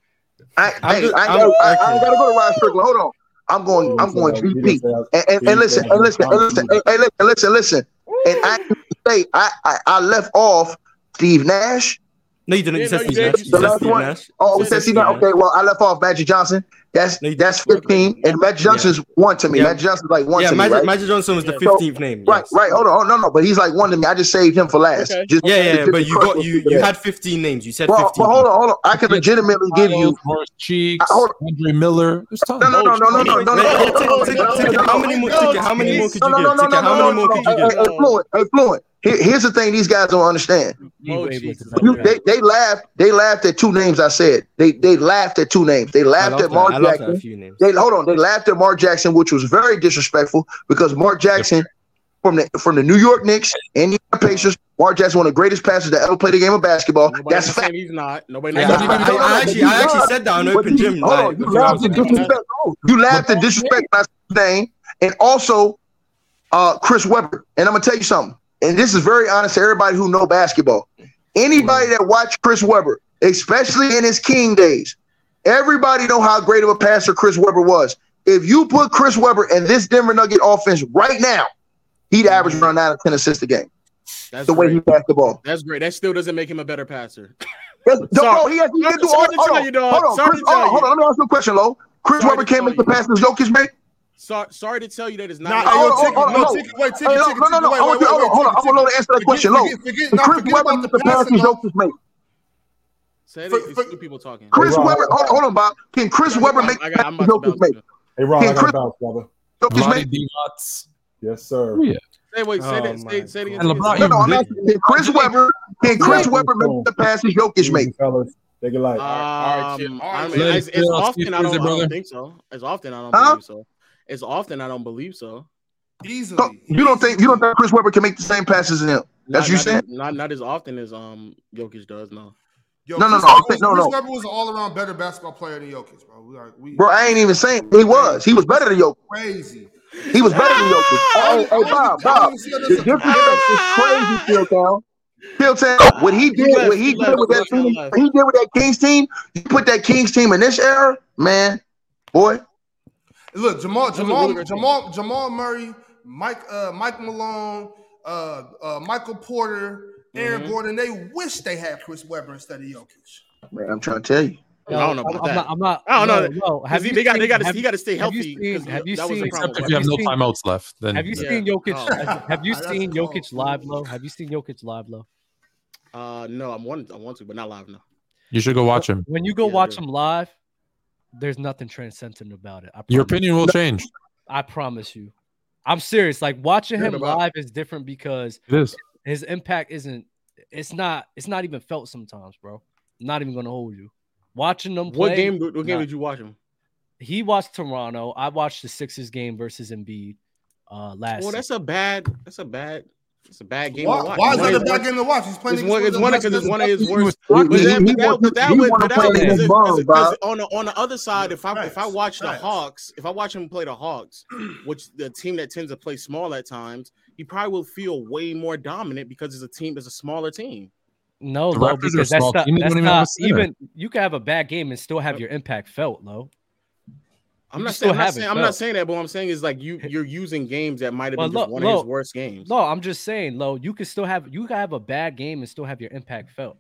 I, I'm I, gotta, I, I, gotta go to Rod Strickland. Hold on. I'm going. I'm going GP. And, and, and listen. And listen. And listen. And, listen. Listen. listen. And I say I, I I left off Steve Nash no, you didn't. Yeah, you said no, Steve Nash. The last Steve one. Nash. Oh, you said Steve Nash. Okay, well, I left off Magic Johnson. That's no, that's 15, and Magic Johnson's yeah. one to me. Yeah. Magic Johnson's like one yeah, to Magic, me. Right? Magic Johnson was the 15th so, name. Right, yes. right. Hold on, no, no, but he's like one to me. I just saved him for last. Okay. Just, yeah, yeah, just, but you got you you had 15 names. You said well, 15. But hold on, hold on. I could legitimately give you Maurice Cheeks, Andre Miller. No, no, no, no, no, no, no, no. How many more? How many more could you give? How many more could you get? Hey, fluent, hey, fluent. Here, here's the thing: these guys don't understand. Oh, you, they, they laughed. They laughed at two names. I said they they laughed at two names. They laughed at Mark that. Jackson. They hold on. They laughed at Mark Jackson, which was very disrespectful because Mark Jackson from the from the New York Knicks, and the Pacers. Mark Jackson, one of the greatest passers that ever played the game of basketball. Nobody That's fact. He's not. Nobody. Yeah, I, I, I, I, actually, I actually said that on open gym. Hold you laughed at disrespect. You laughed at disrespect my name, and also uh, Chris Webber. And I'm gonna tell you something. And this is very honest to everybody who know basketball. Anybody that watched Chris Webber, especially in his King days, Everybody know how great of a passer Chris Webber was. If you put Chris Webber in this Denver Nugget offense right now, he'd average around nine or ten assists a game. That's The way great. he passed the ball. That's great. That still doesn't make him a better passer. Yes, no, Sorry. bro, he has, he can do all. Hold on, hold on, Sorry Chris, to tell hold on, you. hold on. Let me ask you a question, Lo. Chris Sorry Webber to can't make the passes Jokic make. Sorry, sorry to tell you that is not. Nah, Hey, hey, yo, hold on, Ticket, hold on, no, hold on. Ticket, wait, Hey, Ticket, no, Ticket, no, no, no. wait, I want wait, you. Hold wait, on, hold on. I Ticket, want Lo to answer that Forget- question, Lo. forget- forget- Can nah, Chris forget Webber about make the the passes passing, Lo. Jokic make? Say For- it. It's for- two people talking. Chris Rob, Webber, hold on, hold on, Bob. Can Chris Webber make I the got, I'm passes about to Jokic bounce. make? too. Hey, Ron, Can I got Chris- to bounce, brother. Jokic Vlade make? Divac. Yes, sir. Yeah. Say wait. Say Oh that. my Say, say it again. And say it LeBron. No, no, I'm asking. Can Chris Webber? Can Chris Webber make the passes Jokic Easy, make? fellas. Take it light. Um, Alright, chill. I mean, as, as often I don't, I don't think so. As often I don't Huh? believe so. As often I don't believe so. Easily. So, you don't think you don't think Chris Webber can make the same passes as him? That's not, you not, saying? Not not as often as um Jokic does. No. Yo, No, no, Chris no, I'm Webber saying- no, Chris. Webber was an all-around better basketball player than Jokic, bro. We, are, we Bro, I ain't even saying he was. He was better than Jokic. crazy. He was better than Jokic. Hey, hey, Bob, Bob. The disrespect is crazy, Chilltown. Chilltown, what he did, what he he did with that team, he did with that Kings team, you put that Kings team in this era, man, boy. Look, Jamal, That Jamal, really. Jamal, Jamal Murray, Mike, uh, Mike Malone, uh, uh, Michael Porter, Aaron Mhm. Gordon. They wish they had Chris Webber instead of Jokic. Man, I'm trying to tell you. I don't know I'm, about I'm that. not. I'm not. I don't know. No, no. Have Because you they got they got to have- he got to stay have you healthy. seen- have you that seen- the. Except if you have no seen- timeouts left, then Have you Yeah. seen Jokic? Oh. have- Have you seen cold. Jokic live low? Have you seen Jokic live low? Uh, no, I'm want I want to, but not live now. you should go watch him. When you go Yeah, watch yeah. him live, there's nothing transcendent about it. Your promise. opinion will change. I promise you. I'm serious. Like watching him live is different because It is. his impact isn't. It's not. It's not even felt sometimes, bro. not even gonna hold you. Watching them play. What game? What game nah. did you watch him? He watched Toronto. I watched the Sixers game versus Embiid uh last. Well, that's a bad. That's a bad. It's a bad game Why, to watch. why is that a bad game to watch? He's playing. It's one. It's one because it's one of his worst. He- But he- then, he but that, but that would, but that play would, because- ball, because on the on the other side, if I if I watch the. Hawks, if I watch him play the Hawks, which the team that tends to play small at times, he probably will feel way more dominant because it's a team, it's a smaller team. no, low, because that's not. That's don't even have a not center. even. You can have a bad game and still have your impact felt, low. I'm not saying, I'm not saying, I'm not saying that, but what I'm saying is like you you're using games that might have Well, been just look, one of his worst games. No, I'm just saying, low. You can still have. You can have a bad game and still have your impact felt.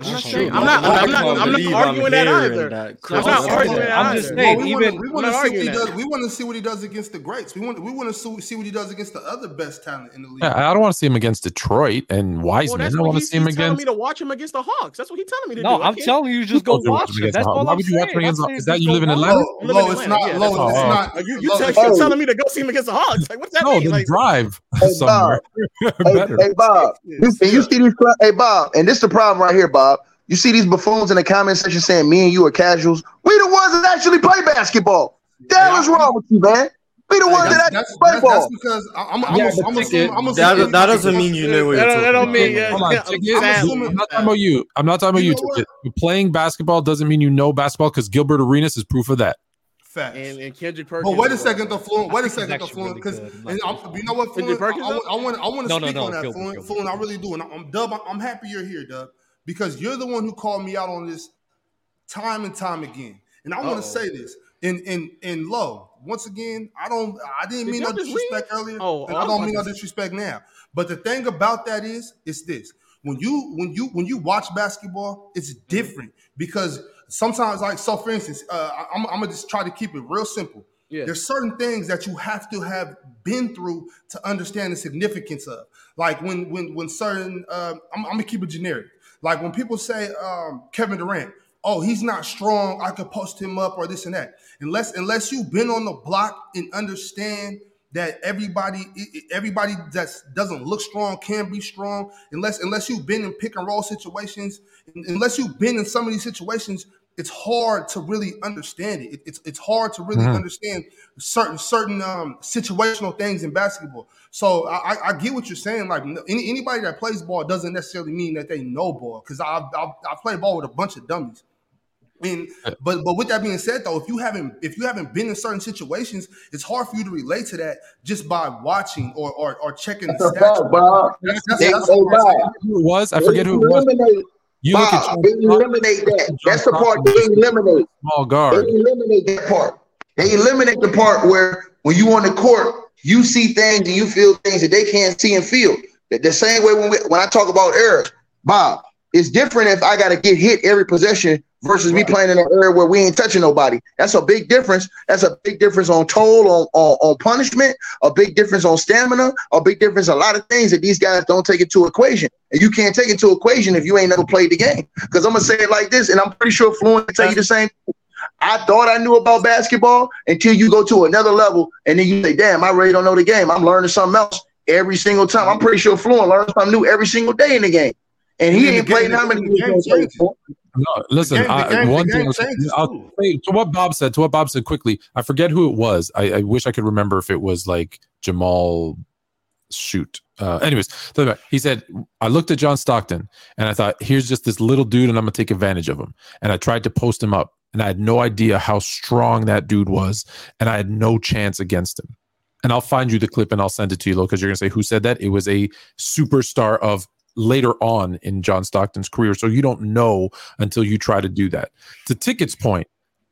I'm not saying. I'm not I I'm can't I'm not arguing that either. that. I'm not arguing that I'm just saying, Well, we even- want, we I'm want to see what he arguing does. We want to see what he does against the greats. We want we want to see, see what he does against the other best talent in the league. Yeah, I don't want to see him against Detroit and Well, Wiseman. that's I what want to see him he's telling against. me to watch him against the Hawks. That's what he's telling me to No, do. I I'm telling you, you just go told you to watch watch him him. against That's the Hawks? all Why I'm would you watch saying. him against I'm the- saying is that you live in Atlanta? him. I live in Lo, it's not- yeah, Lo, that's it's not- you you Lo, text hey. you telling me to go see him against the Hawks. Like, what's that No, mean? then drive Hey, somewhere. Hey, Bob. You, you see these, hey, Bob, and this is the problem right here, Bob. You see these buffoons in the comment section saying me and you are casuals. We the ones that actually play basketball. The hell is wrong with you, man? We the ones that That's, actually that's, play that's, that's because I- I'm, I'm, Yeah, I'm, but I'm Ticket, assuming. I'm that- that doesn't mean you know what that you're don't, that don't mean about. yeah. Hold on, yeah, Ticket. I'm I'm I'm not talking about you. I'm not talking about You you. know. Playing basketball doesn't mean you know basketball because Gilbert Arenas is proof of that. Facts. And, and Kendrick Perkins. But wait a second, though, Fluent. Wait a second, though, actually Fluent. Because good. I'm not and sure. I'm- you know what, Kendrick Fluent? I, I. I want, I want to No, no, speak no, on that, Gilbert, Fluent. Fluent, I really do, and I'm Dub. I'm, I'm happy you're here, Dub, because you're the one who called me out on this time and time again. And I want to say this in in in low. Once again, I don't. I didn't Did mean no disrespect earlier, Oh, and oh, I don't mean no disrespect now. But the thing about that is, it's this: when you when you when you watch basketball, it's different because sometimes, like so, for instance, uh, I'm, I'm gonna just try to keep it real simple. Yeah. There's certain things that you have to have been through to understand the significance of. Like when when when certain, uh, I'm, I'm gonna keep it generic. Like when people say um, Kevin Durant, oh, he's not strong. I could post him up or this and that. Unless unless you've been on the block and understand that everybody everybody that doesn't look strong can be strong. Unless unless you've been in pick and roll situations, unless you've been in some of these situations, it's hard to really understand it. It- It's it's hard to really Mhm. understand certain certain um, situational things in basketball. So I, I- I get what you're saying. Like any, anybody that plays ball doesn't necessarily mean that they know ball. Because I've, I've I played ball with a bunch of dummies. And but but with that being said, though, if you haven't if you haven't been in certain situations, it's hard for you to relate to that just by watching or or, or checking the That's a stats. fact, Bob. That's, that's, Hey, that's hey, what I'm saying. Bob. Who it was? I forget who it was. You look at Bob, they eliminate that. That's the part they eliminate. small They eliminate that part. They eliminate the part where when you on the court, you see things and you feel things that they can't see and feel. The, the same way when we, when I talk about Eric, Bob, it's different if I got to get hit every possession versus me playing in an area where we ain't touching nobody. That's a big difference. That's a big difference on toll, on, on, on punishment, a big difference on stamina, a big difference, a lot of things that these guys don't take into equation. And you can't take into equation if you ain't never played the game. Because I'm gonna say it like this, and I'm pretty sure Fluent can tell you the same. I thought I knew about basketball until you go to another level, and then you say, "Damn, I really don't know the game. I'm learning something else every single time." I'm pretty sure Fluent learns something new every single day in the game, and he ain't played how many the game years? changes. No, listen. game- the I, game- the one thing I'll- say to what Bob said. To what Bob said quickly. I forget who it was. I, I wish I could remember if it was like Jamal. Shoot. Uh, anyways, he said I looked at John Stockton and I thought, here's just this little dude, and I'm gonna take advantage of him. And I tried to post him up, and I had no idea how strong that dude was, and I had no chance against him. And I'll find you the clip and I'll send it to you, because you're gonna say who said that. It was a superstar of later on in John Stockton's career. So you don't know until you try to do that. To Ticket's point,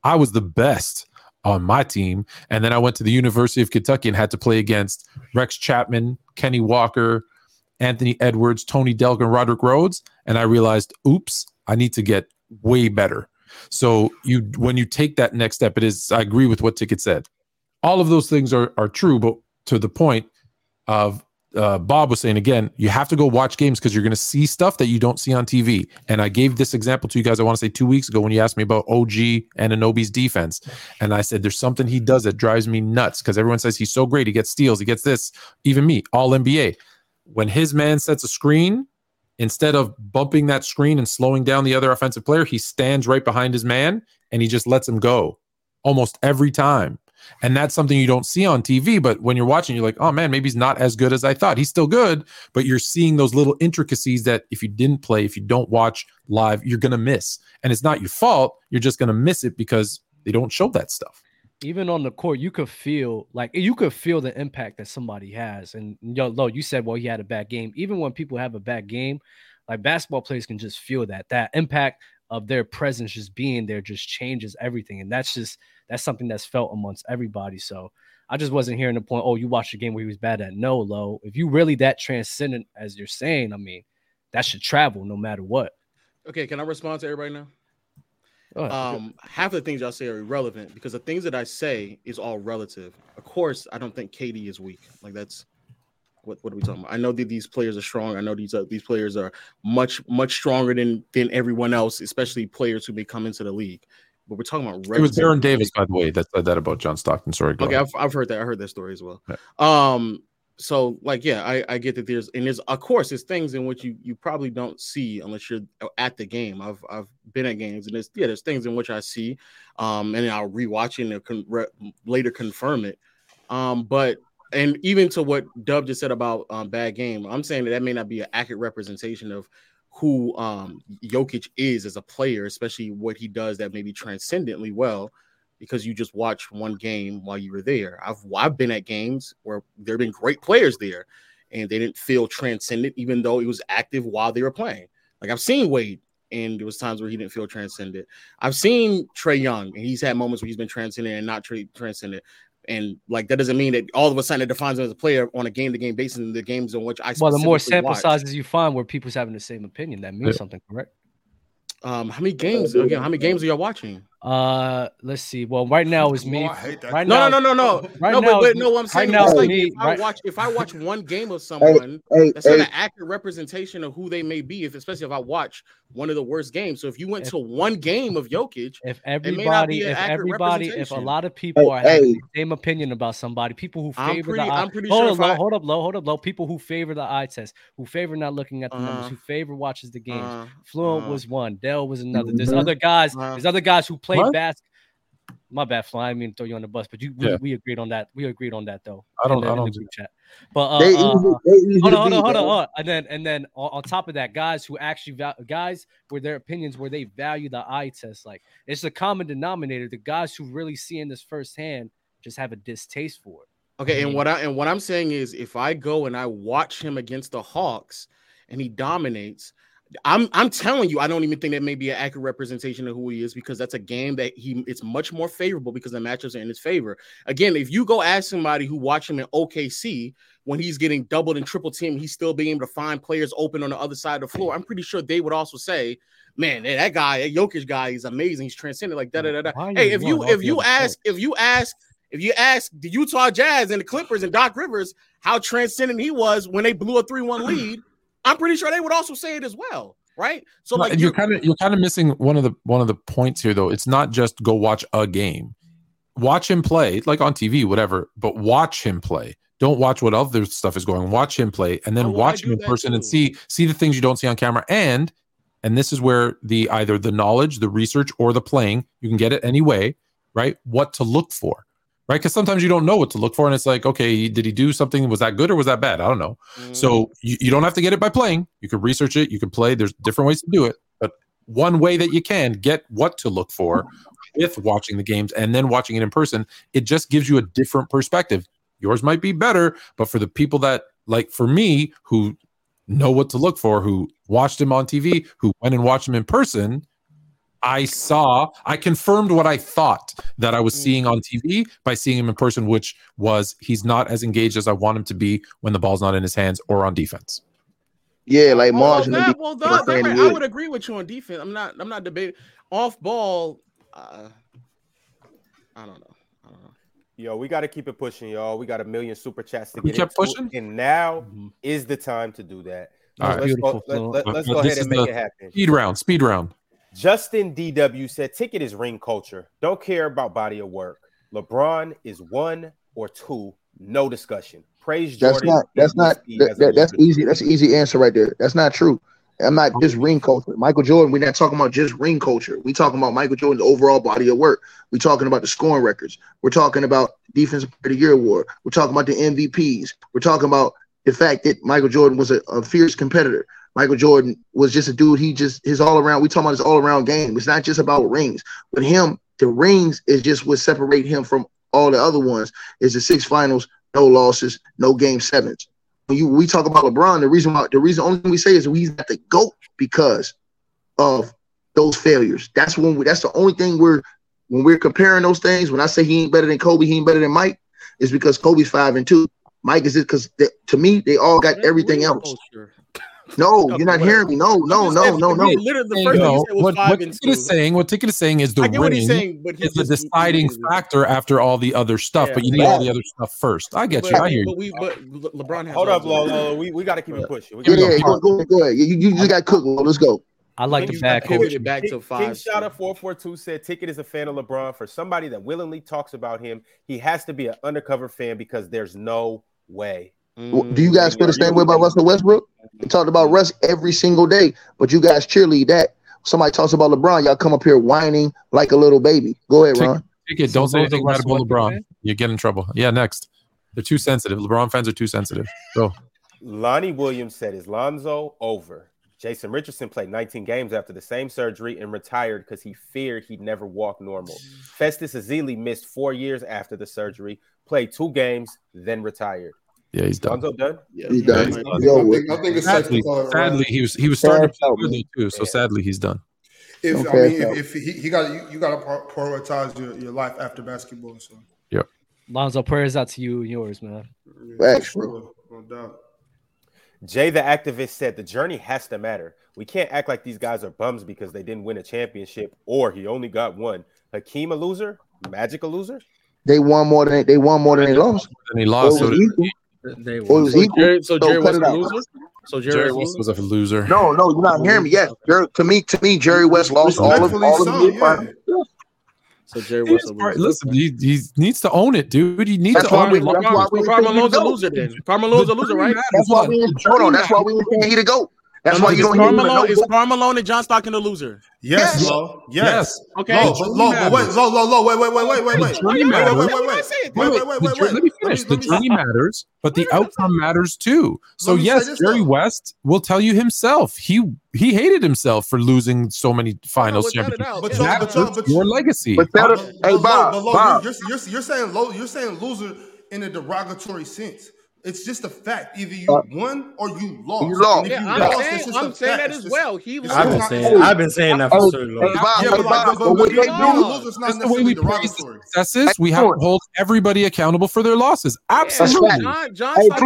I was the best on my team. And then I went to the University of Kentucky and had to play against Rex Chapman, Kenny Walker, Anthony Edwards, Tony Delk, and Roderick Rhodes. And I realized, oops, I need to get way better. So you when you take that next step, it is I agree with what Ticket said. All of those things are are true, but to the point of uh, Bob was saying again, you have to go watch games because you're going to see stuff that you don't see on TV. And I gave this example to you guys, I want to say two weeks ago when you asked me about OG Anunoby's defense. And I said, there's something he does that drives me nuts because everyone says he's so great. He gets steals, he gets this, even me, all NBA. When his man sets a screen, instead of bumping that screen and slowing down the other offensive player, he stands right behind his man and he just lets him go almost every time. And that's something you don't see on TV. But when you're watching, you're like, oh man, maybe he's not as good as I thought. He's still good, but you're seeing those little intricacies that if you didn't play, if you don't watch live, you're going to miss. And it's not your fault. You're just going to miss it because they don't show that stuff. even on the court, you could feel like you could feel the impact that somebody has. And yo, Lo, you said, well, he had a bad game. Even when people have a bad game, like basketball players can just feel that that impact of their presence just being there just changes everything. And that's just that's something that's felt amongst everybody. So I just wasn't hearing the point, oh, you watched a game where he was bad at. No, low. If you really that transcendent as you're saying, I mean, that should travel no matter what. Okay, can I respond to everybody now? Um, half of the things y'all say are irrelevant because the things that I say is all relative. Of course, I don't think KD is weak. Like that's what what are we talking about? I know that these players are strong. I know these uh, these players are much much stronger than than everyone else, especially players who may come into the league. But we're talking about It was. Baron Davis, by the way, that said that about John Stockton. Sorry. Go Okay. I've, I've heard that. I heard that story as well. Yeah. Um, so like, yeah, I, I get that there's and there's of course there's things in which you you probably don't see unless you're at the game. I've I've been at games and there's yeah there's things in which I see, um, and I'll rewatch it and con- re- later confirm it. Um, but and even to what Dub just said about um, bad game, I'm saying that that may not be an accurate representation of who um Jokic is as a player, especially what he does that maybe transcendently well because you just watch one game while you were there. I've I've been at games where there have been great players there, and they didn't feel transcendent, even though he was active while they were playing. Like I've seen Wade, and there was times where he didn't feel transcendent. I've seen Trae Young, and he's had moments where he's been transcendent and not tra- transcendent. And like that doesn't mean that all of a sudden it defines him as a player on a game to game basis in the games in which I well, the more sample watch. sizes you find where people's having the same opinion, that means Yeah. something, correct? Um, how many games again? How many games are y'all watching? Uh, let's see. Well, right now is me. Oh, I hate that. Right No, now, no, no, no, no. Right no, now, but, but no, what I'm saying right now is like me, if I right- watch if I watch one game of someone, Hey, that's not an accurate representation of who they may be. If especially if I watch one of the worst games. So if you went If- to one game of Jokic, if everybody, if everybody, if a lot of people Hey, are having hey. the same opinion about somebody, people who I'm favor pretty- the eye, I'm pretty hold sure up, if low, I- hold up, low, hold up, low. People who favor the eye test, who favor not looking at the numbers, Uh-huh. who favor watches the games. uh, Fluent uh, was one. Dell was another. There's Mhm. other guys. Uh-huh. There's other guys who played What? basketball. My bad, Fluent. I didn't mean throw you on the bus, but you we, Yeah. we agreed on that. We agreed on that though. I don't- in the, I in the don't- group chat. But uh, They uh, easy, uh, they easy hold on, hold on, hold on, hold on. And then and then on, on top of that, guys who actually val- guys where their opinions where they value the eye test, like it's a common denominator. The guys who really see in this firsthand just have a distaste for it. Okay, and what I and what I'm saying is if I go and I watch him against the Hawks and he dominates, I'm I'm telling you, I don't even think that may be an accurate representation of who he is because that's a game that he it's much more favorable because the matchups are in his favor. Again, if you go ask somebody who watched him in OKC when he's getting doubled and triple team, he's still being able to find players open on the other side of the floor. I'm pretty sure they would also say, "Man, that guy, that Jokic guy, is amazing. He's transcendent." Like da da da da. Hey, if you if you ask if you ask if you ask the Utah Jazz and the Clippers and Doc Rivers how transcendent he was when they blew a three one lead, I'm pretty sure they would also say it as well, right? So like you're kind of you're kind of missing one of the one of the points here though. It's not just go watch a game. Watch him play, like on TV, whatever, but watch him play. Don't watch what other stuff is going. Watch him play and then Oh, watch him in person and see see the things you don't see on camera. And and this is where the either the knowledge, the research, or the playing, you can get it any way, right? What to look for. Right. Because sometimes you don't know what to look for. And it's like, okay, did he do something? Was that good or was that bad? I don't know. Mm. So you, you don't have to get it by playing. You can research it. You can play. There's different ways to do it. But one way that you can get what to look for with watching the games and then watching it in person, it just gives you a different perspective. Yours might be better, but for the people that like for me who know what to look for, who watched him on TV, who went and watched him in person, I saw, I confirmed what I thought that I was seeing on TV by seeing him in person, which was he's not as engaged as I want him to be when the ball's not in his hands or on defense. Yeah, like well, Mars. that, well, that, that, Randy I would agree with you on defense. I'm not. I'm not debating off ball. Uh, I don't know. I don't know. Yo, we got to keep it pushing, y'all. We got a million super chats to We get kept into, pushing? and now Mhm. is the time to do that. All right. let's go, let, Phil. let, us go ahead and make the- it happen. Speed round, speed round. Justin DW said, "Ticket is ring culture. Don't care about body of work. LeBron is one or two. No discussion. Praise That's Jordan. not. That's not. That, that- that's easy. That's an easy answer right there. That's not true. I'm not just ring culture. Michael Jordan. We're not talking about just ring culture. We talking about Michael Jordan's overall body of work. We're talking about the scoring records. We're talking about defensive player of the year award. We're talking about the MVPs. We're talking about the fact that Michael Jordan was a, a fierce competitor. Michael Jordan was just a dude. He just his all around. We talking about his all around game. It's not just about rings. With him, the rings is just what separate him from all the other ones. Is the six finals, no losses, no game sevens. When you we talk about LeBron, the reason why the reason only thing we say is he's not the goat because of those failures. That's when we, that's the only thing we're when we're comparing those things. When I say he ain't better than Kobe, he ain't better than Mike, is because Kobe's five and two. Mike is it because to me they all got everything else. Culture. No, you're not whatever. hearing me. No, no, no, no, no. Literally, the first thing you said was what, five what and Ticket two. is saying, what Ticket is saying is the I get what he's ring saying, but is the just- deciding factor after all the other stuff, Yeah. but you need all the other stuff first. I get But, you. I hear you. but we, but LeBron has Hold up, all those- Lolo. We, we got to keep it pushing. We Yeah, gotta yeah, go, go, go ahead. You, you just got cooked. Let's go. I like Then the you bad pivot coaching. it back to King, five. King Shotta 442 said Ticket is a fan of LeBron. For somebody that willingly talks about him, he has to be an undercover fan because there's no way. Well, Do you guys feel the same way about Russell Westbrook? We talked about Russ every single day, but you guys cheerlead that. Somebody talks about LeBron, y'all come up here whining like a little baby. Go ahead, Ticket, Ron. Ticket, So don't say those anything are bad about Westbrook LeBron. fans? You get in trouble. Yeah, next. They're too sensitive. LeBron fans are too sensitive. Go. Lonnie Williams said, Is Lonzo over? Jason Richardson played 19 games after the same surgery and retired because he feared he'd never walk normal. Festus Ezeli missed four years after the surgery, played two games, then retired. Yeah, he's done. Lonzo done? He's done. Yeah, Yo, I think, I think it's safe Sadly, to call it. right. sadly, he was he was starting to Cash out, play good too. So sadly, he's done. If I mean, so- if, if he, he got you, you got to prioritize your, your life after basketball. So yeah, Lonzo, prayers out to you and yours, man. yeah, bro. no doubt. Jay the activist said the journey has to matter. We can't act like these guys are bums because they didn't win a championship or he only got one. Hakeem a loser? Magic a loser? They won more than they won more than they lost. And he lost. it So was did- equal. They won. was So. Jerry, so No, Jerry cut was it a loser. So Jerry Jerry West was a loser. No, no, you're not hearing me. Yes, Jerry, to me, to me, Jerry West lost all of Respectfully all of so, the yeah. finals. So Jerry West, is a part- loser. listen, he, he needs to own it, dude. He needs That's to why own we- it. that's why we Carmelo's think he's a GOAT. loser then. Carmelo's a loser, right? That's why we hold on. That's why we were saying he the goat. That's No, why no, you don't hear him. Carmelo, No, is Carmelo and John Stockton a loser? Yes, Yes. Lo. Yes. Yes. Okay. Low, but low, but wait, low, low, low, wait, wait, wait, wait, wait, wait. The Wait, journey wait, matters. wait, wait, Wait, wait. Wait, wait, the wait, wait. Let me finish. Let me- the let me- journey matters, but the outcome matters too. So Let me say yes, Jerry. West will tell you himself. He he hated himself for losing so many finals without championships. doubt, But y'all- That but y'all- hurts but your legacy. But tell But- him, but hey Bob, Bob. You're, you're, you're saying low. You're saying loser in a derogatory sense. It's just a fact. Either you uh, won or you lost. You lost. Yeah, you I'm, lost, saying, I'm saying that as well. He was. I've been saying. I've been saying that for oh, so long. Yeah, but, but, but, but, it's not. Successes. We have to hold everybody accountable for their losses. Absolutely. John, John's hey, like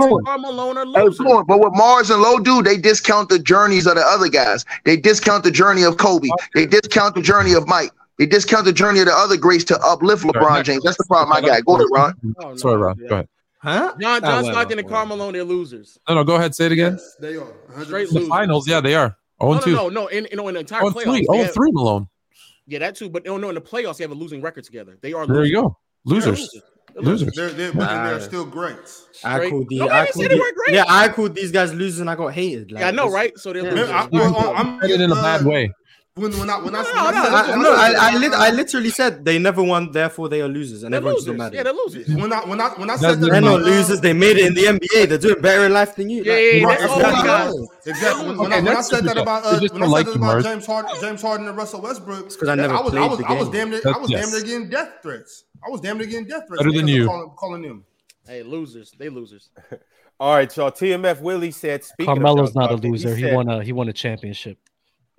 But what Mars and Low do, they discount the journeys of the other guys. They discount the journey of Kobe. They discount the journey of Mike. They discount the journey of the other greats to uplift LeBron James. That's the problem my guy. Go ahead, Ron. Sorry, Ron. Go ahead. Huh? John, John Stockton and Carmelo, they're losers. No, no, go ahead, say it again. Yes, they are. 100%. Losers. Finals, yeah, they are. Oh, no, no, oh no, no, in, in, in the entire oh, playoffs. Three. Oh, have, three Malone. Yeah, that too. But no, no, in the playoffs, they have a losing record together. They are. There you go, losers. They're losers. They're, they're, but nah. they're still greats. I could these. I could these. Yeah, I could these guys losing. I got hated. Like, yeah, I know, right? So they're. Losers. I, I, I'm, I'm, I'm in a bad uh, way. When when I when no, I, no, when no, I, I, I, I, literally said they never won, therefore they are losers, and they're everyone's losers. still. Yeah, they're losers. When I when I when I said they're not losers, they made it in the NBA. They're doing better in life than you. Yeah, like, yeah, yeah, that's oh exactly. When, okay, when, I, when I said that about uh, when I said like that about James Harden, James Harden and Russell Westbrook, because I never I was, played I was, the game. I was damn near, I was yes. damn near getting death threats. I was damn near getting death threats. Better than you, calling, them. Hey, losers! They losers. All right, y'all. TMF Willie said, "Speaking Carmelo's not a loser. He, he said, won a he won a championship."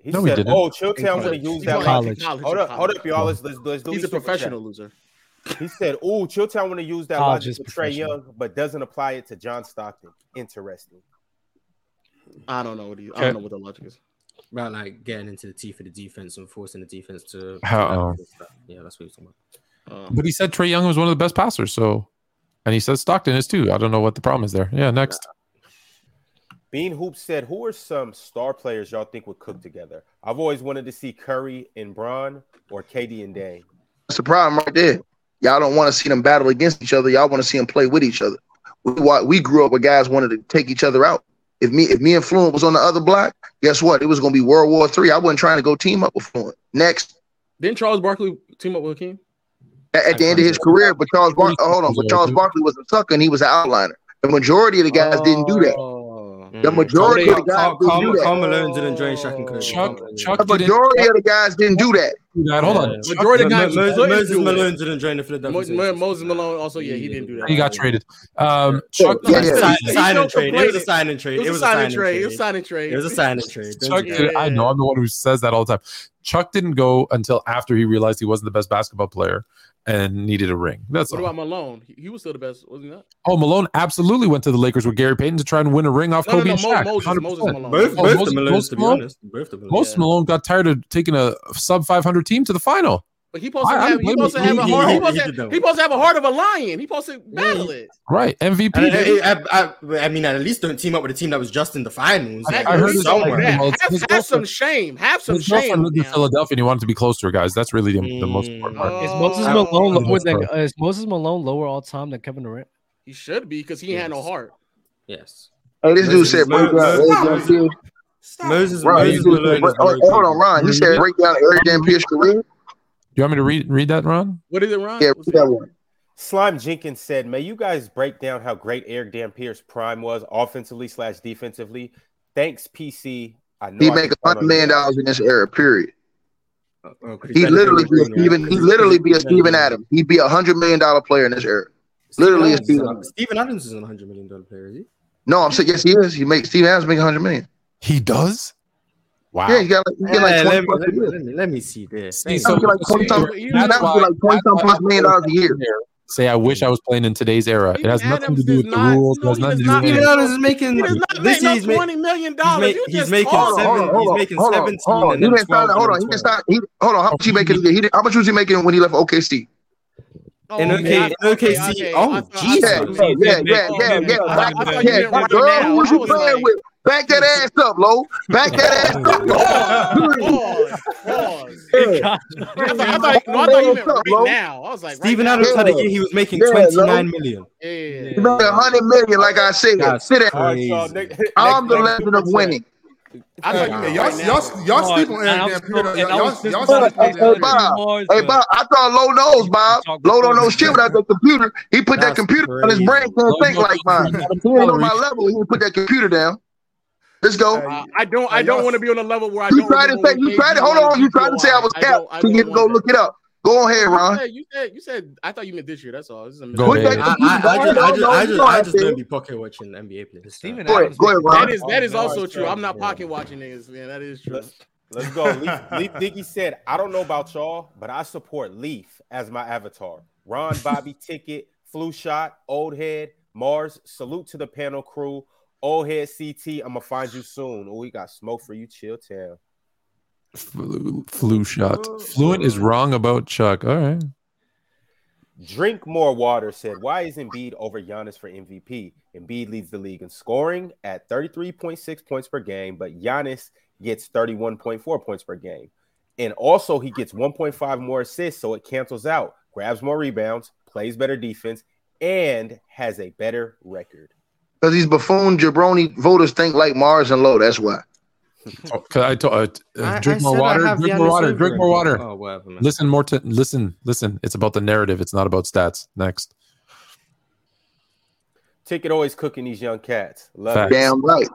He no, said, he "Oh, Chilltown want to use that logic." Hold up, hold up, y'all. Let's let's, do. He's a professional loser. He said, "Oh, Chilltown would have used that college logic to Trae Young, but doesn't apply it to John Stockton." Interesting. I don't know what he, okay. I don't know what the logic is. About like getting into the teeth of the defense and forcing the defense to. How? Uh, yeah, that's what he's talking about. Um, but he said Trae Young was one of the best passers, so, and he said Stockton is too. I don't know what the problem is there. Yeah, next. Nah. Bean Hoop said, "Who are some star players y'all think would cook together? I've always wanted to see Curry and Bron or KD and Dame." That's the problem right there. Y'all don't want to see them battle against each other. Y'all want to see them play with each other. We, we grew up with guys wanted to take each other out. If me if me and Fluent was on the other block, guess what? It was gonna be World War Three. I wasn't trying to go team up with Fluent. Next, didn't Charles Barkley team up with Hakeem? At, at the end of his career, but Charles Barkley, oh, hold on, but Charles Barkley was a sucker and he was an outliner. The majority of the guys oh. didn't do that. Oh. The mm-hmm. majority of the guys didn't do that. Karl didn't drain Shaq and Kobe. Chuck, Chuck the majority of the guys didn't do that. Hold on. Yeah. Majority of guys. Moses Malone didn't drain the Philadelphia. Mo- Moses Malone also, yeah, he didn't do that. He got traded. Um, Chuck, yeah, yeah. Sign, sign and trade. It was a sign and trade. It was a sign and trade. It was a sign and trade. It was a sign and trade. Chuck, I know. I'm the one who says that all the time. Chuck didn't go until after he realized he wasn't the best basketball player and needed a ring. That's what all. about Malone? He, was still the best, wasn't he? Not? Oh, Malone absolutely went to the Lakers with Gary Payton to try and win a ring off no, Kobe no, no, and Shaq. Moses, Moses Malone. Both, oh, both Moses, Malone, Malone, most Malone got tired of taking a sub five hundred team to the final. Like he supposed to have, he supposed to have a heart. He, he, supposed to, he supposed to have a heart of a lion. He supposed to battle it. Right, MVP. I, I, I mean, at least don't team up with a team that was just in the finals. Like, I, heard somewhere. Like have, some shame. Have some his shame. Lived in Philadelphia, and he wanted to be close to her guys. That's really the, mm. the most important part. Is Moses Malone lower than, uh, is Moses Malone lower all time than Kevin Durant? He should be because he yes. had no heart. Yes. Oh, this dude said Moses Malone. He said break down every mm-hmm. Dampier's career you want me to read read that, Ron? What is it, Ron? Yeah, read that one. Slime Jenkins said, "May you guys break down how great Erick Dampier's prime was offensively slash defensively. Thanks, PC. I know he make a hundred million dollars in this era. Period. Oh, oh, okay. he literally be a Steven. He literally be a Steven Adams. He'd be a hundred million dollar player in this era. Steven literally, Steven. Adams. Steven Adams is a hundred million dollar player. Is he? No, I'm saying yes, he is. He makes Steven Adams make a hundred million. He does. Wow. Yeah, you got like, you get like 20 let, me, let, me, let me see this. See, so, like 20 times, like plus million dollars a year. Say, I wish I was playing in today's era. It has nothing to do with not, the rules. No, it has nothing to do with Adams is making this is twenty million dollars. He's, making seven. He's making seventeen. Hold on, he didn't start. Hold on, he didn't start. Hold on, how much he making? He how much was he making when he left OKC? Oh, and okay, okay, OKC. Oh, Jesus. Yeah, yeah, yeah, yeah, yeah. Girl, who was you playing with? Back that ass up, Lo. Back that ass up. Pause. Pause. Pause. I thought, I thought, I thought you meant right up, now. I was like, Steven right Adams had a year he was making yeah, 29 bro. million. Yeah. yeah. He made 100 million, like I said. Sit down. I'm the legend of winning. I thought you y'all, right y'all, hey, Bob, I thought Low knows, Bob. Low don't know shit without the computer. He put that computer on his brain, can't think like mine. He on my level, he put that computer down. Let's go. Uh, I don't. I don't want to be on a level where I You don't. tried to say what you tried to hold on. You was tried to say I was I cap. don't- So you can go look it up. Go ahead, You Ron. said, you said you said I thought you meant this year. That's all. This is a Go mistake. ahead. I, I, I just, I just, No, no, I just, I just to. don't be pocket watching NBA players. Steven Go ahead, go ahead, Ron. That is that is also no, true. I'm not pocket watching niggas, man. That is true. Let's, let's go. Leaf, Leaf Diggy said, I don't know about y'all, but I support Leaf as my avatar. Ron, Bobby, Ticket, Flu Shot, Old Head, Mars. Salute to the panel crew. Old Head CT, I'm gonna find you soon. Oh, we got smoke for you, chill town. Flu, flu shot. Fluent is wrong about Chuck. All right. Drink more water said, Why is Embiid over Giannis for MVP? Embiid leads the league in scoring at 33.6 points per game, but Giannis gets 31.4 points per game. And also, he gets 1.5 more assists, so it cancels out, grabs more rebounds, plays better defense, and has a better record. Because these buffoon jabroni voters think like Mars and Low. That's why. Oh, 'cause I told uh, uh, drink I more water. Drink more water. Drink more water. Oh, whatever, man. Listen more to listen. Listen. It's about the narrative. It's not about stats. Next. Ticket always cooking these young cats. Love Facts. it. Damn right.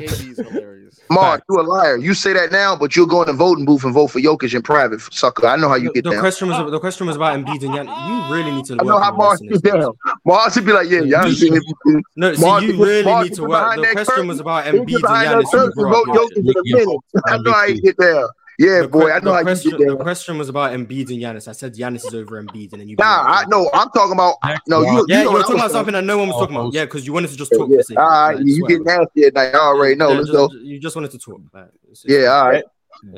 KD's hilarious. Mars, Facts. you a liar. You say that now, but you'll go in the voting booth and vote for Jokic in private, sucker. I know how you The, get the down. question was the question was about Embiid and Giannis. You really need to. I know how on Mars listening get skills. down. Mars would be like, yeah, y'all You- see MVP. No, see, Mars you really Mars need to work. The question curtain. was about Embiid and behind Giannis. You curtain and brought vote Jokic in a minute. I know how you get down. Yeah, The boy, que- I know the how you question, get the question was about Embiid and Giannis. I said Giannis is over Embiid, and then you. Nah, I know. I'm talking about. No, you. Yeah, you you know were what talking I'm about something that no one was talking about. Oh, Yeah, because you wanted to just talk. Yeah, for the sake all of it. Like, you swear. get nasty at night. I already know. Yeah, Let's just- go. You just wanted to talk. Like, Yeah, all right.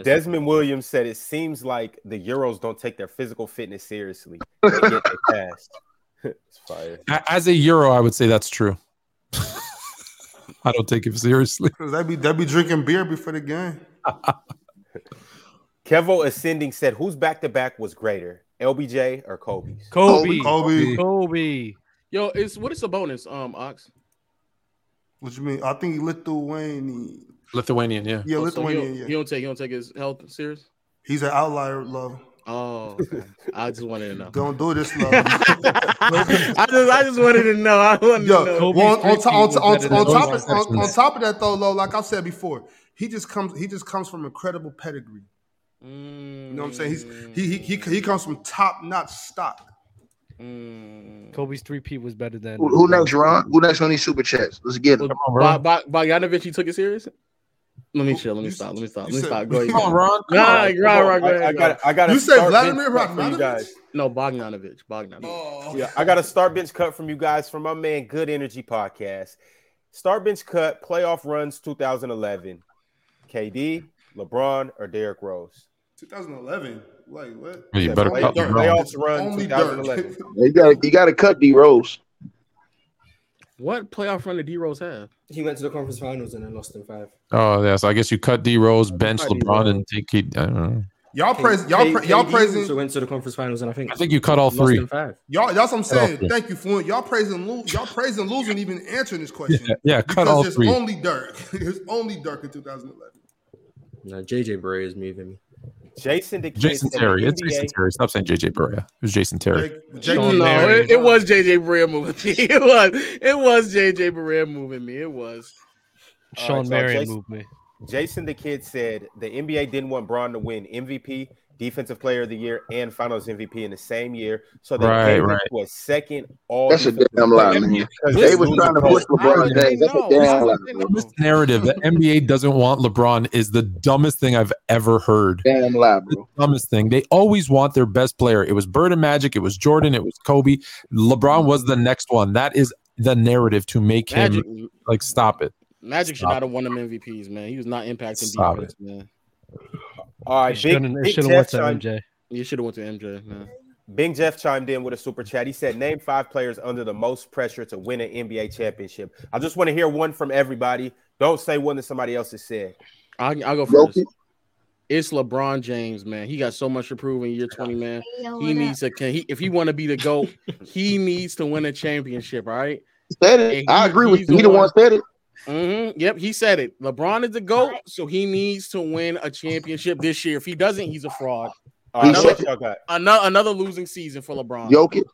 Desmond Williams said it seems like the Euros don't take their physical fitness seriously. Yet they passed. it's fire. As a Euro, I would say that's true. I don't take it seriously. Cause they be they be drinking beer before the game. Kevo Ascending said, "Who's back to back was greater, LBJ or Kobe?" Kobe. Kobe. Kobe. Yo, it's what is the bonus? Um, Ox. What you mean? I think he Lithuanian. Lithuanian, yeah. Yeah, Oh, so he Lithuanian. don't, Yeah. he don't take he don't take his health serious. He's an outlier, love. Oh, okay. I just wanted to know. Don't do this, love. I just I just wanted to know. I wanted Yo, to know. Kobe's on, on, three-peat on, was on, on top of, on, on top of that though, though, like I've said before, he just comes he just comes from incredible pedigree. You You know what I'm saying? He's he he he, he comes from top notch stock. Mm. Kobe's three P was better than Who, who next, Ron? Who next on these super chats? Let's get it. Come on, bro. Ba- Ba- Bogdanovich, he took it serious. Let me chill. Let me You stop. Let me stop. Let you me said- stop. Go ahead. Come on, Ron. Come Nah, on. Ron, Ron, go I, ahead. I got I got You said Vladimir Bogdanovich? No, Bogdanovich. Bogdanovich. Oh, Yeah, I got a start bench cut from you guys from my man Good Energy Podcast. Start bench cut playoff runs 2011. KD, LeBron, or Derrick Rose. 2011. Like what? Yeah, you better play- cut Dirk. LeBron. playoffs run Only 2011. Dirk. You got you got to cut D Rose. What playoff run did D Rose have? He went to the conference finals and then lost in five. Oh, yeah. So I guess you cut D Rose, bench Cut D LeBron, Rose. and take K- I don't know. Y'all praise y'all pra- y'all praising So went to the conference finals and I think I think you cut all three. five. y'all that's what I'm saying. Thank you, Fluent. Y'all praising lo- y'all praising losing even answering this question. Yeah, yeah, cut because all it's three. only Dirk. it's only Dirk in 2011. Now JJ Barea is moving me. Jason DeKid Jason Terry. the It's Jason Terry. Stop saying JJ Barea. It was Jason Terry. Jake, Jake no, Marion. it, it was JJ Barea moving me. It was it was JJ Barea moving me. It was. All Sean right, so Marion Jason- moved me. Jason the Kid said the NBA didn't want Bron to win MVP, Defensive Player of the Year, and Finals MVP in the same year, so they Right, gave right. it to a second All. That's a damn lie, man. They they was trying to push LeBron did James. That's a damn lie. did they bro. know? This narrative that NBA doesn't want LeBron is the dumbest thing I've ever heard. Damn lie, bro. dumbest thing. They always want their best player. It was Bird and Magic. It was Jordan. It was Kobe. LeBron was the next one. That is the narrative to make Magic, him like stop it. Magic should not have won them MVPs, man. He was not impacting Stop defense, man. All right, It Big, shouldn't, it Big shouldn't went to chimed, MJ. You should have went to MJ, man. Big Jeff chimed in with a super chat. He said, "Name five players under the most pressure to win an NBA championship." I just want to hear one from everybody. Don't say one that somebody else has said. I'll, I'll go first. Jokic. It's LeBron James, man. He got so much to prove in year 20, man. He needs to can he if he want to be the GOAT, he needs to win a championship, all right? Said Hey, it. I agree with you. He the the one one- said it. Mm-hmm. Yep, he said it. LeBron is the GOAT, right. so he needs to win a championship this year. If he doesn't, he's a fraud. Right, another, another, another, losing season for LeBron. Jokic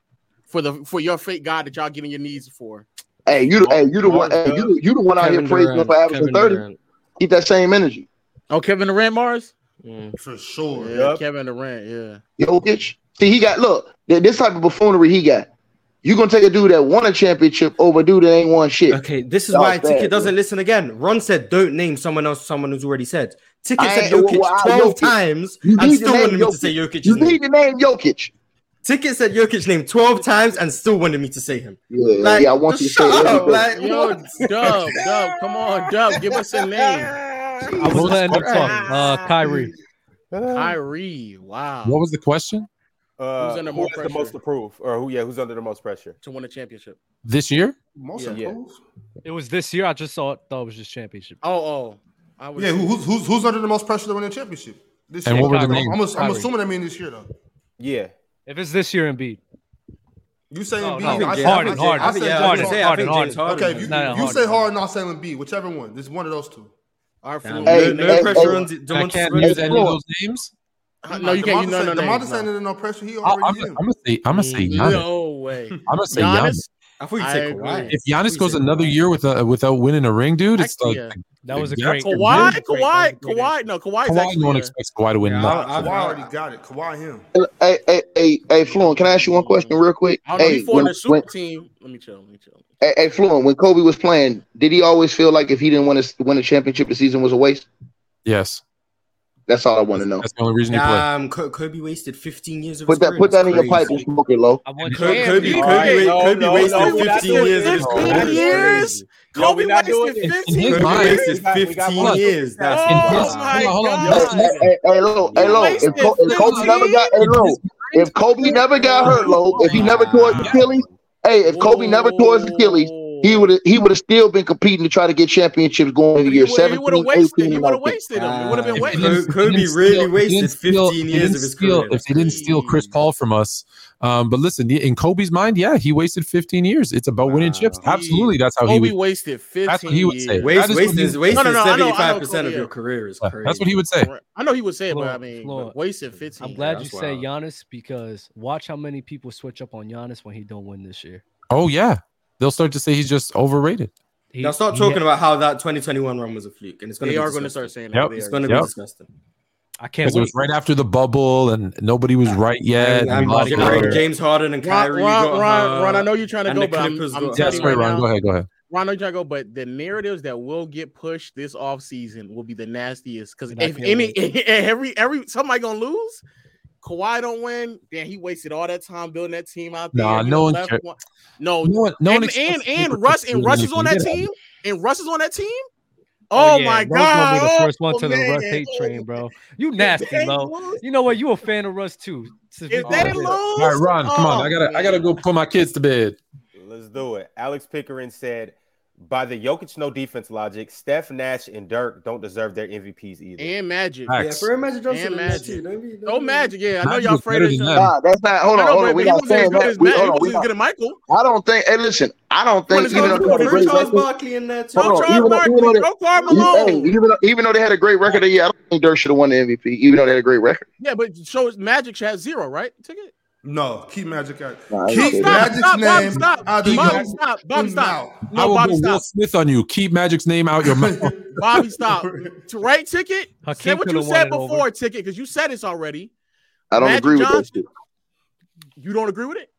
for the for your fake guy that y'all getting your knees for. Hey, you, hey, you the one, hey, you, you the one out here praising for averaging thirty. Durant. Keep that same energy. Oh, Kevin Durant, Mars. Mm, for sure. Yeah, yep. Kevin Durant. Yeah. Jokic. See, he got look this type of buffoonery he got. You're gonna take a dude that won a championship over a dude that ain't won shit. Okay, this is why Ticket doesn't listen again. Ron said, "Don't name someone else, someone who's already said." Ticket said Jokic twelve times. And still wanted me to say Jokic. You need to name Jokic. Ticket said Jokic name twelve times and still wanted me to say him. Yeah, like, yeah, I want you to say it. Like, Yo, Dub, Dub, come on, Dub, give us a name. I was gonna end up talking. Uh, Kyrie. Kyrie, wow. What was the question? Who's uh, under who the most approved? or who? Yeah, who's under the most pressure to win a championship this year? Most yeah. improved. It was this year. I just saw. Thought it was just championship. Oh, oh. I was, yeah, who's, who's who's under the most pressure to win a championship this and year? What were the I'm, I'm, I'm assuming I mean this year though. Yeah. If it's this year, Embiid. You say no, Embiid. No, I, Harden, I, I, I, I, say, yeah, Harden, I say, Harden, Okay, if you, no, you say Harden, I'll say Embiid. Whichever one. There's one of those two. All right, Hey, no, hey, no hey, pressure hey, on Domantas. I can't use any of those names. No, you can't. You, no, say, no, no, DeMar DeSantis no. pressure. He already. I, I'm, I'm gonna say. I'm gonna say. Mm. No way. I'm gonna say Giannis. Giannis. I thought you said Kawhi. If Giannis goes another year without without winning a ring, dude, it's like that was a great Kawhi. Kawhi. Kawhi. Kawhi. No, Kawhi. Kawhi. No one expects Kawhi to win. Yeah, I, I, Kawhi already got it. Kawhi him. Hey, hey, hey, hey, Fluent. Can I ask you one question real quick? I don't hey, know, when, super when, team. Let me chill. Let me chill. Hey, hey, Fluent. When Kobe was playing, did he always feel like if he didn't win a win a championship, the season was a waste? Yes. That's all I want to know. That's the only reason you play. Um, Kobe wasted 15 years of put that. Put that in your pipe and smoke it, low. Kobe, Kobe, Kobe, Kobe wasted 15 years of his career. Years? Kobe wasted 15 years. Kobe wasted 15 years. That's oh my god. Hey, low, hey, low. If Kobe never got, hey, low. If Kobe never got hurt, low. If he never tore his Achilles, hey, if Kobe never tore his Achilles he would he would have still been competing to try to get championships going in year seven. He would have wasted. He would have ah. wasted him. It would have been wasted. Kobe really wasted fifteen years of his career. If he didn't steal Chris Paul from us, um, but listen, in Kobe's mind, yeah, he wasted 15 years. It's about wow. winning chips. Absolutely, that's how Kobe he would, wasted 15. That's what he would say. Waste, wasted, wasted 75 percent of your career is crazy. That's what he would say. I know he would say it, but I mean, Lord, wasted 15. I'm glad you say Giannis because watch how many people switch up on Giannis when he don't win this year. Oh yeah, they'll start to say he's just overrated. He, They'll start talking about how that 2021 run was a fluke, and it's going to. They are going to start saying. Yep. It's going to be disgusting. I can't Because it was right after the bubble and nobody was right yet. Ron, James Harden and Kyrie. Ron, Ron. Ron, I know you're trying to go, but I'm, Clippers I'm Yes, right, Ron. now, Go ahead. Go ahead. Ron, I'm trying to go, but the narratives that will get pushed this offseason will be the nastiest. Because if any, every every somebody gonna lose, Kawhi don't win, then he wasted all that time building that team out there. Nah, no one, one, no, no one, no and, one and, and, Russ and Russ is on that team, and Russ is on that team. Oh, oh yeah. my god! Gonna be the first one oh, to the. Russ hate train, bro. You nasty, bro. You know what? You a fan of Russ too. If they lose, all right, Ron, come on. I gotta, I gotta go oh, put my kids to bed. Let's do it. Alex Pickering said, by the Jokic no defense logic, Steve Nash and Dirk don't deserve their MVPs either. And Magic, yeah, for Magic Johnson and Magic. Too. Don't be, don't oh, Magic, yeah, I know y'all afraid of nah, that's not. Hold on, hold on. We not saying that. We're on, not, good at Michael. I don't think. Hey, listen, I don't think even though they had a great Charles that. Hold on, even though, even, they, even though they had a great record, yeah, I don't think Dirk should have won the MVP, even though they had a great record. Yeah, but so Magic has zero, right? Ticket. No, keep Magic out. Nah, keep stop, Magic's stop, name Bob, stop. out of Bob, your stop. Bob, stop. No, I will Bobby, stop. Will Smith on you. Keep Magic's name out your mouth. Bobby, stop. To write ticket. Hakeem say what you said before ticket because you said this already. I don't Magic agree with Johnson, that. Shit. You don't agree with it?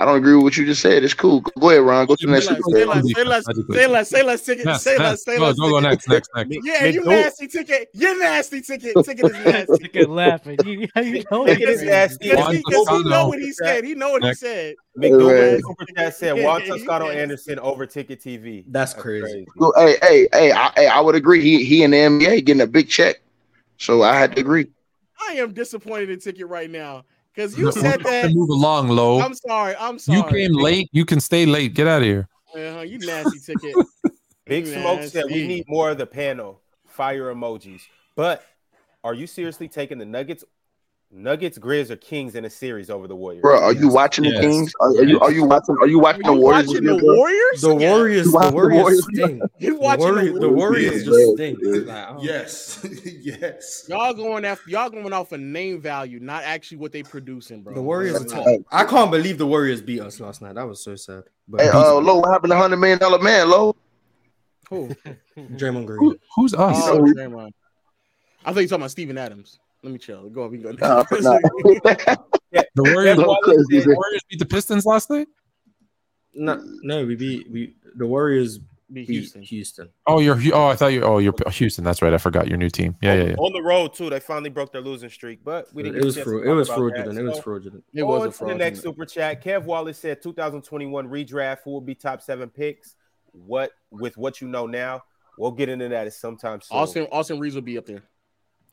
I don't agree with what you just said. It's cool. Go ahead, Ron. Go to the next. Say super less, say less, say less, say less ticket. Next, say less, say less. Go, go next, next, next. Yeah, you nasty ticket. You nasty ticket. Ticket is nasty. Ticket laughing. You, know ticket is nasty. Because he, know what he said. He know what he said. McDougal right. said Juan Toscano Anderson over Ticket TV. That's crazy. Hey, hey, hey, I, I would agree. He he and the NBA getting a big check, so I had to agree. I am disappointed in Ticket right now. Because you no, said that. Move along, low. I'm sorry. I'm sorry. You came late. You can stay late. Get out of here. Uh-huh, you nasty ticket. Big nasty. Smoke said we need more of the panel fire emojis. But are you seriously taking the Nuggets Nuggets, Grizz, or Kings in a series over the Warriors. Bro, are you watching yes. the Kings? Are, are yes. you are you watching are you watching are you the Warriors? Watching the, Warriors? the Warriors, the Warriors, stink. you watching the Warriors, the Warriors just stink. Like. Oh. Yes, yes. Y'all going after y'all going off a of name value, not actually what they producing, bro. The Warriors. I can't believe the Warriors beat us last night. That was so sad. But hey, uh, Lo, what happened to hundred million dollar man, Lo? Who? Draymond Green. Who, who's us? Oh, Draymond. I thought you talking about Steven Adams. Let me chill. Go on. We go. Nah, nah. The Warriors, Look, cause the Warriors beat the Pistons last night. No, no, we beat we the Warriors Beat beat Houston. Houston. Oh, you're. Oh, I thought you. Oh, you're Houston. That's right. I forgot your new team. Yeah, oh, yeah, yeah. On the road too, they finally broke their losing streak, but we didn't. It was chance to fraud- it was about that. fraudulent. It was So, fraudulent. It was on a to the next super chat. Kev Wallace said 2021 redraft. Who will be top seven picks? What with what you know now? We'll get into that at sometime soon. Austin Austin Reaves will be up there.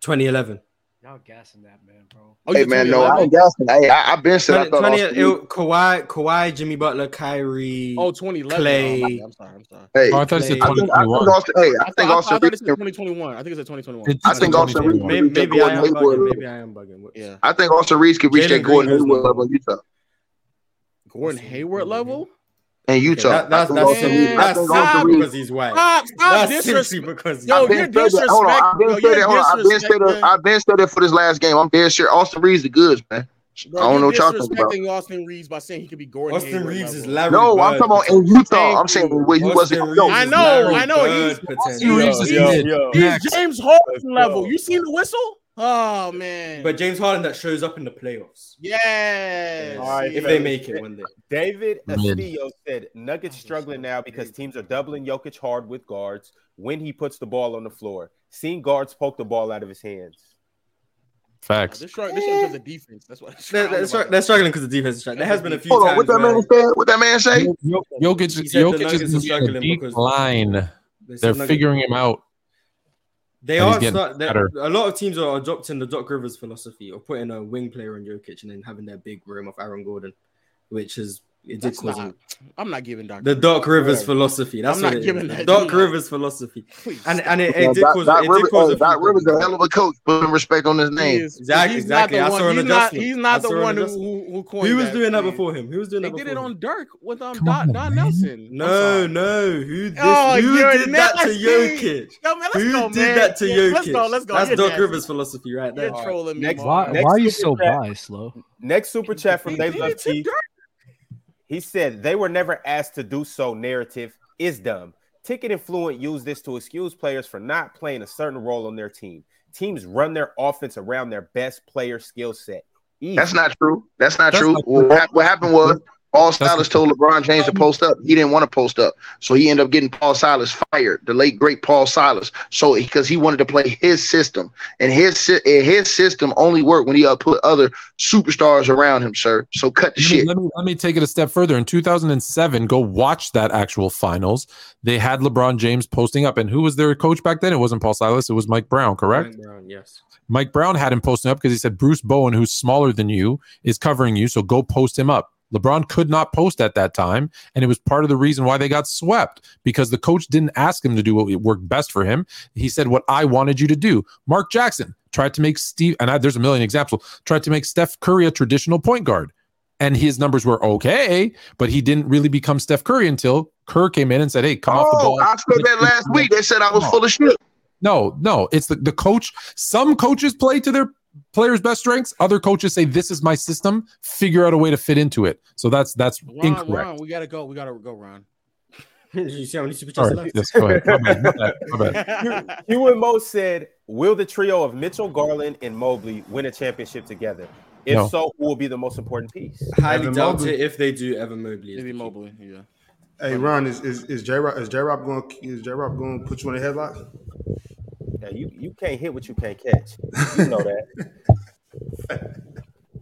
2011. Y'all gassing that man, bro. Oh, Hey man, no, I 2011? ain't gassing. Hey, I, I've been said I 20, thought 20 it, Kawhi, Kawhi, Jimmy Butler, Kyrie. Oh, 2011. Klay. Oh, I'm sorry. I'm sorry. Hey, Oh, I thought you said I I think, I think 2021. Hey, I I, think thought, I, Austin thought it Reaves. said 2021. I think it said 2021. It's I think Austin Reaves. 2021. maybe, can reach that maybe I am bugging. Maybe I am bugging. Yeah. I think Austin Reaves could reach that Gordon Green Hayward level in Utah. Gordon Hayward level? In Okay, Utah, that, that's I think that's Austin Reaves. That's think stop. Austin simply because he's white. Stop, stop That's disrespect. simply because he's Yo, I've you're been. Hold on, I've been yo, said. Hold on, I've been said disrespecting- I've been said for this last game. I'm dead sure Austin Reaves the goods, man. Bro, I don't know what y'all think about. disrespecting Austin Reaves by saying he could be Gordon Austin Hayward Reaves is level. Larry No, I'm talking about in potential. Utah. I'm saying where he Austin wasn't. Reaves Yo, I know, Larry I know, Bird he's- Austin Reaves is yo, yo. He's James Harden level. go. You seen the whistle? Oh man. But James Harden that shows up in the playoffs. yes. All right, if they make it one day. David Mid. Castillo said Nuggets struggling now because teams are doubling Jokic hard with guards when he puts the ball on the floor. Seen guards poke the ball out of his hands. Facts. This short, this shit because of defense. That's what. They're, they're, str- they're struggling because the defense is trying. There has been a few Hold on, times what that man said? What that man say? Yo- Jokic, said Jokic is are in a struggling because- decline. they They're figuring him out. They and are start, a lot of teams are adopting the Doc Rivers philosophy of putting a wing player on Jokic and then having their big room of Aaron Gordon, which is it did That's cause not, I'm not giving Doc. the Doc Rivers Whatever. philosophy. That's I'm not it is. giving The that Doc dude. Rivers philosophy, Please. and and it, Yeah, it did Doc- cause Doc it did Rivers- cause hey, a Doc Rivers a hell of a coach. Put some respect on his He name. is- Exactly, he's exactly. Not I saw one, he's not, he's not the one who, adjustment. who, who coined Who was that doing that before him? Who was doing They that did it on Dirk with um Come Don, on, Don. Nelson. No, no. Who this, Oh, who did that to nasty. Jokic? Yo, man, let's Who did that to Yeah, Jokic? Let's go. Let's go. That's You're Doc. Rivers philosophy right there. You're trolling me. Why, are you so biased, Lo? Next super chat from He Dave Love T. Dirk. He said they were never asked to do so. Narrative is dumb. Ticket and Influent use this to excuse players for not playing a certain role on their team. Teams run their offense around their best player skill set. That's not true. That's not That's true. not what, hap- what happened was Paul Silas told LeBron James to post up. He didn't want to post up, so he ended up getting Paul Silas fired. The late great Paul Silas. So because he wanted to play his system, and his and his system only worked when he uh, put other superstars around him, sir. So cut the Let me, shit. let, me, let me take it a step further. In 2007, go watch that actual finals. They had LeBron James posting up. And who was their coach back then? It wasn't Paul Silas, it was Mike Brown, correct? Mike Brown, yes. Mike Brown had him posting up because he said, Bruce Bowen, who's smaller than you, is covering you. So go post him up. LeBron could not post at that time. And it was part of the reason why they got swept because the coach didn't ask him to do what worked best for him. He said, What I wanted you to do. Mark Jackson tried to make Steve, and I, there's a million examples, tried to make Steph Curry a traditional point guard. And his numbers were okay, but he didn't really become Steph Curry until Kerr came in and said, Hey, come off the Oh, ball. I said that last week. They said I was full of shit. No, no, it's the, the coach. Some coaches play to their players' best strengths. Other coaches say, "This is my system. Figure out a way to fit into it." So that's that's Ron, incorrect. Ron, we gotta go. We gotta go, Ron. you see how many super chats left? yes, go ahead. My bad, my bad, my bad. Hugh and Mo said, "Will the trio of Mitchell, Garland, and Mobley win a championship together? If No. so, who will be the most important piece?" Highly Evan doubt Mobley. it if they do Evan Mobley. is Maybe. Mobley. Yeah. Hey, Ron, is is is J Rob is J Rob going is J Rob going to put you in a headlock? Yeah, you, you can't hit what you can't catch. You know that.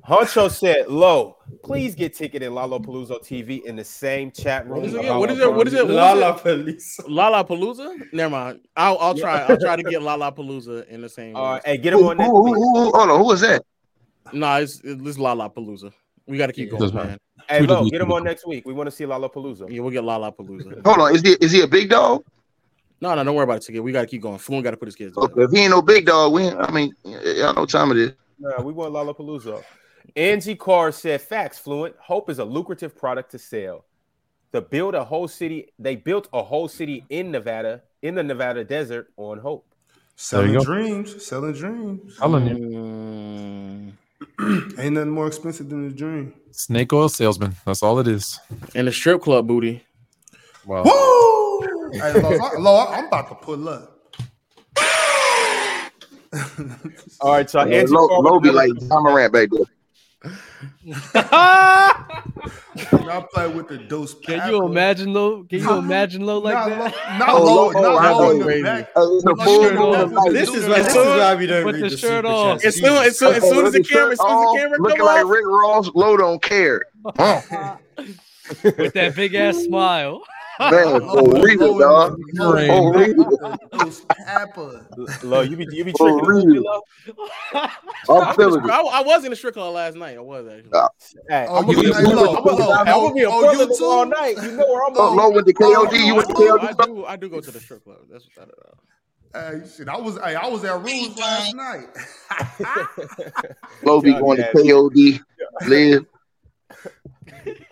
Honcho said, "Low, please get ticket in Lollapalooza TV in the same chat room." What is it? about- What is it? What is it? What La is La it? Police. Lala Palooza? Never mind. I'll I'll try. I'll try to get Lala Palooza in the same. All right, room. hey, get him Who, on who, next who, week. who, hold on, who was that? No, it's it's Lala Palooza. We got to keep Yeah. going, man. Hey, Tweet Low, get him on next week. We want to see Lollapalooza. Yeah, we'll get Lala Palooza. Hold on, is he is he a big dog? No, no, don't worry about it. Ticket. We got to keep going. Floon got to put his kids. Okay, if he ain't no big dog, we I mean, y'all know what time it is. Nah, we want Lollapalooza. Angie Carr said, "Facts, Fluent. Hope is a lucrative product to sell. To build a whole city, they built a whole city in Nevada, in the Nevada desert, on hope. Selling dreams, selling dreams. Telling you, Mm, Ain't nothing more expensive than a dream. snake oil salesman. That's all it is. and a strip club booty. Well, Woo! Hey, Lo, I, I'm about to pull up. All right, so Yeah, Angie low, Carr, low be like Ja Morant back there. Y'all play with the dose. Can you imagine low? Can you imagine low like not that? Low, not Oh, low, low, not oh, low in I back. Uh, it's full the shirt moon on. of light. This is As why this is soon- why we don't put read the the shirt super on. chats. As soon as soon, as soon as the camera, as soon as the camera looking come like off, Rick Ross, Low don't care. With that big ass smile. Man, Low- for real, low dog. in the- low For real. back. Those Kappa. Low, you be you be For tricking the real. movie, Low? I'm I, feeling it. I, I was in the strip club last night. I was actually. Uh, Hey, Oh, I'm gonna you- be, hey, I'm Low, I'm Low, I'm gonna be a oh, you too? all night. You know where I'm Oh, going. Low with the KOD, you went to KOD. I do. I do go to the strip club. That's what I know. Hey, shit, I was, hey, I was at Rules last night. Low be going to. KOD. Live.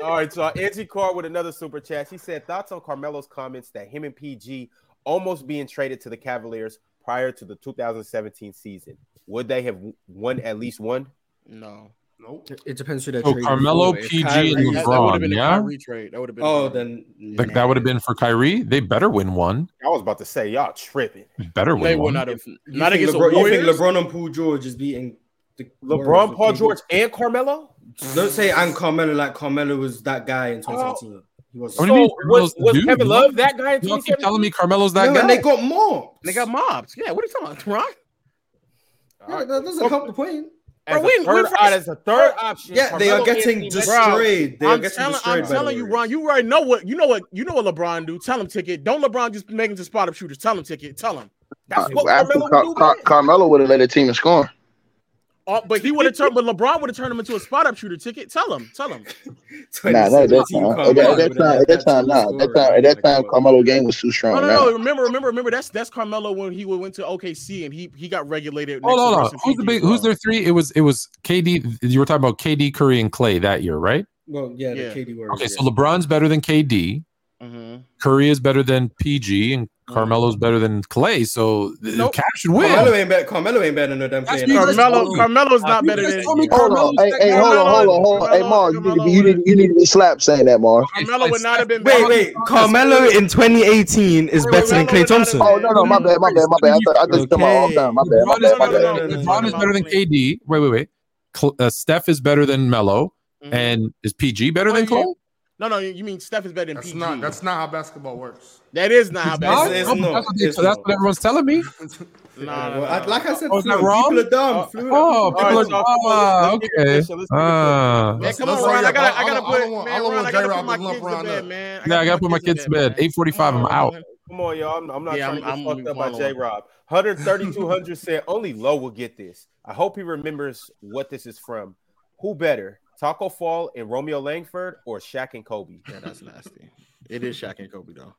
All right, so Angie Carr with another super chat. She said thoughts on Carmelo's comments that him and PG almost being traded to the Cavaliers prior to the 2017 season. Would they have won at least one? No. Nope. It depends who they're So trading Carmelo, for. PG, Kyrie- and That, that LeBron, yeah? Kyrie trade. That would have been. Oh, a Kyrie. then Like that would have been for Kyrie. They better win one. I was about to say y'all tripping. Better They win would one. not have. You Not think against LeBron, you think LeBron and Paul George is beating the LeBron, Paul George, and Carmelo. Don't say and Carmelo like Carmelo was that guy in 2017. He was. What do you mean So Carmelo's was, the was dude? Kevin Love that guy in Y'all keep telling me Carmelo's that no, guy. and they got more. They got mobs. Yeah. What are you talking about, Ron? Yeah, that doesn't oh. help the point. As, Bro, a we- we third, first- as a third option. Yeah, they are getting Anthony destroyed. They are I'm getting telling, destroyed. I'm telling you, Ron. You already know what you know. What you know what LeBron do? Tell him ticket. Don't LeBron just make him to spot up shooters. Tell him ticket. Tell him. That's uh, what After Carmelo Car- would do. Car- man. Carmelo would have led the team in scoring. Oh, but he would have turned. But LeBron would have turned him into a spot up shooter. Ticket. Tell him. Tell him. Nah, not at that 2017 time. At Carmelo that, at that time, had at that time, nah. At that time, at that time, Carmelo game was too strong. No, no, no. Remember, remember, remember. That's that's Carmelo when he went to OKC and he he got regulated. Hold on, hold on. Who's the big? Who's their three? It was it was KD. You were talking about KD, Curry, and Klay that year, right? Well, yeah, Yeah. the KD Warriors. Okay, so. LeBron's better than KD. Mhm. Curry is better than PG, and Carmelo's better than Klay. So the Nope. Cavs should win. Carmelo ain't better. Carmelo ain't better than no damn That's player. what you Carmelo, told. Carmelo's not better than told me Hold on, hey, hey, hold on, hold on, hold on. Hey, Carmelo- Mark, you need, to, you, need, you need to be slapped saying that, Mark. Carmelo would not have been. Wait, better. wait. Carmelo in 2018 is Wait, better than Klay would not have Thompson. Oh no, no, my bad, my bad, my bad. I thought I thought you talking about all time. My bad, my bad, my no, better no, bad. LeBron is better than. KD. Wait, wait, wait. Uh, Steph is better than Melo, Mhm. and is PG better than Klay? You- No, no. You mean Steph is better than That's PG? not. That's not how basketball works. that is not how It's bad. not? it is. it's Oh. That's, what, they- It's that's what everyone's telling me. Nah, nah, Well, nah. like I said, Oh, is wrong? people are dumb. Uh, fluent. Oh, All people right, are. so come on, let's- let's keep okay. official, let's keep Ah. Man, Let's- come on, let's Ron. hurry I gotta, I I gotta put, don't I man, don't Ron, want I gotta put my kids to bed, man. Yeah, I gotta put my kids to bed. Eight forty-five. I'm out. Come on, y'all. I'm, I'm not Yeah, trying to I'm- get I'm fucked up by following. J Rob. 13200 said only Low will get this. I hope he remembers what this is from. Who better, Tacko Fall and Romeo Langford or Shaq and Kobe? Yeah, that's nasty. It is Shaq and Kobe though.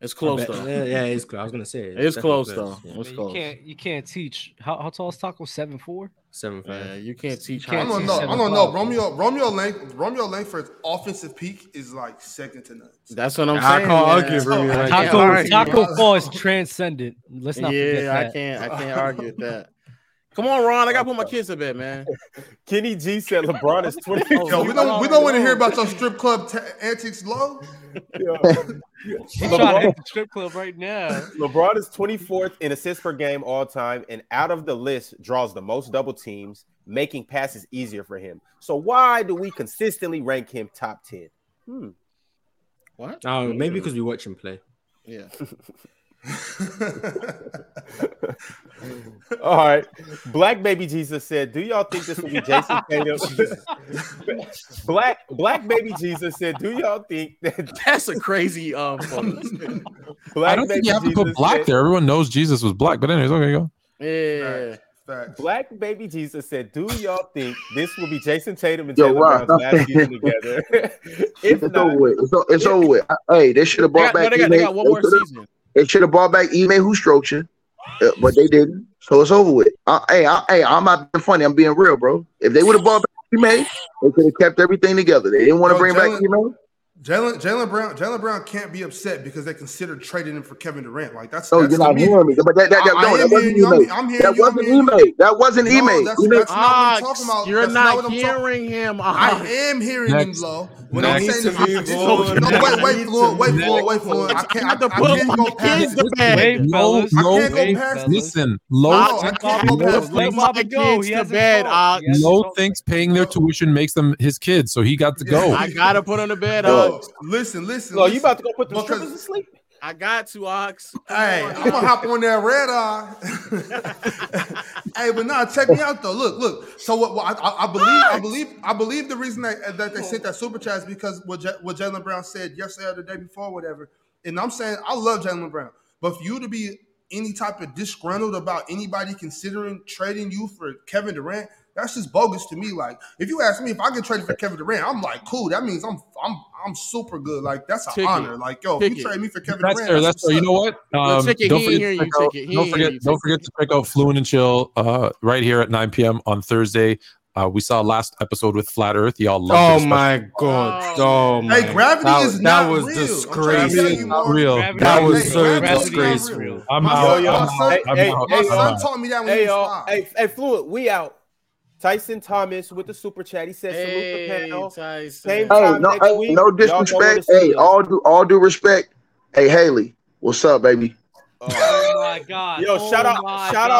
It's close though. Yeah, yeah, it's close. I was gonna say It's definitely close though. Yeah. It's you close. can't you can't teach how, how tall is Tacko? Seven four. Seven Yeah, five. you can't teach. can't I don't know. I don't know. Romeo Romeo Lang Romeo Langford's offensive peak is like second to none. That's what I'm I saying. can't man. argue, bro. I Like, can't Tacko argue. Tacko Fall is transcendent. Let's not forget Yeah, I can't. I can't argue with that. Come on, Ron. I gotta put my kids to bed, man. Kenny G said LeBron is 20. Yo, we don't we don't want to hear about your strip club ta antics, low. He's trying to hit the strip club right now. LeBron is 24th in assists per game all time, and out of the list draws the most double teams, making passes easier for him. So why do we consistently rank him top 10? Hmm. What? Oh, maybe because we watch him play. Yeah. All right. Black Baby Jesus said, "Do y'all think this will be Jayson Tatum?" Black Black Baby Jesus said, "Do y'all think that That's a crazy um. Black I don't think you have to put black said- there. Everyone knows Jesus was black. But anyways, okay, go. yeah. Facts. Black Baby Jesus said, "Do y'all think this will be Jayson Tatum and Yo, Jaylen Brown's last season together?" if It's not, over with. It's, it's over with. Hey, they should have brought got, no, back. they got, they got one more They shoulda- season. They should have brought back Ime who stroked you, uh, but they didn't. So it's over with. Uh, hey, I, hey, I'm not being funny. I'm being real, bro. If they would have brought back Ime, they could have kept everything together. They didn't want to bring back Ime. Jaylen Jaylen Brown Jaylen Brown can't be upset because they considered trading him for Kevin Durant. Like that's No, that's you're not me- hearing me. But that, that, that, I- I no, am that wasn't hearing you. I'm- email. I'm hearing That you. I'm wasn't hearing you. email. That wasn't No, email. that's, Email- that's not what I'm talking about. you're That's not what I'm talking- hearing him. I uh-huh. am hearing Next. him, Blow. What I'm saying is, Next. I- no, wait, wait, Fluent, wait, Next. Fluent, wait, Fluent. I can't, I, I I can't go past. to bed. Wait, No, no, I can't go wait, past- listen. Low, I I can't go past- let Let my Mama go. kids He to hasn't bed, uh, talked. Ox. He hasn't Low thinks paying their tuition makes them his kids, so he got to go. I gotta put on the bed, Yo, Ox. listen, listen. Flo, you about to go put the Because- strippers to sleep? I got to, Ox. Hey, I'm gonna hop on that red eye. hey, but nah, check me out though. Look, look. So what? what I, I believe, I believe, I believe the reason that, that they sent that super chat is because what J- what Jaylen Brown said yesterday or the day before, whatever. And I'm saying I love Jaylen Brown, but for you to be any type of disgruntled about anybody considering trading you for Kevin Durant, that's just bogus to me. Like, if you ask me if I get traded for Kevin Durant, I'm like, cool. That means I'm I'm I'm super good. Like, that's an Ticket. honor. Like, yo, if you trade me for Kevin That's Durant, fair. That's fair. You know what? Yo, Um, Ticket, don't forget, to you, check out, He don't forget, don't forget to check out Fluent and Chill uh, right here at 9 p.m. on Thursday. Uh, we saw last episode with Flat Earth. Y'all love Oh my god! Oh my! Hey, gravity that, is that not was real. I'm disgraceful. tell you, not real. Gravity That is was real. so Gravity Gravity is is disgraceful. real. I'm My, out. Yo, yo, I'm my out. son, I'm hey, my son I'm taught me that when Hey he was y'all, five. hey, hey, Fluid, we out. Tyson Thomas with the super chat. He said, "Salute the panel." Tyson. Same Hey, time no, next hey, week. no Y'all know where disrespect. Hey, us. all due all due respect. Hey, Haley, what's up, baby? Oh, Oh my god. Yo, Oh shout out, my shout out